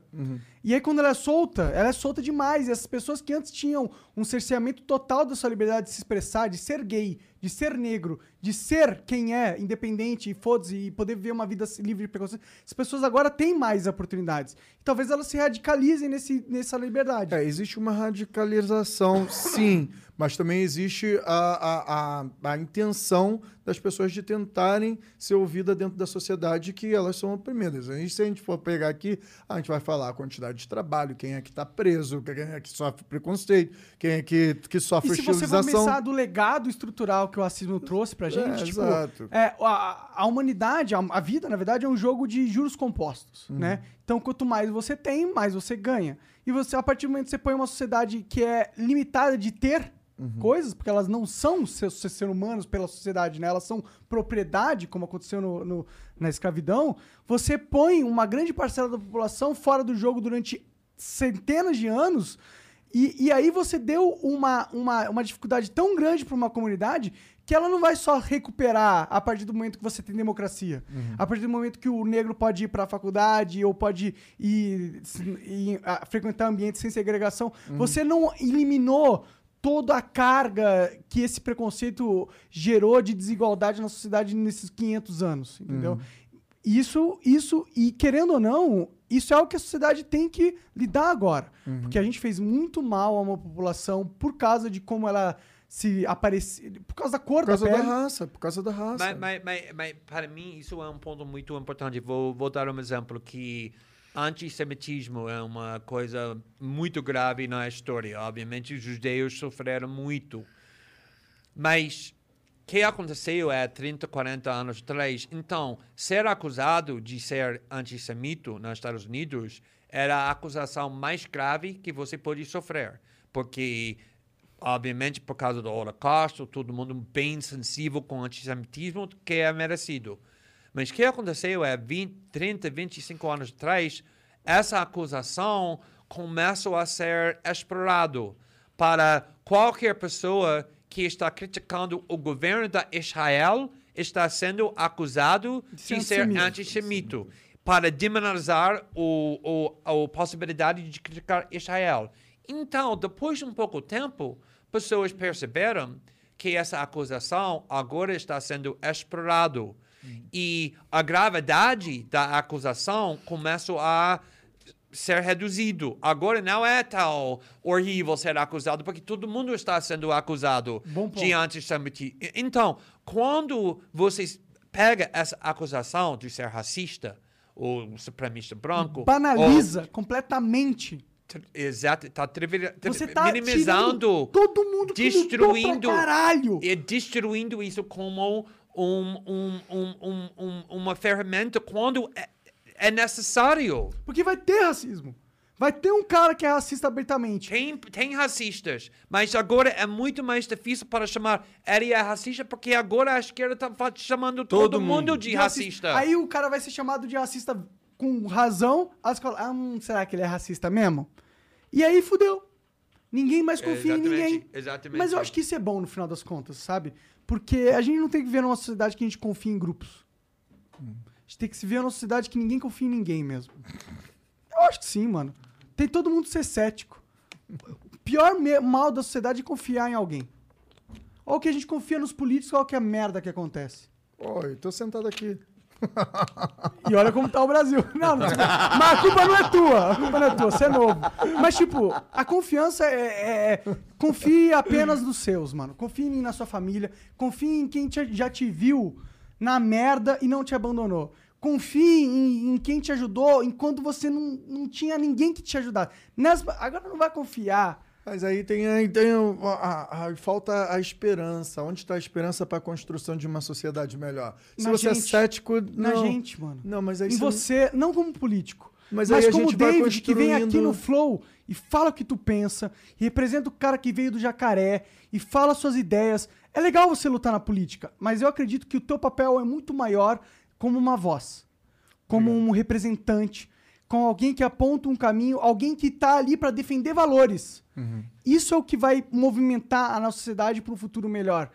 E aí quando ela é solta, ela é solta demais. E essas pessoas que antes tinham um cerceamento total da sua liberdade de se expressar, de ser gay, de ser negro, de ser quem é, independente e foda-se, e poder viver uma vida livre de preconceito, essas pessoas agora têm mais oportunidades. E talvez elas se radicalizem nesse, nessa liberdade. É, existe uma radicalização, sim, mas também existe a, a, a, a intenção das pessoas de tentarem ser ouvidas dentro da sociedade que elas são oprimidas. A gente, se a gente for pegar aqui, a gente vai falar a quantidade de trabalho, quem é que está preso, quem é que sofre preconceito, quem é que, que sofre E se você pensar do legado estrutural que o racismo trouxe pra gente, É, tipo, exato. é, a, a humanidade, a, a vida, na verdade, é um jogo de juros compostos, Uhum. né? Então, quanto mais você tem, mais você ganha. E você, a partir do momento que você põe uma sociedade que é limitada de ter Uhum. coisas, porque elas não são ser, ser, humanos pela sociedade, né? Elas são propriedade, como aconteceu no, no- na escravidão, você põe uma grande parcela da população fora do jogo durante centenas de anos e, e aí você deu uma, uma, uma dificuldade tão grande para uma comunidade que ela não vai só recuperar a partir do momento que você tem democracia. A partir do momento que o negro pode ir para a faculdade ou pode ir, ir, a, frequentar ambientes sem segregação. Você não eliminou toda a carga que esse preconceito gerou de desigualdade na sociedade nesses 500 anos, entendeu? Isso, isso, e querendo ou não, isso é algo que a sociedade tem que lidar agora. Porque a gente fez muito mal a uma população por causa de como ela se aparecia. Por causa da cor Por causa da da raça, por causa da raça. Mas, mas, mas, mas para mim isso é um ponto muito importante. Vou, vou dar um exemplo que antissemitismo é uma coisa muito grave na história. Obviamente os judeus sofreram muito. Mas o que aconteceu há 30, 40 anos atrás? Então, ser acusado de ser antissemita nos Estados Unidos era a acusação mais grave que você pode sofrer. Porque obviamente por causa do Holocausto, todo mundo bem sensível com o antissemitismo, que é merecido. Mas o que aconteceu é 20, 30, 25 anos atrás, essa acusação começou a ser explorado para qualquer pessoa que está criticando o governo da Israel está sendo acusado de ser antissemita. para o, a possibilidade de criticar Israel. Então, depois de um pouco tempo, pessoas perceberam que essa acusação agora está sendo explorado. E a gravidade da acusação começa a ser reduzido. Agora não é tão horrível ser acusado, porque todo mundo está sendo acusado de antissemitismo. Então, quando você pega essa acusação de ser racista, ou supremacista branco... Banaliza completamente. ou- Exato, está Você tá minimizando, todo mundo destruindo, e destruindo isso como um, um, um, um, um- uma ferramenta quando é, é necessário. Porque vai ter racismo. Vai ter um cara que é racista abertamente. Tem, tem racistas, mas agora é muito mais difícil para chamar ele é racista porque agora a esquerda está chamando todo, mundo de racista. Aí o cara vai ser chamado de racista com razão. A escola, ah, hum, será que ele é racista mesmo? E aí fudeu. Ninguém mais confia em Exatamente, ninguém. exatamente. Mas eu acho que isso é bom no final das contas, sabe? Porque a gente não tem que viver numa sociedade que a gente confia em grupos. A gente tem que se ver numa sociedade que ninguém confia em ninguém mesmo. Eu acho que sim, mano. Tem todo mundo ser cético. O pior mal da sociedade é confiar em alguém. Ou que a gente confia nos políticos, ou que é a merda que acontece. Oi, tô sentado aqui. E olha como tá o Brasil. Não, mas a culpa não é tua. A culpa não é tua, você é novo. Mas, tipo, a confiança é, é- é- Confie apenas nos seus, mano. Confie em- na sua família. Confie em quem te- já te viu na merda e não te abandonou. Confie em, em quem te ajudou enquanto você não, não tinha ninguém que te ajudasse. Nessa- agora não vai confiar. Mas aí tem, aí tem a, a- a- falta a esperança. Onde está a esperança para a construção de uma sociedade melhor? Se Na você é gente. cético, Na não. gente, mano. Não, mas aí em você, não como político. Mas Mas, como David, que vem aqui construindo- no Flow e fala o que tu pensa, e representa o cara que veio do jacaré e fala suas ideias. É legal você lutar na política, mas eu acredito que o teu papel é muito maior como uma voz, como um representante, como alguém que aponta um caminho, alguém que tá ali para defender valores. Isso é o que vai movimentar a nossa sociedade para um futuro melhor.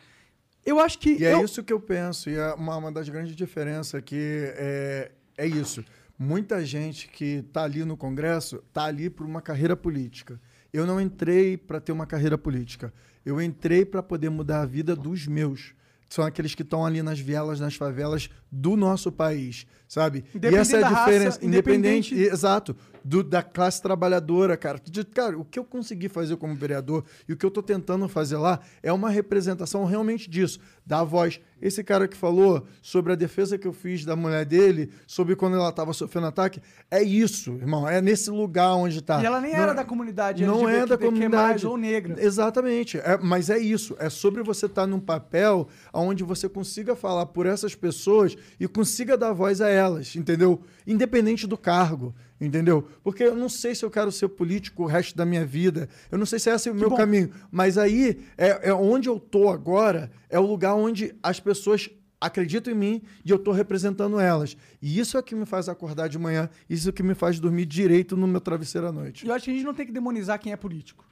Eu acho que. E é eu- isso que eu penso. E é uma, uma das grandes diferenças que é, é isso. Muita gente que está ali no Congresso está ali por uma carreira política. Eu não entrei para ter uma carreira política. Eu entrei para poder mudar a vida dos meus. São aqueles que estão ali nas vielas, nas favelas do nosso país, sabe? e essa é a da raça, diferença. independente, independente- exato, do- da classe trabalhadora, cara. De- Cara, o que eu consegui fazer como vereador e o que eu tô tentando fazer lá é uma representação realmente disso, da voz. Esse cara que falou sobre a defesa que eu fiz da mulher dele, sobre quando ela estava sofrendo ataque, é isso, irmão. É nesse lugar onde tá. E ela nem Não era é- da comunidade Não é da comunidade. ou negra. Exatamente. É, mas é isso. É sobre você estar num papel onde você consiga falar por essas pessoas e consiga dar voz a elas, entendeu? Independente do cargo, entendeu? Porque eu não sei se eu quero ser político o resto da minha vida. Eu não sei se esse é o meu bom. caminho. Mas aí, é, é onde eu tô agora, é o lugar onde as pessoas acreditam em mim e eu tô representando elas. E isso é o que me faz acordar de manhã, isso é o que me faz dormir direito no meu travesseiro à noite. E eu acho que a gente não tem que demonizar quem é político.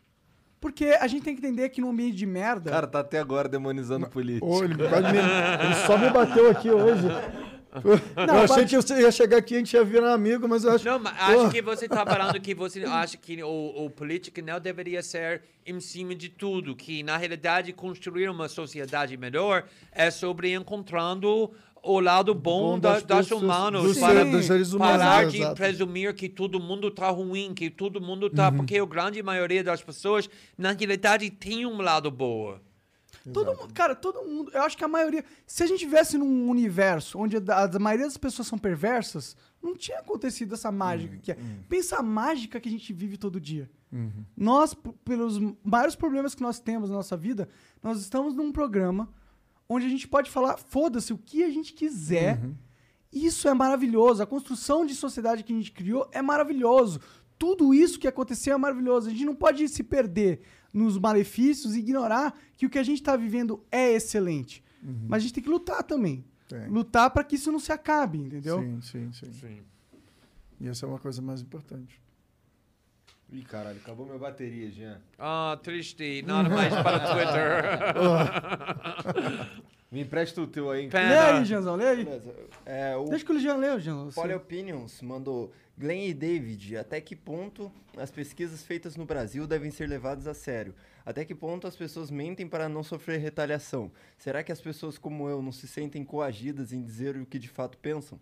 Porque a gente tem que entender que num ambiente de merda. Cara, tá até agora demonizando político. Ô, ele, me- ele só me bateu aqui hoje. Não, eu achei mas- que você ia chegar aqui e a gente ia virar amigo, mas eu acho. Não, mas acho que você está falando que você acha que o, o político não deveria ser em cima de tudo, que na realidade construir uma sociedade melhor é sobre encontrando o lado bom, Bom da- das das, pessoas- humanos, dos para seres- dos seres humanos, parar de exato. presumir que todo mundo tá ruim, que todo mundo tá, Uhum. porque a grande maioria das pessoas na realidade tem um lado boa. Todo mundo, cara, todo mundo. Eu acho que a maioria. Se a gente tivesse num universo onde a, a maioria das pessoas são perversas, não tinha acontecido essa mágica Uhum, que é. Pensa a mágica que a gente vive todo dia. Nós, p- pelos maiores problemas que nós temos na nossa vida, nós estamos num programa onde a gente pode falar, foda-se, o que a gente quiser. Isso é maravilhoso. A construção de sociedade que a gente criou é maravilhoso. Tudo isso que aconteceu é maravilhoso. A gente não pode se perder nos malefícios e ignorar que o que a gente está vivendo é excelente. Mas a gente tem que lutar também. Tem. Lutar para que isso não se acabe, entendeu? Sim, sim, sim, E essa é uma coisa mais importante. Ih, caralho, acabou minha bateria, Jean. Ah, triste, nada mais para Twitter. Me empresta o teu aí. Lê aí, Janzão, lê aí. É, o Deixa que o Jean lê, Janzão. Poly Opinions mandou Glenn e David, até que ponto as pesquisas feitas no Brasil devem ser levadas a sério? Até que ponto as pessoas mentem para não sofrer retaliação? Será que as pessoas como eu não se sentem coagidas em dizer o que de fato pensam?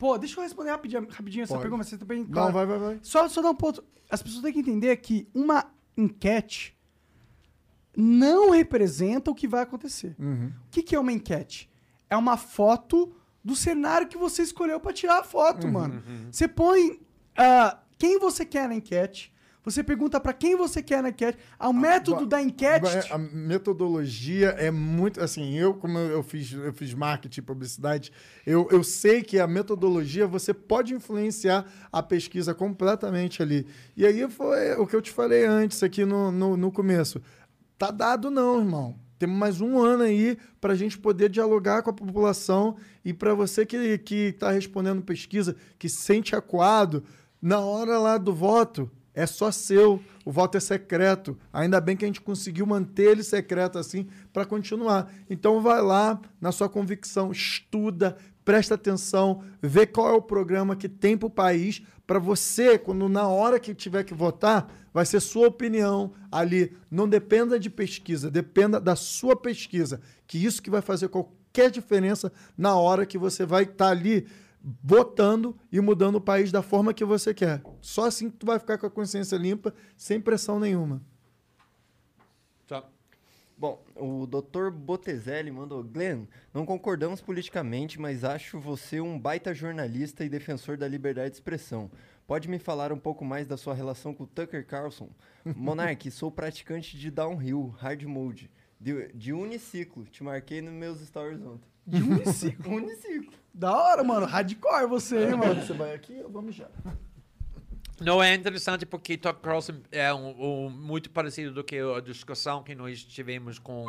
Pô, deixa eu responder rapidinho, rapidinho essa Pode. pergunta, você tá bem Não, claro. vai, vai, vai. Só, só dar um ponto. As pessoas têm que entender que uma enquete não representa o que vai acontecer. Uhum. O que, que é uma enquete? É uma foto do cenário que você escolheu pra tirar a foto, Uhum, mano. Você põe ah, quem você quer na enquete, você pergunta pra quem você quer na enquete. O método da enquete. A metodologia é muito. Assim, eu, como eu fiz, eu fiz marketing e publicidade, eu, eu sei que a metodologia você pode influenciar a pesquisa completamente ali. E aí foi o que eu te falei antes aqui no, no, no começo. Tá dado, não, irmão. Temos mais um ano aí para a gente poder dialogar com a população e para você que que está respondendo pesquisa, que se sente acuado, na hora lá do voto, é só seu. O voto é secreto. Ainda bem que a gente conseguiu manter ele secreto assim para continuar. Então vai lá na sua convicção, estuda, presta atenção, vê qual é o programa que tem para o país para você, quando na hora que tiver que votar, vai ser sua opinião ali. Não dependa de pesquisa, dependa da sua pesquisa, que isso que vai fazer qualquer diferença na hora que você vai estar ali votando e mudando o país da forma que você quer. Só assim que tu vai ficar com a consciência limpa, sem pressão nenhuma. Tá. Bom, o Dr. Botezelli mandou: Glenn, não concordamos politicamente, mas acho você um baita jornalista e defensor da liberdade de expressão. Pode me falar um pouco mais da sua relação com o Tucker Carlson? Monark, sou praticante de downhill, hard mode, de, de uniciclo. Te marquei nos meus stories ontem. De uniciclo? uniciclo. Da hora, mano. Hardcore você, hein, mano? Você vai aqui, vamos já. Não é interessante porque Tucker Carlson é um, um- muito parecido do que a discussão que nós tivemos com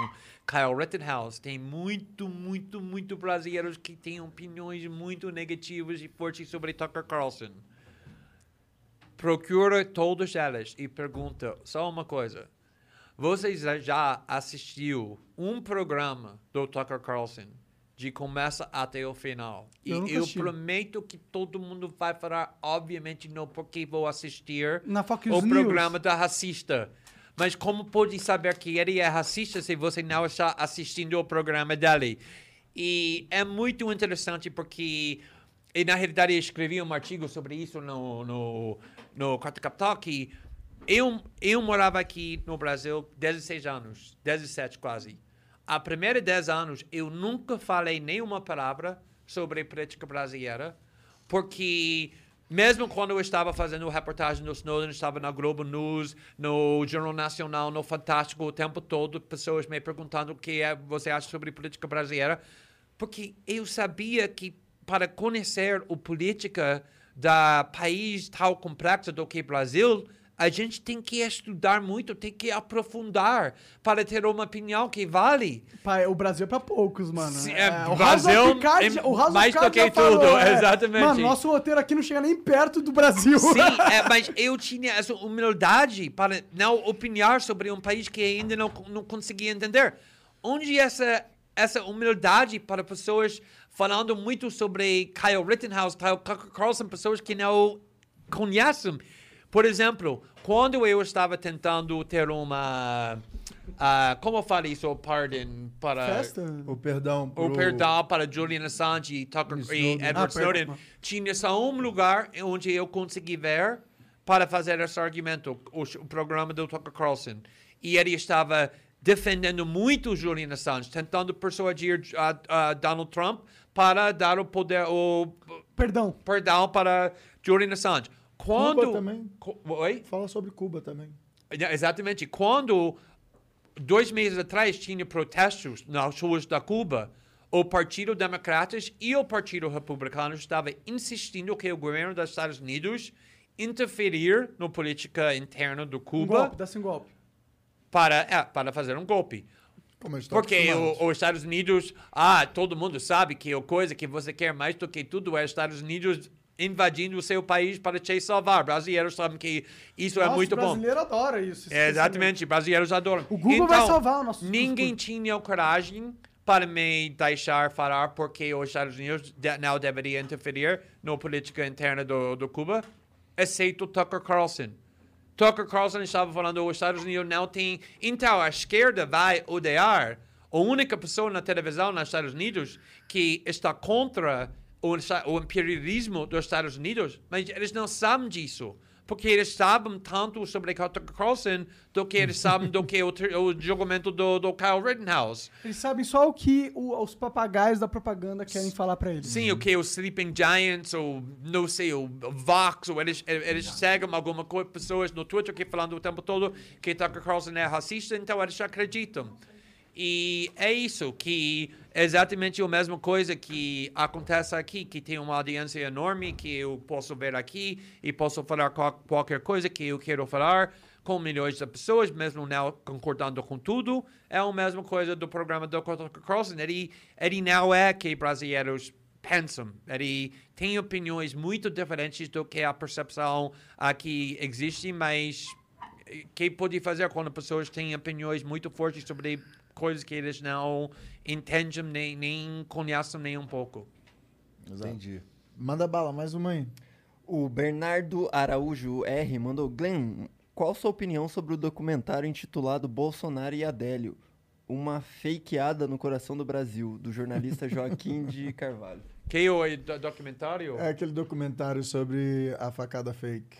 Kyle Rittenhouse. Tem muito, muito, muito brasileiros que têm opiniões muito negativas e fortes sobre Tucker Carlson. Procura todas elas e pergunta só uma coisa. Você já assistiu um programa do Tucker Carlson de começa até o final? E Eu nunca eu assisti. prometo que todo mundo vai falar, obviamente não porque vou assistir o News. programa da racista. Mas como pode saber que ele é racista se você não está assistindo o programa dele? E é muito interessante porque, e na realidade eu escrevi um artigo sobre isso no, no, no Quarto Capital, que eu, eu morava aqui no Brasil 16 anos, 17 quase. A primeira 10 anos eu nunca falei nenhuma palavra sobre política brasileira, porque mesmo quando eu estava fazendo reportagem do Snowden, estava na Globo News, no Jornal Nacional, no Fantástico o tempo todo, pessoas me perguntando o que é, você acha sobre política brasileira, porque eu sabia que para conhecer a política da país tão complexo do que Brasil, a gente tem que estudar muito, tem que aprofundar para ter uma opinião que vale. Pai, o Brasil é pra poucos, mano. Sim, é, o Brasil Cards- é o House of mais do que já falou, tudo, é. exatamente. Mano, nosso roteiro aqui não chega nem perto do Brasil. Sim, é, mas eu tinha essa humildade para não opinar sobre um país que ainda não, não conseguia entender. Onde essa, essa humildade para pessoas falando muito sobre Kyle Rittenhouse, Kyle Carlson, pessoas que não conhecem. Por exemplo, quando eu estava tentando ter uma... ah, como eu falei isso? Pardon para... O perdão. O pro- perdão para Julian Assange e, Tucker, e. Edward Ah, Snowden. perdão. Tinha só um lugar onde eu consegui ver para fazer esse argumento, o, o programa do Tucker Carlson. E ele estava defendendo muito o Julian Assange, tentando persuadir ah, ah, Donald Trump para dar o poder, o perdão, perdão para Julian Assange. Quando Cuba também. Oi? Fala sobre Cuba também. Exatamente. Quando, dois meses atrás, tinha protestos nas ruas da Cuba, o Partido Democrata e o Partido Republicano estavam insistindo que o governo dos Estados Unidos interferir na política interna do Um Cuba golpe, dá-se um golpe. para, é, para fazer um golpe. Porque os Estados Unidos, ah, todo mundo sabe que a coisa que você quer mais do que tudo é os Estados Unidos invadindo o seu país para te salvar. Brasileiros sabem que isso é Nossa, muito o bom. brasileiro adora isso. É, exatamente, brasileiros adoram. O Google vai salvar o nosso- Ninguém tinha coragem para me deixar falar porque os Estados Unidos não deveriam interferir na política interna do, do Cuba, exceto Tucker Carlson. Tucker Carlson estava falando os Estados Unidos não têm. Então a esquerda vai odiar a única pessoa na televisão nos Estados Unidos que está contra o, o imperialismo dos Estados Unidos, mas eles não sabem disso. Porque eles sabem tanto sobre Tucker Carlson do que eles sabem do que o, o julgamento do, do Kyle Rittenhouse. Eles sabem só o que o- os papagaios da propaganda querem falar pra eles. Sim, o que os Sleeping Giants, ou não sei, o Vox, ou eles, eles seguem alguma coisa, pessoas no Twitter que falando o tempo todo que Tucker Carlson é racista, então eles acreditam. E é isso, que é exatamente a mesma coisa que acontece aqui, que tem uma audiência enorme, que eu posso ver aqui e posso falar qual- qualquer coisa que eu quero falar com milhões de pessoas, mesmo não concordando com tudo. É a mesma coisa do programa do Carlson. Ele, ele não é que brasileiros pensam. Ele tem opiniões muito diferentes do que a percepção aqui existe, mas eh, que pode fazer quando pessoas têm opiniões muito fortes sobre coisas que eles não entendem nem, nem conhecem nem um pouco. Entendi. Manda bala, mais uma aí. O Bernardo Araújo R mandou: Glenn, qual sua opinião sobre o documentário intitulado Bolsonaro e Adélio? Uma fakeada no coração do Brasil, do jornalista Joaquim de Carvalho. Que o do- documentário? É aquele documentário sobre a facada fake.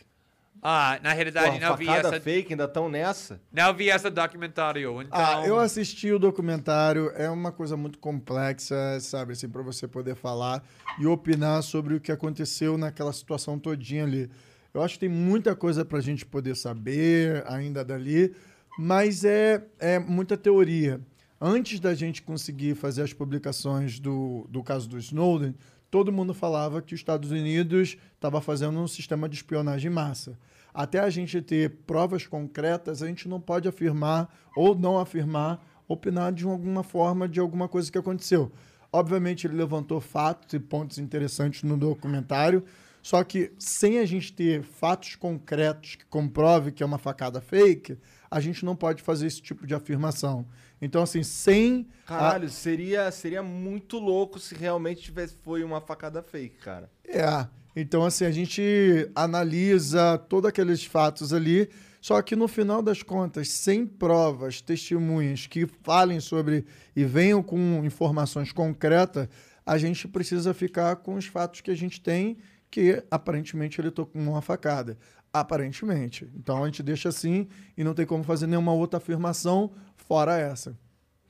Ah, na realidade Porra, não vi facada essa. fake, ainda tão nessa? Não vi esse documentário. Então, Ah, eu assisti o documentário, é uma coisa muito complexa, sabe, assim, para você poder falar e opinar sobre o que aconteceu naquela situação todinha ali. Eu acho que tem muita coisa pra gente poder saber ainda dali, mas é, é muita teoria. Antes da gente conseguir fazer as publicações do, do caso do Snowden, todo mundo falava que os Estados Unidos estava fazendo um sistema de espionagem em massa. Até a gente ter provas concretas, a gente não pode afirmar ou não afirmar, opinar de alguma forma de alguma coisa que aconteceu. Obviamente, ele levantou fatos e pontos interessantes no documentário, só que sem a gente ter fatos concretos que comprove que é uma facada fake, a gente não pode fazer esse tipo de afirmação. Então, assim, sem. a- Caralho, seria, seria muito louco se realmente tivesse foi uma facada fake, cara. É. Então, assim, a gente analisa todos aqueles fatos ali, só que no final das contas, sem provas, testemunhas que falem sobre e venham com informações concretas, a gente precisa ficar com os fatos que a gente tem, que aparentemente ele tocou uma facada. Aparentemente. Então a gente deixa assim e não tem como fazer nenhuma outra afirmação fora essa.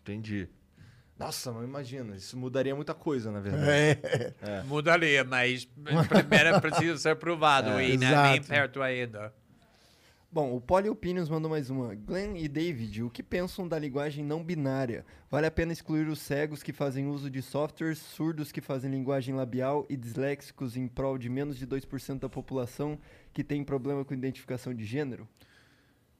Entendi. Nossa, mas imagina, isso mudaria muita coisa, na verdade. É. É. Mudaria, mas primeiro precisa ser provado É, e não é nem perto ainda. Bom, o Poliopinions mandou mais uma. Glenn e David, o que pensam da linguagem não binária? Vale a pena excluir os cegos que fazem uso de softwares, surdos que fazem linguagem labial e disléxicos em prol de menos de 2% da população que tem problema com identificação de gênero?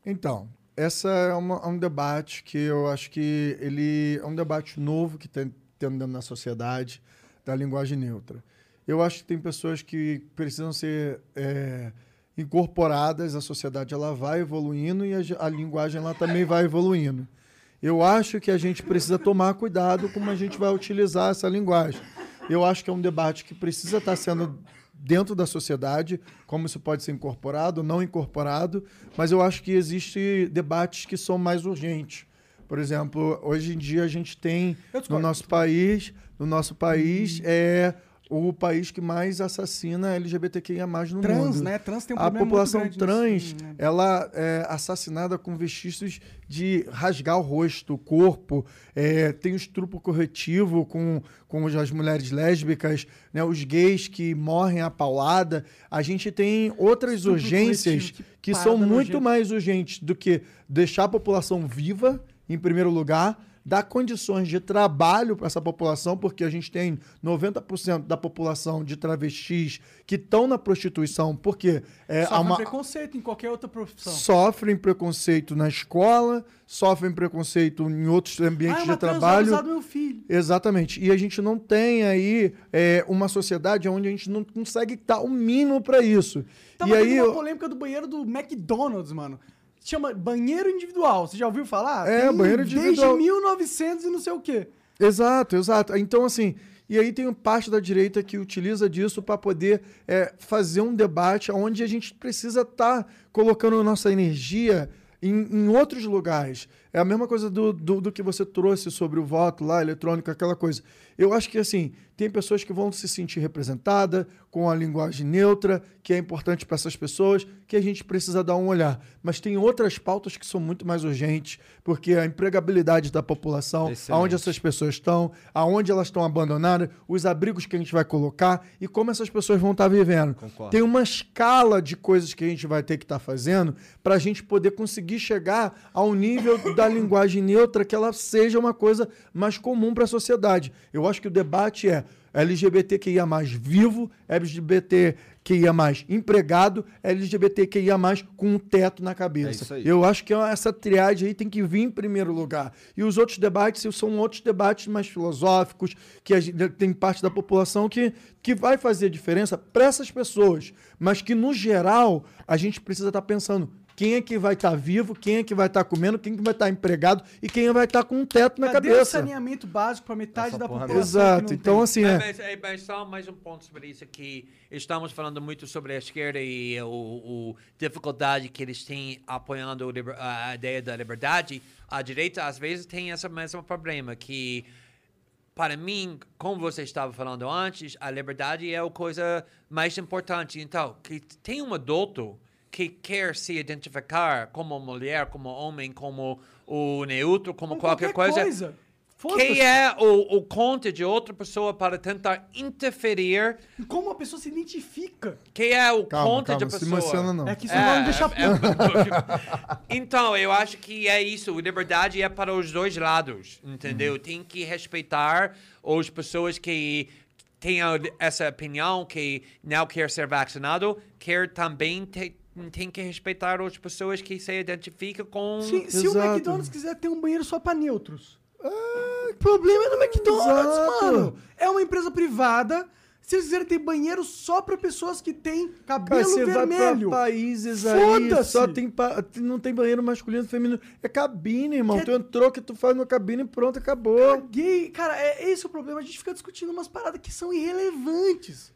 Então, essa é uma- um debate que eu acho que ele é um debate novo que tem tendo dentro da sociedade da linguagem neutra. Eu acho que tem pessoas que precisam ser é, incorporadas, a sociedade ela vai evoluindo e a, a linguagem ela também vai evoluindo. Eu acho que a gente precisa tomar cuidado como a gente vai utilizar essa linguagem. Eu acho que é um debate que precisa estar sendo dentro da sociedade, como isso pode ser incorporado, não incorporado, mas eu acho que existem debates que são mais urgentes. Por exemplo, hoje em dia a gente tem no nosso país, no nosso país é o país que mais assassina LGBTQIA+ no Trans, mundo. né? Trans tem um A população trans, nisso, né? ela é assassinada com vestícios de rasgar o rosto, o corpo, é, tem o estupro corretivo com, com as mulheres lésbicas, né, os gays que morrem à paulada. A gente tem outras Estupro urgências que, que são muito mais urgentes do que deixar a população viva, em primeiro lugar, dar condições de trabalho para essa população, porque a gente tem 90% da população de travestis que estão na prostituição, porque é, há Sofre uma, preconceito em qualquer outra profissão. sofrem preconceito na escola, sofrem preconceito em outros ambientes Ah, é de trabalho. meu filho. Exatamente. E a gente não tem aí é, uma sociedade onde a gente não consegue dar o mínimo para isso. Tava e aí, uma polêmica do banheiro do McDonald's, mano. Chama banheiro individual. Você já ouviu falar? É, banheiro individual. Desde 1900 e não sei o quê. Exato, exato. Então, assim, e aí tem parte da direita que utiliza disso para poder é, fazer um debate onde a gente precisa estar colocando nossa energia em, em outros lugares. É a mesma coisa do, do, do que você trouxe sobre o voto lá, eletrônico, aquela coisa. Eu acho que, assim, tem pessoas que vão se sentir representadas com a linguagem neutra, que é importante para essas pessoas, que a gente precisa dar um olhar. Mas tem outras pautas que são muito mais urgentes, porque a empregabilidade da população, Excelente. aonde essas pessoas estão, aonde elas estão abandonadas, os abrigos que a gente vai colocar e como essas pessoas vão estar vivendo. Concordo. Tem uma escala de coisas que a gente vai ter que estar fazendo para a gente poder conseguir chegar ao nível da linguagem neutra que ela seja uma coisa mais comum para a sociedade. Eu acho que o debate é LGBTQIA vivo, LGBTQIA empregado, LGBTQIA com um teto na cabeça. É. Eu acho que essa triade aí tem que vir em primeiro lugar. E os outros debates são outros debates mais filosóficos, que a gente- tem parte da população que, que vai fazer diferença para essas pessoas, mas que, no geral, a gente precisa estar pensando quem é que vai estar vivo, quem é que vai estar comendo, quem que vai estar empregado e quem vai estar com um teto na Cadê o cabeça. saneamento básico para metade Essa da população? Exato. que não Então, tem? assim, é. mas, é, mas só mais um ponto sobre isso que estamos falando muito sobre a esquerda e o, o dificuldade que eles têm apoiando a ideia da liberdade. A direita às vezes tem esse mesmo problema que para mim, como você estava falando antes, a liberdade é a coisa mais importante. Então, que tem um adulto que quer se identificar como mulher, como homem, como o neutro, como Com qualquer, qualquer coisa. coisa. Foda-se. Quem é o, o conta de outra pessoa para tentar interferir? E como a pessoa se identifica? Quem é o Calma, conta calma, de se pessoa? emociona não. É que isso não vai me deixar é- Então, eu acho que é isso. Liberdade é para os dois lados, entendeu? Tem que respeitar as pessoas que têm essa opinião, que não quer ser vacinado, quer também ter tem que respeitar as pessoas que se identificam com... Se, se o. McDonald's quiser ter um banheiro só pra neutros, o problema é do McDonald's, exato. mano. É uma empresa privada. Se eles quiserem ter banheiro só pra pessoas que têm Cara, cabelo você vai vermelho. pra países aí, Foda-se. só tem pa- não tem banheiro masculino e feminino. É cabine, irmão. Que- Tu entrou que tu faz na cabine e pronto, acabou. Gay, cara, é esse o problema. A gente fica discutindo umas paradas que são irrelevantes.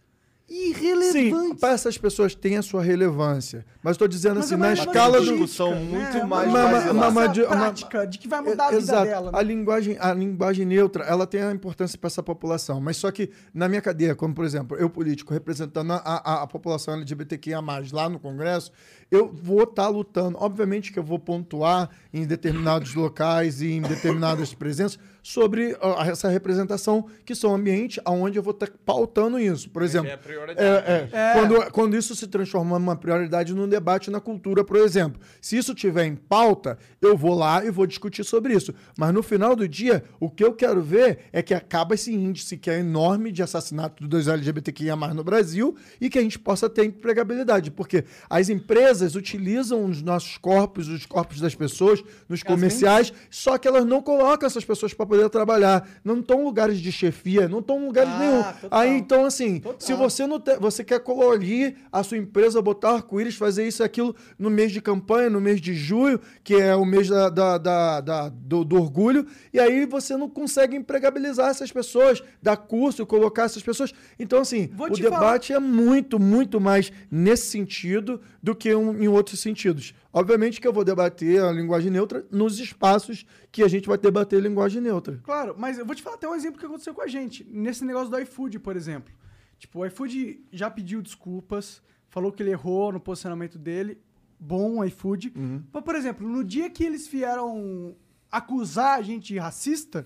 Irrelevantes. Sim, para essas pessoas tem a sua relevância. Mas tô dizendo Mas assim, é na mais uma escala do. discussão política, muito né? mais uma, baseada. uma, Uma- uma, uma- prática de que vai mudar a vida Exato. dela. né? A linguagem, a linguagem neutra, ela tem a importância para essa população. Mas só que na minha cadeia, como por exemplo, eu político representando a, a, a população LGBTQIA+, lá no Congresso, eu vou estar lutando. Obviamente que eu vou pontuar em determinados locais e em determinadas presenças sobre essa representação, que são ambientes onde eu vou estar pautando isso. Por exemplo, é a prioridade. é, é. Quando, quando isso se transforma numa prioridade no debate na cultura, por exemplo. Se isso tiver em pauta, eu vou lá e vou discutir sobre isso. Mas no final do dia, o que eu quero ver é que acaba esse índice que é enorme de assassinato dos LGBTQIA no Brasil e que a gente possa ter empregabilidade. Porque as empresas utilizam os nossos corpos, os corpos das pessoas, nos comerciais, só que elas não colocam essas pessoas para poder trabalhar. Não estão em lugares de chefia, não estão em lugares Ah, nenhum. total. Aí então, assim, Total. se você não te- você quer colorir a sua empresa, botar arco-íris, fazer isso e aquilo no mês de campanha, no mês de julho, que é o mês da, da- da- da- do, do orgulho, e aí você não consegue empregabilizar essas pessoas, dar curso, colocar essas pessoas. Então, assim, Vou o te debate é muito, muito mais nesse sentido do que um- em outros sentidos. Obviamente que eu vou debater a linguagem neutra nos espaços que a gente vai debater a linguagem neutra. Claro, mas eu vou te falar até um exemplo que aconteceu com a gente. Nesse negócio do iFood, por exemplo. Tipo, o iFood já pediu desculpas, falou que ele errou no posicionamento dele. Bom, iFood. Mas, por exemplo, no dia que eles vieram acusar a gente de racista,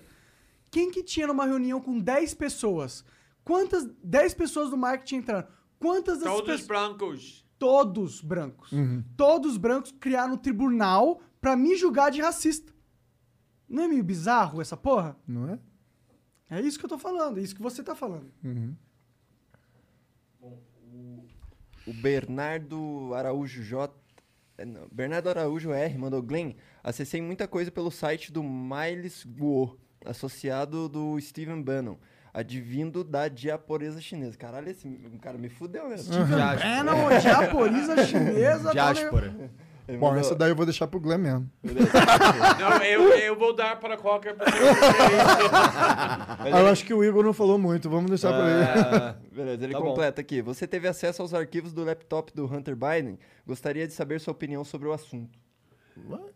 quem que tinha numa reunião com 10 pessoas? Quantas 10 pessoas do marketing entraram? Quantas dessas Todos pessoas... brancos. Todos brancos. Todos brancos criaram um tribunal pra me julgar de racista. Não é meio bizarro essa porra? Não é? É isso que eu tô falando, é isso que você tá falando. O Bernardo Araújo J. é, não, Bernardo Araújo R mandou Glenn. Acessei muita coisa pelo site do Miles Guo, associado do Steven Bannon, advindo da diaporesa chinesa. Caralho, esse cara me fudeu mesmo. Steven Bannon, diaporiza chinesa. Diáspora. Bom, essa daí eu vou deixar pro Glenn mesmo. Não, eu, eu vou dar para qualquer pessoa. Ah, eu acho que o Igor não falou muito, vamos deixar pra ele. Ah, beleza, ele Tá bom. completa aqui. Você teve acesso aos arquivos do laptop do Hunter Biden? Gostaria de saber sua opinião sobre o assunto.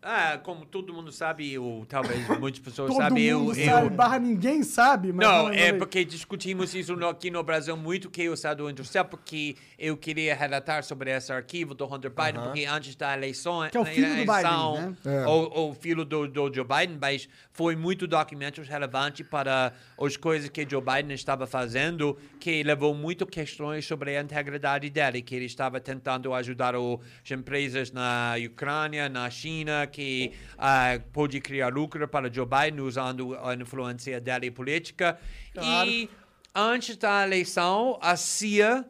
Ah, como todo mundo sabe, ou talvez muitas pessoas Todo sabem, eu, mundo eu, sabe, barra ninguém sabe, mas... Não, é mas- porque discutimos isso no- aqui no Brasil muito que o Estado Industrial, porque eu queria relatar sobre esse arquivo do Hunter Biden, Aham. porque antes da eleição, Que é o filho do Biden, eleição, né? É. o, o filho do, do Joe Biden, mas foi muito documentos relevantes para as coisas que Joe Biden estava fazendo, que levou muito questões sobre a integridade dele, que ele estava tentando ajudar as empresas na Ucrânia, na China, que ah, pôde criar lucro para Joe Biden usando a influência dele política. Claro. E antes da eleição, a CIA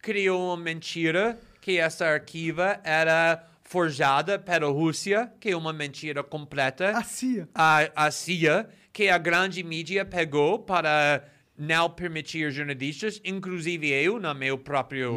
criou uma mentira que essa arquiva era forjada pela Rússia, que é uma mentira completa. A CIA. A, a CIA, que a grande mídia pegou para não permitir jornalistas, inclusive eu, na meu próprio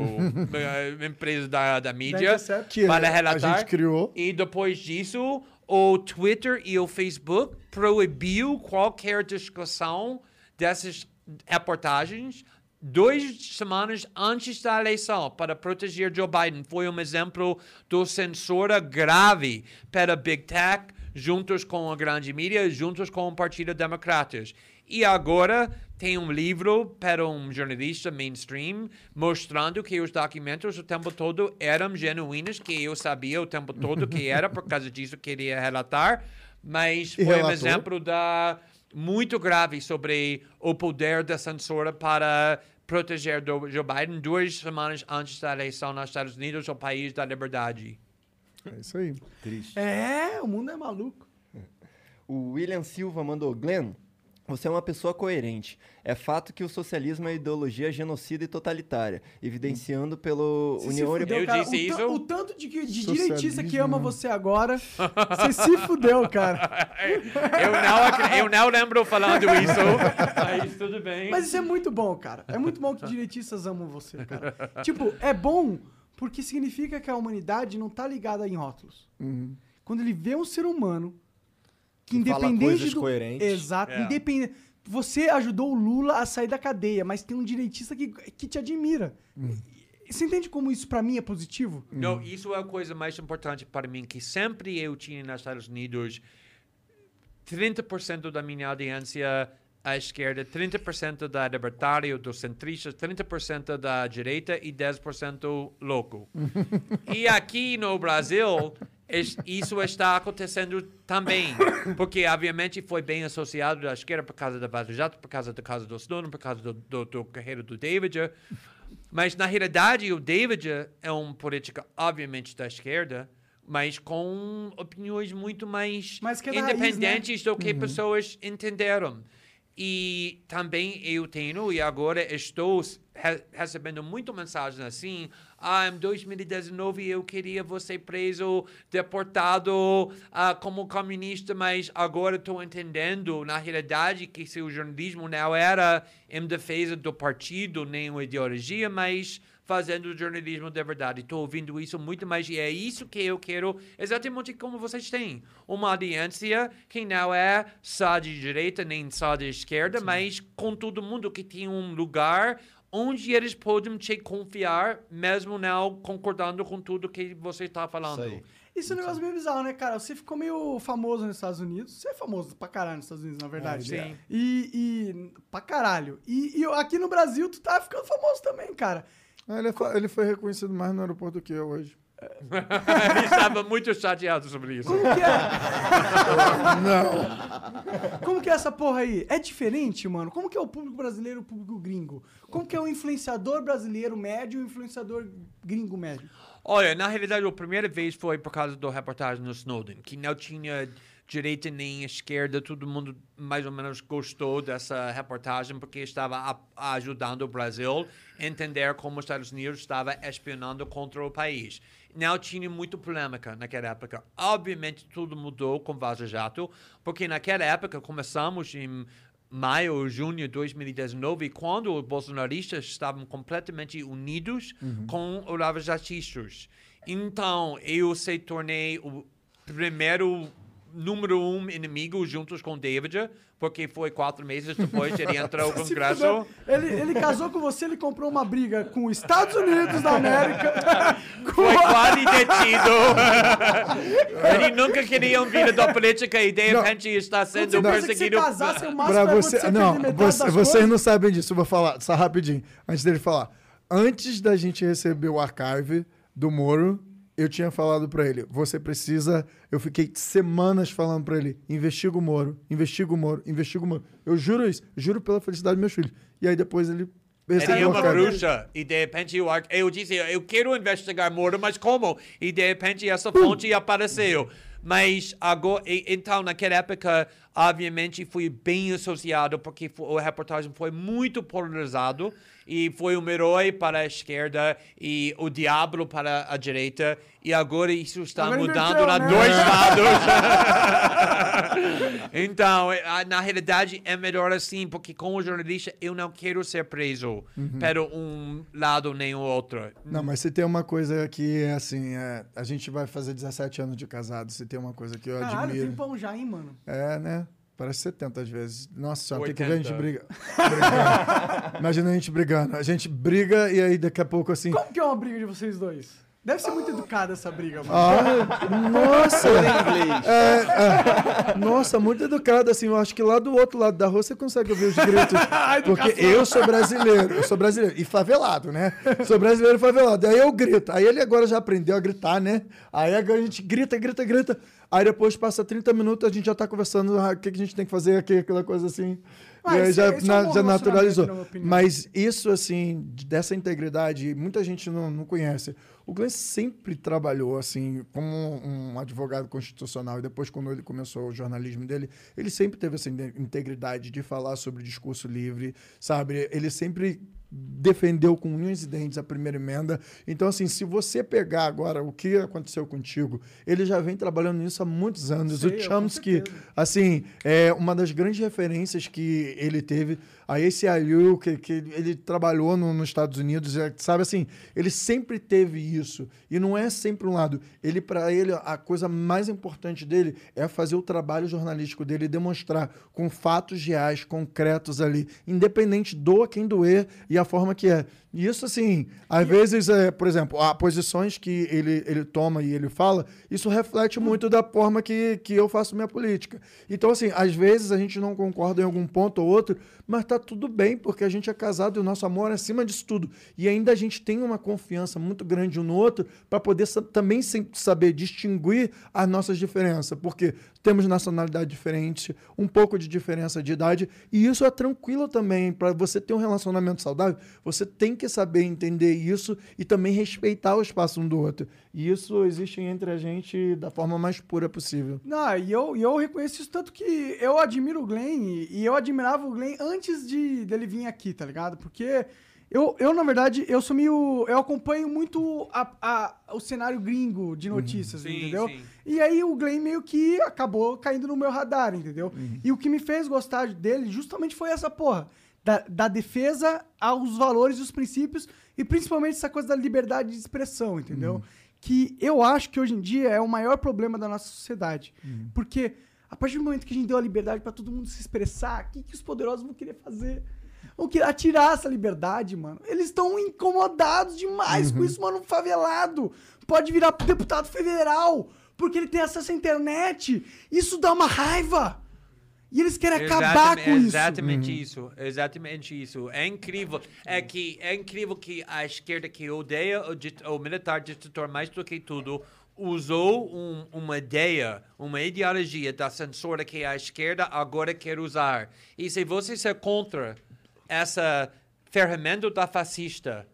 eh, empresa da, da mídia, que para a relatar. gente criou. E depois disso, o Twitter e o Facebook proibiu qualquer discussão dessas reportagens duas semanas antes da eleição para proteger Joe Biden. Foi um exemplo de censura grave para Big Tech, juntos com a grande mídia, juntos com o Partido Democratas. E agora tem um livro para um jornalista mainstream mostrando que os documentos o tempo todo eram genuínos, que eu sabia o tempo todo que era, por causa disso queria relatar, mas foi um exemplo da muito grave sobre o poder da censura para proteger do Joe Biden duas semanas antes da eleição nos Estados Unidos, o país da liberdade. É isso aí. Triste. É, o mundo é maluco. O William Silva mandou, Glenn, você é uma pessoa coerente. É fato que o socialismo é ideologia genocida e totalitária, evidenciando pelo se União fudeu, Europeia. cara. o, tan- o tanto de, que- de direitista que ama você agora, você se fudeu, cara. Eu não, eu não lembro falando isso, mas tudo bem. Mas isso é muito bom, cara. É muito bom que direitistas amam você, cara. tipo, é bom porque significa que a humanidade não tá ligada em rótulos. Uhum. Quando ele vê um ser humano que Que fala independente coisas do coerentes. Exato, É. independente. Você ajudou o Lula a sair da cadeia, mas tem um direitista que, que te admira. Você entende como isso pra mim é positivo? Não, isso é a coisa mais importante para mim, que sempre eu tinha nos Estados Unidos 30% da minha audiência à esquerda, 30% da libertário, dos centristas, 30% da direita e 10% louco. e aqui no Brasil, isso está acontecendo também, porque obviamente foi bem associado à esquerda por causa da Vaza Jato, por causa do caso do Snowden, por causa do, do, do carreira do David. Mas, na realidade, o David é um político, obviamente, da esquerda, mas com opiniões muito mais que é da raiz, né? independentes do que Uhum. pessoas entenderam. E também eu tenho, e agora estou re- recebendo muito mensagens assim, ah, em 2019 eu queria você preso, deportado ah, como comunista, mas agora estou entendendo, na realidade, que seu jornalismo não era em defesa do partido, nem uma ideologia, mas fazendo jornalismo de verdade. Estou ouvindo isso muito mais e é isso que eu quero, exatamente como vocês têm. Uma audiência que não é só de direita nem só de esquerda, mas com todo mundo que tem um lugar onde eles podem te confiar, mesmo não concordando com tudo que você está falando. Isso é um negócio meio bizarro, né, cara? Você ficou meio famoso nos Estados Unidos. Você é famoso pra caralho nos Estados Unidos, na verdade. É, sim. E, e pra caralho. E, e aqui no Brasil, tu tá ficando famoso também, cara. Ah, ele, é ele foi reconhecido mais no aeroporto do que eu hoje. Ele estava muito chateado sobre isso. Como que é? Não. Como que é essa porra aí? É diferente, mano? Como que é o público brasileiro e o público gringo? Como que é o influenciador brasileiro médio e o influenciador gringo médio? Olha, na realidade, a primeira vez foi por causa do reportagem no Snowden, que não tinha direita nem esquerda, todo mundo mais ou menos gostou dessa reportagem porque estava a- ajudando o Brasil a entender como os Estados Unidos estava espionando contra o país. Não tinha muito polêmica naquela época. Obviamente, tudo mudou com Vaza Jato, porque naquela época começamos em maio ou junho de 2019, quando os bolsonaristas estavam completamente unidos Uhum. com os lavajatistas. Então, eu se tornei o primeiro número um inimigo juntos com David, porque foi quatro meses depois que ele entrou no Congresso. Ele, ele casou com você, ele comprou uma briga com os Estados Unidos da América. Foi quase detido. ele nunca queria vida da política e de repente está sendo que perseguido. se casasse, o máximo Pra você, não, você- vocês coisas. não sabem disso. Eu vou falar só rapidinho, antes dele falar. Antes da gente receber o archive do Moro, eu tinha falado pra ele: você precisa. Eu fiquei semanas falando pra ele: investiga o Moro, investiga o Moro, investiga o Moro. Eu juro isso, juro pela felicidade dos meus filhos. E aí depois ele Ele é uma bruxa. E de repente eu, eu disse, eu quero investigar Moro, mas como? E de repente essa fonte apareceu. Mas agora, então naquela época, obviamente fui bem associado, porque a reportagem foi muito polarizado. E foi um herói para a esquerda e o diabo para a direita. E agora isso está Agora mudando para né? dois lados. então, é, na realidade, é melhor assim, porque como jornalista, eu não quero ser preso Uhum. para um lado nem o outro. Não, mas se tem uma coisa que é assim, é, a gente vai fazer 17 anos de casado, se tem uma coisa que eu Caralho, admiro. tem pão já, hein, mano? É, né? Parece 70 às vezes. Nossa senhora, tem que ver a gente 80. briga. brigando. Imagina a gente brigando. A gente briga e aí daqui a pouco assim. Como que é uma briga de vocês dois? Deve ser muito educada essa briga, mano. Ah, nossa! É, é, nossa, muito educado, assim. Eu acho que lá do outro lado da rua você consegue ouvir os gritos. porque eu sou brasileiro, eu sou brasileiro. E favelado, né? Sou brasileiro e favelado. Aí eu grito. Aí ele agora já aprendeu a gritar, né? Aí agora a gente grita, grita, grita. Aí depois passa 30 minutos, a gente já tá conversando ah, o que, que a gente tem que fazer aqui, aquela coisa assim. Ah, e aí esse- já, é um na- bom já relacionamento, naturalizou. Mas isso, assim, de- dessa integridade, muita gente não, não conhece. O Glenn sempre trabalhou, assim, como um advogado constitucional. E depois, quando ele começou o jornalismo dele, ele sempre teve essa in- integridade de falar sobre discurso livre, sabe? Ele sempre defendeu com unhas e dentes a primeira emenda. Então, assim, se você pegar agora o que aconteceu contigo, ele já vem trabalhando nisso há muitos anos. Sei, o Chomsky, assim, é uma das grandes referências que ele teve. A esse AU, que, que ele trabalhou no- nos Estados Unidos, é, sabe assim, ele sempre teve isso. E não é sempre um lado. Ele, para ele, a coisa mais importante dele é fazer o trabalho jornalístico dele demonstrar com fatos reais, concretos ali, independente doa quem doer e a forma que é. E isso, assim, às vezes, é, por exemplo, há posições que ele, ele toma e ele fala, isso reflete muito da forma que, que eu faço minha política. Então, assim, às vezes a gente não concorda em algum ponto ou outro, mas tá tudo bem, porque a gente é casado e o nosso amor é acima disso tudo. E ainda a gente tem uma confiança muito grande um no outro para poder também saber distinguir as nossas diferenças, porque temos nacionalidade diferente, um pouco de diferença de idade, e isso é tranquilo também. Para você ter um relacionamento saudável, você tem que saber entender isso e também respeitar o espaço um do outro. E isso existe entre a gente da forma mais pura possível. Não, e eu, e eu reconheço isso tanto que eu admiro o Glenn e, eu admirava o Glenn antes de dele vir aqui, tá ligado? Porque eu, eu na verdade, eu sou meio. Eu acompanho muito a, a- o cenário gringo de notícias, Sim, entendeu? sim. E aí o Glenn meio que acabou caindo no meu radar, entendeu? E o que me fez gostar dele justamente foi essa porra. Da, da defesa aos valores e os princípios, e principalmente essa coisa da liberdade de expressão, entendeu? Que eu acho que hoje em dia é o maior problema da nossa sociedade. Porque a partir do momento que a gente deu a liberdade pra todo mundo se expressar, o que, que os poderosos vão querer fazer? Vão querer atirar essa liberdade, mano. Eles estão incomodados demais com isso, mano. Um favelado pode virar deputado federal porque ele tem acesso à internet. Isso dá uma raiva. E eles querem acabar Exatamente- com isso. Exatamente isso. Exatamente isso. É incrível. É que é incrível que a esquerda que odeia o, dit- o militar ditador mais do que tudo usou um- uma ideia, uma ideologia da censura que a esquerda agora quer usar. E se você ser contra essa ferramenta da fascista,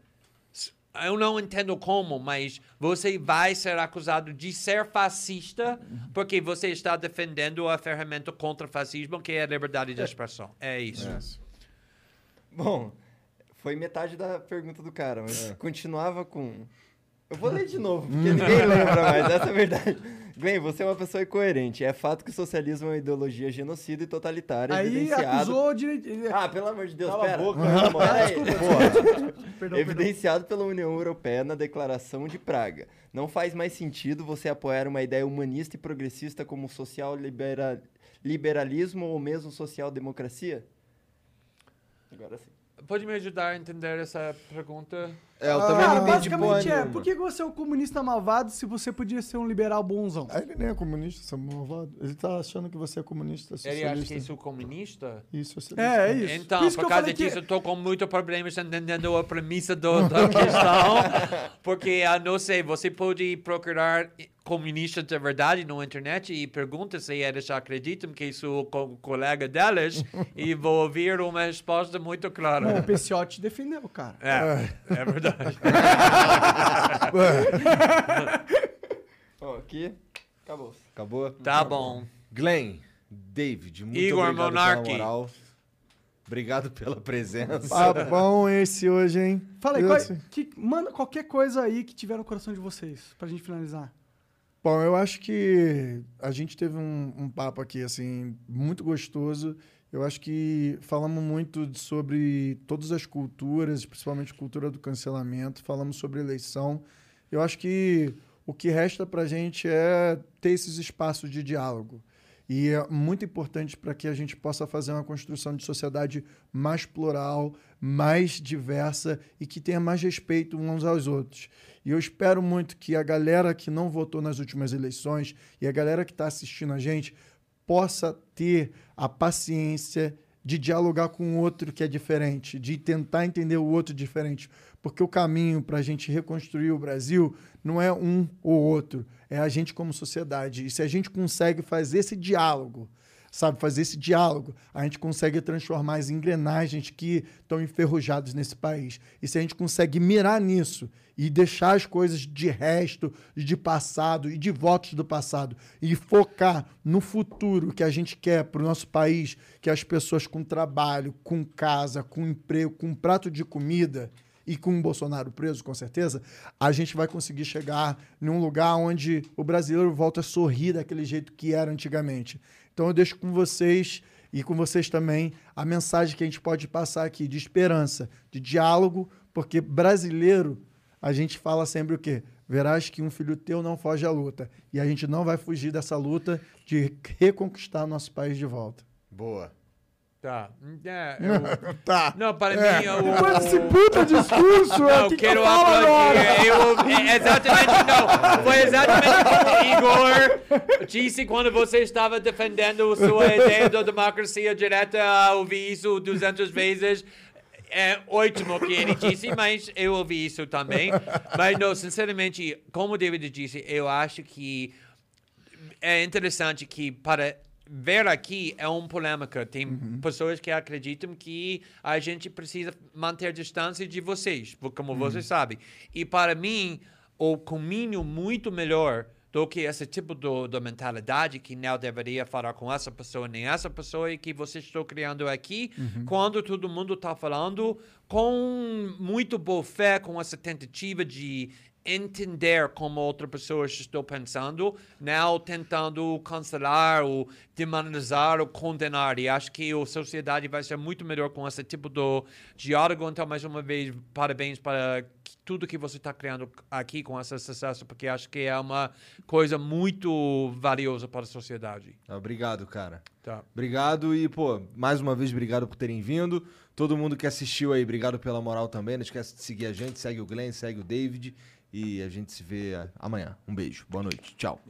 eu não entendo como, mas você vai ser acusado de ser fascista porque você está defendendo a ferramenta contra o fascismo, que é a liberdade de expressão. É isso. Bom, foi metade da pergunta do cara, mas continuava com. Eu vou ler de novo, porque ninguém lembra mais, essa é a verdade. Glenn, você é uma pessoa incoerente. É fato que o socialismo é uma ideologia genocida e totalitária. Aí evidenciado... acusou direito. Ah, pelo amor de Deus, Cala a pera. boca, Pera mano. aí. Perdão, perdão. Evidenciado pela União Europeia na Declaração de Praga. Não faz mais sentido você apoiar uma ideia humanista e progressista como social libera- liberalismo ou mesmo social-democracia? Agora sim. Pode me ajudar a entender essa pergunta? É, eu Ah, também não entendi porra basicamente é, por que você é um comunista malvado se você podia ser um liberal bonzão? Ele nem é comunista, seu malvado. Ele tá achando que você é comunista, Ele socialista. acha que eu sou comunista? Isso, socialista. É, é isso. Então, Por isso por, eu causa falei que- disso, eu tô com muito problemas entendendo a premissa do, da questão. porque, ah, não sei, você pode procurar comunistas de verdade na internet e pergunta se eles acreditam que sou co colega deles e vou ouvir uma resposta muito Bom, o clara. Peciotti defendeu, cara. É, é verdade. Ó, aqui, acabou. Acabou? Tá bom. Glenn, David, muito Igor obrigado Monarque. pela moral. Obrigado pela presença. Papão esse hoje, hein? Fala aí, qual- sei. que, manda qualquer coisa aí que tiver no coração de vocês, pra gente finalizar. Bom, eu acho que a gente teve um, um papo aqui, assim, muito gostoso. Eu acho que falamos muito sobre todas as culturas, principalmente cultura do cancelamento. Falamos sobre eleição. Eu acho que o que resta para a gente é ter esses espaços de diálogo. E é muito importante para que a gente possa fazer uma construção de sociedade mais plural, mais diversa e que tenha mais respeito uns aos outros. E eu espero muito que a galera que não votou nas últimas eleições e a galera que está assistindo a gente possa ter a paciência de dialogar com o outro que é diferente, de tentar entender o outro diferente. Porque o caminho para a gente reconstruir o Brasil não é um ou outro, é a gente como sociedade. E se a gente consegue fazer esse diálogo, sabe, fazer esse diálogo, a gente consegue transformar as engrenagens que estão enferrujadas nesse país. E se a gente consegue mirar nisso e deixar as coisas de resto, de passado e de votos do passado e focar no futuro que a gente quer para o nosso país, que as pessoas com trabalho, com casa, com emprego, com um prato de comida e com o Bolsonaro preso, com certeza, a gente vai conseguir chegar num lugar onde o brasileiro volta a sorrir daquele jeito que era antigamente. Então eu deixo com vocês e com vocês também a mensagem que a gente pode passar aqui de esperança, de diálogo, porque brasileiro, a gente fala sempre o quê? Verás que um filho teu não foge à luta. E a gente não vai fugir dessa luta de reconquistar nosso país de volta. Boa. Tá. É, eu- Tá. Não, para É. mim... Eu, Depois desse puta discurso, não, que que quero falo aplaudir. Eu, é, exatamente, não. Foi exatamente como o Igor disse quando você estava defendendo sua ideia da democracia direta. Eu ouvi isso 200 vezes. É ótimo que ele disse, mas eu ouvi isso também. Mas, não, sinceramente, como o David disse, eu acho que é interessante que para ver aqui é um polêmica. Tem pessoas que acreditam que a gente precisa manter distância de vocês, como você sabe. E para mim, o caminho muito melhor do que esse tipo de, de mentalidade que não deveria falar com essa pessoa nem essa pessoa e que você está criando aqui, quando todo mundo está falando com muito boa fé, com essa tentativa de entender como outra pessoa está pensando, não tentando cancelar ou demonizar ou condenar. E acho que a sociedade vai ser muito melhor com esse tipo de diálogo. Então, mais uma vez, parabéns para tudo que você está criando aqui com esse sucesso, porque acho que é uma coisa muito valiosa para a sociedade. Obrigado, cara. Tá. Obrigado e, pô, mais uma vez, obrigado por terem vindo. Todo mundo que assistiu aí, obrigado pela moral também. Não esquece de seguir a gente, segue o Glenn, segue o David. E a gente se vê amanhã. Um beijo. Boa noite. Tchau.